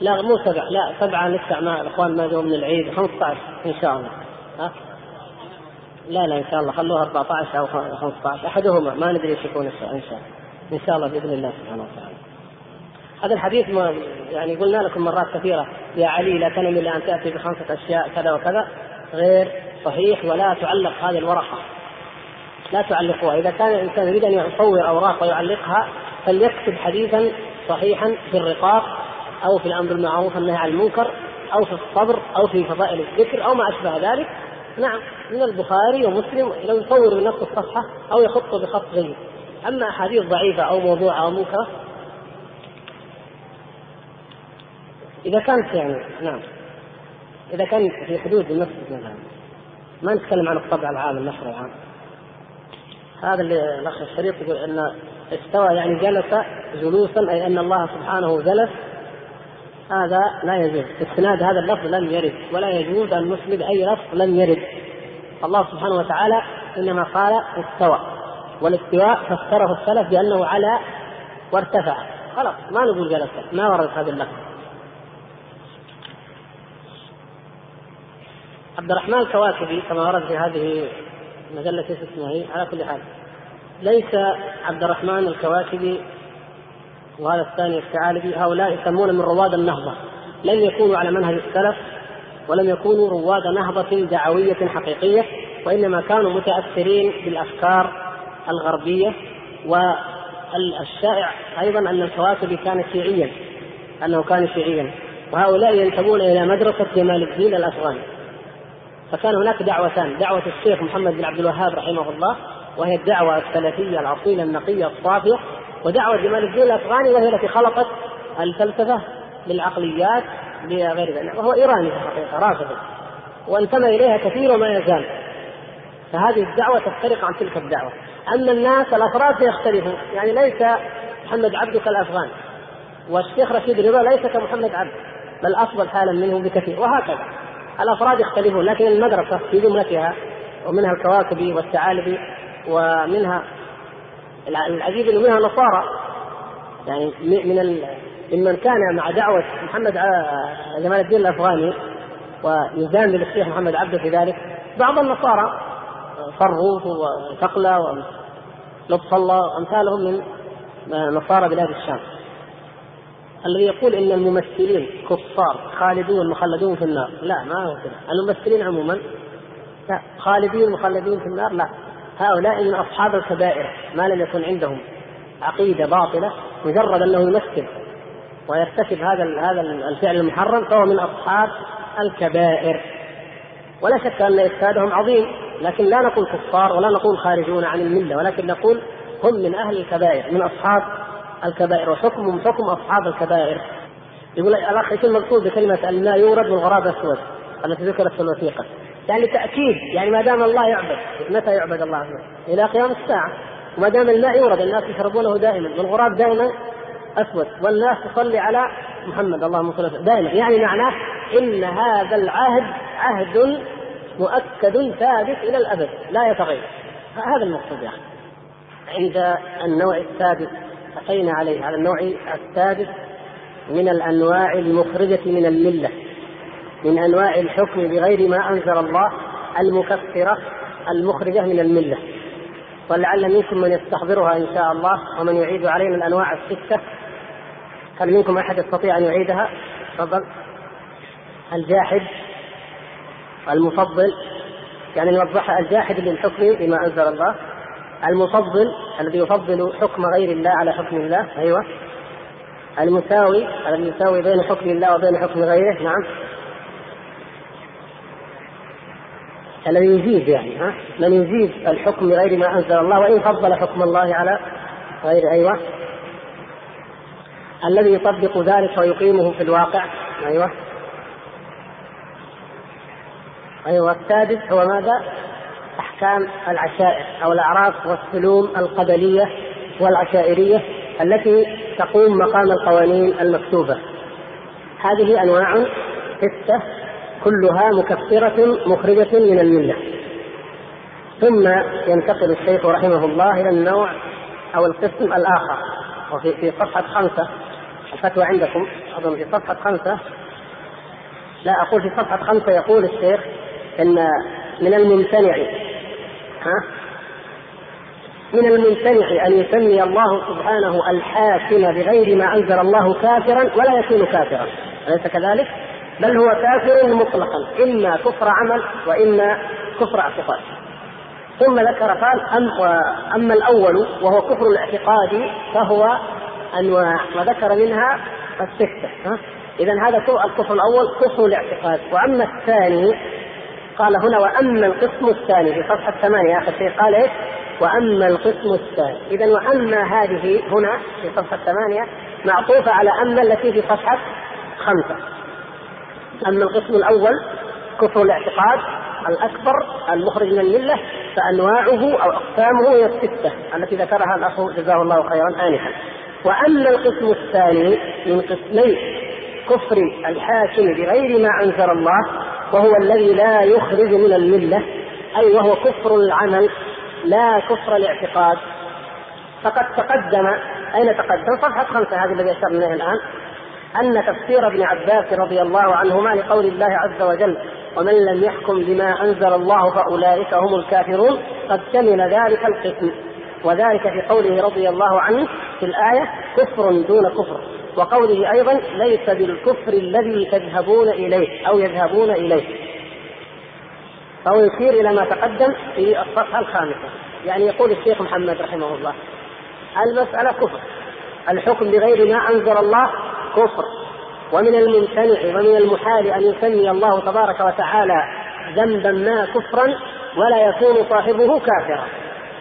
لا مو سبع لا سبعة ندفع مع الإخوان ما جوا من العيد 15 إن شاء الله. ها؟ لا لا إن شاء الله خلوها 14 أو 15 أحدهما ما ندري إيش يكون إن شاء الله. إن شاء الله بإذن الله سبحانه وتعالى. هذا الحديث ما يعني قلنا لكم مرات كثيرة يا علي لا تنم إلا أن تأتي بخمسة أشياء كذا وكذا. غير صحيح ولا تعلق هذه الورقة. لا تعلقوها إذا كان الإنسان يريد أن يصور أوراق ويعلقها فليكتب حديثا صحيحا في الرقاق أو في الأمر بالمعروف والنهي عن المنكر أو في الصبر أو في فضائل الذكر أو ما أشبه ذلك. نعم من البخاري ومسلم لو يصور من نفس الصفحة أو يخط بخط. جيد أما أحاديث ضعيفة أو موضوعة أو منكرة إذا كانت يعني نعم. إذا كان في حدود المسجد مثلا ما نتكلم عن الطبع العام النشر العام. هذا اللي الأخ الشريف يقول أن استوى يعني جلس جلوسا أي أن الله سبحانه جلس. هذا لا يجوز. استناد هذا اللفظ لم يرد ولا يجوز أن نسند أي لفظ لم يرد. الله سبحانه وتعالى إنما قال استوى. والاستواء فسره السلف بأنه على وارتفع. خلاص ما نقول جلس. ما ورد هذا اللفظ. عبد الرحمن الكواكبي كما ورد في هذه اسمها هي على كل حال. ليس عبد الرحمن الكواكبي وهذا الثاني الثعالبي هؤلاء يسمون من رواد النهضة. لم يكونوا على منهج السلف ولم يكونوا رواد نهضة دعوية حقيقية وإنما كانوا متأثرين بالأفكار الغربية والشائع أيضا أن الكواكبي كان شيعيا أنه كان شيعيا. وهؤلاء ينتمون إلى مدرسة جمال الدين الأفغاني. فكان هناك دعوتان. دعوة الشيخ محمد بن عبد الوهاب رحمه الله وهي الدعوة السلفية الأصيلة النقية الصافية ودعوة جمال الدين الأفغاني وهي التي خلقت الفلسفة للعقليات لغير ذلك. وهو إيراني في الحقيقة رافضي وانتمى إليها كثير وما يزال. فهذه الدعوة تفترق عن تلك الدعوة. أما الناس الأفراد سيختلفون يعني ليس محمد عبد كالأفغان والشيخ رشيد رضا ليس كمحمد عبد بل أفضل حالا منه بكثير وهكذا. الأفراد يختلفون لكن المدرسة في جملتها ومنها الكواكبي والثعالبي ومنها العجيب إنه منها نصارى يعني من ممن كان مع دعوة محمد جمال الدين الأفغاني ويزام للشيخ محمد عبده في ذلك بعض النصارى صروف وثقلة ولطف الله وأمثالهم من نصارى بلاد الشام. الذي يقول إن الممثلين كفار خالدون مخلدون في النار. لا ما هو كذا. الممثلين عموما لا خالدين مخلدين في النار لا. هؤلاء من أصحاب الكبائر ما لم يكن عندهم عقيدة باطلة مجرد أنه يمثل ويرتكب هذا هذا الفعل المحرم فهو من أصحاب الكبائر. ولا شك أن إفسادهم عظيم لكن لا نقول كفار ولا نقول خارجون عن الملة ولكن نقول هم من أهل الكبائر من أصحاب الكبائر وحكمهم حكم أصحاب الكبائر. يقول الأخ إيش المقصود بكلمة لا يورد والغراب أسود التي ذكرت في الوثيقه يعني تاكيد يعني ما دام الله يعبد متى يعبد الله إلى قيام الساعة. وما دام الماء يورد الناس يشربونه دائما والغراب دائما أسود. والناس تصلي على محمد اللهم صل دائما. يعني معناه إن هذا العهد عهد مؤكد ثابت إلى الأبد لا يتغير. هذا المقصود يعني. عند النوع السادس أتينا عليه على النوع السادس من الأنواع المخرجة من الملة من أنواع الحكم بغير ما أنزل الله المكفرة المخرجة من الملة. ولعل منكم من يستحضرها إن شاء الله ومن يعيد علينا الأنواع الستة. هل منكم أحد يستطيع أن يعيدها؟ تفضل. الجاحد المفضل يعني نوضحها الجاحد للحكم بما أنزل الله. المفضل الذي يفضل حكم غير الله على حكم الله أيوه. المساوي الذي يساوي بين حكم الله وبين حكم غيره نعم. الذي يجيز يعني ها؟ من يجيز الحكم بغير ما أنزل الله وإن فضل حكم الله على غير أيوه. الذي يطبق ذلك ويقيمه في الواقع أيوه. أيوه السادس هو ماذا؟ احكام العشائر أو الأعراف والسلوم القبلية والعشائرية التي تقوم مقام القوانين المكتوبة. هذه أنواع سته كلها مكفرة مخرجة من الملة. ثم ينتقل الشيخ رحمه الله إلى النوع أو القسم الآخر وفي في صفحة خمسة. الفتوى عندكم أظن في صفحة خمسة. لا أقول في صفحة خمسة يقول الشيخ إن من الممتنع ها؟ من الممتنع أن يسمي الله سبحانه الحاكم بغير ما أنزل الله كافرا ولا يكون كافرا. أليس كذلك؟ بل هو كافر مطلقا. إما كفر عمل وإما كفر اعتقاد. ثم ذكر قال أما الأول وهو كفر الاعتقاد فهو أنواع. وذكر منها الستة اذا هذا الكفر الأول كفر الاعتقاد. وأما الثاني قال هنا وأما القسم الثاني في صفحة ثمانية اخر شيء قال إيش؟ وأما القسم الثاني. اذا وأما هذه هنا في صفحة ثمانية معطوفة على أما التي في صفحة خمسة. أما القسم الأول كفر الاعتقاد الأكبر المخرج من الملة فأنواعه أو أقسامه هي الستة التي ذكرها الأخ جزاه الله خيرا آنفا. وأما القسم الثاني من قسمي كفر الحاكم بغير ما أنزل الله وهو الذي لا يخرج من الملة أي وهو كفر العمل لا كفر الاعتقاد. فقد تقدم أين تقدم؟ صفحة خمسة هذه الذي أشرنا إليه الآن. أن تفسير ابن عباس رضي الله عنهما لقول الله عز وجل ومن لم يحكم بما أنزل الله فأولئك هم الكافرون قد شمل ذلك القسم. وذلك في قوله رضي الله عنه في الآية كفر دون كفر. وقوله أيضا ليس بالكفر الذي تذهبون إليه أو يذهبون إليه. فهو يشير إلى ما تقدم في الصفحة الخامسة. يعني يقول الشيخ محمد رحمه الله المسألة كفر الحكم بغير ما أنزل الله كفر. ومن الممتنع ومن المحال أن يسمي الله تبارك وتعالى ذنبا ما كفرا ولا يكون صاحبه كافرا.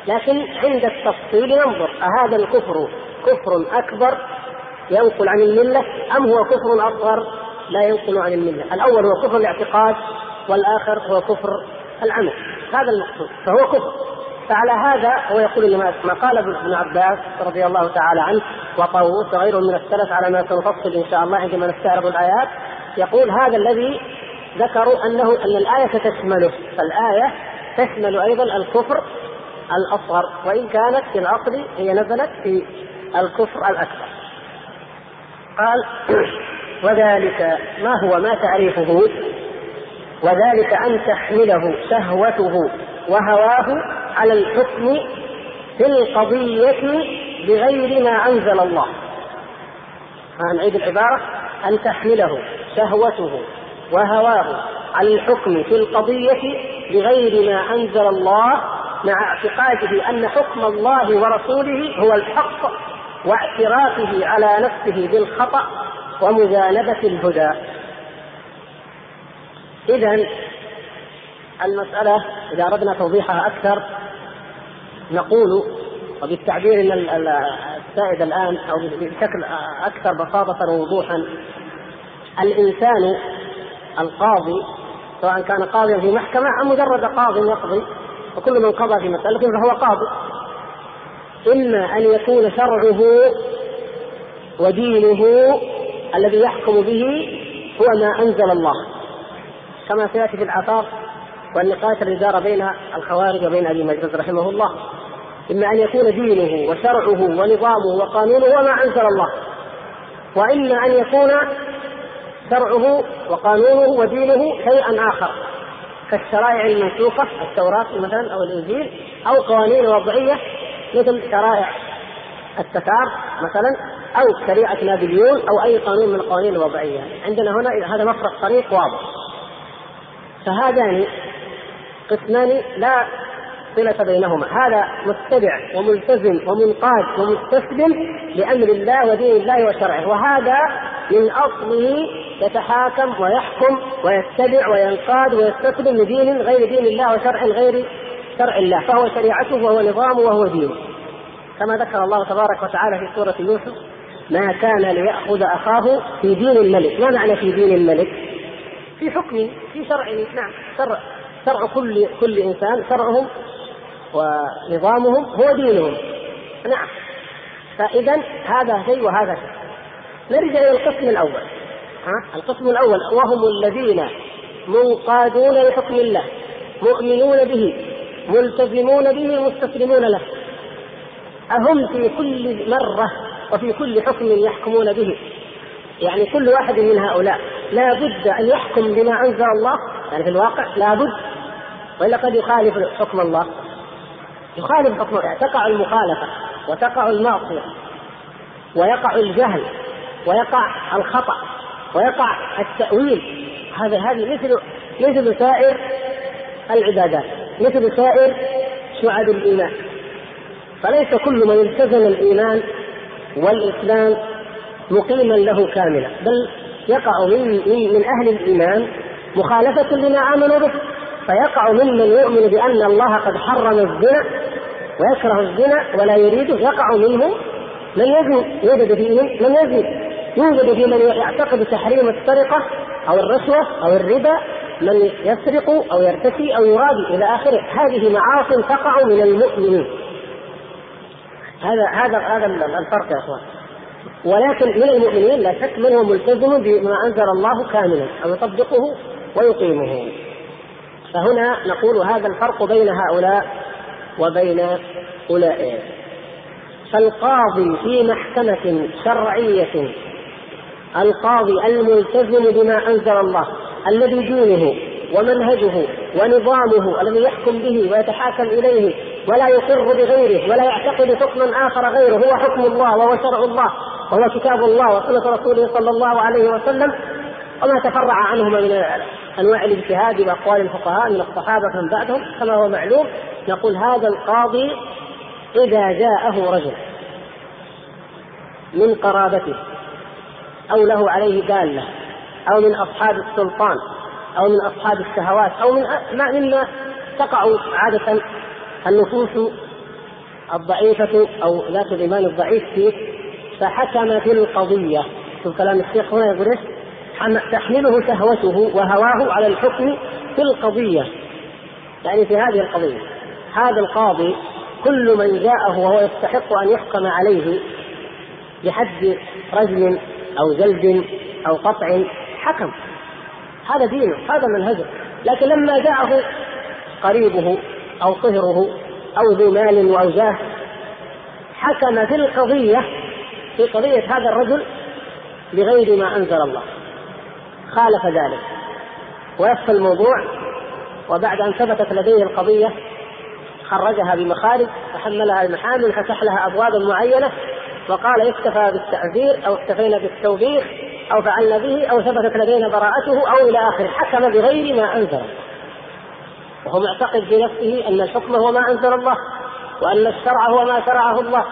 لكن عند التفصيل ننظر أهذا الكفر كفر أكبر ينقل عن الملة أم هو كفر أصغر؟ لا ينقل عن الملة. الأول هو كفر الاعتقاد والآخر هو كفر العمل. هذا المقصود فهو كفر. فعلى هذا هو يقول ما قال ابن عباس رضي الله تعالى عنه وطاووس وغيره من السلف على ما سنفصل إن شاء الله عندما نستعرض الآيات يقول هذا الذي ذكروا انه أن الآية تشمله. فالايه تشمل أيضا الكفر الأصغر وإن كانت في الاصل هي نزلت في الكفر الأكبر. قال وذلك ما هو؟ ما تعريفه؟ وذلك أن تحمله شهوته وهواه على الحكم في القضية بغير ما أنزل الله. نعيد العبارة أن تحمله شهوته وهواه على الحكم في القضية بغير ما أنزل الله مع اعتقاده أن حكم الله ورسوله هو الحق. واعترافه على نفسه بالخطأ ومجانبة الهدى. إذا المسألة إذا أردنا توضيحها أكثر نقول وبالتعبير السائد الآن أو بشكل أكثر بساطة ووضوحا الإنسان القاضي سواء كان قاضيا في محكمة أم مجرد قاض يقضي وكل من قضى في مسألة فهو قاضي. إما أن يكون شرعه ودينه الذي يحكم به هو ما أنزل الله. كما سيأتي في الآثار والنقاش الذي دار بين الخوارج وبين أبي مجلس رحمه الله. إما أن يكون دينه وشرعه ونظامه وقانونه وما أنزل الله. وإما أن يكون شرعه وقانونه ودينه شيئا آخر. كالشرائع المنسوخة التوراة مثلا أو الإنجيل أو قوانين وضعية مثل شرائع التتار مثلا أو شريعة نابليون أو أي قانون من القوانين الوضعية. عندنا هنا هذا مفرق طريق واضح. فهذان قسمان لا صلة بينهما. هذا متبع وملتزم ومنقاد ومستسلم لأمر الله ودين الله وشرعه. وهذا من أصله يتحاكم ويحكم ويتبع وينقاد ويستسلم لدين غير دين الله وشرع غير شرع الله فهو شريعته وهو نظامه وهو دينه كما ذكر الله تبارك وتعالى في سورة يوسف ما كان ليأخذ أخاه في دين الملك. ما معنى في دين الملك؟ في حكم في شرع نعم شرع شرع كل كل إنسان شرعهم ونظامهم هو دينهم. نعم. فاذا هذا شيء وهذا شيء. نرجع إلى القسم الأول. ها؟ القسم الأول وهم الذين منقادون لحكم الله مؤمنون به. ملتزمون به مستسلمون له. أهم في كل مرة وفي كل حكم يحكمون به. يعني كل واحد من هؤلاء لا بد أن يحكم بما أنزل الله. يعني في الواقع لا بد. وإلا قد يخالف حكم الله. يخالف حكم الله. تقع المخالفة وتقع المعصية ويقع الجهل ويقع الخطأ ويقع التأويل. هذا هذه مثل مثل سائر العبادات. مثل سائر شعب الإيمان. فليس كل من التزم الإيمان والإسلام مقيما له كاملا بل يقع من من, أهل الإيمان مخالفة لما آمنوا به. فيقع ممن يؤمن بأن الله قد حرم الزنا ويكره الزنا ولا يريده يقع منه من يزني يوجد فيهم من يزني. يوجد في من يعتقد تحريم السرقة أو الرشوة أو الربا من يسرق أو يرتشي أو يرابي إلى آخره. هذه معاصي تقع من المؤمنين. هذا هذا هذا الفرق يا أخوان. ولكن من المؤمنين لا شك من هو ملتزم بما أنزل الله كاملا أو يطبقه ويقيمه. فهنا نقول هذا الفرق بين هؤلاء وبين أولئك. فالقاضي في محكمة شرعية القاضي الملتزم بما أنزل الله الذي دينه ومنهجه ونظامه الذي يحكم به ويتحاكم إليه ولا يقر بغيره ولا يعتقد حكما آخر غيره. هو حكم الله وهو شرع الله وهو كتاب الله وسنة رسوله صلى الله عليه وسلم. وما تفرع عنهما من أنواع الاجتهاد وأقوال الفقهاء من الصحابة من بعدهم. كما هو معلوم نقول هذا القاضي إذا جاءه رجل من قرابته أو له عليه دالة أو من أصحاب السلطان أو من أصحاب الشهوات أو من ما مما تقع عادة النفوس الضعيفة أو ذات الإيمان الضعيف فيه فحكم في القضية. شوف كلام الشيخ هنا يقول إيش؟ تحمله شهوته وهواه على الحكم في القضية. يعني في هذه القضية. هذا القاضي كل من جاءه وهو يستحق أن يحكم عليه بحد رجل أو جلد أو قطع حكم. هذا دينه هذا منهجه لكن لما جاءه قريبه أو صهره أو ذو مال أو جاه حكم في القضية في قضية هذا الرجل بغير ما أنزل الله. خالف ذلك. ويخفى الموضوع وبعد أن ثبتت لديه القضية خرجها بمخارج وحملها المحامل فتح لها أبوابا معينة وقال اكتفى بالتعذير أو اكتفينا بالتوبيخ. أو فعلنا به أو ثبتت لدينا براءته أو إلى آخره حكم بغير ما أنزل وهو معتقد في نفسه أن الحكم هو ما أنزل الله وأن الشرع هو ما شرعه الله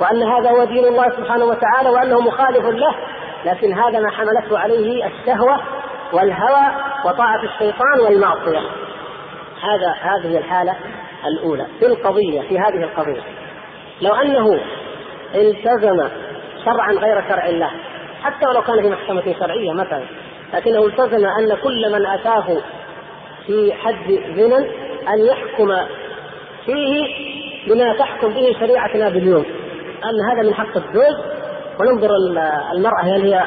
وأن هذا هو دين الله سبحانه وتعالى وأنه مخالف له. لكن هذا ما حملته عليه الشهوة والهوى وطاعة الشيطان والمعصية. هذا هذه الحالة الأولى في القضية في هذه القضية. لو أنه التزم شرعا غير شرع الله حتى ولو كان في محكمة شرعية مثلا لكنه التزم أن كل من أتاه في حد زنا أن يحكم فيه بما تحكم به شريعتنا باليوم. أن هذا من حق الزوج. وننظر المرأة هل هي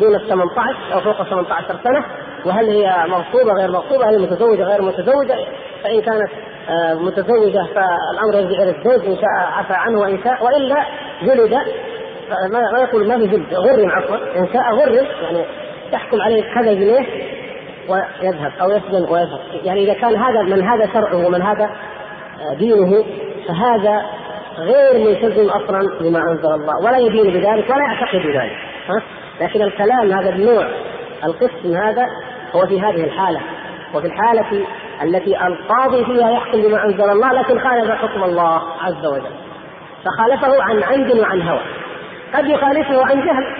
دون ال 18 أو فوق 18 سنة وهل هي مغصوبة غير مغصوبة هل هي متزوجة غير متزوجة. فإن كانت آه، متزوجة فالأمر يرجع إلى الزوج إن شاء عفى عنه وإن شاء وإلا جلد ما يقول ما في جلد غرم عفوا. إن شاء غرم يعني تحكم عليه كذا جنيه ويذهب أو يسجن ويذهب. يعني إذا كان هذا من هذا شرعه ومن هذا دينه فهذا غير ملتزم أصلا بما أنزل الله ولا يدين بذلك ولا يعتقد بذلك. ها؟ لكن الكلام هذا النوع القسم هذا هو في هذه الحالة. وفي الحالة التي القاضي فيها يحكم بما أنزل الله لكن خالف حكم الله عز وجل. فخالفه عن عمد وعن هوى. قد يخالفه عن جهل.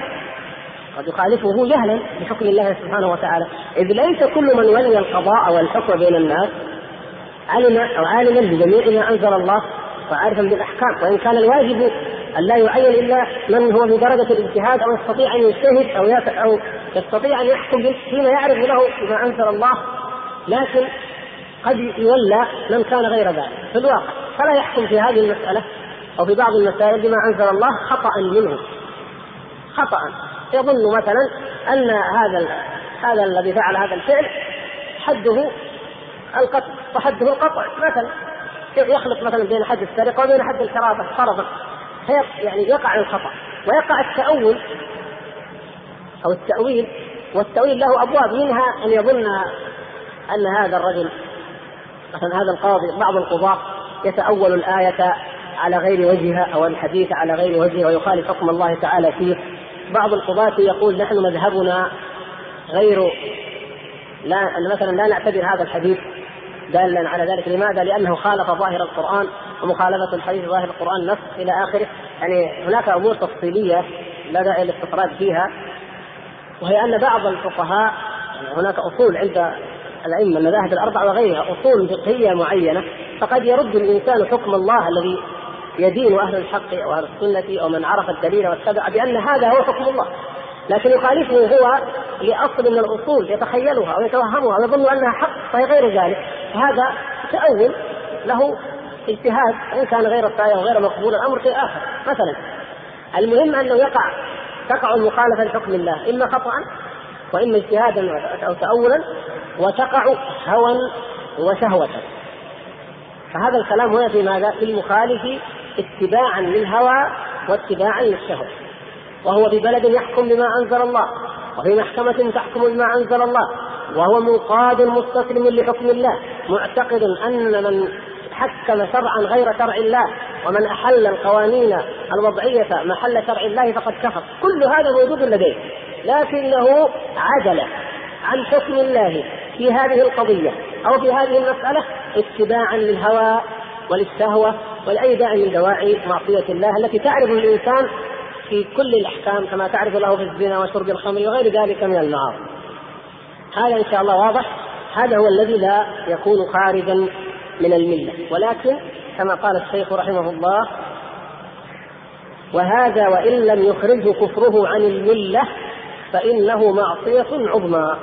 قد يخالفه جهلا بحكم الله سبحانه وتعالى. إذ ليس كل من ولي القضاء والحكم بين الناس علم أو عالما بجميع ما أنزل الله وعارفا بالأحكام. وإن كان الواجب أن لا يعين إلا من هو في درجة الاجتهاد أو يستطيع أن يجتهد أو أو يستطيع أن يحكم فيما يعرف له بما أنزل الله. لكن قد يولى من كان غير ذلك. في الواقع فلا يحكم في هذه المسألة أو في بعض المسائل بما أنزل الله خطأ منه. خطأ. يظن مثلا أن هذا هذا الذي فعل هذا الفعل حده القتل وحده القطع. مثلا يخلط مثلا بين حد السرقة وبين حد الحرابه فرضا يعني يقع الخطأ ويقع التأول أو التأويل. والتأويل له أبواب. منها أن يظن أن هذا الرجل مثلا هذا القاضي بعض القضاة يتأول الآية على غير وجهها أو الحديث على غير وجهه ويخالف حكم الله تعالى فيه. بعض القضاة يقول نحن مذهبنا غير لا مثلا لا نعتبر هذا الحديث دالا على ذلك. لماذا؟ لأنه خالف ظاهر القرآن ومخالفة الحديث ظاهر القرآن نص إلى آخره. يعني هناك أمور تفصيلية لا داعي للاستطراد فيها وهي أن بعض الفقهاء يعني هناك أصول عند الأئمة المذاهب الأربعة وغيرها أصول فقهية معينة فقد يرد الإنسان حكم الله الذي يدين أهل الحق أو أهل السنة أو من عرف الدليل واتبع بأن هذا هو حكم الله. لكن يخالفه هو لأصل من الأصول يتخيلها أو يتوهمها أو يظن أنها حق فهي غير ذلك. فهذا تأول له اجتهاد وان كان غير الصحيح وغير مقبول الأمر شيء اخر مثلا المهم أنه يقع تقع المخالفة لحكم الله إما خطا وإما اجتهادا أو تاولا وتقع هوى وشهوة. فهذا الكلام هنا في ماذا؟ في المخالف اتباعا للهوى واتباعا للشهوة. وهو في بلد يحكم بما أنزل الله وفي محكمة تحكم بما أنزل الله وهو منقاد مستسلم لحكم الله معتقد أن من حكم شرعا غير شرع الله ومن أحل القوانين الوضعية محل شرع الله فقد كفر. كل هذا موجود لديه لكنه عدل عن حكم الله في هذه القضية أو في هذه المسألة اتباعا للهوى وللشهوه ولاي داعي من دواعي معصية الله التي تعرف الإنسان في كل الأحكام كما تعرف له في الزنا وشرب الخمر وغير ذلك من المعاصي. هذا إن شاء الله واضح هذا هو الذي لا يكون خارجا من الملة ولكن كما قال الشيخ رحمه الله وهذا وإن لم يخرجه كفره عن الملة فإنه معصية عظمى.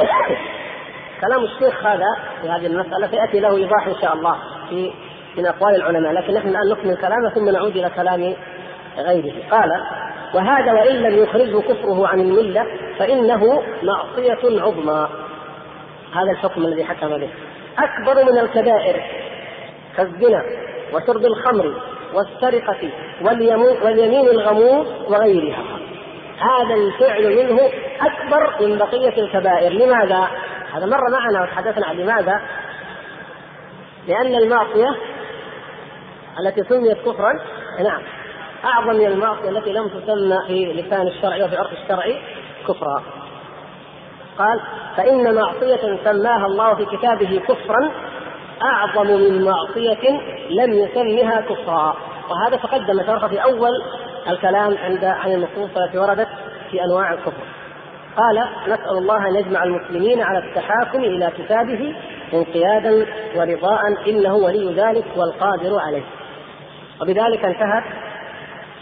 كلام الشيخ هذا في هذه المسألة سيأتي له إيضاح إن شاء الله في من أقوال العلماء لكن نحن الآن نكمل كلامه ثم نعود إلى كلام غيره. قال وهذا وإن لم يخرجه كفره عن الملة فإنه معصية عظمى. هذا الحكم الذي حكم به. أكبر من الكبائر كالزنا وشرب الخمر والسرقة واليمين الغموس وغيرها. هذا الفعل منه أكبر من بقية الكبائر. لماذا؟ هذا مر معنا وتحدثنا عن لماذا؟ لأن المعصية التي سميت كفرا نعم أعظم من المعصية التي لم تسمى في لسان الشرع وفي عرف الشرع كفرا. قال فإن معصية سماها الله في كتابه كفرا أعظم من معصية لم يسمها كفرا. وهذا تقدم في أول الكلام عند عن النصوص التي وردت في أنواع الكفر. قال نسأل الله أن يجمع المسلمين على التحاكم إلى كتابه انقيادا ورضاء إنه ولي ذلك والقادر عليه. وبذلك انتهت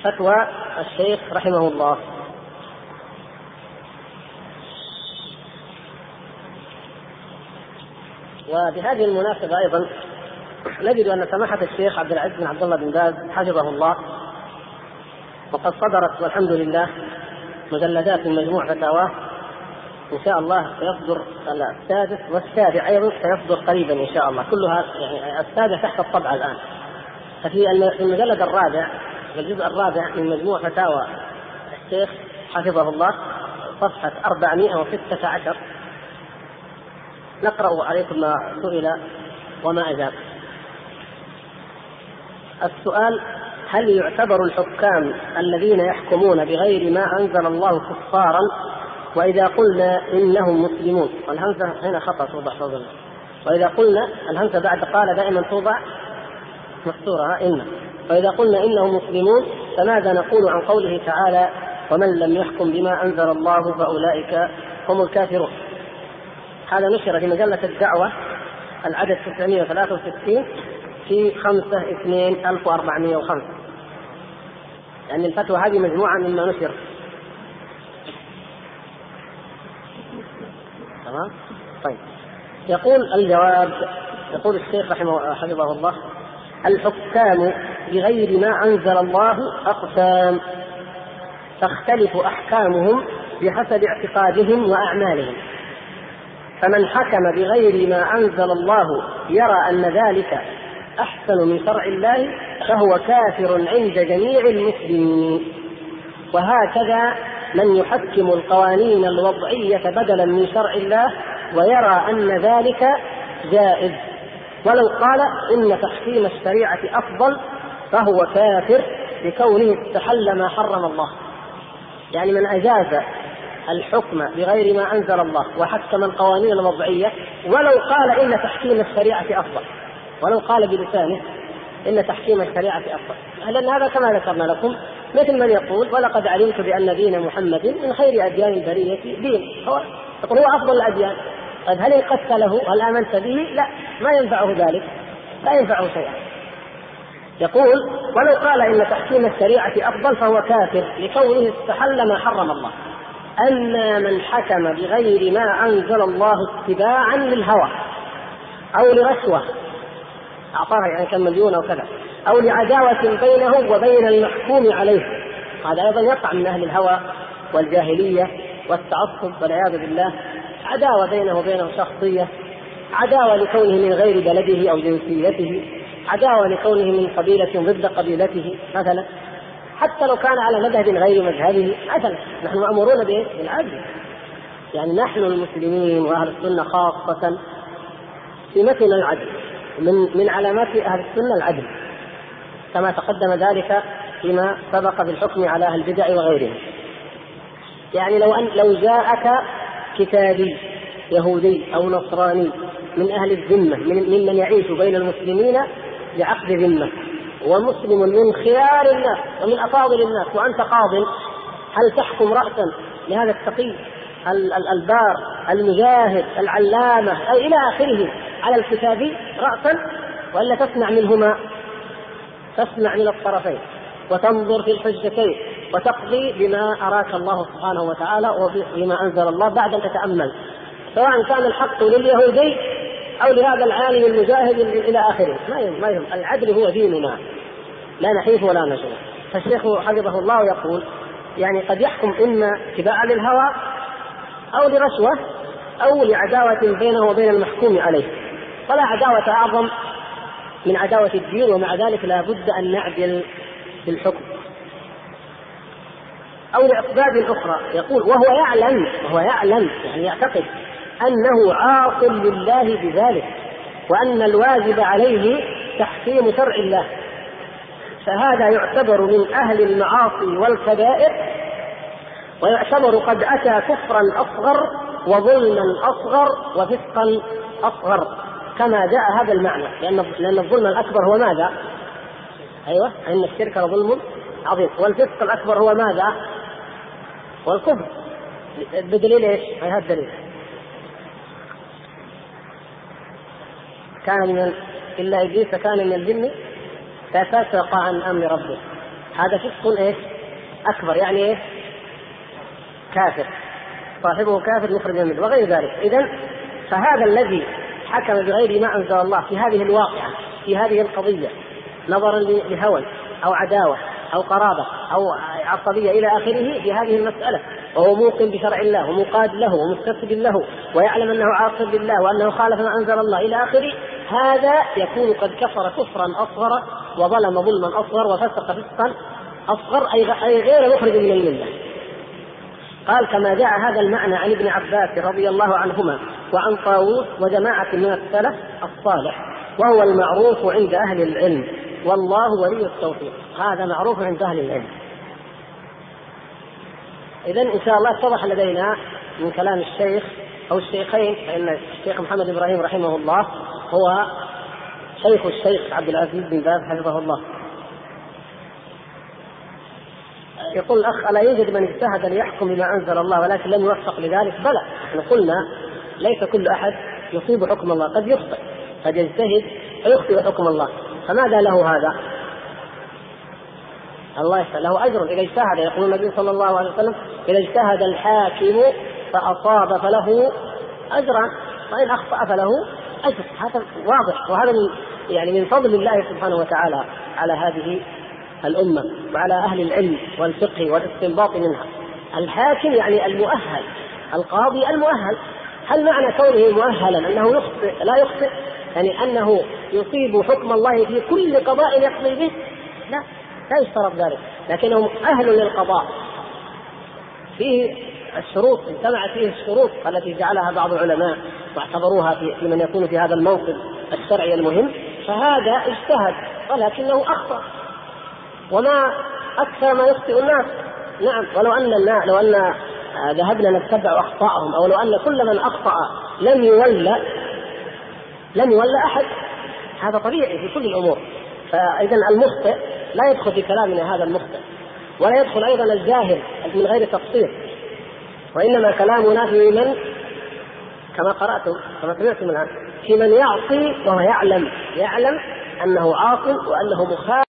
فتوى الشيخ رحمه الله. وبهذه المناسبة أيضا نجد أن سماحة الشيخ عبد العزيز بن عبد الله بن باز حفظه الله وقد صدرت والحمد لله مجلدات من مجموع فتاواه إن شاء الله سيصدر السادس والسابع أيضا سيصدر قريبا إن شاء الله. كلها يعني السابع تحت الطبعة الآن. ففي المجلد الرابع الجزء الرابع من مجموع فتاوى الشيخ حفظه الله صفحة 416 نقرأ عليكم ما سئل وما أجاب. السؤال هل يعتبر الحكام الذين يحكمون بغير ما أنزل الله كفارا؟ وإذا قلنا إنهم مسلمون والهمزة هنا خطأ توضع فوق وإذا قلنا الهمزة بعد قال دائما توضع مكسورة إن. وإذا قلنا إنهم مسلمون فماذا نقول عن قوله تعالى ومن لم يحكم بما أنزل الله فأولئك هم الكافرون؟ هذا نشر في مجلة الدعوة العدد 963 في 5 2 1405 يعني الفتوى هذه مجموعة مما نشر. تمام؟ طيب. يقول الجواب يقول الشيخ رحمه حفظه الله الحكام بغير ما أنزل الله أقسام تختلف أحكامهم بحسب اعتقادهم وأعمالهم. فمن حكم بغير ما أنزل الله يرى أن ذلك أحسن من شرع الله فهو كافر عند جميع المسلمين. وهكذا من يحكم القوانين الوضعية بدلا من شرع الله ويرى أن ذلك جائز. ولو قال إن تحكيم الشريعة أفضل فهو كافر لكونه استحل ما حرم الله. يعني من أجاز الحكم بغير ما أنزل الله وحكم القوانين الوضعية ولو قال إن تحكيم الشريعة أفضل. ولو قال بلسانه إن تحكيم الشريعة أفضل. لأن هذا كما ذكرنا لكم مثل من يقول ولقد علمت بأن دين محمد من خير أديان البرية دين. هو يقول هو أفضل الأديان. طيب هل انقذت له؟ هل آمنت به؟ لا ما ينفعه ذلك. لا ينفعه شيئا. يقول ولو قال إن تحكيم الشريعة أفضل فهو كافر لكونه استحل ما حرم الله. أما من حكم بغير ما أنزل الله اتباعا للهوى أو لرشوة أعطاها يعني كم مليون أو كذا. أو لعداوة بينه وبين المحكوم عليه. هذا أيضا يقع من أهل الهوى والجاهلية والتعصب والعياذ بالله. عداوة بينه وبينه شخصية. عداوة لكونه من غير بلده أو جنسيته. عداوة لكونه من قبيلة ضد قبيلته مثلا. حتى لو كان على مذهب غير مذهبه مثلا. نحن مأمورون بالعدل. يعني نحن المسلمين وأهل السنة خاصة سمتنا العدل. من من علامات أهل السنة العدل كما تقدم ذلك فيما سبق بالحكم على أهل البدع وغيرهم. يعني لو أن لو جاءك كتابي يهودي أو نصراني من أهل الذمة من ممن يعيش بين المسلمين بعقد ذمة ومسلم من خيار الناس ومن أفاضل الناس وأنت قاض هل تحكم رأسا لهذا التقي البار المجاهد العلامة أي إلى آخره؟ على الكتاب رأسا وإلا تسمع منهما تسمع من الطرفين وتنظر في الحجتين وتقضي بما أراك الله سبحانه وتعالى وبما أنزل الله بعد أن تتأمل سواء كان الحق لليهودي أو لهذا العالم المجاهد إلى آخره. ما يهم ما يهم العدل هو ديننا لا نحيف ولا نشر فالشيخ حفظه الله يقول يعني قد يحكم إما اتباعا للهوى أو لرشوة أو لعداوة بينه وبين المحكوم عليه. فلا عداوة أعظم من عداوة الدين ومع ذلك لا بد أن نعدل في الحكم أو لأسباب أخرى. يقول وهو يعلم وهو يعلم يعني يعتقد أنه عاص لله بذلك وأن الواجب عليه تحكيم شرع الله. فهذا يعتبر من أهل المعاصي والكبائر ويعتبر قد أتى كفرا أصغر وظلما أصغر وفسقا أصغر. كما جاء هذا المعنى لأن لأن الظلم الأكبر هو ماذا؟ أيوه أن الشرك لظلم عظيم والفسق الأكبر هو ماذا؟ والكفر بدليل إيش؟ هذا الدليل كان من إلا إبليس كان من الجن ففسق عن أمر ربه هذا فسق إيش؟ أكبر يعني إيش؟ كافر صاحبه كافر مخرج من وغير ذلك اذا فهذا الذي حكم بغير ما أنزل الله في هذه الواقعة في هذه القضية نظرا لهوى أو عداوة أو قرابة أو عصبية إلى آخره في هذه المسألة وهو موقن بشرع الله ومقاد له ومستسلم له ويعلم أنه عاصي بالله وأنه خالف ما أنزل الله إلى آخره هذا يكون قد كفر كفرا أصغر وظلم ظلما أصغر وفسق فسقا أصغر أي غير مخرج من الملة. قال كما جاء هذا المعنى عن ابن عباس رضي الله عنهما وعن طاووس وجماعة من السلف الصالح وهو المعروف عند أهل العلم. والله ولي التوفيق. هذا معروف عند أهل العلم. اذا إن شاء الله اتضح لدينا من كلام الشيخ أو الشيخين فإن الشيخ محمد إبراهيم رحمه الله هو شيخ الشيخ عبد العزيز بن باز حفظه الله. يقول الأخ ألا يوجد من اجتهد ليحكم بما أنزل الله ولكن لم يوفق لذلك؟ بلى. إحنا قلنا ليس كل أحد يصيب حكم الله قد يخطئ قد يجتهد فيخطئ حكم الله. فماذا له هذا؟ الله يسأل. له أجر. إذا اجتهد يقول النبي صلى الله عليه وسلم إذا اجتهد الحاكم فأصاب فله أجرا وإن أخطأ فله أجر. هذا واضح وهذا من يعني من فضل الله سبحانه وتعالى على هذه الأمة وعلى أهل العلم والفقه والاستنباط منها. الحاكم يعني المؤهل القاضي المؤهل. هل معنى كونه مؤهلا أنه يخطئ؟ لا يخطئ. يعني أنه يصيب حكم الله في كل قضاء يقضي به؟ لا لا يشترط ذلك. لكنه أهل للقضاء. فيه الشروط اجتمعت فيه الشروط التي جعلها بعض العلماء واعتبروها في من يكون في هذا الموقف الشرعي المهم. فهذا اجتهد ولكنه أخطأ. وما أكثر ما يخطئ الناس. نعم ولو أن الناس لو أن ذهبنا نتبع أخطاءهم أو لو أن كل من أخطأ لم يولى لم يولى أحد. هذا طبيعي في كل الأمور. فاذا المخطئ لا يدخل في كلامنا هذا المخطئ ولا يدخل أيضا الجاهل من غير تقصير وإنما كلامنا في من كما قراتم كما سمعتم الآن في من يعصي وهو يعلم. يعلم أنه عاص وأنه مخالف.